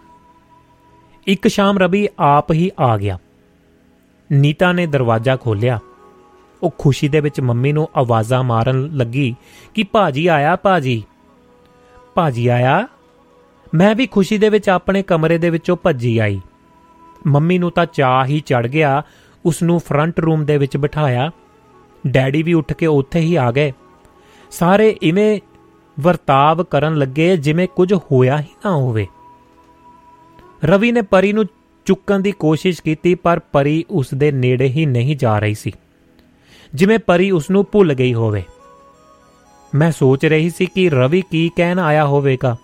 B: ਇੱਕ ਸ਼ਾਮ ਰਵੀ ਆਪ ਹੀ ਆ ਗਿਆ। ਨੀਤਾ ਨੇ ਦਰਵਾਜ਼ਾ ਖੋਲ੍ਹਿਆ। ਉਹ ਖੁਸ਼ੀ ਦੇ ਵਿੱਚ ਮੰਮੀ ਨੂੰ ਆਵਾਜ਼ਾਂ ਮਾਰਨ ਲੱਗੀ ਕਿ, ਭਾਜੀ ਆਇਆ, ਭਾਜੀ। ਭਾਜੀ ਆਇਆ? ਮੈਂ ਵੀ ਖੁਸ਼ੀ ਦੇ ਵਿੱਚ ਆਪਣੇ ਕਮਰੇ ਦੇ ਵਿੱਚੋਂ ਭੱਜੀ ਆਈ। ਮੰਮੀ ਨੂੰ ਤਾਂ ਚਾਹ ਹੀ ਚੜ ਗਿਆ। ਉਸ ਨੂੰ ਫਰੰਟ ਰੂਮ ਦੇ ਵਿੱਚ ਬਿਠਾਇਆ। ਡੈਡੀ ਵੀ ਉੱਠ ਕੇ ਉੱਥੇ ਹੀ ਆ ਗਏ। ਸਾਰੇ ਇਵੇਂ ਵਰਤਾਵ ਕਰਨ ਲੱਗੇ ਜਿਵੇਂ ਕੁਝ ਹੋਇਆ ਹੀ ਨਾ ਹੋਵੇ। ਰਵੀ ਨੇ ਪਰੀ ਨੂੰ ਚੁੱਕਣ ਦੀ ਕੋਸ਼ਿਸ਼ ਕੀਤੀ, ਪਰ ਪਰੀ ਉਸ ਦੇ ਨੇੜੇ ਹੀ ਨਹੀਂ ਜਾ ਰਹੀ ਸੀ। ਜਿਵੇਂ ਪਰੀ ਉਸ ਨੂੰ ਭੁੱਲ ਗਈ ਹੋਵੇ। ਮੈਂ ਸੋਚ ਰਹੀ ਸੀ ਕਿ ਰਵੀ ਕੀ ਕਹਿਣ ਆਇਆ ਹੋਵੇਗਾ।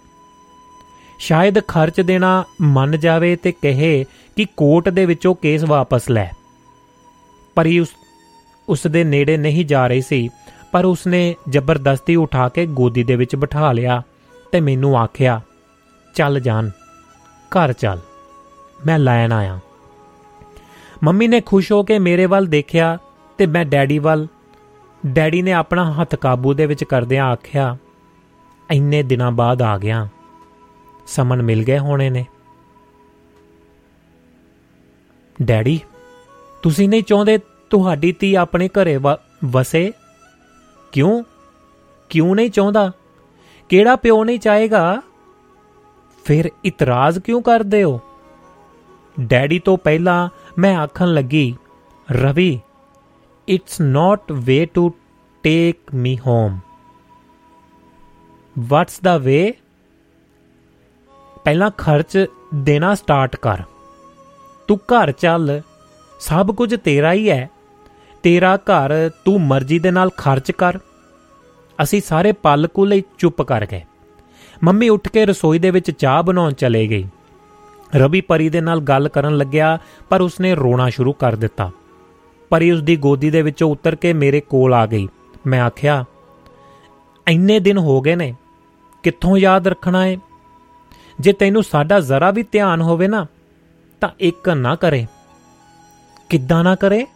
B: ਸ਼ਾਇਦ ਖਰਚ ਦੇਣਾ ਮੰਨ ਜਾਵੇ ਤੇ ਕਹੇ ਕਿ ਕੋਰਟ ਦੇ ਵਿੱਚੋਂ ਕੇਸ ਵਾਪਸ ਲੈ। ਪਰੀ ਉਸ ਉਸ ਦੇ ਨੇੜੇ ਨਹੀਂ ਜਾ ਰਹੀ ਸੀ, ਪਰ ਉਸਨੇ ਜ਼ਬਰਦਸਤੀ ਉਠਾ ਕੇ ਗੋਦੀ ਦੇ ਵਿੱਚ ਬਿਠਾ ਲਿਆ ਤੇ ਮੈਨੂੰ ਆਖਿਆ, ਚੱਲ ਜਾਨ, ਘਰ ਚੱਲ, ਮੈਂ ਲੈਣ ਆਇਆ। ਮੰਮੀ ਨੇ ਖੁਸ਼ ਹੋ ਕੇ ਮੇਰੇ ਵੱਲ ਦੇਖਿਆ ਤੇ ਮੈਂ ਡੈਡੀ ਵੱਲ, ਡੈਡੀ ਨੇ ਆਪਣਾ ਹੱਥ ਕਾਬੂ ਦੇ ਵਿੱਚ ਕਰਦਿਆਂ ਆਖਿਆ, ਇੰਨੇ ਦਿਨਾਂ ਬਾਅਦ ਆ ਗਿਆ, ਸਮਨ ਮਿਲ ਗਏ ਹੋਣੇ ਨੇ। ਡੈਡੀ, ਤੁਸੀਂ ਨਹੀਂ ਚਾਹੁੰਦੇ ਤੁਹਾਡੀ ਧੀ ਆਪਣੇ ਘਰੇ ਵਸੇ? ਕਿਉਂ? ਕਿਉਂ ਨਹੀਂ ਚਾਹੁੰਦਾ? ਕਿਹੜਾ ਪਿਓ ਨਹੀਂ ਚਾਹੇਗਾ? ਫਿਰ ਇਤਰਾਜ਼ ਕਿਉਂ ਕਰਦੇ ਹੋ? ਡੈਡੀ ਤੋਂ ਪਹਿਲਾਂ ਮੈਂ ਆਖਣ ਲੱਗੀ, Ravi it's not way to take me home what's the way ਪਹਿਲਾਂ ਖਰਚ ਦੇਣਾ ਸਟਾਰਟ ਕਰ। ਤੂੰ ਘਰ ਚੱਲ, ਸਭ ਕੁਝ ਤੇਰਾ ਹੀ ਹੈ। ਤੇਰਾ ਘਰ ਤੂੰ ਮਰਜ਼ੀ ਦੇ ਨਾਲ ਖਰਚ ਕਰ। ਅਸੀਂ ਸਾਰੇ ਪਲ ਕੁ ਲਈ ਚੁੱਪ ਕਰ ਗਏ। ਮੰਮੀ ਉੱਠ ਕੇ ਰਸੋਈ ਦੇ ਵਿੱਚ ਚਾਹ ਬਣਾਉਣ ਚਲੇ ਗਈ। ਰਵੀ ਪਰੀ ਦੇ ਨਾਲ ਗੱਲ ਕਰਨ ਲੱਗਿਆ, ਪਰ ਉਸਨੇ ਰੋਣਾ ਸ਼ੁਰੂ ਕਰ ਦਿੱਤਾ। ਪਰੀ ਉਸ ਦੀ ਗੋਦੀ ਦੇ ਵਿੱਚੋਂ ਉਤਰ ਕੇ ਮੇਰੇ ਕੋਲ ਆ ਗਈ। ਮੈਂ ਆਖਿਆ, ਇੰਨੇ ਦਿਨ ਹੋ ਗਏ ਨੇ, ਕਿੱਥੋਂ ਯਾਦ ਰੱਖਣਾ ਏ? ਜੇ ਤੈਨੂੰ ਸਾਡਾ ਜ਼ਰਾ ਵੀ ਧਿਆਨ ਹੋਵੇ ਨਾ, ਤਾਂ ਇੱਕ ਨਾ ਕਰੇ। ਕਿੱਦਾਂ ਨਾ ਕਰੇ?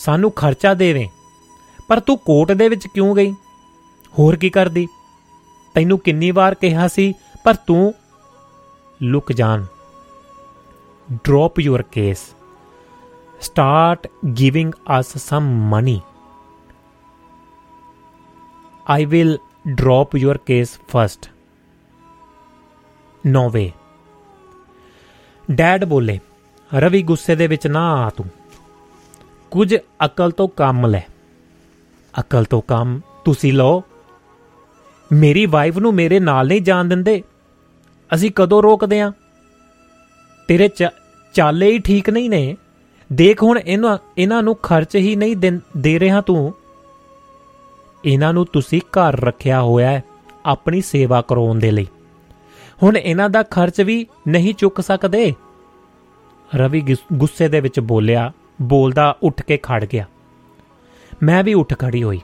B: ਸਾਨੂੰ ਖਰਚਾ ਦੇਵੇਂ। ਪਰ ਤੂੰ ਕੋਰਟ ਦੇ ਵਿੱਚ ਕਿਉਂ ਗਈ? ਹੋਰ ਕੀ ਕਰਦੀ? ਤੈਨੂੰ ਕਿੰਨੀ ਵਾਰ ਕਿਹਾ ਸੀ, ਪਰ ਤੂੰ ਲੁਕ ਜਾਣ। Drop your case start giving us some money I will drop your case first no way dad ਬੋਲੇ, ਰਵੀ ਗੁੱਸੇ ਦੇ ਵਿੱਚ ਨਾ ਆ ਤੂੰ। ਕੁਝ ਅਕਲ ਤੋਂ ਕੰਮ ਲੈ। ਅਕਲ ਤੋਂ ਕੰਮ ਤੁਸੀਂ ਲਓ। ਮੇਰੀ ਵਾਈਫ ਨੂੰ ਮੇਰੇ ਨਾਲ ਨਹੀਂ ਜਾਣ ਦਿੰਦੇ। ਅਸੀਂ ਕਦੋਂ ਰੋਕਦੇ ਆ? ਤੇਰੇ ਚਾਲੇ ਹੀ ਠੀਕ ਨਹੀਂ ਨੇ। ਦੇਖ ਹੁਣ ਇਹਨਾਂ ਇਹਨਾਂ ਨੂੰ ਖਰਚ ਹੀ ਨਹੀਂ ਦੇ ਰਿਹਾ ਤੂੰ। ਇਹਨਾਂ ਨੂੰ ਤੁਸੀਂ ਘਰ ਰੱਖਿਆ ਹੋਇਆ ਹੈ ਆਪਣੀ ਸੇਵਾ ਕਰਾਉਣ ਦੇ ਲਈ। ਹੁਣ ਇਹਨਾਂ ਦਾ ਖਰਚ ਵੀ ਨਹੀਂ ਚੁੱਕ ਸਕਦੇ। ਰਵੀ ਗੁੱਸੇ ਦੇ ਵਿੱਚ ਬੋਲਿਆ ਬੋਲਦਾ ਉੱਠ ਕੇ ਖੜ ਗਿਆ। ਮੈਂ ਵੀ ਉੱਠ ਖੜੀ ਹੋਈ।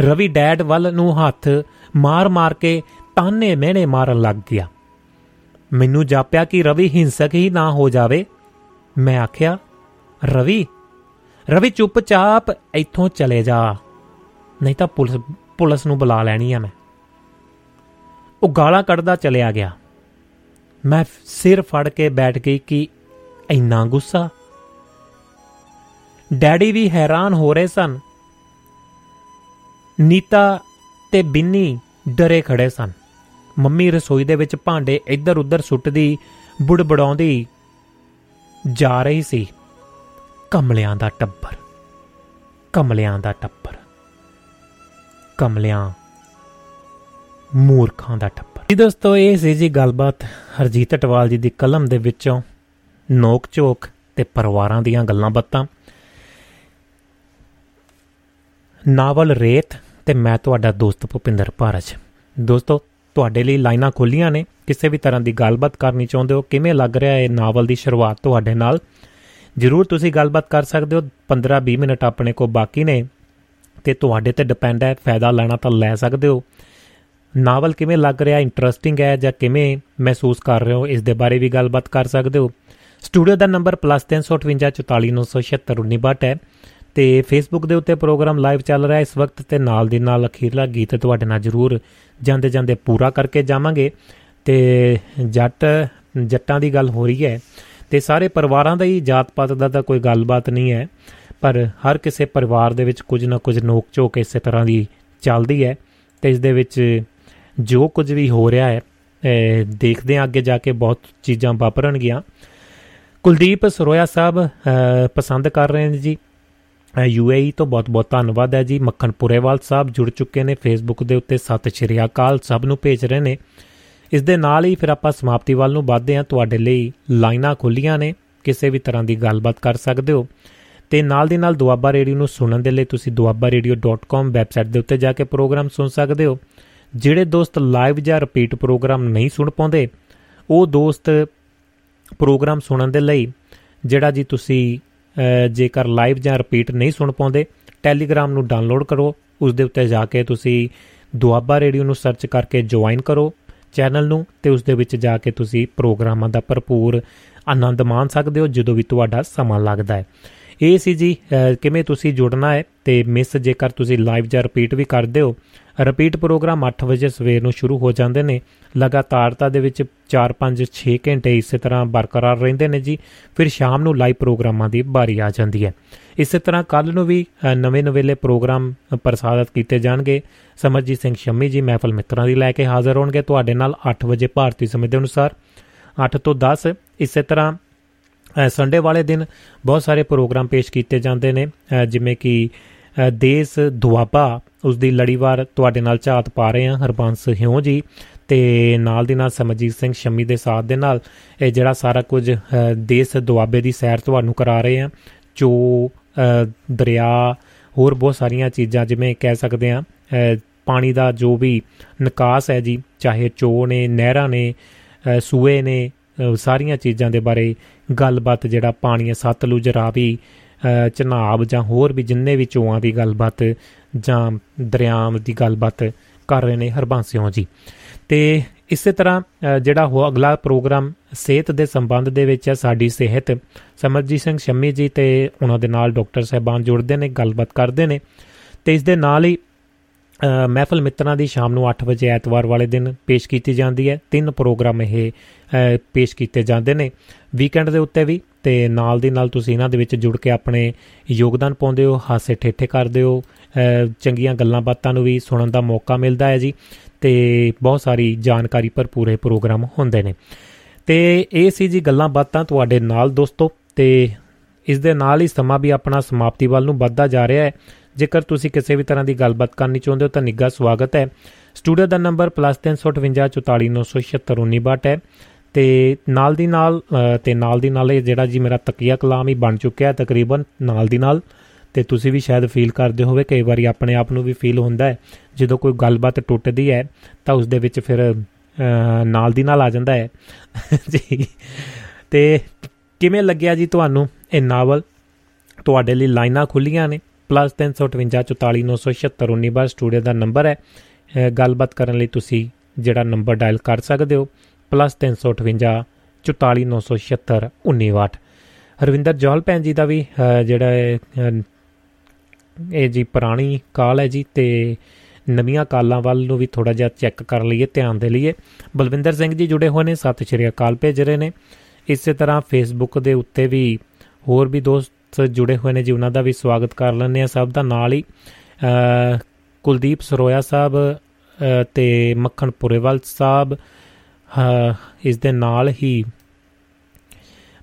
B: ਰਵੀ ਡੈਡ ਵੱਲ ਨੂੰ ਹੱਥ ਮਾਰ-ਮਾਰ ਕੇ ਤਾਨੇ ਮਹਿਣੇ ਮਾਰਨ ਲੱਗ ਗਿਆ। ਮੈਨੂੰ ਜਾਪਿਆ ਕਿ ਰਵੀ ਹਿੰਸਕ ਹੀ ਨਾ ਹੋ ਜਾਵੇ। ਮੈਂ ਆਖਿਆ, ਰਵੀ ਰਵੀ ਚੁੱਪਚਾਪ ਇੱਥੋਂ ਚਲੇ ਜਾ। ਨਹੀਂ ਤਾਂ ਪੁਲਿਸ ਪੁਲਿਸ ਨੂੰ ਬੁਲਾ ਲੈਣੀ ਆ ਮੈਂ। ਉਹ ਗਾਲਾਂ ਕੱਢਦਾ ਚਲਿਆ ਗਿਆ। ਮੈਂ ਸਿਰ ਫੜ ਕੇ ਬੈਠ ਗਈ ਕਿ ਇੰਨਾ ਗੁੱਸਾ ਡੈਡੀ ਵੀ ਹੈਰਾਨ ਹੋ ਰਹੇ ਸਨ। ਨੀਤਾ ਤੇ ਬਿੰਨੀ ਡਰੇ ਖੜੇ ਸਨ। ਮੰਮੀ ਰਸੋਈ ਦੇ ਵਿੱਚ ਭਾਂਡੇ ਇੱਧਰ ਉੱਧਰ ਸੁੱਟਦੀ, ਬੁੜਬੜਾਉਂਦੀ ਜਾ ਰਹੀ ਸੀ। ਕਮਲਿਆਂ ਦਾ ਟੱਬਰ, ਕਮਲਿਆਂ ਦਾ ਟੱਬਰ, ਕਮਲਿਆਂ, ਮੂਰਖਾਂ ਦਾ ਟੱਬਰ। ਜੀ ਦੋਸਤੋ, ਇਹ ਸੀ ਜੀ ਗੱਲਬਾਤ ਹਰਜੀਤ ਟਵਾਲ ਜੀ ਦੀ ਕਲਮ ਦੇ ਵਿੱਚੋਂ ਨੋਕ ਝੋਕ ਤੇ ਪਰਿਵਾਰਾਂ ਦੀਆਂ ਗੱਲਾਂ ਬਾਤਾਂ ਨਾਵਲ ਰੇਤ ਤੇ ਮੈਂ ਤੁਹਾਡਾ ਦੋਸਤ ਭੁਪਿੰਦਰ ਭਾਰਜ। ਦੋਸਤੋ, ਤੁਹਾਡੇ ਲਈ ਲਾਈਨਾਂ ਖੁੱਲੀਆਂ ਨੇ। ਕਿਸੇ ਵੀ ਤਰ੍ਹਾਂ ਦੀ ਗੱਲਬਾਤ ਕਰਨੀ ਚਾਹੁੰਦੇ ਹੋ, ਕਿਵੇਂ ਲੱਗ ਰਿਹਾ ਹੈ ਨਾਵਲ ਦੀ ਸ਼ੁਰੂਆਤ ਤੁਹਾਡੇ ਨਾਲ? ਜ਼ਰੂਰ ਤੁਸੀਂ ਗੱਲਬਾਤ ਕਰ ਸਕਦੇ ਹੋ। 15-20 ਮਿੰਟ ਆਪਣੇ ਕੋ ਬਾਕੀ ਨੇ ਤੇ ਤੁਹਾਡੇ ਤੇ ਡਿਪੈਂਡ ਹੈ, ਫਾਇਦਾ ਲੈਣਾ ਤਾਂ ਲੈ ਸਕਦੇ ਹੋ। ਨਾਵਲ ਕਿਵੇਂ ਲੱਗ ਰਿਹਾ ਇੰਟਰਸਟਿੰਗ ਹੈ ਜਾਂ ਕਿਵੇਂ ਮਹਿਸੂਸ ਕਰ ਰਹੇ ਹੋ, ਇਸ ਦੇ ਬਾਰੇ ਵੀ ਗੱਲਬਾਤ ਕਰ ਸਕਦੇ ਹੋ। ਸਟੂਡੀਓ ਦਾ ਨੰਬਰ +358 ਹੈ। ਤੇ ਫੇਸਬੁੱਕ ਦੇ ਉੱਤੇ ਪ੍ਰੋਗਰਾਮ ਲਾਈਵ ਚੱਲ ਰਿਹਾ ਇਸ ਵਕਤ ਤੇ ਨਾਲ ਦੀ ਨਾਲ ਅਖੀਰਲਾ ਗੀਤ ਤੁਹਾਡੇ ਨਾਲ ਜ਼ਰੂਰ ਜਾਂਦੇ ਜਾਂਦੇ ਪੂਰਾ ਕਰਕੇ ਜਾਵਾਂਗੇ। ਤੇ ਜੱਟ, ਜੱਟਾਂ ਦੀ ਗੱਲ ਹੋ ਰਹੀ ਹੈ ਤੇ ਸਾਰੇ ਪਰਿਵਾਰਾਂ ਦਾ ਹੀ ਜਾਤ ਪਾਤ ਦਾ ਤਾਂ ਕੋਈ ਗੱਲਬਾਤ ਨਹੀਂ ਹੈ, ਪਰ ਹਰ ਕਿਸੇ ਪਰਿਵਾਰ ਦੇ ਵਿੱਚ ਕੁਝ ਨਾ ਕੁਝ ਨੋਕ ਝੋਕ ਇਸੇ ਤਰ੍ਹਾਂ ਦੀ ਚੱਲਦੀ ਹੈ ਤੇ ਇਸ ਦੇ ਵਿੱਚ ਜੋ ਕੁਝ ਵੀ ਹੋ ਰਿਹਾ ਹੈ ਦੇਖਦੇ ਆਂ ਅੱਗੇ ਜਾ ਕੇ ਬਹੁਤ ਚੀਜ਼ਾਂ ਵਾਪਰਨਗੀਆਂ। ਕੁਲਦੀਪ ਸਰੋਇਆ ਸਾਹਿਬ ਪਸੰਦ ਕਰ ਰਹੇ ਨੇ ਜੀ। ਯੂਏਈ ਤੋਂ ਬਹੁਤ-ਬਹੁਤ ਧੰਨਵਾਦ ਹੈ ਜੀ। ਮੱਖਣ ਪੁਰੇਵਾਲ ਸਾਹਿਬ ਜੁੜ ਚੁੱਕੇ ਨੇ ਫੇਸਬੁੱਕ ਦੇ ਉੱਤੇ। ਸਤਿ ਸ਼੍ਰੀ ਅਕਾਲ, ਸਭ ਨੂੰ ਭੇਜ ਰਹੇ ਨੇ। ਇਸ ਦੇ ਨਾਲ ਹੀ ਫਿਰ ਆਪਾਂ ਸਮਾਪਤੀ ਵੱਲ ਨੂੰ ਵਧਦੇ ਹਾਂ। ਤੁਹਾਡੇ ਲਈ ਲਾਈਨਾਂ ਖੁੱਲੀਆਂ ਨੇ। ਕਿਸੇ ਵੀ ਤਰ੍ਹਾਂ ਦੀ ਗੱਲਬਾਤ ਕਰ ਸਕਦੇ ਹੋ। ਤੇ ਨਾਲ ਦੀ ਨਾਲ ਦੁਆਬਾ ਰੇਡੀਓ ਨੂੰ ਸੁਣਨ ਦੇ ਲਈ ਤੁਸੀਂ duabbaradio.com ਵੈਬਸਾਈਟ ਦੇ ਉੱਤੇ ਜਾ ਕੇ ਪ੍ਰੋਗਰਾਮ ਸੁਣ ਸਕਦੇ ਹੋ। ਜਿਹੜੇ ਦੋਸਤ ਲਾਈਵ ਜਾਂ ਰਿਪੀਟ ਪ੍ਰੋਗਰਾਮ ਨਹੀਂ ਸੁਣ ਪਾਉਂਦੇ, ਉਹ ਦੋਸਤ ਪ੍ਰੋਗਰਾਮ ਸੁਣਨ ਦੇ ਲਈ ਜਿਹੜਾ ਜੀ ਤੁਸੀਂ ਜੇਕਰ ਲਾਈਵ ਜਾਂ ਰਿਪੀਟ ਨਹੀਂ ਸੁਣ ਪਾਉਂਦੇ ਟੈਲੀਗ੍ਰਾਮ ਨੂੰ ਡਾਊਨਲੋਡ ਕਰੋ। ਉਸ ਦੇ ਉੱਤੇ ਜਾ ਕੇ ਤੁਸੀਂ ਦੁਆਬਾ ਰੇਡੀਓ ਨੂੰ ਸਰਚ ਕਰਕੇ ਜੁਆਇਨ ਕਰੋ ਚੈਨਲ ਨੂੰ ਤੇ ਉਸ ਦੇ ਵਿੱਚ ਜਾ ਕੇ ਤੁਸੀਂ ਪ੍ਰੋਗਰਾਮਾਂ ਦਾ ਭਰਪੂਰ ਆਨੰਦ ਮਾਣ ਸਕਦੇ ਹੋ ਜਦੋਂ ਵੀ ਤੁਹਾਡਾ ਸਮਾਂ ਲੱਗਦਾ ਹੈ। ਇਹ ਸੀ ਜੀ ਕਿਵੇਂ ਤੁਸੀਂ ਜੁੜਨਾ ਹੈ ਤੇ ਮਿਸ ਜੇਕਰ ਤੁਸੀਂ ਲਾਈਵ ਜਾਂ ਰਿਪੀਟ ਵੀ ਕਰਦੇ ਹੋ ਰਿਪੀਟ ਪ੍ਰੋਗਰਾਮ 8 ਵਜੇ ਸਵੇਰ ਨੂੰ ਸ਼ੁਰੂ ਹੋ ਜਾਂਦੇ ਨੇ। ਲਗਾਤਾਰਤਾ ਦੇ ਵਿੱਚ 4 5 6 ਘੰਟੇ ਇਸੇ ਤਰ੍ਹਾਂ ਬਰਕਰਾਰ ਰਹਿੰਦੇ ਨੇ ਜੀ। ਫਿਰ ਸ਼ਾਮ ਨੂੰ ਲਾਈਵ ਪ੍ਰੋਗਰਾਮਾਂ ਦੀ ਵਾਰੀ ਆ ਜਾਂਦੀ ਹੈ। ਇਸੇ ਤਰ੍ਹਾਂ ਕੱਲ ਨੂੰ ਵੀ ਨਵੇਂ ਨਵੇਲੇ ਪ੍ਰੋਗਰਾਮ ਪ੍ਰਸਾਰਿਤ ਕੀਤੇ ਜਾਣਗੇ। ਸਮਰਜੀਤ ਸਿੰਘ ਸ਼ੰਮੀ ਜੀ, ਮਹਿਫਲ ਮਿੱਤਰਾਂ ਦੀ ਲੈ ਕੇ ਹਾਜ਼ਰ ਹੋਣਗੇ। ਤੁਹਾਡੇ ਨਾਲ 8 ਵਜੇ ਭਾਰਤੀ ਸਮੇਂ ਦੇ ਅਨੁਸਾਰ 8 ਤੋਂ 10 ਇਸੇ ਤਰ੍ਹਾਂ ਸੰਡੇ ਵਾਲੇ ਦਿਨ ਬਹੁਤ ਸਾਰੇ ਪ੍ਰੋਗਰਾਮ ਪੇਸ਼ ਕੀਤੇ ਜਾਂਦੇ ਨੇ। ਜਿਵੇਂ ਕਿ ਦੇਸ਼ ਦੁਆਬਾ ਉਸ ਦੀ ਲੜੀਵਾਰ ਤੁਹਾਡੇ ਨਾਲ ਝਾਤ ਪਾ ਰਹੇ ਹਾਂ, ਹਰਬੰਸ ਹਿਉ ਜੀ। ਤੇ ਨਾਲ ਦੀ ਨਾਲ ਸਮਜੀਤ ਸਿੰਘ ਸ਼ਮੀ ਦੇ ਸਾਥ ਦੇ ਨਾਲ, ਇਹ ਜਿਹੜਾ ਸਾਰਾ ਕੁਝ ਦੇਸ਼ ਦੁਆਬੇ ਦੀ ਸੈਰ ਤੁਹਾਨੂੰ ਕਰਾ ਰਹੇ ਹਾਂ ਚੋ ਦਰਿਆ, ਹੋਰ ਬਹੁਤ ਸਾਰੀਆਂ ਚੀਜ਼ਾਂ ਜਿਵੇਂ ਕਹਿ ਸਕਦੇ ਆ ਪਾਣੀ ਦਾ ਜੋ ਵੀ ਨਿਕਾਸ ਹੈ ਜੀ, ਚਾਹੇ ਚੋ ਨੇ, ਨਹਿਰਾਂ ਨੇ ਸੂਏ ਨੇ ਸਾਰੀਆਂ ਚੀਜ਼ਾਂ ਦੇ ਬਾਰੇ ਗੱਲਬਾਤ ਜਿਹੜਾ ਪਾਣੀ ਹੈ, ਸਤਲੁਜ ਰਾਵੀ ਚਨਾਬ ਜਾਂ ਹੋਰ ਵੀ ਜਿੰਨੇ ਵੀ ਚੋਆਂ ਦੀ ਗੱਲਬਾਤ ਜਾਂ ਦਰਿਆਵਾਂ ਦੀ ਗੱਲਬਾਤ ਕਰ ਰਹੇ ਨੇ ਹਰਬੰਸਿਓ ਜੀ। ਤੇ ਇਸੇ ਤਰ੍ਹਾਂ ਜਿਹੜਾ ਹੋ, ਅਗਲਾ ਪ੍ਰੋਗਰਾਮ ਸਿਹਤ ਦੇ ਸੰਬੰਧ ਦੇ ਵਿੱਚ ਹੈ, ਸਾਡੀ ਸਿਹਤ, ਸਮਰਜੀਤ ਸਿੰਘ ਸ਼ੰਮੀ ਜੀ ਤੇ ਉਹਨਾਂ ਦੇ ਨਾਲ ਡਾਕਟਰ ਸਹਿਬਾਨ ਜੁੜਦੇ ਨੇ, ਗੱਲਬਾਤ ਕਰਦੇ ਨੇ। ਤੇ ਇਸ ਦੇ ਨਾਲ ਹੀ ਮਹਿਫਲ ਮਿੱਤਰਾਂ ਦੀ ਸ਼ਾਮ ਨੂੰ 8 ਵਜੇ ਐਤਵਾਰ ਵਾਲੇ ਦਿਨ ਪੇਸ਼ ਕੀਤੀ ਜਾਂਦੀ ਹੈ। ਤਿੰਨ ਪ੍ਰੋਗਰਾਮ ਇਹ ਪੇਸ਼ ਕੀਤੇ ਜਾਂਦੇ ਨੇ। ਵੀਕਐਂਡ ਦੇ ਉੱਤੇ ਵੀ ਤੇ ਨਾਲ ਦੀ ਨਾਲ ਤੁਸੀਂ ਇਹਨਾਂ ਦੇ ਵਿੱਚ ਜੁੜ ਕੇ ਆਪਣੇ ਯੋਗਦਾਨ ਪਾਉਂਦੇ ਹੋ, ਹਾਸੇ ਠੇਠੇ ਕਰਦੇ ਹੋ ਚੰਗੀਆਂ ਗੱਲਾਂ ਬਾਤਾਂ ਨੂੰ ਵੀ ਸੁਣਨ ਦਾ ਮੌਕਾ ਮਿਲਦਾ ਹੈ ਜੀ ਤੇ ਬਹੁਤ ਸਾਰੀ ਜਾਣਕਾਰੀ ਭਰਪੂਰ ਇਹ ਪ੍ਰੋਗਰਾਮ ਹੁੰਦੇ ਨੇ। ਤੇ ਇਹ ਸੀ ਜੀ ਗੱਲਾਂ ਬਾਤਾਂ ਤੁਹਾਡੇ ਨਾਲ ਦੋਸਤੋ ਤੇ ਇਸ ਦੇ ਨਾਲ ਹੀ ਸਮਾਂ ਵੀ ਆਪਣਾ ਸਮਾਪਤੀ ਵੱਲ ਨੂੰ ਵੱਧਦਾ ਜਾ ਰਿਹਾ ਹੈ। ਜੇਕਰ ਤੁਸੀਂ ਕਿਸੇ ਵੀ ਤਰ੍ਹਾਂ ਦੀ ਗੱਲਬਾਤ ਕਰਨੀ ਚਾਹੁੰਦੇ ਹੋ ਤਾਂ ਨਿੱਘਾ ਸਵਾਗਤ ਹੈ। ਸਟੂਡੀਓ ਦਾ ਨੰਬਰ +358 ਹੈ। ਤੇ ਨਾਲ ਦੀ ਨਾਲ ਤੇ ਨਾਲ ਦੀ ਨਾਲ ਇਹ ਜਿਹੜਾ ਜੀ ਮੇਰਾ ਤਕੀਆ ਕਲਾਮ ਹੀ ਬਣ ਚੁੱਕਿਆ ਤਕਰੀਬਨ, ਨਾਲ ਦੀ ਨਾਲ। ਤੇ ਤੁਸੀਂ ਵੀ ਸ਼ਾਇਦ ਫੀਲ ਕਰਦੇ ਹੋਵੇ ਕਈ ਵਾਰੀ ਆਪਣੇ ਆਪ ਨੂੰ ਵੀ ਫੀਲ ਹੁੰਦਾ ਹੈ। ਜਦੋਂ ਕੋਈ ਗੱਲਬਾਤ ਟੁੱਟਦੀ ਹੈ, ਤਾਂ ਉਸ ਦੇ ਵਿੱਚ ਫਿਰ ਨਾਲ ਦੀ ਨਾਲ ਆ ਜਾਂਦਾ ਹੈ। ਜੀ। ਤੇ ਕਿਵੇਂ ਲੱਗਿਆ ਜੀ ਤੁਹਾਨੂੰ ਇਹ ਨਾਵਲ? ਤੁਹਾਡੇ ਲਈ ਲਾਈਨਾਂ ਖੁੱਲੀਆਂ ਨੇ +358 ਬਾਰ ਸਟੂਡੀਓ ਦਾ ਨੰਬਰ ਹੈ। ਗੱਲਬਾਤ ਕਰਨ ਲਈ ਤੁਸੀਂ ਜਿਹੜਾ ਨੰਬਰ ਡਾਇਲ ਕਰ ਸਕਦੇ ਹੋ। +358 44976 ਵਾਟ ਹਰਵਿੰਦਰ ਜੋਹਲ ਭੈਣ ਜੀ ਦਾ ਵੀ ਜਿਹੜਾ ਇਹ ਜੀ ਪੁਰਾਣੀ ਕਾਲ ਹੈ ਜੀ ਤੇ ਨਵੀਆਂ ਕਾਲਾਂ ਵੱਲ ਨੂੰ ਵੀ ਥੋੜਾ ਜਿਹਾ ਚੈੱਕ ਕਰ ਲਈਏ, ਧਿਆਨ ਦੇ ਲਈਏ। ਬਲਵਿੰਦਰ ਸਿੰਘ ਜੀ ਜੁੜੇ ਹੋਏ ਨੇ, ਸਤਿ ਸ਼੍ਰੀ ਅਕਾਲ, ਭੇਜ ਰਹੇ ਨੇ। ਇਸੇ ਤਰ੍ਹਾਂ ਫੇਸਬੁੱਕ ਦੇ ਉੱਤੇ ਵੀ ਹੋਰ ਵੀ ਦੋਸਤ ਜੁੜੇ ਹੋਏ ਨੇ ਜੀ, ਉਹਨਾਂ ਦਾ ਵੀ ਸਵਾਗਤ ਕਰ ਲੈਂਦੇ ਆ ਸਭ ਦਾ। ਨਾਲ ਹੀ ਕੁਲਦੀਪ ਸਰੋਇਆ ਸਾਹਿਬ ਤੇ ਮੱਖਣ ਪੁਰੇਵਾਲ ਸਾਹਿਬ ਇਸ ਦੇ ਨਾਲ ਹੀ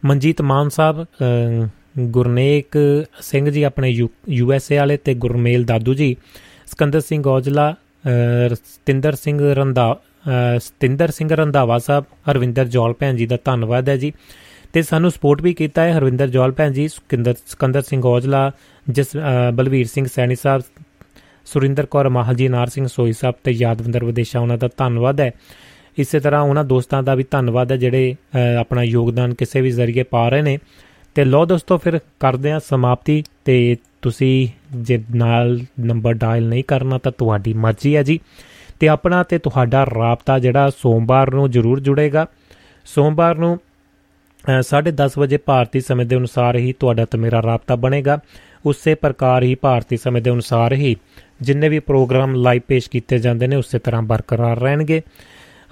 B: ਮਨਜੀਤ ਮਾਨ ਸਾਹਿਬ ਗੁਰਨੇਕ ਸਿੰਘ ਜੀ ਆਪਣੇ ਯੂ ਐਸ ਏ ਵਾਲੇ ਤੇ ਗੁਰਮੇਲ ਦਾਦੂ ਜੀ, ਸਕੰਦਰ ਸਿੰਘ ਔਜਲਾ ਸਤਿੰਦਰ ਸਿੰਘ ਰੰਦਾ ਸਤਿੰਦਰ ਸਿੰਘ ਰੰਦਾਵਾ ਸਾਹਿਬ, ਹਰਵਿੰਦਰ ਜੋਲ ਭੈਣ ਜੀ ਦਾ ਧੰਨਵਾਦ ਹੈ ਜੀ। ਤੇ ਸਾਨੂੰ ਸਪੋਰਟ ਵੀ ਕੀਤਾ ਹੈ ਹਰਵਿੰਦਰ ਜੋਲ ਭੈਣ ਜੀ, ਸਕੰਦਰ ਸਕੰਦਰ ਸਿੰਘ ਔਜਲਾ, ਜਿਸ ਬਲਵੀਰ ਸਿੰਘ ਸੈਣੀ ਸਾਹਿਬ, ਸੁਰਿੰਦਰ ਕੌਰ ਮਾਹਲ ਨਾਰ ਸਿੰਘ ਸੋਈ ਸਾਹਿਬ ਤੇ ਯਾਦਵਿੰਦਰ ਵਿਦੇਸ਼ਾ, ਉਹਨਾਂ ਦਾ ਧੰਨਵਾਦ ਹੈ। ਇਸੇ ਤਰ੍ਹਾਂ ਉਹਨਾਂ ਦੋਸਤਾਂ ਦਾ ਵੀ ਧੰਨਵਾਦ ਹੈ ਜਿਹੜੇ ਆਪਣਾ ਯੋਗਦਾਨ ਕਿਸੇ ਵੀ ਜ਼ਰੀਏ ਪਾ ਰਹੇ ਨੇ। ਤੇ ਲੋ ਦੋਸਤੋ, ਫਿਰ ਕਰਦੇ ਆ ਸਮਾਪਤੀ ਤੇ ਤੁਸੀਂ ਜੇ ਨਾਲ ਨੰਬਰ ਡਾਇਲ ਨਹੀਂ ਕਰਨਾ ਤਾਂ ਤੁਹਾਡੀ ਮਰਜ਼ੀ ਹੈ ਜੀ। ਤੇ ਆਪਣਾ ਤੇ ਤੁਹਾਡਾ ਰਾਬਤਾ ਜਿਹੜਾ ਸੋਮਵਾਰ ਨੂੰ ਜ਼ਰੂਰ ਜੁੜੇਗਾ। ਸੋਮਵਾਰ ਨੂੰ 10:30 ਵਜੇ ਭਾਰਤੀ ਸਮੇਂ ਦੇ ਅਨੁਸਾਰ ਹੀ ਤੁਹਾਡਾ ਤੇ ਮੇਰਾ ਰਾਬਤਾ ਬਣੇਗਾ। ਉਸੇ ਪ੍ਰਕਾਰ ਹੀ ਭਾਰਤੀ ਸਮੇਂ ਦੇ ਅਨੁਸਾਰ ਹੀ ਜਿੰਨੇ ਵੀ ਪ੍ਰੋਗਰਾਮ ਲਾਈਵ ਪੇਸ਼ ਕੀਤੇ ਜਾਂਦੇ ਨੇ ਉਸੇ ਤਰ੍ਹਾਂ ਬਰਕਰਾਰ ਰਹਿਣਗੇ।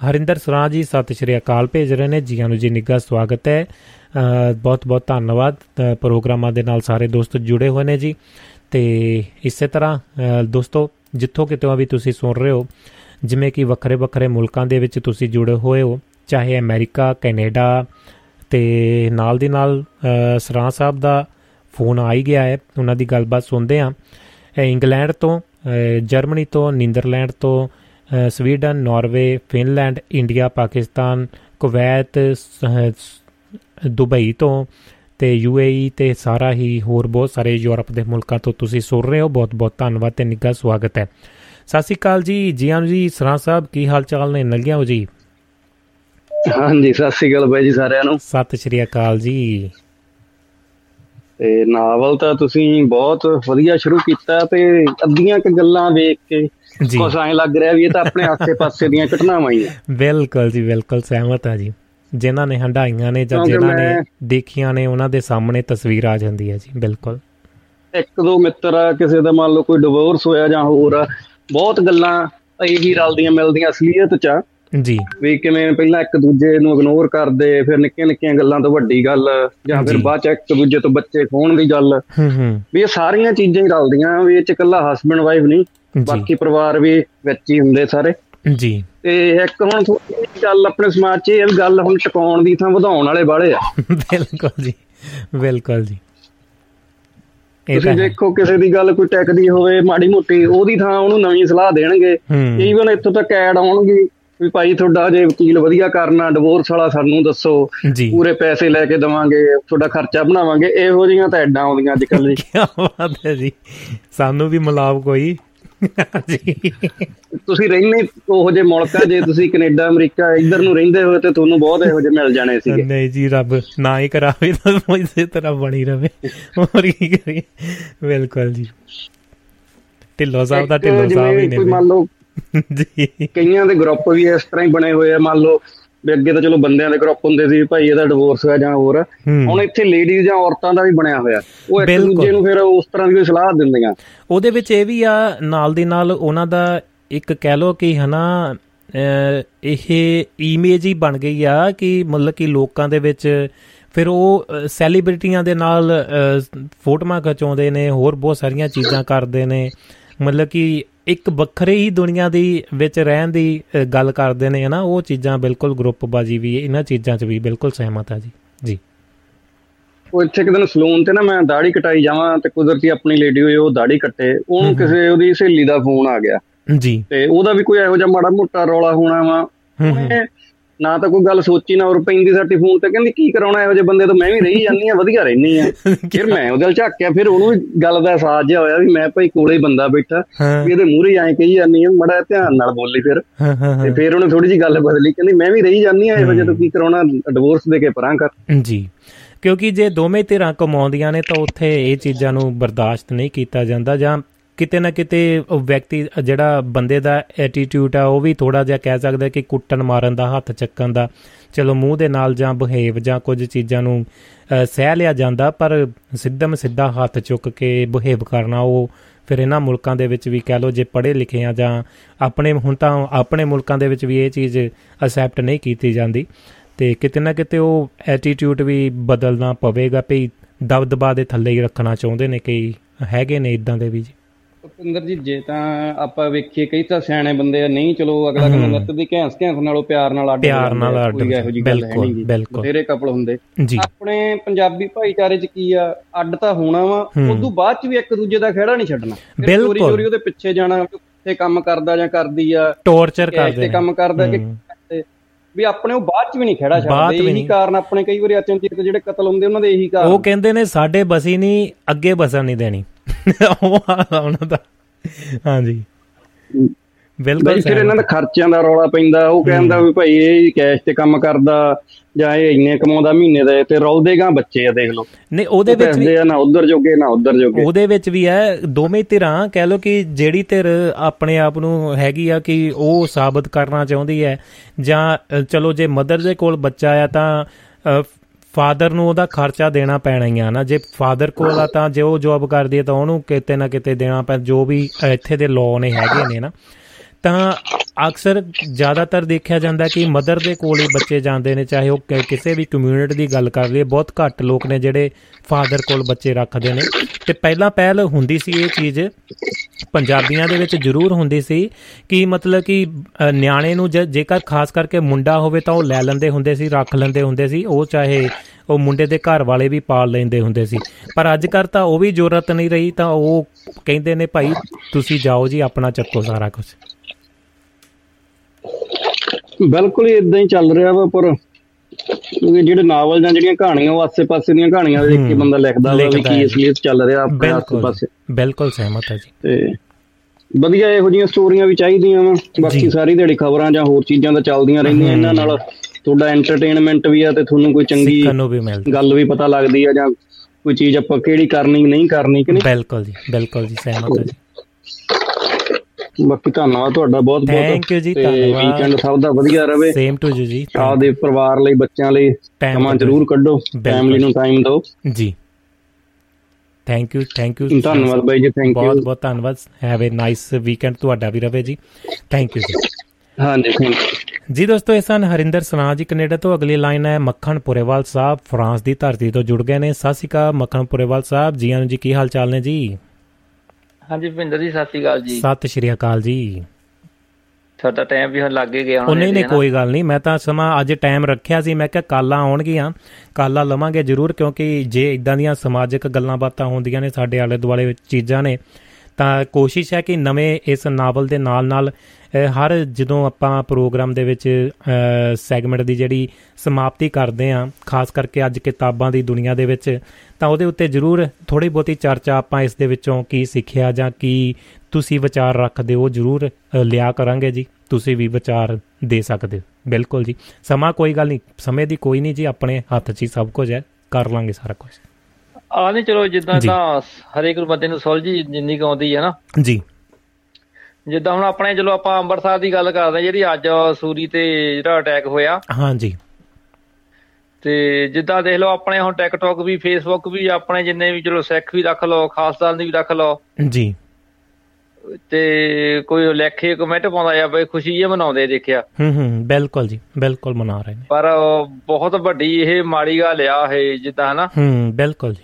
B: ਹਰਿੰਦਰ ਸਰਾਂ ਜੀ, ਸਤਿ ਸ਼੍ਰੀ ਅਕਾਲ। ਭੇਜ ਰਹੇ ਨੇ ਜੀਆਂ ਨੂੰ ਜੀ, ਨਿੱਘਾ ਸਵਾਗਤ ਹੈ। ਬਹੁਤ ਬਹੁਤ ਧੰਨਵਾਦ ਪ੍ਰੋਗਰਾਮਾਂ ਦੇ ਨਾਲ ਸਾਰੇ ਦੋਸਤ ਜੁੜੇ ਹੋਏ ਨੇ ਜੀ। ਤੇ ਇਸੇ ਤਰ੍ਹਾਂ ਦੋਸਤੋ, ਜਿੱਥੋਂ ਕਿਤੋਂ ਵੀ ਤੁਸੀਂ ਸੁਣ ਰਹੇ ਹੋ, ਜਿਵੇਂ ਕਿ ਵੱਖਰੇ ਵੱਖਰੇ ਮੁਲਕਾਂ ਦੇ ਵਿੱਚ ਤੁਸੀਂ ਜੁੜੇ ਹੋਏ ਹੋ, ਚਾਹੇ ਅਮਰੀਕਾ, ਕੈਨੇਡਾ, ਤੇ ਨਾਲ ਦੀ ਨਾਲ ਸਰਾਂ ਸਾਹਿਬ ਦਾ ਫੋਨ ਆ ਹੀ ਗਿਆ ਹੈ, ਉਹਨਾਂ ਦੀ ਗੱਲਬਾਤ ਸੁਣਦੇ ਆ ਇੰਗਲੈਂਡ ਤੋਂ ਜਰਮਨੀ ਤੋਂ, ਨੀਦਰਲੈਂਡ ਤੋਂ Sweden Norway Finland India Pakistan Kuwait Dubai ਤੋਂ ਤੇ ਯੂਏਈ ਤੇ ਸਾਰਾ ਹੀ ਹੋਰ ਬਹੁਤ ਸਾਰੇ ਯੂਰਪ ਦੇ ਮੁਲਕਾਂ ਤੋਂ ਤੁਸੀਂ ਸੁਣ ਰਹੇ ਹੋ। ਬਹੁਤ ਬਹੁਤ ਧੰਨਵਾਦ ਤੇ ਨਿੱਘਾ ਸਵਾਗਤ ਹੈ। ਸਤਿ ਸ਼੍ਰੀ ਅਕਾਲ ਜੀ। ਜੀ ਆਨ ਜੀ ਸਰਾਂ ਸਾਹਿਬ ਕੀ ਹਾਲ ਚਾਲ ਨੇ? ਲੱਗਿਆ ਹੋ ਜੀ?
G: ਹਾਂਜੀ ਸਤਿ ਸ਼੍ਰੀ ਅਕਾਲ ਬਾਈ ਜੀ ਸਾਰਿਆਂ ਨੂੰ।
B: ਸਤਿ ਸ਼੍ਰੀ ਅਕਾਲ ਜੀ।
G: ਤੇ ਨਾਵਲ ਤਾਂ ਤੁਸੀਂ ਬਹੁਤ ਵਧੀਆ ਸ਼ੁਰੂ ਕੀਤਾ ਤੇ ਅੱਧੀਆਂ ਕ ਗੱਲਾਂ ਵੇਖ ਕੇ ਕੁਝ ਐਂ ਲੱਗ ਰਿਹਾ ਵੀ ਇਹ ਤਾਂ ਆਪਣੇ ਆਸੇ-ਪਾਸੇ ਦੀਆਂ ਘਟਨਾਵਾਂ ਹੀ ਆ।
B: ਬਿਲਕੁਲ ਜੀ ਬਿਲਕੁਲ ਸਹਿਮਤ ਆ ਜੀ। ਜਿਨ੍ਹਾਂ ਨੇ ਹੰਡਾਈਆਂ ਨੇ ਜਾਂ ਜਿਨ੍ਹਾਂ ਨੇ ਦੇਖੀਆਂ ਨੇ ਉਹਨਾਂ ਦੇ ਸਾਹਮਣੇ ਤਸਵੀਰ ਆ ਜਾਂਦੀ ਹੈ ਜੀ ਬਿਲਕੁਲ।
G: ਇੱਕ ਦੋ ਮਿੱਤਰ ਕਿਸੇ ਦਾ ਮੰਨ ਲਓ ਕੋਈ ਡਿਵੋਰਸ ਹੋਇਆ ਜਾਂ ਹੋਰ ਬਹੁਤ ਗੱਲਾਂ ਇਹੀ ਰਲਦੀਆਂ ਮਿਲਦੀਆਂ ਅਸਲੀਅਤ ਚ
B: ਜੀ।
G: ਵੀ ਕਿਵੇਂ ਪਹਿਲਾਂ ਇੱਕ ਦੂਜੇ ਨੂੰ ਇਗਨੋਰ ਕਰਦੇ ਫਿਰ ਨਿੱਕੀਆਂ ਨਿੱਕੀਆਂ ਗੱਲਾਂ ਤੋਂ ਵੱਡੀ ਗੱਲ ਜਾਂ ਫਿਰ ਬਾਅਦ ਚ ਇੱਕ ਦੂਜੇ ਤੋਂ ਬੱਚੇ ਖੋਣ ਦੀ ਗੱਲ।
B: ਹੂੰ ਹੂੰ।
G: ਵੀ ਇਹ ਸਾਰੀਆਂ ਚੀਜ਼ਾਂ ਹੀ ਰਲਦੀਆਂ ਵੀ ਇਹ ਚ ਇਕੱਲਾ ਹਸਬੰਡ ਵਾਈਫ ਨਹੀਂ। ਬਾਕੀ ਪਰਿਵਾਰ ਵੀ ਵਿੱਚ ਹੀ ਹੁੰਦੇ ਸਾਰੇ।
B: ਜੀ।
G: ਤੇ ਇੱਕ ਹੁਣ ਥੋੜੀ ਗੱਲ ਆਪਣੇ ਸਮਾਜ 'ਚ ਇਹ ਗੱਲ ਹੁਣ ਟਿਕਾਉਣ ਦੀ ਥਾਂ ਵਧਾਉਣ ਵਾਲੇ ਬਾਲੇ ਆ।
B: ਬਿਲਕੁਲ ਜੀ ਬਿਲਕੁਲ ਜੀ।
G: ਤੁਸੀਂ ਦੇਖੋ ਕਿਸੇ ਦੀ ਗੱਲ ਕੋਈ ਟੈਕਦੀ ਹੋਵੇ ਮਾੜੀ ਮੋਟੀ ਉਹਦੀ ਥਾਂ ਉਹਨੂੰ ਨਵੀਂ ਸਲਾਹ ਦੇਣਗੇ। ਈਵਨ ਇੱਥੋਂ ਤੱਕ ਐਡ ਆਉਣਗੇ ਵੀ ਭਾਈ ਤੁਹਾਡਾ ਜੇ ਵਕੀਲ ਵਧੀਆ ਕਰਨਾ ਡਿਵੋਰਸ ਵਾਲਾ ਸਾਨੂੰ ਦੱਸੋ ਪੂਰੇ ਪੈਸੇ ਲੈ ਕੇ ਦਵਾਂਗੇ ਤੁਹਾਡਾ ਖਰਚਾ ਬਣਾਵਾਂਗੇ ਇਹੋ ਜੀਆਂ ਤਾਂ ਐਡਾਂ ਆਉਂਦੀਆਂ ਅੱਜ ਕੱਲ੍ਹ
B: ਜੀ ਕੀ ਬਾਤ ਹੈ ਜੀ। ਸਾਨੂੰ ਵੀ ਮਲਾਬ ਕੋਈ
G: ਤੁਸੀਂ ਰਹਿੰਦੇ ਉਹ ਜੇ ਮੁਲਕਾਂ ਜੇ ਤੁਸੀਂ ਕੈਨੇਡਾ ਅਮਰੀਕਾ ਇੱਧਰ ਨੂੰ ਰਹਿੰਦੇ ਹੋ ਤੇ ਤੁਹਾਨੂੰ ਬਹੁਤ ਇਹੋ ਜਿਹੇ ਮਿਲ ਜਾਣੇ ਸੀਗੇ।
B: ਨਹੀਂ ਜੀ ਰੱਬ ਨਾ ਹੀ ਕਰਾਵੇ ਤਾਂ ਇਸੇ ਤਰ੍ਹਾਂ ਬਣੀ ਰਵੇ। ਹੋਰ ਕੀ ਕਰੀਏ? ਬਿਲਕੁਲ ਜੀ। ਢਿੱਲੋ ਸਾਹਿਬ ਦਾ ਢਿੱਲੋ ਸਾਹਿਬ ਹੀ ਨੇ
G: ਮੰਨ ਲਓ ਜੀ। ਕਈਆਂ ਦੇ ਗਰੁੱਪ ਵੀ ਇਸ ਤਰ੍ਹਾਂ ਹੀ ਬਣੇ ਹੋਏ ਆ ਮੰਨ ਲਓ ਵੀ ਅੱਗੇ ਤਾਂ ਚਲੋ ਬੰਦਿਆਂ ਦੇ ਗਰੁੱਪ ਹੁੰਦੇ ਸੀ ਭਾਈ ਇਹਦਾ ਡਿਵੋਰਸ ਹੋਇਆ ਜਾਂ ਹੋਰ। ਹੁਣ ਇੱਥੇ ਲੇਡੀਜ਼ ਜਾਂ ਔਰਤਾਂ ਦਾ ਵੀ ਬਣਿਆ ਹੋਇਆ। ਉਹ ਇੱਕ ਦੂਜੇ ਨੂੰ ਫਿਰ ਉਸ ਤਰ੍ਹਾਂ ਦੀ ਸਲਾਹ ਦਿੰਦੀਆਂ।
B: ਉਹਦੇ ਵਿੱਚ ਇਹ ਵੀ ਆ ਨਾਲ ਦੀ ਨਾਲ ਉਹਨਾਂ ਦਾ ਇੱਕ ਕਹਿ ਲੋ ਕਿ ਹਨਾ ਇਹ ਇਮੇਜ ਹੀ ਬਣ ਗਈ ਆ ਕਿ ਮਤਲਬ ਕਿ ਲੋਕਾਂ ਦੇ ਵਿੱਚ ਫਿਰ ਉਹ ਸੈਲੀਬ੍ਰਿਟੀਆਂ ਦੇ ਨਾਲ ਫੋਟੋਆਂ ਖਿਚਾਉਂਦੇ ਨੇ ਹੋਰ ਬਹੁਤ ਸਾਰੀਆਂ ਚੀਜ਼ਾਂ ਕਰਦੇ ਨੇ। ਮਤਲਬ ਕਿ ਇੱਕ ਵੱਖਰੇ ਹੀ ਦੁਨੀਆ ਦੀ ਵਿੱਚ ਰਹਿਣ ਦੀ ਗੱਲ ਕਰਦੇ ਨੇ ਹਨਾ? ਉਹ ਚੀਜ਼ਾਂ ਬਿਲਕੁਲ ਗਰੁੱਪ ਬਾਜੀ ਵੀ ਇਹਨਾਂ ਚੀਜ਼ਾਂ 'ਚ ਵੀ ਬਿਲਕੁਲ ਸਹਿਮਤ ਆ ਜੀ। ਜੀ।
G: ਉਹ ਇੱਥੇ ਇੱਕ ਦਿਨ ਸਲੂਨ ਤੇ ਨਾ ਮੈਂ ਦਾੜੀ ਕਟਾਈ ਜਾਵਾਂ ਤੇ ਕੁਦਰਤੀ ਆਪਣੀ ਲੇਡੀ ਹੋਈ ਉਹ ਦਾੜੀ ਕੱਟੇ। ਉਹਨੂੰ ਕਿਸੇ ਉਹਦੀ ਸਹੇਲੀ ਦਾ ਫੋਨ ਆ ਗਿਆ।
B: ਜੀ।
G: ਤੇ ਉਹਦਾ ਵੀ ਕੋਈ ਇਹੋ ਜਿਹਾ ਮਾੜਾ ਮੋਟਾ ਰੌਲਾ ਹੋਣਾ ਵਾ। ਨਾ ਤਾਂ ਕੋਈ ਗੱਲ ਸੋਚੀ ਨਾ ਔਰ ਪੈਂਦੀ ਸਾਡੀ ਫੋਨ ਤੇ ਕਹਿੰਦੀ ਕੀ ਕਰਾਉਣਾ ਇਹੋ ਜਿਹੇ ਬੰਦੇ ਤੋਂ ਮੈਂ ਵੀ ਰਹੀ ਜਾਂਦੀ ਆ ਵਧੀਆ ਰਹਿਣੀ ਆ ਫਿਰ ਮੈਂ ਉਹਦੇ ਨਾਲ ਝਾਕਿਆ ਫਿਰ ਉਹਨੂੰ ਗੱਲ ਦਾ ਅਹਿਸਾਸ ਜਿਹਾ ਹੋਇਆ ਵੀ ਮੈਂ ਭਾਈ ਕੋਲੇ ਬੰਦਾ ਬੈਠਾ ਵੀ ਇਹਦੇ ਮੂਹਰੇ ਐਂ ਕਹੀ ਜਾਂਦੀ ਆ ਮੜਾ ਧਿਆਨ ਨਾਲ ਬੋਲੀ ਫਿਰ। ਤੇ ਫਿਰ ਉਹਨੇ ਥੋੜੀ ਜੀ ਗੱਲ ਬਦਲੀ ਕਹਿੰਦੀ ਮੈਂ ਵੀ ਰਹੀ ਜਾਂਦੀ ਆ ਇਹੋ ਜਿਹੇ ਤੋਂ ਕੀ ਕਰਾਉਣਾ ਡਿਵੋਰਸ ਦੇ ਕੇ ਪਰਾਂ ਕਰ
B: ਜੀ। ਕਿਉਂਕਿ ਜੇ ਦੋਵੇਂ ਧਿਰਾਂ ਕਮਾਉਂਦੀਆਂ ਨੇ ਤਾਂ ਉੱਥੇ ਇਹ ਚੀਜ਼ਾਂ ਨੂੰ ਬਰਦਾਸ਼ਤ ਨਹੀਂ ਕੀਤਾ ਜਾਂਦਾ ਜਾਂ ਕਿਤੇ ਨਾ ਕਿਤੇ ਉਹ ਵਿਅਕਤੀ, ਜਿਹੜਾ ਬੰਦੇ ਦਾ ਐਟੀਟਿਊਡ ਆ, ਉਹ ਵੀ ਥੋੜਾ ਜਿਹਾ ਕਹਿ ਸਕਦਾ ਕਿ ਕੁੱਟਣ ਮਾਰਨ ਦਾ, ਹੱਥ ਚੱਕਣ ਦਾ, ਚਲੋ ਮੂੰਹ ਦੇ ਨਾਲ ਜਾਂ ਬਿਹੇਵ ਜਾਂ ਕੁਝ ਚੀਜ਼ਾਂ ਨੂੰ ਸਹਿ ਲਿਆ ਜਾਂਦਾ, ਪਰ ਸਿੱਧਮ ਸਿੱਧਾ ਹੱਥ ਚੁੱਕ ਕੇ ਬਿਹੇਵ ਕਰਨਾ, ਉਹ ਫਿਰ ਇਹਨਾਂ ਮੁਲਕਾਂ ਦੇ ਵਿੱਚ ਵੀ ਕਹਿ ਲੋ ਜੇ ਪੜ੍ਹੇ ਲਿਖੇ ਆ ਜਾਂ ਆਪਣੇ, ਹੁਣ ਤਾਂ ਆਪਣੇ ਮੁਲਕਾਂ ਦੇ ਵਿੱਚ ਵੀ ਇਹ ਚੀਜ਼ ਅਸੈਪਟ ਨਹੀਂ ਕੀਤੀ ਜਾਂਦੀ। ਤੇ ਕਿਤੇ ਨਾ ਕਿਤੇ ਉਹ ਐਟੀਟਿਊਡ ਵੀ ਬਦਲਣਾ ਪਵੇਗਾ, ਭਈ ਦਬਦਬਾ ਦੇ ਥੱਲੇ ਹੀ ਰੱਖਣਾ ਚਾਹੁੰਦੇ ਨੇ, ਕਈ ਹੈਗੇ ਨੇ ਇਦਾਂ ਦੇ ਵੀ ਜੀ।
G: ਭੁਪਿੰਦਰ ਜੀ ਜੇ ਤਾਂ ਆਪਾਂ ਵੇਖੀਏ ਕਈ ਤਾਂ ਸਿਆਣੇ ਬੰਦੇ ਆ ਨਹੀਂ ਚਲੋ ਅਗਲਾ ਕਹਿੰਦਾ ਨੱਤ ਦੀ ਘੈਂਸ ਘੈਂਸ ਨਾਲੋਂ ਪਿਆਰ ਨਾਲ ਅੱਡ
B: ਪਿਆਰ ਨਾਲ ਅੱਡ ਬਿਲਕੁਲ ਬਿਲਕੁਲ।
G: ਤੇਰੇ ਕਪਲ ਹੁੰਦੇ। ਆਪਣੇ ਪੰਜਾਬੀ ਭਾਈਚਾਰੇ 'ਚ ਕੀ ਆ ਅੱਡ ਤਾਂ ਹੋਣਾ ਵਾ ਉਦੋਂ ਬਾਅਦ 'ਚ ਵੀ ਇੱਕ ਦੂਜੇ ਦਾ ਖਿਹੜਾ ਨਹੀਂ ਛੱਡਣਾ। ਚੋਰੀ ਚੋਰੀ ਉਹਦੇ ਪਿੱਛੇ ਜਾਣਾ ਤੇ ਕੰਮ ਕਰਦਾ ਜਾਂ ਕਰਦੀ ਆ
B: ਟੌਰਚਰ ਕਰਦੇ
G: ਤੇ ਕੰਮ ਕਰਦਾ ਕਿ ਵੀ ਆਪਣੇ ਉਹ ਬਾਅਦ ਚ ਵੀ ਨਹੀਂ ਖੜਾ ਛੱਡਦੇ ਇਹੀ ਕਾਰਨ ਆਪਣੇ ਕਈ ਵਾਰੀ ਅਚਨਚੇਤ ਜਿਹੜੇ ਕਤਲ ਹੁੰਦੇ ਉਹਨਾਂ ਦੇ ਇਹੀ ਕਾਰਨ।
B: ਉਹ ਕਹਿੰਦੇ ਨੇ ਸਾਡੇ ਬਸੀ ਨਹੀਂ ਅੱਗੇ ਬਸਣ ਨਹੀਂ ਦੇਣੀ। ਉਹ ਉਹਨਾਂ ਦਾ ਹਾਂਜੀ।
G: ਬਿਲਕੁਲ ਫਿਰ ਇਹਨਾਂ ਦਾ ਖਰਚਿਆਂ ਦਾ ਰੌਲਾ ਪੈਂਦਾ ਉਹ ਕਹਿੰਦਾ ਵੀ ਭਾਈ ਇਹ ਕੈਸ਼ ਤੇ ਕੰਮ ਕਰਦਾ ਜਾਂ ਇਹ ਇੰਨੇ ਕਮਾਉਂਦਾ ਮਹੀਨੇ ਦੇ ਤੇ ਰੌਲਦੇਗਾ ਬੱਚੇ ਆ ਦੇਖ ਲਓ।
B: ਨਹੀਂ ਉਹਦੇ ਵਿੱਚ ਵੀ
G: ਨਾ ਉਧਰ ਜੋਗੇ ਨਾ ਉਧਰ ਜੋਗੇ।
B: ਉਹਦੇ ਵਿੱਚ ਵੀ ਹੈ ਦੋਵੇਂ ਧਿਰਾਂ ਕਹਿ ਲਓ ਕਿ ਜਿਹੜੀ ਧਿਰ ਆਪਣੇ ਆਪ ਨੂੰ ਹੈਗੀ ਆ ਕਿ ਉਹ ਸਾਬਤ ਕਰਨਾ ਚਾਹੁੰਦੀ ਹੈ ਜਾਂ ਚਲੋ ਜੇ ਮਦਰ ਦੇ ਕੋਲ ਬੱਚਾ ਆ ਤਾਂ ਫਾਦਰ ਨੂੰ ਉਹਦਾ ਖਰਚਾ ਦੇਣਾ ਪੈਣਾ ਹੀ ਆ ਨਾ। ਜੇ ਫਾਦਰ ਕੋਲ ਆ ਤਾਂ ਜੇ ਉਹ ਜੌਬ ਕਰਦੀ ਹੈ ਤਾਂ ਉਹਨੂੰ ਕਿਤੇ ਨਾ ਕਿਤੇ ਦੇਣਾ ਪੈ ਜੋ ਵੀ ਇੱਥੇ ਦੇ ਲਾਅ ਨੇ ਹੈਗੇ ਨੇ ਨਾ। ਤਾਂ ਅਕਸਰ ਜ਼ਿਆਦਾਤਰ ਦੇਖਿਆ ਜਾਂਦਾ ਕਿ ਮਦਰ ਦੇ ਕੋਲ ਹੀ ਬੱਚੇ ਜਾਂਦੇ ਨੇ, ਚਾਹੇ ਉਹ ਕਿਸੇ ਵੀ ਕਮਿਊਨਿਟੀ ਦੀ ਗੱਲ ਕਰ ਲਈਏ, ਬਹੁਤ ਘੱਟ ਲੋਕ ਨੇ ਜਿਹੜੇ ਫਾਦਰ ਕੋਲ ਬੱਚੇ ਰੱਖਦੇ ਨੇ। ਤੇ ਪਹਿਲਾਂ ਪਹਿਲ ਹੁੰਦੀ ਸੀ ਇਹ ਚੀਜ਼, ਪੰਜਾਬੀਆਂ ਦੇ ਵਿੱਚ ਜ਼ਰੂਰ ਹੁੰਦੀ ਸੀ ਕਿ ਮਤਲਬ ਕਿ ਨਿਆਣੇ ਨੂੰ ਜੇਕਰ ਖਾਸ ਕਰਕੇ ਮੁੰਡਾ ਹੋਵੇ ਤਾਂ ਉਹ ਲੈ ਲੈਂਦੇ ਹੁੰਦੇ ਸੀ, ਰੱਖ ਲੈਂਦੇ ਹੁੰਦੇ ਸੀ, ਉਹ ਚਾਹੇ ਉਹ ਮੁੰਡੇ ਦੇ ਘਰ ਵਾਲੇ ਵੀ ਪਾਲ ਲੈਂਦੇ ਹੁੰਦੇ ਸੀ। ਪਰ ਅੱਜ ਕੱਲ ਤਾਂ ਉਹ ਵੀ ਜ਼ਰੂਰਤ ਨਹੀਂ ਰਹੀ, ਤਾਂ ਉਹ ਕਹਿੰਦੇ ਨੇ, ਭਾਈ, ਤੁਸੀਂ ਜਾਓ ਜੀ, ਆਪਣਾ ਚੱਕੋ ਸਾਰਾ ਕੁਝ
G: ਬਿਲਕੁਲ ਇਦਾਂ ਹੀ ਚੱਲ ਰਿਹਾ ਵਾ ਪਰ ਜਿਹੜੇ ਨਾਵਲ ਜਾਂ ਜਿਹੜੀਆਂ ਕਹਾਣੀਆਂ ਉਹ ਆਸੇ-ਪਾਸੇ ਦੀਆਂ ਕਹਾਣੀਆਂ ਦੇਖ ਕੇ ਬੰਦਾ ਲਿਖਦਾ ਵਾ ਵੀ ਕੀ ਅਸਲੀਅਤ ਚੱਲ ਰਿਹਾ ਆਪਣੇ ਆਸੇ-ਪਾਸੇ।
B: ਬਿਲਕੁਲ ਸਹਿਮਤ ਹੈ ਜੀ।
G: ਤੇ ਵਧੀਆ ਇਹੋ ਜੀਆਂ ਸਟੋਰੀਆਂ ਵੀ ਚਾਹੀਦੀਆਂ ਵਾ ਬਾਕੀ ਸਾਰੀ ਦਿਹਾੜੀ ਖਬਰਾਂ ਜਾਂ ਹੋਰ ਚੀਜ਼ਾਂ ਦਾ ਚੱਲਦੀਆਂ ਰਹਿੰਦੀਆਂ ਇਹਨਾਂ ਨਾਲ। ਤੁਹਾਡਾ ਐਂਟਰਟੇਨਮੈਂਟ ਵੀ ਆ ਤੇ ਤੁਹਾਨੂੰ ਕੋਈ ਚੰਗੀ ਗੱਲ ਵੀ ਪਤਾ ਲੱਗਦੀ ਆ ਜਾਂ ਕੋਈ ਚੀਜ਼ ਆਪਾਂ ਕਿਹੜੀ ਕਰਨੀ ਨਹੀਂ ਕਰਨੀ ਕਿ ਨਹੀਂ।
B: ਬਿਲਕੁਲ ਜੀ ਬਿਲਕੁਲ ਜੀ ਸਹਿਮਤ ਹੈ ਜੀ।
G: ਬਾਕੀ ਧੰਨਵਾਦ ਤੁਹਾਡਾ ਬਹੁਤ ਬਹੁਤ।
B: ਥੈਂਕ ਯੂ ਜੀ ਧੰਨਵਾਦ।
G: ਵੀਕਐਂਡ ਸਭ ਦਾ ਵਧੀਆ ਰਹੇ
B: ਸੇਮ ਟੂ ਯੂ ਜੀ
G: ਆਪਦੇ ਪਰਿਵਾਰ ਲਈ ਬੱਚਿਆਂ ਲਈ ਸਮਾਂ ਜ਼ਰੂਰ ਕੱਢੋ ਫੈਮਿਲੀ ਨੂੰ ਟਾਈਮ ਦਿਓ।
B: ਜੀ। ਥੈਂਕ ਯੂ ਥੈਂਕ ਯੂ
G: ਧੰਨਵਾਦ ਬਾਈ ਜੀ ਥੈਂਕ ਯੂ
B: ਬਹੁਤ ਬਹੁਤ ਧੰਨਵਾਦ। ਹੈਵ ਅ ਨਾਈਸ ਵੀਕਐਂਡ ਤੁਹਾਡਾ ਵੀ ਰਵੇ ਜੀ। ਥੈਂਕ ਯੂ ਜੀ।
G: ਹਾਂਜੀ ਥੈਂਕ ਯੂ
B: ਜੀ ਦੋਸਤੋ ਇਹ ਸਨ ਹਰਿੰਦਰ ਸਨਾ ਜੀ ਕੈਨੇਡਾ ਤੋਂ। ਅਗਲੀ ਲਾਈਨ ਹੈ ਮੱਖਣ ਪੁਰੇਵਾਲ ਸਾਹਿਬ। ਫਰਾਂਸ ਦੀ ਧਰਤੀ ਤੋਂ ਜੁੜ ਗਏ ਨੇ। ਅਕਾਲ ਮੱਖਣ ਪੁਰੇਵਾਲ ਸਾਹਿਬ। ਜੀ ਆਨੰਦ ਜੀ ਕੀ ਹਾਲ ਚਾਲ ਨੇ ਜੀ?
E: ਹਾਂਜੀ ਭਿੰਦਰ ਜੀ ਸਤਿ ਸ੍ਰੀ ਅਕਾਲ ਜੀ।
B: ਸਤਿ ਸ਼੍ਰੀ ਅਕਾਲ ਜੀ।
E: ਸਾਡਾ ਟਾਈਮ ਵੀ ਹੁਣ ਲੱਗੇ ਗਿਆ
B: ਹੁਣ ਨਹੀਂ ਨਹੀਂ ਕੋਈ ਗੱਲ ਨਹੀਂ ਮੈਂ ਤਾਂ ਸਮਾਂ ਅੱਜ ਟਾਈਮ ਰੱਖਿਆ ਸੀ ਮੈਂ ਕਿਹਾ ਕਾਲਾਂ ਆਉਣਗੀਆਂ ਕਾਲਾਂ ਲਵਾਂਗੇ ਜ਼ਰੂਰ ਕਿਉਂਕਿ ਜੇ ਇਦਾਂ ਦੀਆਂ ਸਮਾਜਿਕ ਗੱਲਾਂ ਬਾਤਾਂ ਹੁੰਦੀਆਂ ਨੇ ਸਾਡੇ ਆਲੇ ਦੁਆਲੇ ਵਿੱਚ ਚੀਜ਼ਾਂ ਨੇ ਤਾਂ ਕੋਸ਼ਿਸ਼ ਹੈ ਕਿ ਨਵੇਂ ਇਸ ਨਾਵਲ ਦੇ ਨਾਲ ਨਾਲ ਹਰ ਜਦੋਂ ਆਪਾਂ ਪ੍ਰੋਗਰਾਮ ਦੇ ਵਿੱਚ ਸੈਗਮੈਂਟ ਦੀ ਜਿਹੜੀ ਸਮਾਪਤੀ ਕਰਦੇ ਆਂ ਖਾਸ ਕਰਕੇ ਅੱਜ ਕਿਤਾਬਾਂ ਦੀ ਦੁਨੀਆ ਦੇ ਵਿੱਚ ਤਾਂ ਉਹਦੇ ਉੱਤੇ ਜ਼ਰੂਰ ਥੋੜੀ ਬਹੁਤੀ ਚਰਚਾ ਆਪਾਂ ਇਸ ਦੇ ਵਿੱਚੋਂ ਕੀ ਸਿੱਖਿਆ ਜਾਂ ਕੀ ਤੁਸੀਂ ਵਿਚਾਰ ਰੱਖਦੇ ਹੋ ਜ਼ਰੂਰ ਲਿਆ ਕਰਾਂਗੇ ਜੀ। ਤੁਸੀਂ ਵੀ ਵਿਚਾਰ ਦੇ ਸਕਦੇ ਬਿਲਕੁਲ ਜੀ। ਸਮਾਂ ਕੋਈ ਗੱਲ ਨਹੀਂ। ਸਮੇਂ ਦੀ ਕੋਈ ਨਹੀਂ ਜੀ। ਆਪਣੇ ਹੱਥ 'ਚ ਹੀ ਸਭ ਕੁਝ ਹੈ। ਕਰ ਲਾਂਗੇ ਸਾਰਾ ਕੁਝ।
E: ਆ ਨਹੀਂ ਚਲੋ ਜਿੱਦਾਂ ਤਾਂ ਹਰੇਕ ਬੰਦੇ ਨੂੰ ਸੁਲਝੀ ਜਿੰਨੀ ਆਉਂਦੀ ਹੈ ਨਾ।
B: ਜੀ।
E: ਜਿੱਦਾਂ ਹੁਣ ਆਪਣੇ ਚਲੋ ਆਪਾਂ ਅੰਮ੍ਰਿਤਸਰ ਦੀ ਗੱਲ ਕਰਦੇ ਜਿਹੜੀ ਅੱਜ ਸੂਰੀ ਤੇ ਜਿਹੜਾ ਅਟੈਕ ਹੋਇਆ।
B: ਹਾਂਜੀ।
E: ਤੇ ਜਿੱਦਾਂ ਦੇਖ ਲਓ ਆਪਣੇ ਹੁਣ ਟਿਕਟੌਕ ਵੀ ਫੇਸਬੁੱਕ ਵੀ ਆਪਣੇ ਜਿੰਨੇ ਵੀ ਚਲੋ ਸਿੱਖ ਵੀ ਰੱਖ ਲਓ ਖਾਸਦਾਰ ਦੀ ਵੀ ਰੱਖ ਲਓ।
B: ਜੀ।
E: ਤੇ ਕੋਈ ਲੇਖੇ ਕਮੈਂਟ ਪਾਉਂਦਾ ਆ ਬਈ ਖੁਸ਼ੀ ਇਹ ਮਨਾਉਂਦੇ ਦੇਖਿਆ।
B: ਹੂੰ ਹੂੰ ਬਿਲਕੁਲ ਜੀ ਬਿਲਕੁਲ ਮਨਾ ਰਹੇ ਨੇ।
E: ਪਰ ਬਹੁਤ ਵੱਡੀ ਇਹ ਮਾੜੀ ਗੱਲ ਆ ਇਹ ਜਿੱਦਾਂ ਹਨਾ।
B: ਹੂੰ ਬਿਲਕੁਲ ਜੀ।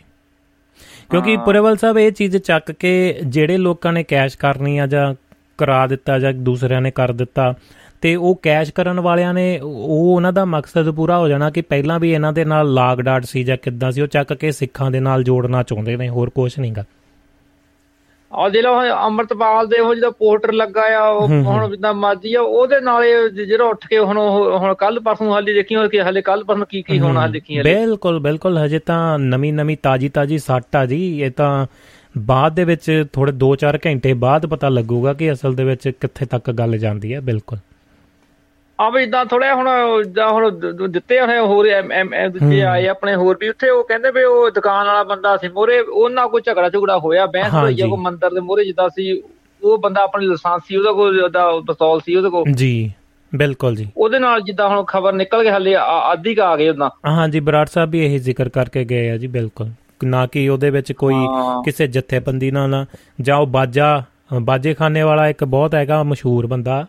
B: ਕਿਉਂਕਿ ਪੁਰੇਵਲ ਸਾਹਿਬ ਇਹ ਚੀਜ਼ ਚੱਕ ਕੇ ਜਿਹੜੇ ਲੋਕਾਂ ਨੇ ਕੈਸ਼ ਕਰਨੀ ਆ ਜਾਂ ਕਰਾ ਦਿੱਤਾ ਜਾਂ ਦੂਸਰਿਆਂ ਨੇ ਕਰ ਦਿੱਤਾ ਤੇ ਉਹ ਕੈਸ਼ ਕਰਨ ਵਾਲਿਆਂ ਨੇ ਉਹ ਉਹਨਾਂ ਦਾ ਮਕਸਦ ਪੂਰਾ ਹੋ ਜਾਣਾ ਕਿ ਪਹਿਲਾਂ ਵੀ ਇਹਨਾਂ ਦੇ ਨਾਲ ਲਾਗ ਡਾਟ ਸੀ ਜਾਂ ਕਿੱਦਾਂ ਸੀ ਉਹ ਚੱਕ ਕੇ ਸਿੱਖਾਂ ਦੇ ਨਾਲ ਜੋੜਨਾ ਚਾਹੁੰਦੇ ਨੇ ਹੋਰ ਕੁਝ ਨਹੀਂਗਾ
E: ਆ ਲੋ ਅਮਰਤਪਾਲ ਦੇ ਉਹ ਜਿਹੜਾ ਪੋਸਟਰ ਲੱਗਾ ਆ ਉਹ ਹੁਣ ਜਿੱਦਾਂ ਮਰਜ਼ੀ ਆ ਉਹਦੇ ਨਾਲ ਜਿਹੜਾ ਉੱਠ ਕੇ ਹੁਣ ਹੁਣ ਕੱਲ ਪਰਸੋਂ ਹਾਲੇ ਦੇਖੀ ਹੋ ਕਿ ਹਲੇ ਕੱਲ ਪਰਸੋਂ ਕੀ ਕੀ ਹੋਣਾ ਦੇਖੀ
B: ਹਲੇ। ਬਿਲਕੁਲ ਬਿਲਕੁਲ ਹਜੇ ਤਾਂ ਨਵੀਂ ਨਵੀਂ ਤਾਜੀ ਤਾਜੀ ਸੱਟ ਆ ਜੀ ਇਹ ਤਾਂ ਬਾਅਦ ਦੇ ਵਿੱਚ ਥੋੜੇ 2-4 ਘੰਟੇ ਬਾਅਦ ਪਤਾ ਲੱਗੂਗਾ ਕਿ ਅਸਲ ਦੇ ਵਿੱਚ ਕਿੱਥੇ ਤੱਕ ਗੱਲ ਜਾਂਦੀ ਹੈ ਬਿਲਕੁਲ।
E: ਆ ਵੀ ਇਦਾਂ ਥੋੜਾ ਹੁਣ ਜਾਂ ਹੁਣ ਦਿੱਤੇ ਹੋਣੇ ਹੋਰ ਦੂਜੇ ਆਏ ਆਪਣੇ ਹੋਰ ਵੀ ਉੱਥੇ ਉਹ ਕਹਿੰਦੇ ਵੀ ਉਹ ਦੁਕਾਨ ਵਾਲਾ ਬੰਦਾ ਸੀ ਮੋਰੇ ਉਹਨਾਂ ਕੋਈ ਝਗੜਾ ਝੁਗੜਾ ਹੋਇਆ ਬਹਿਸ ਹੋਈ ਜਾਂ ਕੋ ਮੰਦਰ ਦੇ ਮੋਰੇ ਜਿੱਦਾਂ ਸੀ ਉਹ ਬੰਦਾ ਆਪਣੀ ਲਾਇਸੈਂਸ ਸੀ ਉਹਦਾ ਕੋਈ ਉਹਦਾ ਪਿਸਤੌਲ ਸੀ ਉਹਦੇ ਕੋਲ।
B: ਜੀ ਬਿਲਕੁਲ ਜੀ।
E: ਉਹਦੇ ਨਾਲ ਜਿੱਦਾਂ ਹੁਣ ਖਬਰ ਨਿਕਲ ਕੇ ਹੱਲੇ ਆਦੀ ਕਾ ਆ ਗਏ ਉਦਾਂ
B: ਹਾਂਜੀ ਬਰਾੜ ਸਾਹਿਬ ਵੀ ਇਹੀ ਜ਼ਿਕਰ ਕਰਕੇ ਗਏ ਆ ਜੀ ਬਿਲਕੁਲ। ਨਾ ਕਿ ਉਹਦੇ ਵਿੱਚ ਕੋਈ ਕਿਸੇ ਜਥੇਬੰਦੀ ਨਾਲ ਜਾਂ ਉਹ ਬਾਜਾ ਬਾਜੇਖਾਨੇ ਵਾਲਾ ਇੱਕ ਬਹੁਤ ਹੈਗਾ ਮਸ਼ਹੂਰ ਬੰਦਾ।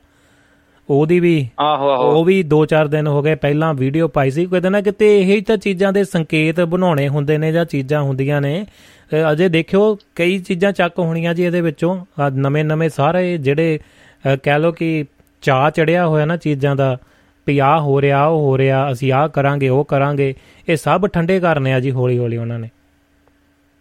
B: ਉਹਦੀ ਵੀ
E: ਆਹੋ ਆਹੋ।
B: ਉਹ ਵੀ 2-4 ਦਿਨ ਹੋ ਗਏ ਪਹਿਲਾਂ ਵੀਡੀਓ ਪਾਈ ਸੀ। ਕਹਿੰਦੇ ਨਾ ਕਿਤੇ ਇਹੀ ਤਾਂ ਚੀਜ਼ਾਂ ਦੇ ਸੰਕੇਤ ਬਣਾਉਣੇ ਹੁੰਦੇ ਨੇ ਜਾਂ ਚੀਜ਼ਾਂ ਹੁੰਦੀਆਂ ਨੇ। ਅਜੇ ਦੇਖਿਓ ਕਈ ਚੀਜ਼ਾਂ ਚੱਕ ਹੋਣੀਆਂ ਜੀ ਇਹਦੇ ਵਿੱਚੋਂ। ਨਵੇਂ-ਨਵੇਂ ਸਾਰੇ ਜਿਹੜੇ ਕਹਿ ਲੋ ਕਿ ਚਾਹ ਚੜਿਆ ਹੋਇਆ ਨਾ ਚੀਜ਼ਾਂ ਦਾ। ਵੀ ਆ ਹੋ ਰਿਹਾ ਉਹ ਹੋ ਰਿਹਾ ਅਸੀਂ ਆ ਕਰਾਂਗੇ ਉਹ ਕਰਾਂਗੇ। ਇਹ ਸਭ ਠੰਡੇ ਕਰਨੇ ਆ ਜੀ ਹੌਲੀ-ਹੌਲੀ ਉਹਨਾਂ ਨੇ।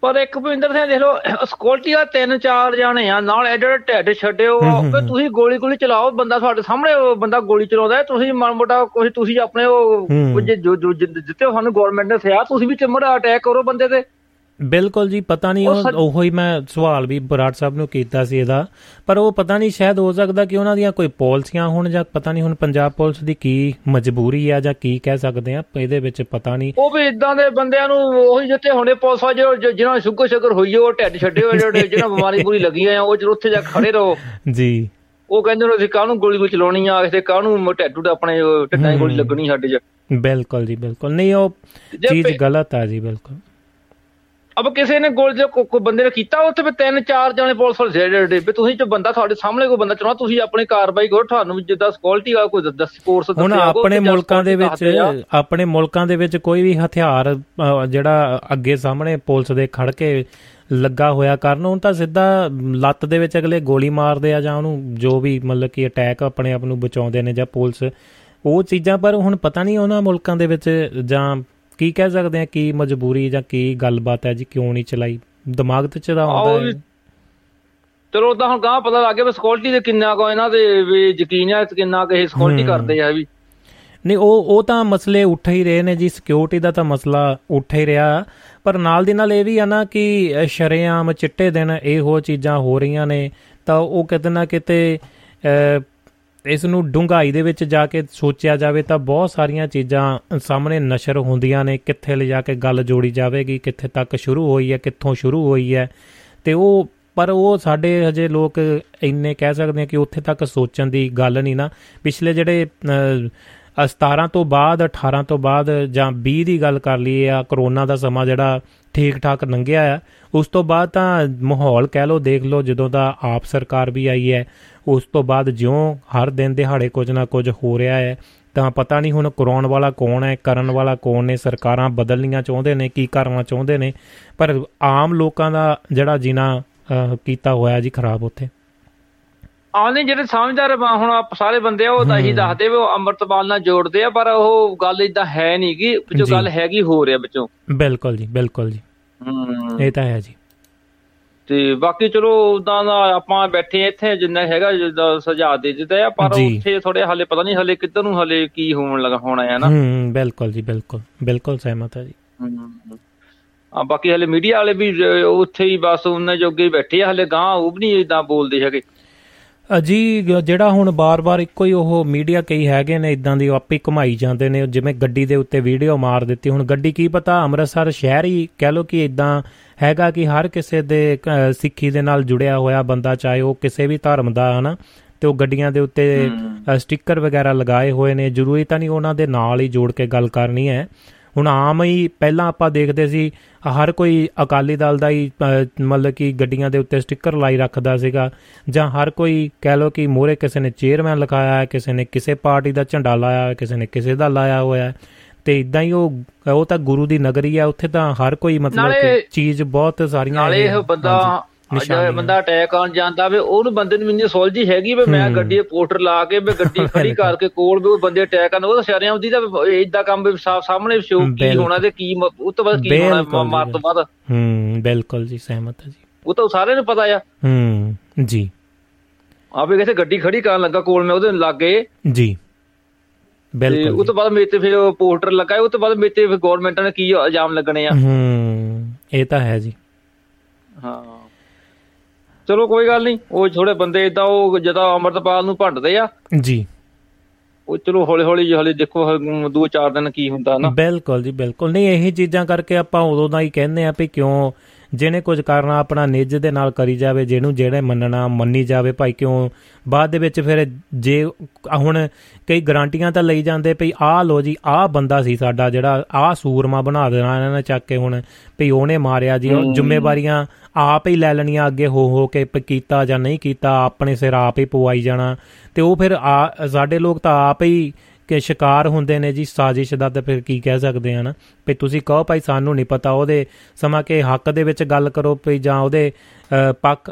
E: ਪਰ ਇੱਕ ਭਵਿੰਦਰ ਸਿੰਘ ਦੇਖ ਲਓ ਸਕਿਉਰਟੀ ਆ ਤਿੰਨ ਚਾਰ ਜਾਣੇ ਆ ਨਾਲ ਐਡੇ ਢੱਡ ਛੱਡਿਓ ਕਿ ਤੁਸੀਂ ਗੋਲੀ ਗੋਲੀ ਚਲਾਓ ਬੰਦਾ ਤੁਹਾਡੇ ਸਾਹਮਣੇ ਬੰਦਾ ਗੋਲੀ ਚਲਾਉਂਦਾ ਤੁਸੀਂ ਮਨ ਮੋਟਾ ਕੋਈ ਤੁਸੀਂ ਆਪਣੇ ਉਹ ਜੋ ਜਿੱਤੇ ਸਾਨੂੰ ਗਵਰਨਮੈਂਟ ਨੇ ਸਿਆ ਤੁਸੀਂ ਵੀ ਚਮੜਾ ਅਟੈਕ ਕਰੋ ਬੰਦੇ ਤੇ।
B: ਬਿਲਕੁਲ ਜੀ ਪਤਾ ਨਹੀਂ ਉਹ ਹੀ ਮੈਂ ਸਵਾਲ ਵੀ ਬਰਾੜ ਸਾਹਿਬ ਨੂੰ ਕੀਤਾ ਸੀ ਇਹਦਾ ਪਰ ਉਹ ਪਤਾ ਨਹੀਂ ਸ਼ਾਇਦ ਹੋ ਸਕਦਾ ਕਿ ਉਹਨਾਂ ਦੀਆਂ ਕੋਈ ਪਾਲਿਸੀਆਂ ਹੋਣ ਜਾਂ ਪਤਾ ਨਹੀਂ ਹੁਣ ਪੰਜਾਬ ਪੁਲਿਸ ਦੀ ਕੀ ਮਜਬੂਰੀ ਆ ਜਾਂ ਕੀ ਕਹਿ ਸਕਦੇ ਆ ਇਹਦੇ ਵਿੱਚ ਪਤਾ ਨਹੀਂ।
E: ਉਹ ਵੀ ਇਦਾਂ ਦੇ ਬੰਦਿਆਂ ਨੂੰ ਉਹੀ ਜਿੱਥੇ ਹੁਣੇ ਪੁਲਿਸ ਆ ਜੋ ਜਿਹਨਾਂ ਸ਼ੁਗਰ ਸ਼ੁਗਰ ਹੋਈ ਉਹ ਢੱਡ ਛੱਡੇ ਹੋਏ ਜਿਹੜੇ ਜਿਹਨਾਂ ਬਿਮਾਰੀ ਪੂਰੀ ਲੱਗੀ ਆ ਉਹ ਜਦੋਂ ਉੱਥੇ ਜਾ ਖੜੇ ਰਹੋ।
B: ਜੀ।
E: ਉਹ ਕਹਿੰਦੇ ਨੇ ਅਸੀਂ ਕਾਹਨੂੰ ਗੋਲੀ ਕੋਈ ਚਲਾਉਣੀ ਆ ਕਿਸੇ ਕਾਹਨੂੰ ਢੱਡੂ ਦਾ ਆਪਣੇ ਢੱਡਾਂ ਗੋਲੀ ਲੱਗਣੀ ਸਾਡੇ 'ਚ।
B: ਬਿਲਕੁਲ ਜੀ ਬਿਲਕੁਲ। ਨਹੀਂ ਉਹ ਚੀਜ਼ ਗਲਤ ਆ ਜੀ ਬਿਲਕੁਲ।
E: ਅਬ ਕਿਸੇ ਨੇ ਗੋਲ ਜੇ ਕੋਈ ਬੰਦੇ ਨੇ ਕੀਤਾ ਉੱਥੇ ਵੀ ਤਿੰਨ ਚਾਰ ਜਣੇ ਪੁਲਿਸ ਵਾਲੇ ਜਿਹੜੇ ਵੀ ਤੁਸੀਂ ਜੋ ਬੰਦਾ ਤੁਹਾਡੇ ਸਾਹਮਣੇ ਕੋਈ ਬੰਦਾ ਚੁਣਾ ਤੁਸੀਂ ਆਪਣੀ ਕਾਰਵਾਈ ਕਰੋ ਤੁਹਾਨੂੰ ਜਿੱਦਾਂ ਸਕਿਉਰਟੀ ਆ ਕੋਈ ਦੱਸ ਕੋਰਸ
B: ਦੱਸਿਆ ਹੁਣ ਆਪਣੇ ਮੁਲਕਾਂ ਦੇ ਵਿੱਚ ਆਪਣੇ ਮੁਲਕਾਂ ਦੇ ਵਿੱਚ ਕੋਈ ਵੀ ਹਥਿਆਰ ਜਿਹੜਾ ਅੱਗੇ ਸਾਹਮਣੇ ਪੁਲਿਸ ਦੇ ਖੜ ਕੇ ਲੱਗਾ ਹੋਇਆ ਕਰਨ ਉਹ ਤਾਂ ਸਿੱਧਾ ਲੱਤ ਦੇ ਵਿੱਚ ਅਗਲੇ ਗੋਲੀ ਮਾਰਦੇ ਆ ਜਾਂ ਉਹਨੂੰ ਜੋ ਵੀ ਮਤਲਬ ਕਿ ਅਟੈਕ ਆਪਣੇ ਆਪ ਨੂੰ ਬਚਾਉਂਦੇ ਨੇ ਜਾਂ ਪੁਲਿਸ ਉਹ ਚੀਜ਼ਾਂ ਪਰ ਹੁਣ ਪਤਾ ਨਹੀਂ ਉਹਨਾਂ ਮੁਲਕਾਂ ਦੇ ਵਿੱਚ ਜਾਂ ਕੀ ਕਹਿ ਸਕਦੇ ਆ? ਕੀ ਮਜਬੂਰੀ ਜਾਂ ਕੀ ਗੱਲਬਾਤ ਹੈ ਜੀ? ਕਿਉਂ ਨਹੀਂ ਚਲਾਈ? ਦਿਮਾਗ ਤੇ ਚਦਾ ਆਉਂਦਾ ਹੈ।
E: ਚਲੋ ਤਾਂ ਹੁਣ ਗਾਂ ਪਤਾ ਲੱਗ ਗਿਆ ਵੀ ਸਕਿਉਰਟੀ ਦੇ ਕਿੰਨਾ ਕੋ ਇਹਨਾਂ ਦੇ ਵੀ ਯਕੀਨ ਹੈ ਕਿੰਨਾ ਕਿ ਇਹ ਸਕਿਉਰਟੀ ਕਰਦੇ ਆ ਵੀ।
B: ਨਹੀਂ ਉਹ ਉਹ ਤਾਂ ਮਸਲੇ ਉੱਠ ਹੀ ਰਹੇ ਨੇ ਜੀ। ਸਿਕਿਉਰਿਟੀ ਦਾ ਤਾਂ ਮਸਲਾ ਉੱਠ ਹੀ ਰਿਹਾ। ਪਰ ਨਾਲ ਦੀ ਨਾਲ ਇਹ ਵੀ ਆ ਨਾ ਕਿ ਸ਼ਰਿਆਮ ਚਿੱਟੇ ਦਿਨ ਇਹੋ ਚੀਜ਼ਾਂ ਹੋ ਰਹੀਆਂ ਨੇ। ਤਾਂ ਉਹ ਕਿਤੇ ਨਾ ਕਿਤੇ ਇਸ ਨੂੰ ਡੂੰਘਾਈ ਦੇ ਵਿੱਚ ਜਾ ਕੇ ਸੋਚਿਆ ਜਾਵੇ ਤਾਂ ਬਹੁਤ ਸਾਰੀਆਂ ਚੀਜ਼ਾਂ ਸਾਹਮਣੇ ਨਸ਼ਰ ਹੁੰਦੀਆਂ ਨੇ, ਕਿੱਥੇ ਲਿਜਾ ਕੇ ਗੱਲ ਜੋੜੀ ਜਾਵੇਗੀ, ਕਿੱਥੇ ਤੱਕ ਸ਼ੁਰੂ ਹੋਈ ਹੈ, ਕਿੱਥੋਂ ਸ਼ੁਰੂ ਹੋਈ ਹੈ। ਤੇ ਉਹ, ਪਰ ਉਹ ਸਾਡੇ ਹਜੇ ਲੋਕ ਇੰਨੇ ਕਹਿ ਸਕਦੇ ਆ ਕਿ ਉੱਥੇ ਤੱਕ ਸੋਚਣ ਦੀ ਗੱਲ ਨਹੀਂ ਨਾ। ਪਿਛਲੇ ਜਿਹੜੇ 17 ਤੋਂ ਬਾਅਦ 18 ਤੋਂ ਬਾਅਦ ਜਾਂ 20 ਦੀ ਗੱਲ ਕਰ ਲਈਏ ਆ ਕਰੋਨਾ ਦਾ ਸਮਾਂ ਜਿਹੜਾ ਠੀਕ ਠਾਕ ਲੰਘਿਆ ਆ। ਉਸ ਤੋਂ ਬਾਅਦ ਤਾਂ ਮਾਹੌਲ ਕਹਿ ਲੋ ਦੇਖ ਲੋ ਜਦੋਂ ਦਾ ਆਪ ਸਰਕਾਰ ਵੀ ਆਈ ਹੈ, ਉਸ ਤੋਂ ਬਾਅਦ ਜਿਉਂ ਹਰ ਦਿਨ ਦਿਹਾੜੇ ਕੁਝ ਨਾ ਕੁਝ ਹੋ ਰਿਹਾ ਹੈ, ਤਾਂ ਪਤਾ ਨਹੀਂ ਹੁਣ ਕਰਾਉਣ ਵਾਲਾ ਕੌਣ ਹੈ, ਕਰਨ ਵਾਲਾ ਕੌਣ ਨੇ, ਸਰਕਾਰਾਂ ਬਦਲਣੀਆਂ ਚਾਹੁੰਦੇ ਨੇ, ਕੀ ਕਰਨਾ ਚਾਹੁੰਦੇ ਨੇ, ਪਰ ਆਮ ਲੋਕਾਂ ਦਾ ਜਿਹੜਾ ਜੀਣਾ ਕੀਤਾ ਹੋਇਆ ਜੀ ਖਰਾਬ ਉੱਥੇ।
E: ਆਨੇ ਜਿਹੜੇ ਸਮਝਦਾਰ ਹੁਣ ਸਾਰੇ ਬੰਦੇ ਆ ਉਹ ਤਾਂ ਹੀ। ਦੱਸਦੇ ਵੀ ਉਹ ਅੰਮ੍ਰਿਤਪਾਲ ਨਾਲ ਜੋੜਦੇ ਆ ਪਰ ਉਹ ਗੱਲ ਇਦਾਂ ਹੈ ਨਹੀਂ ਕਿ ਜੋ ਗੱਲ ਹੈਗੀ ਹੋ ਰਿਹਾ ਵਿੱਚੋਂ।
B: ਬਿਲਕੁਲ ਜੀ ਬਿਲਕੁਲ ਜੀ। ਇਹ ਤਾਂ ਹੈ ਜੀ।
E: ਤੇ ਬਾਕੀ ਚਲੋ ਉਦਾਂ ਦਾ ਆਪਾਂ ਬੈਠੇ ਇੱਥੇ ਜਿੰਨਾ ਹੈਗਾ ਜਿੱਦਾਂ ਸੁਝਾਅ ਦੇ ਦਿੱਤਾ ਆ ਪਰ ਉੱਥੇ ਥੋੜੇ ਹਲੇ ਪਤਾ ਨਹੀਂ ਹਲੇ ਕਿੱਧਰ ਨੂੰ ਹਲੇ ਕੀ ਹੋਣ ਲੱਗਾ ਹੋਣਾ ਹੈ ਨਾ।
B: ਹੂੰ ਬਿਲਕੁਲ ਜੀ ਬਿਲਕੁਲ ਬਿਲਕੁਲ ਸਹਿਮਤ ਹੈ ਜੀ।
E: ਆ ਬਾਕੀ ਹਲੇ ਮੀਡੀਆ ਵਾਲੇ ਵੀ ਉੱਥੇ ਹੀ ਬਸ ਉਹਨਾਂ ਜੋਗੇ ਬੈਠੇ ਆ ਹਲੇ ਗਾਂ ਉਹ ਵੀ ਨਹੀਂ ਇਦਾਂ ਬੋਲਦੇ ਹੈਗੇ।
B: ਜੀ ਜਿਹੜਾ ਹੁਣ ਬਾਰ-ਬਾਰ ਇੱਕੋ ਹੀ ਉਹ ਮੀਡੀਆ ਕਈ ਹੈਗੇ ਨੇ ਇਦਾਂ ਦੀ ਆਪੇ ਘੁਮਾਈ ਜਾਂਦੇ ਨੇ ਜਿਵੇਂ ਗੱਡੀ ਦੇ ਉੱਤੇ ਵੀਡੀਓ ਮਾਰ ਦਿੱਤੀ। ਹੁਣ ਗੱਡੀ ਕੀ ਪਤਾ ਅੰਮ੍ਰਿਤਸਰ ਸ਼ਹਿਰ ਹੀ ਕਹਿ ਲੋ ਕਿ ਇਦਾਂ ਹੈਗਾ ਕਿ ਹਰ ਕਿਸੇ ਦੇ ਸਿੱਖੀ ਦੇ ਨਾਲ ਜੁੜਿਆ ਹੋਇਆ ਬੰਦਾ ਚਾਹੇ ਉਹ ਕਿਸੇ ਵੀ ਧਰਮ ਦਾ ਹਨਾ? ਤੇ ਉਹ ਗੱਡੀਆਂ ਦੇ ਉੱਤੇ ਸਟicker ਵਗੈਰਾ ਲਗਾਏ ਹੋਏ ਨੇ। ਜ਼ਰੂਰੀ ਤਾਂ ਨਹੀਂ ਉਹਨਾਂ ਦੇ ਨਾਲ ਹੀ ਜੋੜ ਕੇ ਗੱਲ ਕਰਨੀ ਹੈ। ਹੁਣ ਆਮ ਹੀ ਪਹਿਲਾਂ ਆਪਾਂ ਦੇਖਦੇ ਸੀ ਹਰ ਕੋਈ ਅਕਾਲੀ ਦਲ ਦਾ ਹੀ ਮਤਲਬ ਕਿ ਗੱਡੀਆਂ ਦੇ ਉੱਤੇ ਸਟicker ਲਾਈ ਰੱਖਦਾ ਸੀਗਾ ਜਾਂ ਹਰ ਕੋਈ ਕਹਿ ਲੋ ਕਿ ਮੋਰੇ ਕਿਸੇ ਨੇ ਚੇਅਰਮੈਨ ਲਿਖਾਇਆ ਹੈ ਕਿਸੇ ਨੇ ਕਿਸੇ ਪਾਰਟੀ ਦਾ ਝੰਡਾ ਲਾਇਆ ਹੈ ਕਿਸੇ ਨੇ ਕਿਸੇ ਦਾ ਲਾਇਆ ਹੋਇਆ ਹੈ। ਤੇ ਇਦਾਂ ਹੀ ਉਹ ਉਹ ਤਾਂ ਗੁਰੂ ਦੀ ਨਗਰੀ ਆ ਉੱਥੇ ਤਾਂ ਹਰ ਕੋਈ ਮਤਲਬ ਕਿ ਚੀਜ਼ ਬਹੁਤ ਸਾਰੀਆਂ
E: ਨਾਲੇ ਇਹ ਬੰਦਾ ਨਿਸ਼ਾਨੀ ਬੰਦਾ ਅਟੈਕ ਆਣ ਜਾਂਦਾ ਵੇ ਉਹਨੂੰ ਬੰਦੇ ਨੂੰ ਮੈਨੂੰ ਸੋਲਜੀ ਹੈਗੀ ਵੀ ਮੈਂ ਗੱਡੀ ਦੇ ਪੋਸਟਰ ਲਾ ਕੇ ਮੈਂ ਗੱਡੀ ਖੜੀ ਕਰਕੇ ਕੋਲ ਵੀ ਬੰਦੇ ਅਟੈਕ ਆਣ ਉਹ ਤਾਂ ਸ਼ਰਿਆਂ ਦੀ ਤਾਂ ਇਦਾਂ ਕੰਮ ਵੀ ਸਾਫ਼ ਸਾਹਮਣੇ ਸ਼ੋ ਕੀ ਹੋਣਾ ਤੇ ਕੀ ਉਹ ਤੋਂ ਬਾਅਦ ਕੀ ਹੋਣਾ ਮਾਰ ਤੋਂ ਬਾਅਦ।
B: ਹੂੰ ਬਿਲਕੁਲ ਜੀ ਸਹਿਮਤ ਹੈ ਜੀ।
E: ਉਹ ਤਾਂ ਸਾਰਿਆਂ ਨੂੰ ਪਤਾ ਆ।
B: ਹੂੰ ਜੀ।
E: ਆਪੇ ਕਿਸੇ ਗੱਡੀ ਖੜੀ ਕਰਨ ਲੱਗਾ ਕੋਲ ਮੈਂ ਉਹਦੇ ਲਾਗੇ।
B: ਜੀ। ਬਿਲਕੁਲ
E: ਉਹ ਤੋਂ ਬਾਅਦ ਮੇਰੇ ਤੇ ਫਿਰ ਪੋਸਟਰ ਲੱਗਾ ਉਹ ਤੋਂ ਬਾਅਦ ਮੇਰੇ ਤੇ ਫਿਰ ਗਵਰਨਮੈਂਟ ਨੇ ਕੀ ਇਲਜ਼ਾਮ ਲੱਗਣੇ ਆ।
B: ਹੂੰ ਇਹ ਤਾਂ ਹੈ ਜੀ।
E: ਹਾਂ। ਚਲੋ ਕੋਈ ਗੱਲ ਨਹੀਂ ਉਹ ਥੋੜੇ ਬੰਦੇ ਇਦਾਂ ਉਹ ਜਦੋਂ ਅਮਰਤਪਾਲ ਨੂੰ ਭੰਡਦੇ ਆ।
B: ਜੀ।
E: ਉਹ ਚਲੋ ਹੌਲੀ ਹੌਲੀ ਹੌਲੀ ਦੇਖੋ ਦੋ ਚਾਰ ਦਿਨ ਕੀ ਹੁੰਦਾ ਨਾ।
B: ਬਿਲਕੁਲ ਜੀ ਬਿਲਕੁਲ। ਨਹੀਂ ਇਹੀ ਚੀਜ਼ਾਂ ਕਰਕੇ ਆਪਾਂ ਉਦੋਂ ਦਾ ਹੀ ਕਹਿੰਦੇ ਆ ਵੀ ਕਿਉਂ ਜਿਹਨੇ ਕੁਝ ਕਰਨਾ ਆਪਣਾ ਨਿੱਜ ਦੇ ਨਾਲ ਕਰੀ ਜਾਵੇ ਜਿਹਨੂੰ ਜਿਹੜੇ ਮੰਨਣਾ ਮੰਨੀ ਜਾਵੇ ਭਾਈ ਕਿਉਂ? ਬਾਅਦ ਦੇ ਵਿੱਚ ਫਿਰ ਜੇ ਹੁਣ ਕਈ ਗਾਰੰਟੀਆਂ ਤਾਂ ਲਈ ਜਾਂਦੇ ਭਈ ਆਹ ਲੋ ਜੀ ਆਹ ਬੰਦਾ ਸੀ ਸਾਡਾ ਜਿਹੜਾ ਆਹ ਸੂਰਮਾ ਬਣਾ ਦੇਣਾ ਇਹਨਾਂ ਨੇ ਚੱਕ ਕੇ ਹੁਣ ਭਈ ਉਹਨੇ ਮਾਰਿਆ ਜੀ ਜ਼ਿੰਮੇਵਾਰੀਆਂ ਆਪ ਹੀ ਲੈ ਲੈਣੀਆਂ ਅੱਗੇ ਹੋ ਹੋ ਕੇ ਕੀਤਾ ਜਾਂ ਨਹੀਂ ਕੀਤਾ, ਆਪਣੇ ਸਿਰ ਆਪ ਹੀ ਪਵਾਈ ਜਾਣਾ। ਤੇ ਉਹ ਫਿਰ ਸਾਡੇ ਲੋਕ ਤਾਂ ਆਪ ਹੀ ਕਿ ਸ਼ਿਕਾਰ ਹੁੰਦੇ ਨੇ ਜੀ, ਸਾਜ਼ਿਸ਼ ਦਾ ਤਾਂ ਫਿਰ ਕੀ ਕਹਿ ਸਕਦੇ ਆ ਨਾ? ਵੀ ਤੁਸੀਂ ਕਹੋ ਭਾਈ, ਸਾਨੂੰ ਨਹੀਂ ਪਤਾ, ਉਹਦੇ ਸਮਾਂ ਕੇ ਹੱਕ ਦੇ ਵਿੱਚ ਗੱਲ ਕਰੋ ਭਈ ਜਾਂ ਉਹਦੇ ਪੱਕ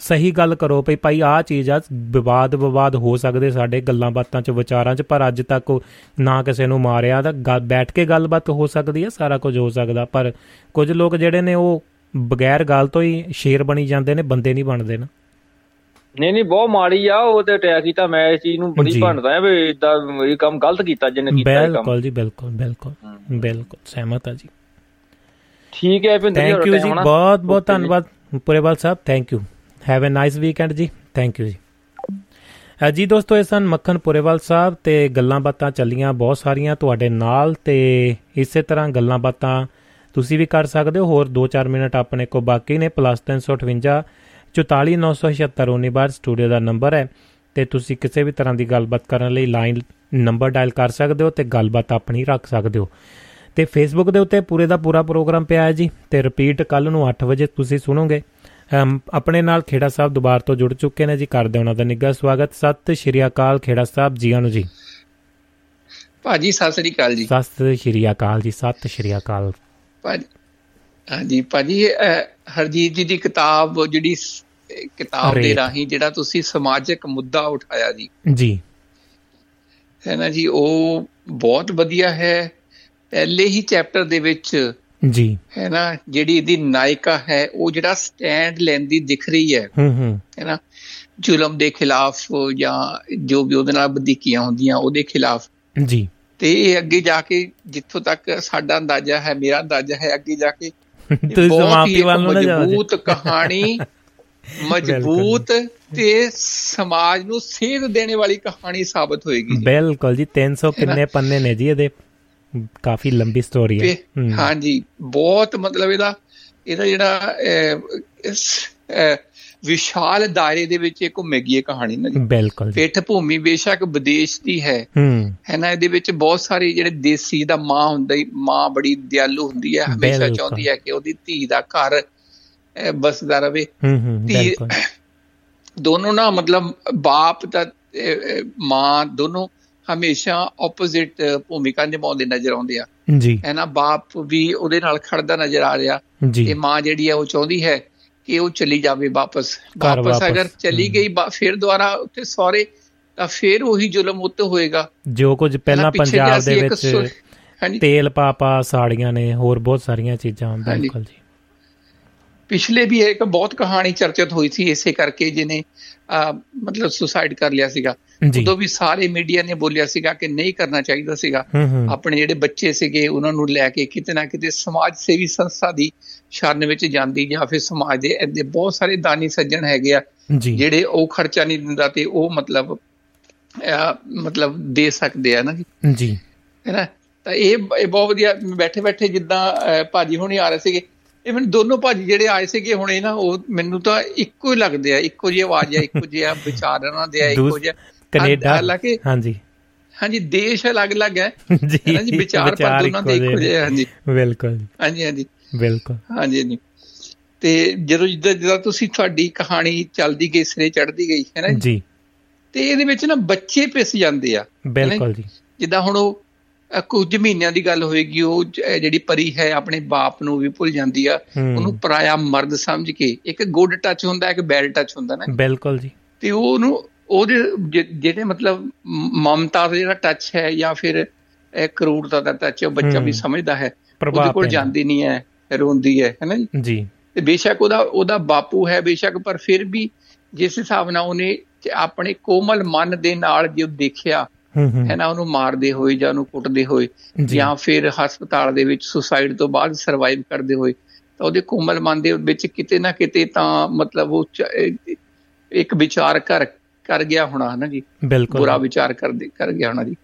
B: ਸਹੀ ਗੱਲ ਕਰੋ ਭਈ ਭਾਈ, ਆਹ ਚੀਜ਼ ਆ, ਵਿਵਾਦ ਵਿਵਾਦ ਹੋ ਸਕਦੇ ਸਾਡੇ ਗੱਲਾਂ ਬਾਤਾਂ 'ਚ, ਵਿਚਾਰਾਂ 'ਚ, ਪਰ ਅੱਜ ਤੱਕ ਨਾ ਕਿਸੇ ਨੂੰ ਮਾਰਿਆ ਤਾਂ ਬੈਠ ਕੇ ਗੱਲਬਾਤ ਹੋ ਸਕਦੀ ਹੈ ਸਾਰਾ ਕੁਝ ਹੋ ਸਕਦਾ, ਪਰ ਕੁਝ ਲੋਕ ਜਿਹੜੇ ਨੇ ਉਹ ਬਗੈਰ ਗੱਲ ਤੋਂ ਹੀ ਸ਼ੇਰ ਬਣੀ ਜਾਂਦੇ ਨੇ ਬੰਦੇ ਨਹੀਂ ਬਣਦੇ ਨਾ।
E: ਨਹੀਂ ਨਹੀਂ ਬਹੁਤ ਮਾੜੀ ਆ ਉਹ ਤੇ ਅਟੈਕ ਕੀਤਾ ਮੈਂ ਇਸ ਚੀਜ਼ ਨੂੰ ਬੜੀ ਭੰਡਦਾ ਆ ਵੀ ਇਦਾਂ ਇਹ ਕੰਮ ਗਲਤ ਕੀਤਾ ਜਿਹਨੇ ਕੀਤਾ
B: ਇਹ ਕੰਮ। ਬਿਲਕੁਲ ਜੀ ਬਿਲਕੁਲ ਬਿਲਕੁਲ ਬਿਲਕੁਲ ਸਹਿਮਤ ਆ ਜੀ।
E: ਠੀਕ ਹੈ ਭਿੰਦਰ
B: ਜੀ ਥੈਂਕ ਯੂ ਜੀ ਬਹੁਤ ਬਹੁਤ ਧੰਨਵਾਦ ਪੁਰੇਵਾਲ ਸਾਹਿਬ thank you have a nice weekend ਜੀ ਥੈਂਕ ਯੂ ਜੀ। ਜੀ ਦੋਸਤੋ ਇਹ ਸਨ ਮੱਖਣ ਪੁਰੇਵਾਲ ਸਾਹਿਬ ਤੇ ਗੱਲਾਂ ਬਾਤਾਂ ਚੱਲੀਆਂ ਬਹੁਤ ਸਾਰੀਆਂ ਤੁਹਾਡੇ ਨਾਲ ਤੇ ਇਸੇ ਤਰ੍ਹਾਂ ਗੱਲਾਂ ਬਾਤਾਂ ਤੁਸੀਂ ਵੀ ਕਰ ਸਕਦੇ ਹੋ। ਹੋਰ 2-4 ਮਿੰਟ ਆਪਣੇ ਕੋ ਬਾਕੀ ਨੇ। +358 449779 ਸਟੂਡੀਓ ਦਾ ਨੰਬਰ ਹੈ। ਤੇ ਤੁਸੀਂ ਕਿਸੇ ਵੀ ਤਰ੍ਹਾਂ ਦੀ ਗੱਲਬਾਤ ਕਰਨ ਲਈ ਲਾਈਨ ਨੰਬਰ ਡਾਇਲ ਕਰ ਸਕਦੇ ਹੋ ਤੇ ਗੱਲਬਾਤ ਆਪਣੀ ਰੱਖ ਸਕਦੇ ਹੋ। ਤੇ ਫੇਸਬੁੱਕ ਦੇ ਉੱਤੇ ਪੂਰੇ ਦਾ ਪੂਰਾ ਪ੍ਰੋਗਰਾਮ ਪਿਆ ਹੈ ਜੀ। ਤੇ ਰਿਪੀਟ ਕੱਲ ਨੂੰ 8 ਵਜੇ ਤੁਸੀਂ ਸੁਣੋਗੇ। ਆਪਣੇ ਨਾਲ ਖੇੜਾ ਸਾਹਿਬ ਦੁਬਾਰ ਤੋਂ ਜੁੜ ਚੁੱਕੇ ਨੇ ਜੀ। ਕਰਦੇ ਉਹਨਾਂ ਦਾ ਨਿੱਘਾ ਸਵਾਗਤ। ਸਤਿ ਸ਼੍ਰੀ ਅਕਾਲ ਖੇੜਾ ਸਾਹਿਬ ਜੀ। ਆਨੂ ਜੀ
D: ਭਾਜੀ ਸਤਿ ਸ਼੍ਰੀ ਅਕਾਲ ਜੀ।
B: ਸਤਿ ਸ਼੍ਰੀ ਅਕਾਲ ਜੀ। ਸਤਿ ਸ਼੍ਰੀ ਅਕਾਲ।
D: ਭਾਜੀ ਹਾਂਜੀ ਭਾਜੀ ਹਰਜੀਤ ਜੀ ਦੀ ਕਿਤਾਬ ਜਿਹੜੀ ਕਿਤਾਬ ਦੇ ਰਾਹੀਂ ਜਿਹੜਾ ਤੁਸੀਂ ਸਮਾਜਿਕ ਮੁੱਦਾ ਉਠਾਇਆ ਜੀ।
B: ਜੀ।
D: ਹੈ ਨਾ ਜੀ ਉਹ ਬਹੁਤ ਵਧੀਆ ਹੈ। ਪਹਿਲੇ ਹੀ ਚੈਪਟਰ ਦੇ ਵਿੱਚ
B: ਜੀ।
D: ਹੈ ਨਾ ਜਿਹੜੀ ਇਹਦੀ ਨਾਇਕਾ ਹੈ ਉਹ ਜਿਹੜਾ ਸਟੈਂਡ ਲੈਂਦੀ ਦਿਖ ਰਹੀ ਹੈ।
B: ਹੂੰ ਹੂੰ।
D: ਹੈ ਨਾ ਜ਼ੁਲਮ ਦੇ ਖਿਲਾਫ ਜਾਂ ਜੋ ਵੀ ਉਹਦੇ ਨਾਲ ਵਧੀਕੀਆਂ ਹੁੰਦੀਆਂ ਉਹਦੇ ਖਿਲਾਫ।
B: ਜੀ।
D: ਤੇ ਇਹ ਅੱਗੇ ਜਾ ਕੇ ਜਿੱਥੋਂ ਤੱਕ ਸਾਡਾ ਅੰਦਾਜ਼ਾ ਹੈ ਮੇਰਾ ਅੰਦਾਜ਼ਾ ਹੈ ਅੱਗੇ ਜਾ ਕੇ
B: ਤੁਸੀਂ ਸਮਾਪਤੀ ਵੱਲ ਨੂੰ ਨਾ ਜਾਓ
D: ਮਜ਼ਬੂਤ ਕਹਾਣੀ ਮਜ਼ਬੂਤ ਤੇ ਸਮਾਜ ਨੂੰ ਸੇਧ ਦੇਣ ਵਾਲੀ ਕਹਾਣੀ ਸਾਬਤ ਹੋਏਗੀ।
B: ਬਿਲਕੁਲ ਜੀ 300 ਕਿੰਨੇ ਪੰਨੇ ਨੇ ਜੀ ਇਹਦੇ। ਕਾਫੀ ਲੰਬੀ ਸਟੋਰੀ ਹੈ।
D: ਹਾਂਜੀ ਬਹੁਤ ਮਤਲਬ ਇਹਦਾ ਇਹਦਾ ਜਿਹੜਾ ਵਿਸ਼ਾਲ ਦਾਇਰੇ ਦੇ ਵਿੱਚ ਇੱਕ ਘੁੰਮੇਗੀ ਇਹ ਕਹਾਣੀ ਨਾ ਜੀ।
B: ਬਿਲਕੁਲ
D: ਪਿੱਠ ਭੂਮੀ ਬੇਸ਼ੱਕ ਵਿਦੇਸ਼ ਦੀ ਹੈ।
B: ਹੂੰ।
D: ਹੈ ਨਾ ਇਹਦੇ ਵਿੱਚ ਬਹੁਤ ਸਾਰੇ ਜਿਹੜੇ ਦੇਸੀ ਦਾ ਮਾਂ ਹੁੰਦਾ ਹੀ ਮਾਂ ਬੜੀ ਦਿਆਲੂ ਹੁੰਦੀ ਹੈ ਹਮੇਸ਼ਾ ਚਾਹੁੰਦੀ ਹੈ ਕਿ ਉਹਦੀ ਧੀ ਦਾ ਘਰ ਬਸਦਾ ਰਵੇ।
B: ਬਿਲਕੁਲ।
D: ਦੋਨੋਂ ਨਾ ਮਤਲਬ ਬਾਪ ਦਾ ਮਾਂ ਦੋਨੋਂ ਹਮੇਸ਼ਾ ਆਪੋਜ਼ਿਟ ਭੂਮਿਕਾ ਨਿਭਾਉਂਦੇ ਨਜ਼ਰ ਆਉਂਦੇ ਆ।
B: ਜੀ।
D: ਹੈ ਨਾ ਬਾਪ ਵੀ ਉਹਦੇ ਨਾਲ ਖੜਦਾ ਨਜ਼ਰ ਆ ਰਿਹਾ। ਤੇ ਮਾਂ ਜਿਹੜੀ ਹੈ ਉਹ ਚਾਹੁੰਦੀ ਹੈ ਕਿ ਉਹ ਚਲੀ ਜਾਵੇ ਵਾਪਸ। ਵਾਪਸ। ਅਗਰ ਚਲੀ ਗਈ ਫਿਰ ਦੁਬਾਰਾ ਉੱਥੇ ਸੌਰੇ ਤਾਂ ਫਿਰ ਉਹੀ ਜ਼ੁਲਮ ਉੱਤੇ ਹੋਏਗਾ।
B: ਜੋ ਕੁਝ ਪਹਿਲਾਂ ਪੰਜਾਬ ਦੇ ਵਿੱਚ ਤੇਲ ਪਾਪਾ ਸਾੜੀਆਂ ਨੇ ਹੋਰ ਬਹੁਤ ਸਾਰੀਆਂ ਚੀਜ਼ਾਂ ਬਿਲਕੁਲ ਜੀ।
D: ਪਿਛਲੇ ਵੀ ਇੱਕ ਬਹੁਤ ਕਹਾਣੀ ਚਰਚਿਤ ਹੋਈ ਸੀ ਇਸੇ ਕਰਕੇ ਜਿਹਨੇ ਮਤਲਬ ਸੁਸਾਈਡ ਕਰ ਲਿਆ ਸੀਗਾ। ਉਦੋਂ ਵੀ ਸਾਰੇ ਮੀਡੀਆ ਨੇ ਬੋਲਿਆ ਸੀਗਾ ਕਿ ਨਹੀਂ ਕਰਨਾ ਚਾਹੀਦਾ ਸੀਗਾ। ਆਪਣੇ ਜਿਹੜੇ ਬੱਚੇ ਸੀਗੇ ਉਹਨਾਂ ਨੂੰ ਲੈ ਕੇ ਕਿਤੇ ਨਾ ਕਿਤੇ ਸਮਾਜ ਸੇਵੀ ਸੰਸਥਾ ਦੀ ਸ਼ਰਨ ਵਿੱਚ ਜਾਂਦੀ ਜਾਂ ਫਿਰ ਸਮਾਜ ਦੇ ਐਦੇ ਬਹੁਤ ਸਾਰੇ ਦਾਨੀ ਸੱਜਣ ਹੈਗੇ ਆ ਜਿਹੜੇ ਉਹ ਖਰਚਾ ਨਹੀਂ ਦਿੰਦਾ ਤੇ ਉਹ ਮਤਲਬ ਮਤਲਬ ਦੇ ਸਕਦੇ ਆ ਨਾ
B: ਜੀ। ਜੀ।
D: ਹੈ ਨਾ? ਤਾਂ ਇਹ ਬਹੁਤ ਵਧੀਆ ਬੈਠੇ ਬੈਠੇ ਜਿੱਦਾਂ ਭਾਜੀ ਹੁਣੀ ਆ ਰਹੇ ਸੀਗੇ ਇਵਨ ਦੋਨੋਂ ਭਾਜੀ ਜਿਹੜੇ ਆਏ ਸੀਗੇ ਹੁਣ ਇਹ ਨਾ ਉਹ ਮੈਨੂੰ ਤਾਂ ਇੱਕੋ ਹੀ ਲੱਗਦੇ ਆ ਇੱਕੋ ਜਿਹੀ ਆਵਾਜ਼ ਆ ਇੱਕੋ ਜਿਹਾ ਵਿਚਾਰ ਉਹਨਾਂ ਦੇ ਆ ਇੱਕੋ ਜਿਹਾ
B: ਕੈਨੇਡਾ। ਹਾਂਜੀ।
D: ਹਾਂਜੀ ਦੇਸ਼ ਅਲੱਗ-ਅਲੱਗ ਹੈ।
B: ਜੀ
D: ਜੀ ਵਿਚਾਰ ਪਰ ਦੋਨਾਂ ਦੇ ਇੱਕੋ ਜਿਹੇ ਹਾਂਜੀ।
B: ਬਿਲਕੁਲ
D: ਹਾਂਜੀ ਹਾਂਜੀ।
B: ਬਿਲਕੁਲ।
D: ਹਾਂਜੀ ਹਾਂਜੀ। ਤੇ ਜਦੋਂ ਜਿੱਦਾਂ ਤੁਸੀਂ ਤੁਹਾਡੀ ਕਹਾਣੀ ਚੱਲਦੀ ਗਈ ਸਿਰੇ ਚੜਦੀ ਗਈ ਹੈ ਨਾ
B: ਜੀ?
D: ਤੇ ਇਹਦੇ ਵਿੱਚ ਨਾ ਬੱਚੇ ਪਿਸ ਜਾਂਦੇ ਆ
B: ਬਿਲਕੁਲ ਜੀ।
D: ਜਿੱਦਾਂ ਹੁਣ ਉਹ ਕੁਝ ਮਹੀਨਿਆਂ ਦੀ ਗੱਲ ਹੋਏਗੀ ਉਹ ਜਿਹੜੀ ਪਰੀ ਹੈ ਆਪਣੇ ਬਾਪ ਨੂੰ ਵੀ ਭੁੱਲ ਜਾਂਦੀ ਆ। ਉਹਨੂੰ ਪਰਾਇਆ ਮਰਦ ਸਮਝ ਕੇ ਇੱਕ ਗੁੱਡ ਟੱਚ ਹੁੰਦਾ ਇੱਕ ਬੈਡ ਟੱਚ ਹੁੰਦਾ ਨਾ।
B: ਬਿਲਕੁਲ ਜੀ।
D: ਤੇ ਉਹਨੂੰ ਉਹਦੇ ਜਿਹੜੇ ਮਤਲਬ ਮਮਤਾ ਦਾ ਜਿਹੜਾ ਟੱਚ ਹੈ ਜਾਂ ਫਿਰ ਕਰੂਰਤਾ ਦਾ ਟੱਚ ਉਹ ਬੱਚਾ ਵੀ ਸਮਝਦਾ ਹੈ। ਉਹਦੇ ਕੋਲ ਜਾਂਦੀ ਨਹੀਂ ਹੈ ਰੋਂਦੀ ਹੈ ਹੈਨਾ ਜੀ? ਤੇ ਬੇਸ਼ੱਕ ਉਹਦਾ ਉਹਦਾ ਬਾਪੂ ਹੈ ਬੇਸ਼ੱਕ ਪਰ ਫਿਰ ਵੀ ਜਿਸ ਹਿਸਾਬ ਨਾਲ ਉਹਨੇ ਆਪਣੇ ਕੋਮਲ ਮਨ ਦੇ ਨਾਲ ਜੋ ਦੇਖਿਆ ਹੈ ਨਾ ਉਹਨੂੰ ਮਾਰਦੇ ਹੋਏ ਜਾਂ ਉਹਨੂੰ ਕੁੱਟਦੇ ਹੋਏ ਜਾਂ। ਫਿਰ ਹਸਪਤਾਲ ਦੇ ਵਿੱਚ ਸੁਸਾਈਡ ਤੋਂ ਬਾਅਦ ਸਰਵਾਈਵ ਕਰਦੇ ਹੋਏ ਤਾਂ ਉਹਦੇ ਕੋਮਲ ਮਨ ਦੇ ਵਿੱਚ ਕਿਤੇ ਨਾ ਕਿਤੇ ਤਾਂ ਮਤਲਬ ਉਹ ਇੱਕ ਵਿਚਾਰ ਕਰ ਕਰ ਗਿਆ ਹੋਣਾ ਹੈ ਨਾ ਜੀ?
B: ਬਿਲਕੁਲ।
D: ਬੁਰਾ ਵਿਚਾਰ ਕਰ ਕਰ ਗਿਆ ਹੋਣਾ ਜੀ।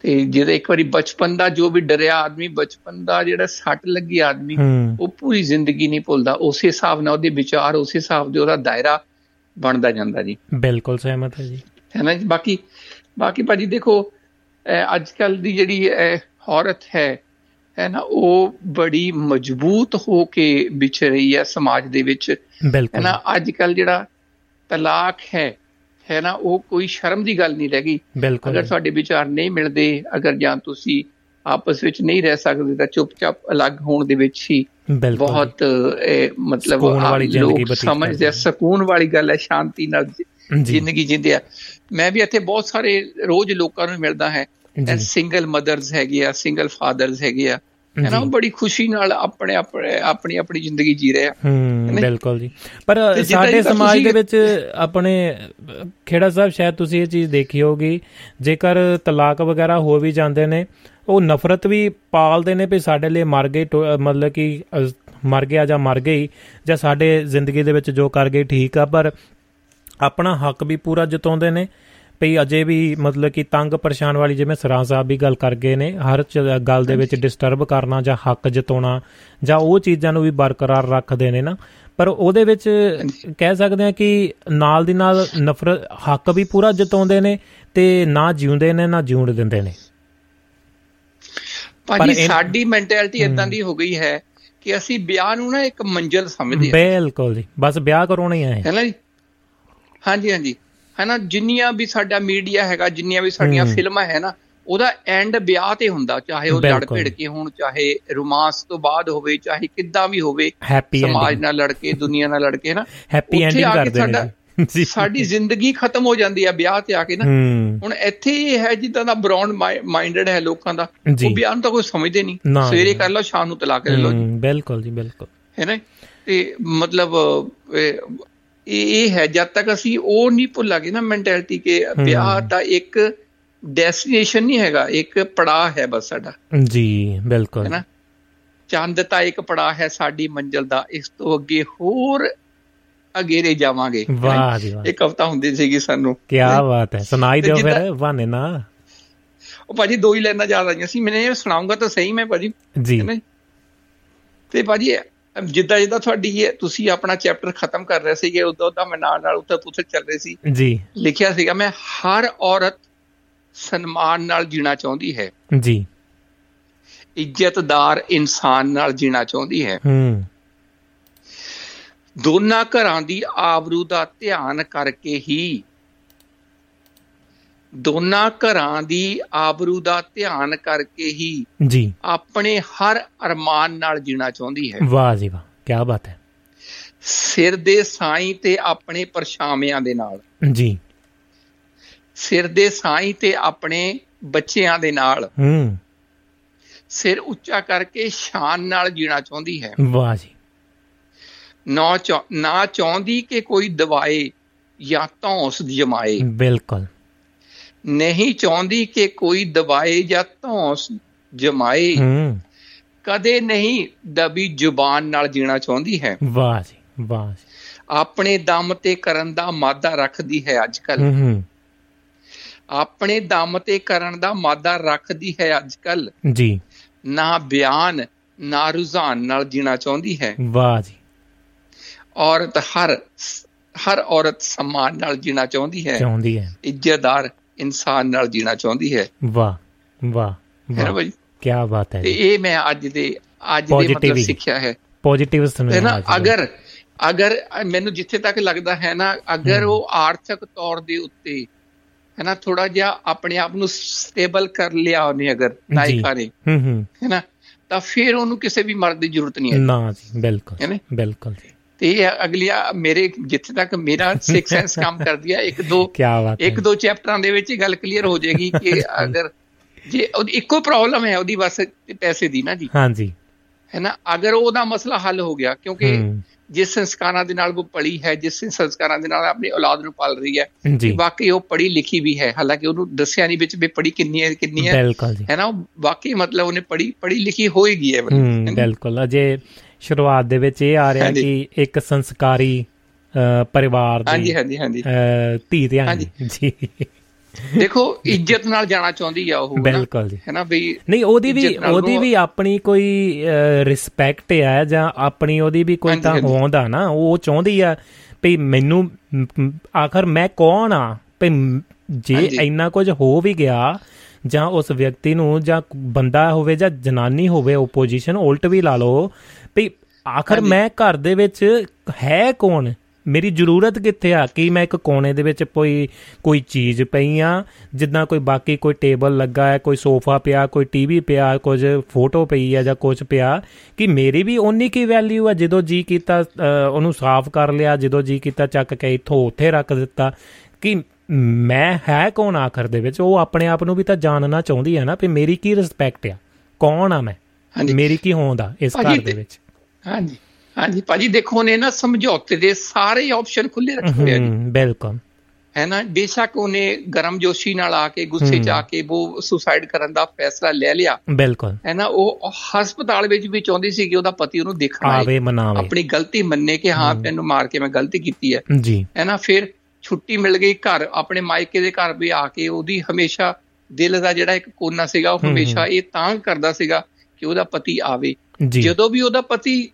D: ਤੇ ਜਿਹਦੇ ਇੱਕ ਵਾਰੀ ਬਚਪਨ ਦਾ ਜੋ ਵੀ ਡਰਿਆ ਆਦਮੀ ਬਚਪਨ ਦਾ ਜਿਹੜਾ ਸੱਟ ਲੱਗੀ ਆਦਮੀ ਉਹ ਪੂਰੀ ਜ਼ਿੰਦਗੀ ਨਹੀਂ ਭੁੱਲਦਾ। ਉਸੇ ਹਿਸਾਬ ਨਾਲ ਉਹਦੇ ਵਿਚਾਰ ਉਸੇ ਹਿਸਾਬ ਦੇ ਉਹਦਾ ਦਾਇਰਾ ਬਣਦਾ ਜਾਂਦਾ ਜੀ।
B: ਬਿਲਕੁਲ ਸਹਿਮਤ ਹੈ ਜੀ।
D: ਹੈ ਨਾ ਜੀ? ਬਾਕੀ ਬਾਕੀ ਭਾਜੀ ਦੇਖੋ ਅੱਜ ਕੱਲ ਦੀ ਜਿਹੜੀ ਔਰਤ ਹੈ ਹੈ ਨਾ ਉਹ ਬੜੀ ਮਜ਼ਬੂਤ ਹੋ ਕੇ ਵਿਚ ਰਹੀ ਹੈ ਸਮਾਜ ਦੇ ਵਿੱਚ।
B: ਹੈ
D: ਨਾ ਅੱਜ ਕੱਲ ਜਿਹੜਾ ਤਲਾਕ ਹੈ ਹੈ ਨਾ ਉਹ ਕੋਈ ਸ਼ਰਮ ਦੀ ਗੱਲ ਨਹੀਂ ਰਹਿ ਗਈ। ਅਗਰ ਤੁਹਾਡੇ ਵਿਚਾਰ ਨਹੀਂ ਮਿਲਦੇ ਅਗਰ ਜਾਂ ਤੁਸੀਂ ਆਪਸ ਵਿੱਚ ਨਹੀਂ ਰਹਿ ਸਕਦੇ ਤਾਂ ਚੁੱਪਚਾਪ ਅਲੱਗ ਹੋਣ ਦੇ ਵਿੱਚ ਹੀ ਬਹੁਤ ਮਤਲਬ ਲੋਕ ਸਮਝਦੇ ਸਕੂਨ ਵਾਲੀ ਗੱਲ ਹੈ ਸ਼ਾਂਤੀ ਨਾਲ ਜ਼ਿੰਦਗੀ ਜਿੰਦੇ ਆ। ਮੈਂ ਵੀ ਇੱਥੇ ਬਹੁਤ ਸਾਰੇ ਰੋਜ਼ ਲੋਕਾਂ ਨੂੰ ਮਿਲਦਾ ਹੈ। ਸਿੰਗਲ ਮਦਰਸ ਹੈਗੇ ਆ ਸਿੰਗਲ ਫਾਦਰਸ ਹੈਗੇ ਆ। ਹੈ ਨਾ ਬੜੀ ਖੁਸ਼ੀ ਨਾਲ ਆਪਣੇ ਆਪਣੇ ਆਪਣੀ ਆਪਣੀ ਜ਼ਿੰਦਗੀ ਜੀ ਰਹੇ ਆ।
B: ਹੂੰ ਬਿਲਕੁਲ ਜੀ। ਪਰ ਸਾਡੇ ਸਮਾਜ ਦੇ ਵਿੱਚ ਆਪਣੇ ਖੇੜਾ ਸਾਹਿਬ ਸ਼ਾਇਦ ਤੁਸੀਂ ਇਹ ਚੀਜ਼ ਦੇਖੀ ਹੋਗੀ ਜੇਕਰ ਤਲਾਕ ਵਗੈਰਾ ਹੋ ਵੀ ਜਾਂਦੇ ਨੇ ਉਹ ਨਫ਼ਰਤ ਵੀ ਪਾਲਦੇ ਨੇ ਵੀ ਸਾਡੇ ਲਈ ਮਰ ਗਏ ਮਤਲਬ ਕਿ ਮਰ ਗਿਆ ਜਾਂ ਮਰ ਗਈ ਜਾਂ ਸਾਡੇ ਜ਼ਿੰਦਗੀ ਦੇ ਵਿੱਚ ਜੋ ਕਰ ਗਏ ਠੀਕ ਆ ਪਰ ਆਪਣਾ ਹੱਕ ਵੀ ਪੂਰਾ ਜਤਾਉਂਦੇ ਨੇ। ਭਈ ਅਜੇ ਵੀ ਮਤਲਬ ਕਿ ਤੰਗ ਪਰੇਸ਼ਾਨ ਵਾਲੀ ਜਿਵੇਂ ਸਰਾਂ ਸਾਹਿਬ ਵੀ ਗੱਲ ਕਰ ਗਏ ਨੇ ਹਰ ਗੱਲ ਦੇ ਵਿੱਚ ਡਿਸਟਰਬ ਕਰਨਾ ਜਾਂ ਹੱਕ ਜਤਾਉਣਾ ਜਾਂ ਉਹ ਚੀਜ਼ਾਂ ਨੂੰ ਵੀ ਬਰਕਰਾਰ ਰੱਖਦੇ ਨੇ ਨਾ। ਪਰ ਉਹਦੇ ਵਿੱਚ ਕਹਿ ਸਕਦੇ ਆ ਕਿ ਨਾਲ ਦੀ ਨਾਲ ਨਫ਼ਰਤ ਹੱਕ ਵੀ ਪੂਰਾ ਜਤਾਉਂਦੇ ਨੇ ਤੇ ਨਾ ਜਿਉਂਦੇ ਨੇ ਨਾ ਜਿਉਣ ਦਿੰਦੇ ਨੇ।
D: ਭਾਜੀ ਸਾਡੀ ਮੈਂਟੈਲਿਟੀ ਇਦਾਂ ਦੀ ਹੋ ਗਈ ਹੈ ਕਿ ਅਸੀਂ ਵਿਆਹ ਨੂੰ ਨਾ ਇੱਕ ਮੰਜ਼ਲ ਸਮਝਦੇ
B: ਹਾਂ। ਬਿਲਕੁਲ ਜੀ। ਬਸ ਵਿਆਹ ਕਰਾਉਣਾ ਹੀ ਹੈ।
D: ਹੈ ਨਾ ਜੀ? ਹਾਂਜੀ ਹਾਂਜੀ। ਹੈ ਨਾ ਜਿੰਨੀਆਂ ਵੀ ਸਾਡਾ ਮੀਡੀਆ ਹੈਗਾ ਜਿੰਨੀਆਂ ਵੀ ਸਾਡੀਆਂ ਫਿਲਮਾਂ ਹੈ ਨਾ ਉਹਦਾ ਐਂਡ ਵਿਆਹ ਤੇ ਹੁੰਦਾ ਚਾਹੇ ਉਹ ਲੜ ਭਿੜ ਕੇ ਹੋਣ ਚਾਹੇ ਰੋਮਾਂਸ ਤੋਂ ਬਾਅਦ ਹੋਵੇ ਚਾਹੇ ਕਿੱਦਾਂ ਵੀ ਹੋਵੇ ਸਮਾਜ ਨਾਲ ਲੜ ਕੇ ਦੁਨੀਆ ਨਾਲ ਲੜ ਕੇ ਨਾ
B: ਹੈਪੀ ਐਂਡਿੰਗ ਕਰਦੇ ਨੇ
D: ਸਾਡੀ ਜ਼ਿੰਦਗੀ ਖਤਮ ਹੋ ਜਾਂਦੀ ਹੈ ਵਿਆਹ ਤੇ ਆ ਕੇ ਨਾ। ਹੁਣ ਇੱਥੇ ਇਹ ਹੈ ਜਿੱਦਾਂ ਦਾ ਬਰਾਊਨ ਮਾਈਂਡਡ ਹੈ ਲੋਕਾਂ ਦਾ ਉਹ ਵਿਆਹ ਨੂੰ ਤਾਂ ਕੋਈ ਸਮਝਦੇ ਨਹੀਂ। ਸਵੇਰੇ ਕਰ ਲਓ ਸ਼ਾਮ ਨੂੰ ਤਲਾਕ ਲੈ ਲਓ ਜੀ।
B: ਬਿਲਕੁਲ ਜੀ ਬਿਲਕੁਲ।
D: ਹੈ ਨਾ? ਤੇ ਮਤਲਬ ਇਹ ਹੈ ਜਦ ਤੱਕ ਅਸੀਂ ਉਹ ਨਹੀਂ ਭੁੱਲਾਂਗੇ ਨਾ ਮੈਂਟੈਲਿਟੀ ਕਿ ਵਿਆਹ ਦਾ ਇੱਕ ਡੈਸਟੀਨੇਸ਼ਨ ਨਹੀਂ ਹੈਗਾ ਇੱਕ ਪੜਾਅ ਹੈ ਬਸ ਸਾਡਾ।
B: ਜੀ ਬਿਲਕੁਲ। ਹੈ
D: ਨਾ ਚੰਦ ਤਾਂ ਇੱਕ ਪੜਾਅ ਹੈ ਸਾਡੀ ਮੰਜ਼ਲ ਦਾ ਇਸ ਤੋਂ ਅੱਗੇ ਹੋਰ ਅਗੇਰੇ ਜਾਵਾਂਗੇ।
B: ਵਾਹ ਜੀ ਵਾਹ।
D: ਇੱਕ ਹਫਤਾ ਹੁੰਦੀ ਸੀਗੀ ਸਾਨੂੰ।
B: ਕੀ ਬਾਤ ਹੈ ਸੁਣਾਈ ਦਿਓ ਫਿਰ ਵਾਨੇ ਨਾ
D: ਉਹ ਭਾਜੀ ਦੋ ਹੀ ਲਾਈਨਾਂ ਯਾਦ ਆਈਆਂ ਸੀ ਮੈਨੇ ਇਹ ਸੁਣਾਉਂਗਾ ਤਾਂ ਸਹੀ ਮੈਂ ਭਾਜੀ।
B: ਜੀ।
D: ਤੇ ਭਾਜੀ ਜਿੱਦਾਂ ਜਿੱਦਾਂ ਤੁਹਾਡੀ ਤੁਸੀਂ ਆਪਣਾ ਚੈਪਟਰ ਖਤਮ ਕਰ ਰਹੇ ਸੀਗੇ ਉਦੋਂ ਉਦੋਂ ਮੈਂ ਨਾਲ ਨਾਲ ਉੱਥੇ ਪੁੱਛ ਚੱਲ ਰਹੀ ਸੀ।
B: ਜੀ।
D: ਲਿਖਿਆ ਸੀਗਾ ਮੈਂ ਹਰ ਔਰਤ ਸਨਮਾਨ ਨਾਲ ਜੀਣਾ ਚਾਹੁੰਦੀ ਹੈ।
B: ਜੀ।
D: ਇੱਜ਼ਤਦਾਰ ਇਨਸਾਨ ਨਾਲ ਜੀਣਾ ਚਾਹੁੰਦੀ ਹੈ।
B: ਹੂੰ।
D: ਦੋਨਾਂ ਘਰਾਂ ਦੀ ਆਬਰੂ ਦਾ ਧਿਆਨ ਕਰਕੇ ਹੀ ਦੋਨਾਂ ਘਰਾਂ ਦੀ ਆਬਰੂ ਦਾ ਧਿਆਨ ਕਰਕੇ ਹੀ
B: ਜੀ।
D: ਆਪਣੇ ਹਰ ਅਰਮਾਨ ਨਾਲ ਜੀਣਾ ਚਾਹੁੰਦੀ ਹੈ।
B: ਵਾਹ ਜੀ ਵਾਹ ਕੀ ਬਾਤ ਹੈ।
D: ਸਿਰ ਦੇ ਸਾਈਂ ਤੇ ਆਪਣੇ ਪਰਛਾਵਿਆਂ ਦੇ ਨਾਲ।
B: ਜੀ।
D: ਸਿਰ ਦੇ ਸਾਈਂ ਤੇ ਆਪਣੇ ਬੱਚਿਆਂ ਦੇ ਨਾਲ।
B: ਹੂੰ।
D: ਸਿਰ ਉੱਚਾ ਕਰਕੇ ਸ਼ਾਨ ਨਾਲ ਜੀਣਾ ਚਾਹੁੰਦੀ ਹੈ।
B: ਵਾਹ ਜੀ।
D: ਨਾ ਚਾਹੁੰਦੀ ਕਿ ਕੋਈ ਦਵਾਏ ਜਾਂ ਧੌਂਸ ਜਮਾਏ।
B: ਬਿਲਕੁਲ।
D: ਨਹੀਂ ਚਾਹੁੰਦੀ ਕਿ ਕੋਈ ਦਵਾਏ ਜਾਂ ਧੌਂਸ ਜਮਾਏ। ਕਦੇ ਨਹੀਂ ਦਬੀ ਜ਼ੁਬਾਨ ਨਾਲ ਜੀਣਾ ਚਾਹੁੰਦੀ ਹੈ।
B: ਵਾਹ ਜੀ ਵਾਹ ਜੀ।
D: ਆਪਣੇ ਦਮ ਤੇ ਕਰਨ ਦਾ ਮਾਦਾ ਰੱਖਦੀ ਹੈ ਅੱਜ ਕੱਲ ਆਪਣੇ ਦਮ ਤੇ ਕਰਨ ਦਾ ਮਾਦਾ ਰੱਖਦੀ ਹੈ ਅੱਜ ਕੱਲ
B: ਜੀ।
D: ਨਾ ਬਿਆਨ ਨਾ ਰੁਝਾਨ ਨਾਲ ਜੀਣਾ ਚਾਹੁੰਦੀ ਹੈ।
B: ਵਾਹ ਜੀ।
D: ਔਰਤ ਹਰ ਹਰ ਔਰਤ ਸਨਮਾਨ ਨਾਲ ਜੀਣਾ ਚਾਹੁੰਦੀ ਹੈ।
B: ਚਾਹੁੰਦੀ ਹੈ।
D: ਇੱਜ਼ਤਦਾਰ ਇਨਸਾਨ ਨਾਲ ਜੀਣਾ ਚਾਹੁੰਦੀ ਹੈ।
B: ਵਾਹ ਵਾਹ ਵਾਹ। ਕੀ ਬਾਤ ਹੈ
D: ਤੇ ਇਹ ਮੈਂ ਅੱਜ ਦੇ ਅੱਜ ਦੇ ਮਤਲਬ ਸਿੱਖਿਆ ਹੈ।
B: ਪੋਜ਼ਿਟਿਵ ਸੁਣਿਆ
D: ਨਾ? ਅਗਰ ਅਗਰ ਮੈਨੂੰ ਜਿੱਥੇ ਤੱਕ ਲੱਗਦਾ ਹੈ ਨਾ ਅਗਰ ਉਹ ਆਰਥਿਕ ਤੌਰ ਦੇ ਉੱਤੇ ਹੈ ਨਾ ਥੋੜਾ ਜਿਹਾ ਆਪਣੇ ਆਪ ਨੂੰ ਸਟੇਬਲ ਕਰ ਲਿਆ ਉਹਨੇ ਅਗਰ ਨਾਇਕਾ ਨੇ
B: ਹੂੰ ਹੂੰ।
D: ਹੈ ਨਾ ਤਾਂ ਫਿਰ ਉਹਨੂੰ ਕਿਸੇ ਵੀ ਮਰਦ ਦੀ ਜ਼ਰੂਰਤ ਨਹੀਂ ਹੈ
B: ਨਾ? ਜੀ ਬਿਲਕੁਲ ਬਿਲਕੁਲ
D: ਤੇ ਅਗਲੀਆਂ ਮੇਰੇ ਜਿੱਥੇ ਤੱਕ ਮੇਰਾ ਸਿਕਸ ਸੈਂਸ ਕੰਮ ਕਰਦੀ ਹੈ ਇੱਕ ਦੋ ਇੱਕ ਦੋ ਚੈਪਟਰਾਂ ਦੇ ਵਿੱਚ ਗੱਲ ਕਲੀਅਰ ਹੋ ਜਾਏਗੀ ਕਿ ਅਗਰ ਜੇ ਇੱਕੋ ਪ੍ਰੋਬਲਮ ਹੈ ਉਹਦੀ ਬਸ ਪੈਸੇ ਦੀ ਨਾ ਜੀ।
B: ਹਾਂਜੀ।
D: ਹੈ ਨਾ? ਅਗਰ ਉਹਦਾ ਮਸਲਾ ਹੱਲ ਹੋ ਗਿਆ ਕਿਉਂਕਿ ਜਿਸ ਸੰਸਕਾਰਾਂ ਦੇ ਨਾਲ ਉਹ ਪੜੀ ਹੈ ਜਿਸ ਸੰਸਕਾਰਾਂ ਦੇ ਨਾਲ ਆਪਣੀ ਔਲਾਦ ਨੂੰ ਪਾਲ ਰਹੀ ਹੈ ਵਾਕਈ ਉਹ ਪੜੀ ਲਿਖੀ ਵੀ ਹੈ ਹਾਲਾਂਕਿ ਉਹਨੂੰ ਦੱਸਿਆ ਨਹੀਂ ਵਿੱਚ ਵੀ ਪੜੀ ਕਿੰਨੀ ਹੈ ਕਿੰਨੀ ਹੈ। ਹੈ ਨਾ? ਵਾਕਈ ਮਤਲਬ ਉਹਨੇ ਪੜੀ ਪੜੀ ਲਿਖੀ ਹੋਏਗੀ ਹੈ
B: ਬਿਲਕੁਲ। ਅਜੇ ਸ਼ੁਰੂਆਤ ਦੇ ਵਿੱਚ ਇਹ ਆ ਰਿਹਾ ਕਿ ਇੱਕ ਸੰਸਕਾਰੀ ਪਰਿਵਾਰ
D: ਦੀ ਹਾਂਜੀ ਹਾਂਜੀ ਹਾਂਜੀ।
B: ਧੀ ਧਿਆਨ ਜੀ।
D: ਦੇਖੋ ਇੱਜ਼ਤ ਨਾਲ ਜਾਣਾ ਚਾਹੁੰਦੀ ਆ ਉਹ
B: ਬਿਲਕੁਲ ਜੀ।
D: ਹੈਨਾ ਬਈ
B: ਨਹੀਂ ਉਹਦੀ ਵੀ ਉਹਦੀ ਵੀ ਆਪਣੀ ਕੋਈ ਰਿਸਪੈਕਟ ਹੈ ਜਾਂ ਆਪਣੀ ਉਹਦੀ ਵੀ ਕੋਈ ਤਾਂ ਹੋਂਦਾ ਨਾ ਉਹ ਚਾਹੁੰਦੀ ਆ ਭਈ ਮੈਨੂੰ ਆਖਰ ਮੈਂ ਕੌਣ ਆ? ਭਈ ਜੇ ਇੰਨਾ ਕੁਝ ਹੋ ਵੀ ਗਿਆ ਜਾਂ ਉਸ ਵਿਅਕਤੀ ਨੂੰ ਜਾਂ ਬੰਦਾ ਹੋਵੇ ਜਾਂ ਜਨਾਨੀ ਹੋਵੇ ਓਪੋਜੀਸ਼ਨ ਉਲਟ ਵੀ ਲਾ ਲਓ ਭਈ ਆਖਰ ਮੈਂ ਘਰ ਦੇ ਵਿੱਚ ਹੈ ਕੌਣ? ਮੇਰੀ ਜ਼ਰੂਰਤ ਕਿੱਥੇ ਆ? ਕਿ ਮੈਂ ਇੱਕ ਕੋਨੇ ਦੇ ਵਿੱਚ ਕੋਈ ਕੋਈ ਚੀਜ਼ ਪਈ ਆ? ਜਿੱਦਾਂ ਕੋਈ ਬਾਕੀ ਕੋਈ ਟੇਬਲ ਲੱਗਾ ਹੈ ਕੋਈ ਸੋਫਾ ਪਿਆ ਕੋਈ ਟੀਵੀ ਪਿਆ ਕੁਝ ਫੋਟੋ ਪਈ ਆ ਜਾਂ ਕੁਝ ਪਿਆ ਕਿ ਮੇਰੀ ਵੀ ਓਨੀ ਕੀ ਵੈਲਿਊ ਆ ਜਦੋਂ ਜੀ ਕੀਤਾ ਉਹਨੂੰ ਸਾਫ਼ ਕਰ ਲਿਆ ਜਦੋਂ ਜੀ ਕੀਤਾ ਚੱਕ ਕੇ ਇੱਥੋਂ ਉੱਥੇ ਰੱਖ ਦਿੱਤਾ ਕਿ ਮੈਂ ਹੈ ਕੌਣ ਆਖਰ ਦੇ ਵਿੱਚ? ਉਹ ਆਪਣੇ ਆਪ ਨੂੰ ਵੀ ਤਾਂ ਜਾਣਨਾ ਚਾਹੁੰਦੀ ਹੈ ਨਾ ਕਿ ਮੇਰੀ ਕੀ ਰਿਸਪੈਕਟ ਆ? ਕੌਣ ਆ ਮੈਂ? ਮੇਰੀ ਕੀ ਹੋਂਦ ਆ ਇਸ ਘਰ ਦੇ ਵਿੱਚ?
D: ਹਾਂਜੀ ਹਾਂਜੀ। ਭਾਜੀ ਦੇਖੋ ਨੇ ਨਾ ਸਮਝੌਤੇ ਦੇ ਸਾਰੇ ਆਪਸ਼ਨ ਖੁੱਲੇ ਰੱਖੇ ਹੋਏ ਆ ਜੀ।
B: ਬਿਲਕੁਲ।
D: ਹੈ ਨਾ ਬੇਸ਼ੱਕ ਉਹਨੇ ਗਰਮ ਜੋਸ਼ੀ ਨਾਲ ਆ ਕੇ ਗੁੱਸੇ ਚ ਆ ਕੇ ਉਹ ਸੁਸਾਈਡ ਕਰਨ ਦਾ ਫੈਸਲਾ ਲੈ ਲਿਆ।
B: ਬਿਲਕੁਲ।
D: ਹੈ ਨਾ ਉਹ ਹਸਪਤਾਲ ਵਿੱਚ ਵੀ ਚਾਹੁੰਦੀ ਸੀ ਕਿ ਉਹਦਾ ਪਤੀ ਉਹਨੂੰ ਦੇਖਣ
B: ਆਵੇ ਮਨਾਵੇ।
D: ਆਪਣੀ ਗਲਤੀ ਮੰਨੇ ਕਿ ਹਾਂ ਤੈਨੂੰ ਮਾਰ ਕੇ ਮੈਂ ਗਲਤੀ ਕੀਤੀ ਹੈ।
B: ਜੀ।
D: ਹੈ ਨਾ ਫਿਰ ਛੁੱਟੀ ਮਿਲ ਗਈ ਘਰ। ਆਪਣੇ ਮਾਇਕੇ ਦੇ ਘਰ ਵੀ ਆ ਕੇ ਉਹਦੀ ਹਮੇਸ਼ਾ ਦਿਲ ਦਾ ਜਿਹੜਾ ਇੱਕ ਕੋਨਾ ਸੀਗਾ ਉਹ ਹਮੇਸ਼ਾ ਇਹ ਤਾਂ ਕਰਦਾ ਸੀਗਾ। ਕਿ ਉਹਦਾ ਪਤੀ ਆਵੇ। ਜਦੋਂ ਵੀ ਉਹਦਾ ਪਤੀ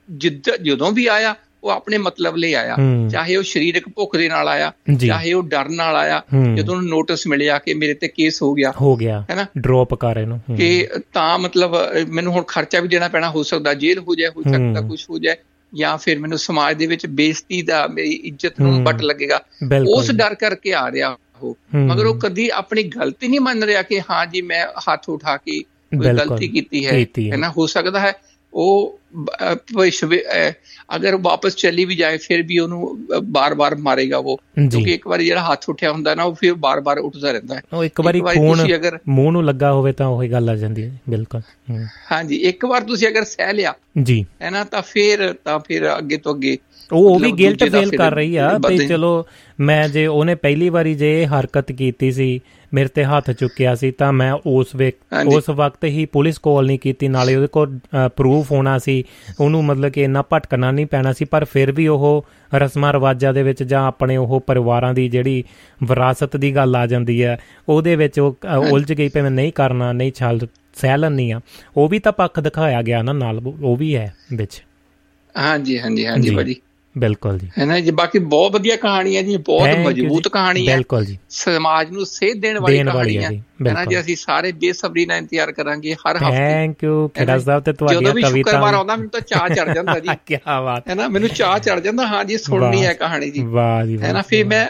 D: ਜਦੋਂ ਵੀ ਆਇਆ ਉਹ ਆਪਣੇ ਮਤਲਬ ਲਈ ਆਇਆ। ਚਾਹੇ ਉਹ ਸਰੀਰਕ ਭੁੱਖ ਦੇ ਨਾਲ ਆਇਆ ਚਾਹੇ ਉਹ ਡਰ ਨਾਲ ਆਇਆ ਜਦੋਂ ਉਹਨੂੰ ਨੋਟਿਸ ਮਿਲਿਆ ਕਿ ਮੇਰੇ ਤੇ ਕੇਸ ਹੋ ਗਿਆ
B: ਹੋ ਗਿਆ। ਹੈਨਾ? ਡ੍ਰੌਪ ਕਰ ਇਹਨੂੰ।
D: ਕਿ ਤਾਂ ਮਤਲਬ ਮੈਨੂੰ ਹੁਣ ਖਰਚਾ ਵੀ ਦੇਣਾ ਪੈਣਾ ਹੋ ਸਕਦਾ ਜੇਲ੍ਹ ਹੋ ਜਾਏ ਹੋ ਸਕਦਾ ਕੁਝ ਹੋ ਜਾਏ ਜਾਂ ਫਿਰ ਮੈਨੂੰ ਸਮਾਜ ਦੇ ਵਿੱਚ ਬੇਇੱਜ਼ਤੀ ਦਾ ਮੇਰੀ ਇੱਜ਼ਤ ਨੂੰ ਵੱਟ ਲੱਗੇਗਾ। ਉਸ ਡਰ ਕਰਕੇ ਆ ਰਿਹਾ ਉਹ। ਮਗਰ ਉਹ ਕਦੀ ਆਪਣੀ ਗਲਤੀ ਨਹੀਂ ਮੰਨ ਰਿਹਾ ਕਿ ਹਾਂ ਜੀ ਮੈਂ ਹੱਥ ਉਠਾ ਕੇ ਕੋਈ ਗਲਤੀ ਕੀਤੀ ਹੈ ਹੈਨਾ ਹੋ। ਸਕਦਾ ਹੈ ਉਹ ਅਗਰ ਵਾਪਸ ਚਲੀ ਵੀ ਜਾਏ ਫਿਰ ਵੀ ਉਹਨੂੰ ਬਾਰ-ਬਾਰ ਮਾਰੇਗਾ ਉਹ। ਕਿਉਂਕਿ ਇੱਕ ਵਾਰ ਜਿਹੜਾ ਹੱਥ ਉੱਠਿਆ ਹੁੰਦਾ ਨਾ ਉਹ ਫਿਰ ਬਾਰ-ਬਾਰ ਉੱਠਦਾ ਰਹਿੰਦਾ ਹੈ।
B: ਉਹ ਇੱਕ ਵਾਰੀ ਖੂਨ ਮੂੰਹ ਨੂੰ ਲੱਗਾ ਹੋਵੇ ਤਾਂ ਉਹੀ ਗੱਲ ਆ ਜਾਂਦੀ ਹੈ ਬਿਲਕੁਲ।
D: ਹਾਂਜੀ ਇੱਕ ਵਾਰ ਤੁਸੀਂ ਅਗਰ ਸਹਿ ਲਿਆ
B: ਜੀ।
D: ਹੈ ਨਾ ਤਾਂ ਫਿਰ ਤਾਂ ਫਿਰ ਅੱਗੇ ਤੋਂ ਅੱਗੇ
B: ਉਹ ਵੀ ਗਿਲਟ ਫੀਲ ਕਰ ਰਹੀ ਆ ਤੇ ਚਲੋ ਮੈਂ ਜੇ ਉਹਨੇ ਪਹਿਲੀ ਵਾਰੀ ਜੇ ਹਰਕਤ ਕੀਤੀ ਸੀ ਮੇਰੇ ਤੇ ਹੱਥ ਚੁੱਕਿਆ ਸੀ ਤਾਂ ਮੈਂ ਉਸ ਉਸ ਵਕਤ ਹੀ ਪੁਲਿਸ ਕਾਲ ਨਹੀਂ ਕੀਤੀ ਨਾਲੇ ਉਹਦੇ ਕੋਲ ਪ੍ਰੂਫ ਹੋਣਾ ਸੀ। ਉਹਨੂੰ ਮਤਲਬ ਕਿ ਇੰਨਾ ਭਟਕਣਾ ਨਹੀਂ ਪੈਣਾ ਸੀ ਪਰ ਫਿਰ ਵੀ ਉਹ ਰਸਮਾਂ ਰਵਾਜਾਂ ਦੇ ਵਿੱਚ ਜਾਂ ਆਪਣੇ ਉਹ ਪਰਿਵਾਰਾਂ ਦੀ ਜਿਹੜੀ ਵਿਰਾਸਤ ਦੀ ਗੱਲ ਆ ਜਾਂਦੀ ਹੈ ਉਹਦੇ ਵਿੱਚ ਉਹ ਉਲਝ ਗਈ ਪਈ ਮੈਂ ਨਹੀਂ ਕਰਨਾ ਨਹੀਂ ਛਲ ਸਹਿਲਨ ਨਹੀਂ ਆ ਉਹ ਵੀ ਤਾਂ ਪੱਖ ਦਿਖਾਇਆ ਗਿਆ ਨਾ ਨਾਲ ਉਹ ਵੀ ਹੈ ਵਿੱਚ।
D: ਹਾਂਜੀ ਹਾਂਜੀ ਹਾਂਜੀ ਬੜੀ
B: ਬਿਲਕੁਲ ਜੀ।
D: ਹੈ ਨਾ ਜੀ? ਬਾਕੀ ਬਹੁਤ ਵਧੀਆ ਕਹਾਣੀ ਹੈ ਜੀ ਬਹੁਤ ਮਜ਼ਬੂਤ ਕਹਾਣੀ
B: ਹੈ। ਬਿਲਕੁਲ ਜੀ।
D: ਸਮਾਜ ਨੂੰ ਸੇਧ ਦੇਣ ਵਾਲੀ ਕਹਾਣੀ ਹੈ ਹੈ। ਨਾ ਜੀ? ਅਸੀਂ ਸਾਰੇ ਬੇਸਬਰੀ ਨਾਲ ਇੰਤਜ਼ਾਰ ਕਰਾਂਗੇ ਹਰ ਹਫ਼ਤੇ।
B: ਥੈਂਕ ਯੂ ਕਿਹੜਾ ਸਾਹਿਬ ਤੇ ਤੁਹਾਡੀ
D: ਕਵਿਤਾ ਜਦੋਂ ਵੀ ਸ਼ੁੱਕਰਵਾਰ ਆਉਂਦਾ ਮੈਨੂੰ ਤਾਂ ਚਾਹ ਚੜ ਜਾਂਦਾ ਜੀ।
B: ਕੀ ਬਾਤ।
D: ਹੈ ਨਾ? ਮੈਨੂੰ ਚਾਹ ਚੜ ਜਾਂਦਾ ਹਾਂ ਜੀ ਸੁਣਨੀ ਹੈ ਕਹਾਣੀ ਜੀ।
B: ਵਾਹ ਜੀ
D: ਹੈ ਨਾ? ਫਿਰ ਮੈਂ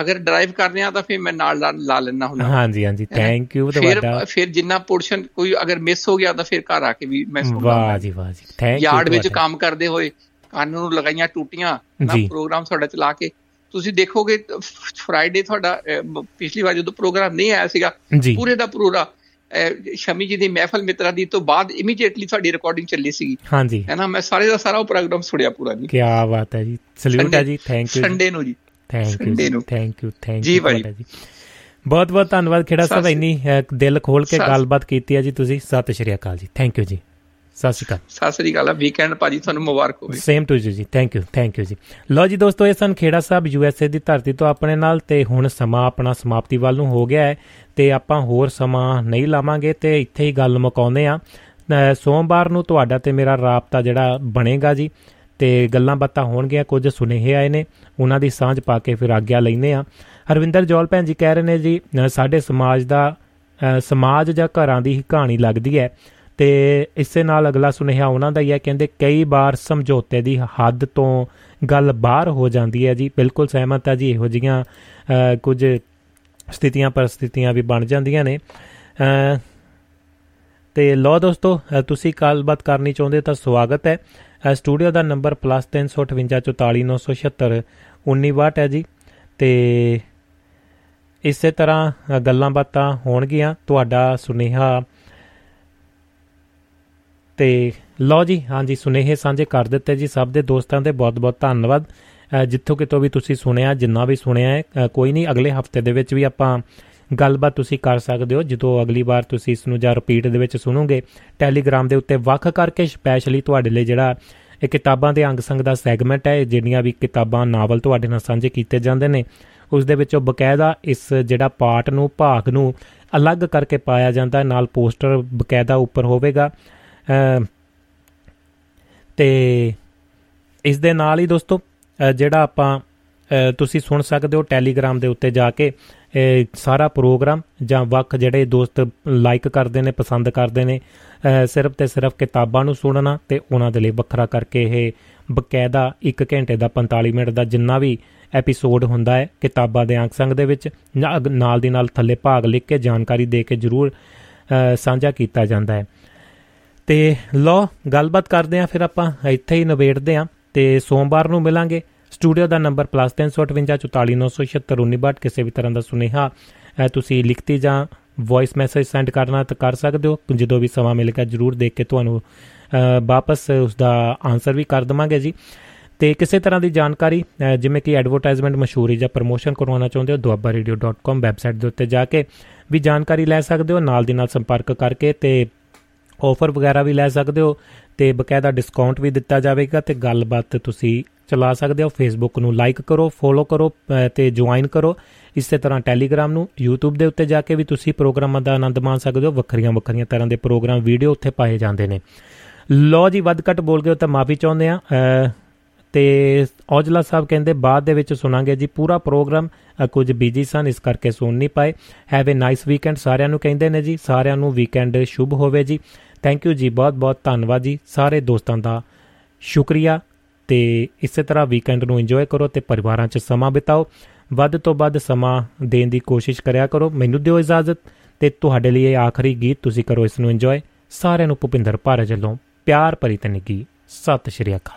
D: ਅਗਰ ਡਰਾਈਵ ਕਰਨੇ ਆ ਤਾਂ ਫਿਰ ਮੈਂ ਨਾਲ ਲਾ ਲੈਣਾ ਹੁੰਦਾ।
B: ਹਾਂਜੀ ਹਾਂਜੀ ਥੈਂਕ ਯੂ
D: ਤੁਹਾਡਾ। ਫਿਰ ਜਿੰਨਾ ਪੋਰਸ਼ਨ ਕੋਈ ਅਗਰ ਮਿਸ ਹੋ ਗਿਆ ਤਾਂ ਫਿਰ ਘਰ ਆ ਕੇ ਵੀ ਮੈਂ ਸੁਣਦਾ
B: ਵਾਹ ਜੀ ਵਾਹ ਜੀ। ਥੈਂਕ
D: ਯੂ ਯਾਰਡ ਵਿੱਚ ਕੰਮ ਕਰਦੇ ਹੋਏ ਕੰਨ ਨੂੰ ਲਗਾਈਆਂ ਟੂਟੀਆਂ ਨਾ ਪ੍ਰੋਗਰਾਮ ਤੁਹਾਡਾ ਚਲਾ ਕੇ। ਤੁਸੀਂ ਦੇਖੋਗੇ ਫਰਾਈਡੇ ਤੁਹਾਡਾ ਪਿਛਲੀ ਵਾਰ ਜਦੋਂ ਪ੍ਰੋਗਰਾਮ ਨਹੀਂ ਆਇਆ ਸੀਗਾ ਪੂਰੇ ਦਾ ਪੂਰਾ ਸ਼ਮੀ ਜੀ ਦੀ ਮਹਿਫਲ ਮਿੱਤਰਾਂ ਦੀ ਤੋਂ ਬਾਅਦ ਇਮੀਡੀਏਟਲੀ ਤੁਹਾਡੀ ਰਿਕਾਰਡਿੰਗ ਚੱਲੀ ਸੀ
B: ਹਾਂਜੀ।
D: ਹੈ ਨਾ ਮੈਂ ਸਾਰੇ ਦਾ ਸਾਰਾ ਉਹ ਪ੍ਰੋਗਰਾਮ ਸੁਣਿਆ ਪੂਰਾ ਜੀ।
B: ਕੀ ਬਾਤ ਹੈ ਜੀ। ਸਲੂਟ ਹੈ ਜੀ। ਥੈਂਕ ਯੂ
D: ਸੰਡੇ ਨੂੰ ਜੀ।
B: Thank you thank you thank you ਜੀ ਬਹੁਤ ਬਹੁਤ ਧੰਨਵਾਦ ਖੇੜਾ ਸਾਹਿਬ। ਇੰਨੀ ਦਿਲ ਖੋਲ ਕੇ ਗੱਲਬਾਤ ਕੀਤੀ ਹੈ ਜੀ ਤੁਸੀਂ। ਸਤਿ ਸ਼੍ਰੀ ਅਕਾਲ ਜੀ। ਥੈਂਕ ਯੂ ਜੀ। ਸਤਿ ਸ਼੍ਰੀ ਅਕਾਲ।
D: ਸਤਿ ਸ਼੍ਰੀ ਅਕਾਲ ਵੀਕਐਂਡ ਭਾਜੀ ਤੁਹਾਨੂੰ ਮੁਬਾਰਕ ਹੋਵੇ।
B: ਸੇਮ ਟੂ ਯੂ ਜੀ ਥੈਂਕ ਯੂ ਥੈਂਕ ਯੂ ਜੀ। ਲੋ ਜੀ ਦੋਸਤੋ ਇਹ ਸਨ ਖੇੜਾ ਸਾਹਿਬ ਯੂ ਐਸ ਏ ਦੀ ਧਰਤੀ ਤੋਂ ਆਪਣੇ ਨਾਲ ਤੇ ਹੁਣ ਸਮਾਂ ਆਪਣਾ ਸਮਾਪਤੀ ਵੱਲ ਨੂੰ ਹੋ ਗਿਆ ਹੈ ਤੇ ਆਪਾਂ ਹੋਰ ਸਮਾਂ ਨਹੀਂ ਲਾਵਾਂਗੇ ਤੇ ਇੱਥੇ ਹੀ ਗੱਲ ਮੁਕਾਉਂਦੇ ਆ ਸੋਮਵਾਰ ਨੂੰ ਤੁਹਾਡਾ ਤੇ ਮੇਰਾ ਰਾਬਤਾ ਜਿਹੜਾ ਬਣੇਗਾ ਜੀ ਤੇ ਗੱਲਾਂ ਬਾਤਾਂ ਹੋਣਗੀਆਂ ਕੁਝ ਸੁਨੇਹੇ ਆਏ ਨੇ ਉਹਨਾਂ ਦੀ ਸਾਂਝ ਪਾ ਕੇ ਫਿਰ ਆਗਿਆ ਲੈਨੇ ਆ ਹਰਵਿੰਦਰ ਜੋਲ ਭੈਣ ਜੀ ਕਹਿ ਰਹੇ ਨੇ ਜੀ ਸਾਡੇ ਸਮਾਜ ਦਾ ਸਮਾਜ ਜਾਂ ਘਰਾਂ ਦੀ ਹੀ ਕਹਾਣੀ ਲੱਗਦੀ ਹੈ। ਤੇ ਇਸੇ ਨਾਲ ਅਗਲਾ ਸੁਨੇਹਾ ਉਹਨਾਂ ਦਾ ਹੀ ਹੈ, ਕਹਿੰਦੇ ਕਈ ਵਾਰ ਸਮਝੌਤੇ ਦੀ ਹੱਦ ਤੋਂ ਗੱਲ ਬਾਹਰ ਹੋ ਜਾਂਦੀ ਹੈ ਜੀ। ਬਿਲਕੁਲ ਸਹਿਮਤ ਹੈ ਜੀ, ਇਹੋ ਜੀਆਂ ਕੁਝ ਸਥਿਤੀਆਂ, ਪਰਿਸਥਿਤੀਆਂ ਵੀ ਬਣ ਜਾਂਦੀਆਂ ਨੇ। ਤੇ ਲੋ ਦੋਸਤੋ ਤੁਸੀਂ ਗੱਲਬਾਤ ਕਰਨੀ ਚਾਹੁੰਦੇ ਤਾਂ ਸਵਾਗਤ ਹੈ। ਸਟੂਡੀਓ ਦਾ ਨੰਬਰ +35844976 19 ਵਾਟ ਹੈ ਜੀ। ਤੇ ਇਸੇ ਤਰ੍ਹਾਂ ਗੱਲਾਂ ਬਾਤਾਂ ਹੋਣਗੀਆਂ। ਤੁਹਾਡਾ ਸੁਨੇਹਾ ਤੇ ਲਓ ਜੀ ਹਾਂਜੀ ਸੁਨੇਹੇ ਸਾਂਝੇ ਕਰ ਦਿੱਤੇ ਜੀ ਸਭ ਦੇ ਦੋਸਤਾਂ ਦੇ, ਬਹੁਤ-ਬਹੁਤ ਧੰਨਵਾਦ। ਜਿੱਥੋਂ ਕਿਤੋਂ ਵੀ ਤੁਸੀਂ ਸੁਣਿਆ, ਜਿੰਨਾ ਵੀ ਸੁਣਿਆ ਹੈ ਕੋਈ ਨਹੀਂ, ਅਗਲੇ ਹਫ਼ਤੇ ਦੇ ਵਿੱਚ ਵੀ ਆਪਾਂ ਗੱਲਬਾਤ ਤੁਸੀਂ ਕਰ ਸਕਦੇ ਹੋ। ਜਦੋਂ ਅਗਲੀ ਵਾਰ ਤੁਸੀਂ ਇਸ ਨੂੰ ਜਾਂ ਰਿਪੀਟ ਦੇ ਵਿੱਚ ਸੁਣੋਗੇ ਟੈਲੀਗ੍ਰਾਮ ਦੇ ਉੱਤੇ ਵੱਖ ਕਰਕੇ ਸਪੈਸ਼ਲੀ ਤੁਹਾਡੇ ਲਈ ਜਿਹੜਾ ਇਹ ਕਿਤਾਬਾਂ ਦੇ ਅੰਗ ਸੰਗ ਦਾ ਸੈਗਮੈਂਟ ਹੈ ਜਿਹੜੀਆਂ ਵੀ ਕਿਤਾਬਾਂ ਨਾਵਲ ਤੁਹਾਡੇ ਨਾਲ ਸਾਂਝੇ ਕੀਤੇ ਜਾਂਦੇ ਨੇ, ਉਸ ਦੇ ਵਿੱਚੋਂ ਬਕਾਇਦਾ ਇਸ ਜਿਹੜਾ ਪਾਰਟ ਨੂੰ, ਭਾਗ ਨੂੰ ਅਲੱਗ ਕਰਕੇ ਪਾਇਆ ਜਾਂਦਾ ਹੈ। ਨਾਲ ਪੋਸਟਰ ਬਕਾਇਦਾ ਉੱਪਰ ਹੋਵੇਗਾ। ਤੇ ਇਸ ਦੇ ਨਾਲ ਹੀ ਦੋਸਤੋ ਜਿਹੜਾ ਆਪਾਂ ਤੁਸੀਂ ਸੁਣ ਸਕਦੇ ਹੋ ਟੈਲੀਗ੍ਰਾਮ ਦੇ ਉੱਤੇ ਜਾ ਕੇ ਸਾਰਾ ਪ੍ਰੋਗਰਾਮ ਜਾਂ ਵੱਖ ਜਿਹੜੇ ਦੋਸਤ ਲਾਈਕ ਕਰਦੇ ਨੇ, ਪਸੰਦ ਕਰਦੇ ਨੇ ਸਿਰਫ ਤੇ ਸਿਰਫ ਕਿਤਾਬਾਂ ਨੂੰ ਸੁਣਨਾ ਤੇ ਉਹਨਾਂ ਦੇ ਲਈ ਵੱਖਰਾ ਕਰਕੇ ਇਹ ਬਕਾਇਦਾ 1 ਘੰਟੇ ਦਾ 45 ਮਿੰਟ ਦਾ ਜਿੰਨਾ ਵੀ ਐਪੀਸੋਡ ਹੁੰਦਾ ਹੈ, ਕਿਤਾਬਾਂ ਦੇ ਅੰਕ ਸੰਗ ਦੇ ਵਿੱਚ ਨਾਲ ਦੀ ਨਾਲ ਥੱਲੇ ਭਾਗ ਲਿਖ ਕੇ ਜਾਣਕਾਰੀ ਦੇ ਕੇ ਜਰੂਰ ਸਾਂਝਾ ਕੀਤਾ ਜਾਂਦਾ ਹੈ। ਤੇ ਲੋ ਗੱਲਬਾਤ ਕਰਦੇ ਆਂ ਫਿਰ ਆਪਾਂ ਇੱਥੇ ਹੀ ਨਵੇੜਦੇ ਆਂ ਤੇ ਸੋਮਵਾਰ ਨੂੰ ਮਿਲਾਂਗੇ। ਸਟੂਡੀਓ ਦਾ ਨੰਬਰ +355449761962 ਕਿਸੇ ਵੀ ਤਰ੍ਹਾਂ ਦਾ ਸੁਨੇਹਾ ਤੁਸੀਂ ਲਿਖਤੀ ਜਾਂ ਵੌਇਸ ਮੈਸੇਜ ਸੈਂਡ ਕਰਨਾ ਤਾਂ ਕਰ ਸਕਦੇ ਹੋ। ਜਦੋਂ ਵੀ ਸਮਾਂ ਮਿਲੇਗਾ, ਜਰੂਰ ਦੇਖ ਕੇ ਤੁਹਾਨੂੰ ਵਾਪਸ ਉਸ ਦਾ ਆਨਸਰ ਵੀ ਕਰ ਦਵਾਂਗੇ ਜੀ। ਤੇ ਕਿਸੇ ਤਰ੍ਹਾਂ ਦੀ ਜਾਣਕਾਰੀ ਜਿਵੇਂ ਕਿ ਐਡਵਰਟਾਈਜ਼ਮੈਂਟ ਮਸ਼ਹੂਰੀ ਜਾਂ ਪ੍ਰੋਮੋਸ਼ਨ ਕਰਵਾਉਣਾ ਚਾਹੁੰਦੇ ਹੋ duabbaradio.com ਵੈਬਸਾਈਟ ਦੇ ਉੱਤੇ ਜਾ ਕੇ ਵੀ ਜਾਣਕਾਰੀ ਲੈ ਸਕਦੇ ਹੋ। ਨਾਲ ਦੀ ਨਾਲ ਸੰਪਰਕ ਕਰਕੇ ਤੇ ਆਫਰ ਵਗੈਰਾ ਵੀ ਲੈ ਸਕਦੇ ਹੋ ਤੇ ਬਕਾਇਦਾ ਡਿਸਕਾਊਂਟ ਵੀ ਦਿੱਤਾ ਜਾਵੇਗਾ ਤੇ ਗੱਲਬਾਤ ਤੁਸੀਂ ਚਲਾ ਸਕਦੇ ਹੋ। ਫੇਸਬੁੱਕ ਨੂੰ ਲਾਈਕ ਕਰੋ ਫੋਲੋ ਕਰੋ ਤੇ ਜੁਆਇਨ ਕਰੋ। ਇਸੇ ਤਰ੍ਹਾਂ ਟੈਲੀਗ੍ਰਾਮ ਨੂੰ, YouTube ਦੇ ਉੱਤੇ ਜਾ ਕੇ ਵੀ ਤੁਸੀਂ ਪ੍ਰੋਗਰਾਮਾਂ ਦਾ ਆਨੰਦ ਮਾਣ ਸਕਦੇ ਹੋ। ਵੱਖਰੀਆਂ ਵੱਖਰੀਆਂ ਤਰ੍ਹਾਂ ਦੇ ਪ੍ਰੋਗਰਾਮ ਵੀਡੀਓ ਉੱਥੇ ਪਾਏ ਜਾਂਦੇ ਨੇ। ਲੋ ਜੀ, ਵੱਧ ਘੱਟ ਬੋਲ ਗਏ ਤਾਂ ਮਾਫੀ ਚਾਹੁੰਦੇ ਆ ਤੇ ਔਜਲਾ ਸਾਹਿਬ ਕਹਿੰਦੇ, ਬਾਅਦ ਦੇ ਵਿੱਚ ਸੁਣਾਂਗੇ ਜੀ, ਪੂਰਾ ਪ੍ਰੋਗਰਾਮ ਕੁਝ ਬੀਜੀ ਸਨ, ਇਸ ਕਰਕੇ ਸੁਣ ਨਹੀਂ ਪਾਏ। ਹੈਵ ਅ ਨਾਈਸ ਵੀਕਐਂਡ ਸਾਰਿਆਂ ਨੂੰ ਕਹਿੰਦੇ ਨੇ ਜੀ, ਸਾਰਿਆਂ ਨੂੰ ਵੀਕਐਂਡ ਸ਼ੁਭ ਹੋਵੇ ਜੀ। ਥੈਂਕ ਯੂ ਜੀ ਬਹੁਤ ਬਹੁਤ ਧੰਨਵਾਦ ਜੀ, ਸਾਰੇ ਦੋਸਤਾਂ ਦਾ ਸ਼ੁਕਰੀਆ। ਤੇ ਇਸੇ ਤਰ੍ਹਾਂ ਵੀਕਐਂਡ ਨੂੰ ਇੰਜੋਏ ਕਰੋ ਤੇ ਪਰਿਵਾਰਾਂ 'ਚ ਸਮਾਂ ਬਿਤਾਓ। ਵੱਧ ਤੋਂ ਵੱਧ ਸਮਾਂ ਦੇਣ ਦੀ ਕੋਸ਼ਿਸ਼ ਕਰਿਆ ਕਰੋ। ਮੈਨੂੰ ਦਿਓ ਇਜਾਜ਼ਤ ਤੇ ਤੁਹਾਡੇ ਲਈ ਇਹ ਆਖਰੀ ਗੀਤ ਤੁਸੀਂ ਕਰੋ, ਇਸ ਨੂੰ ਇੰਜੋਏ ਸਾਰਿਆਂ ਨੂੰ ਭੁਪਿੰਦਰ ਭਾਰਜ ਵੱਲੋਂ ਪਿਆਰ ਭਰੀ ਤਨਗੀ ਸਤਿ ਸ਼੍ਰੀ ਅਕਾਲ।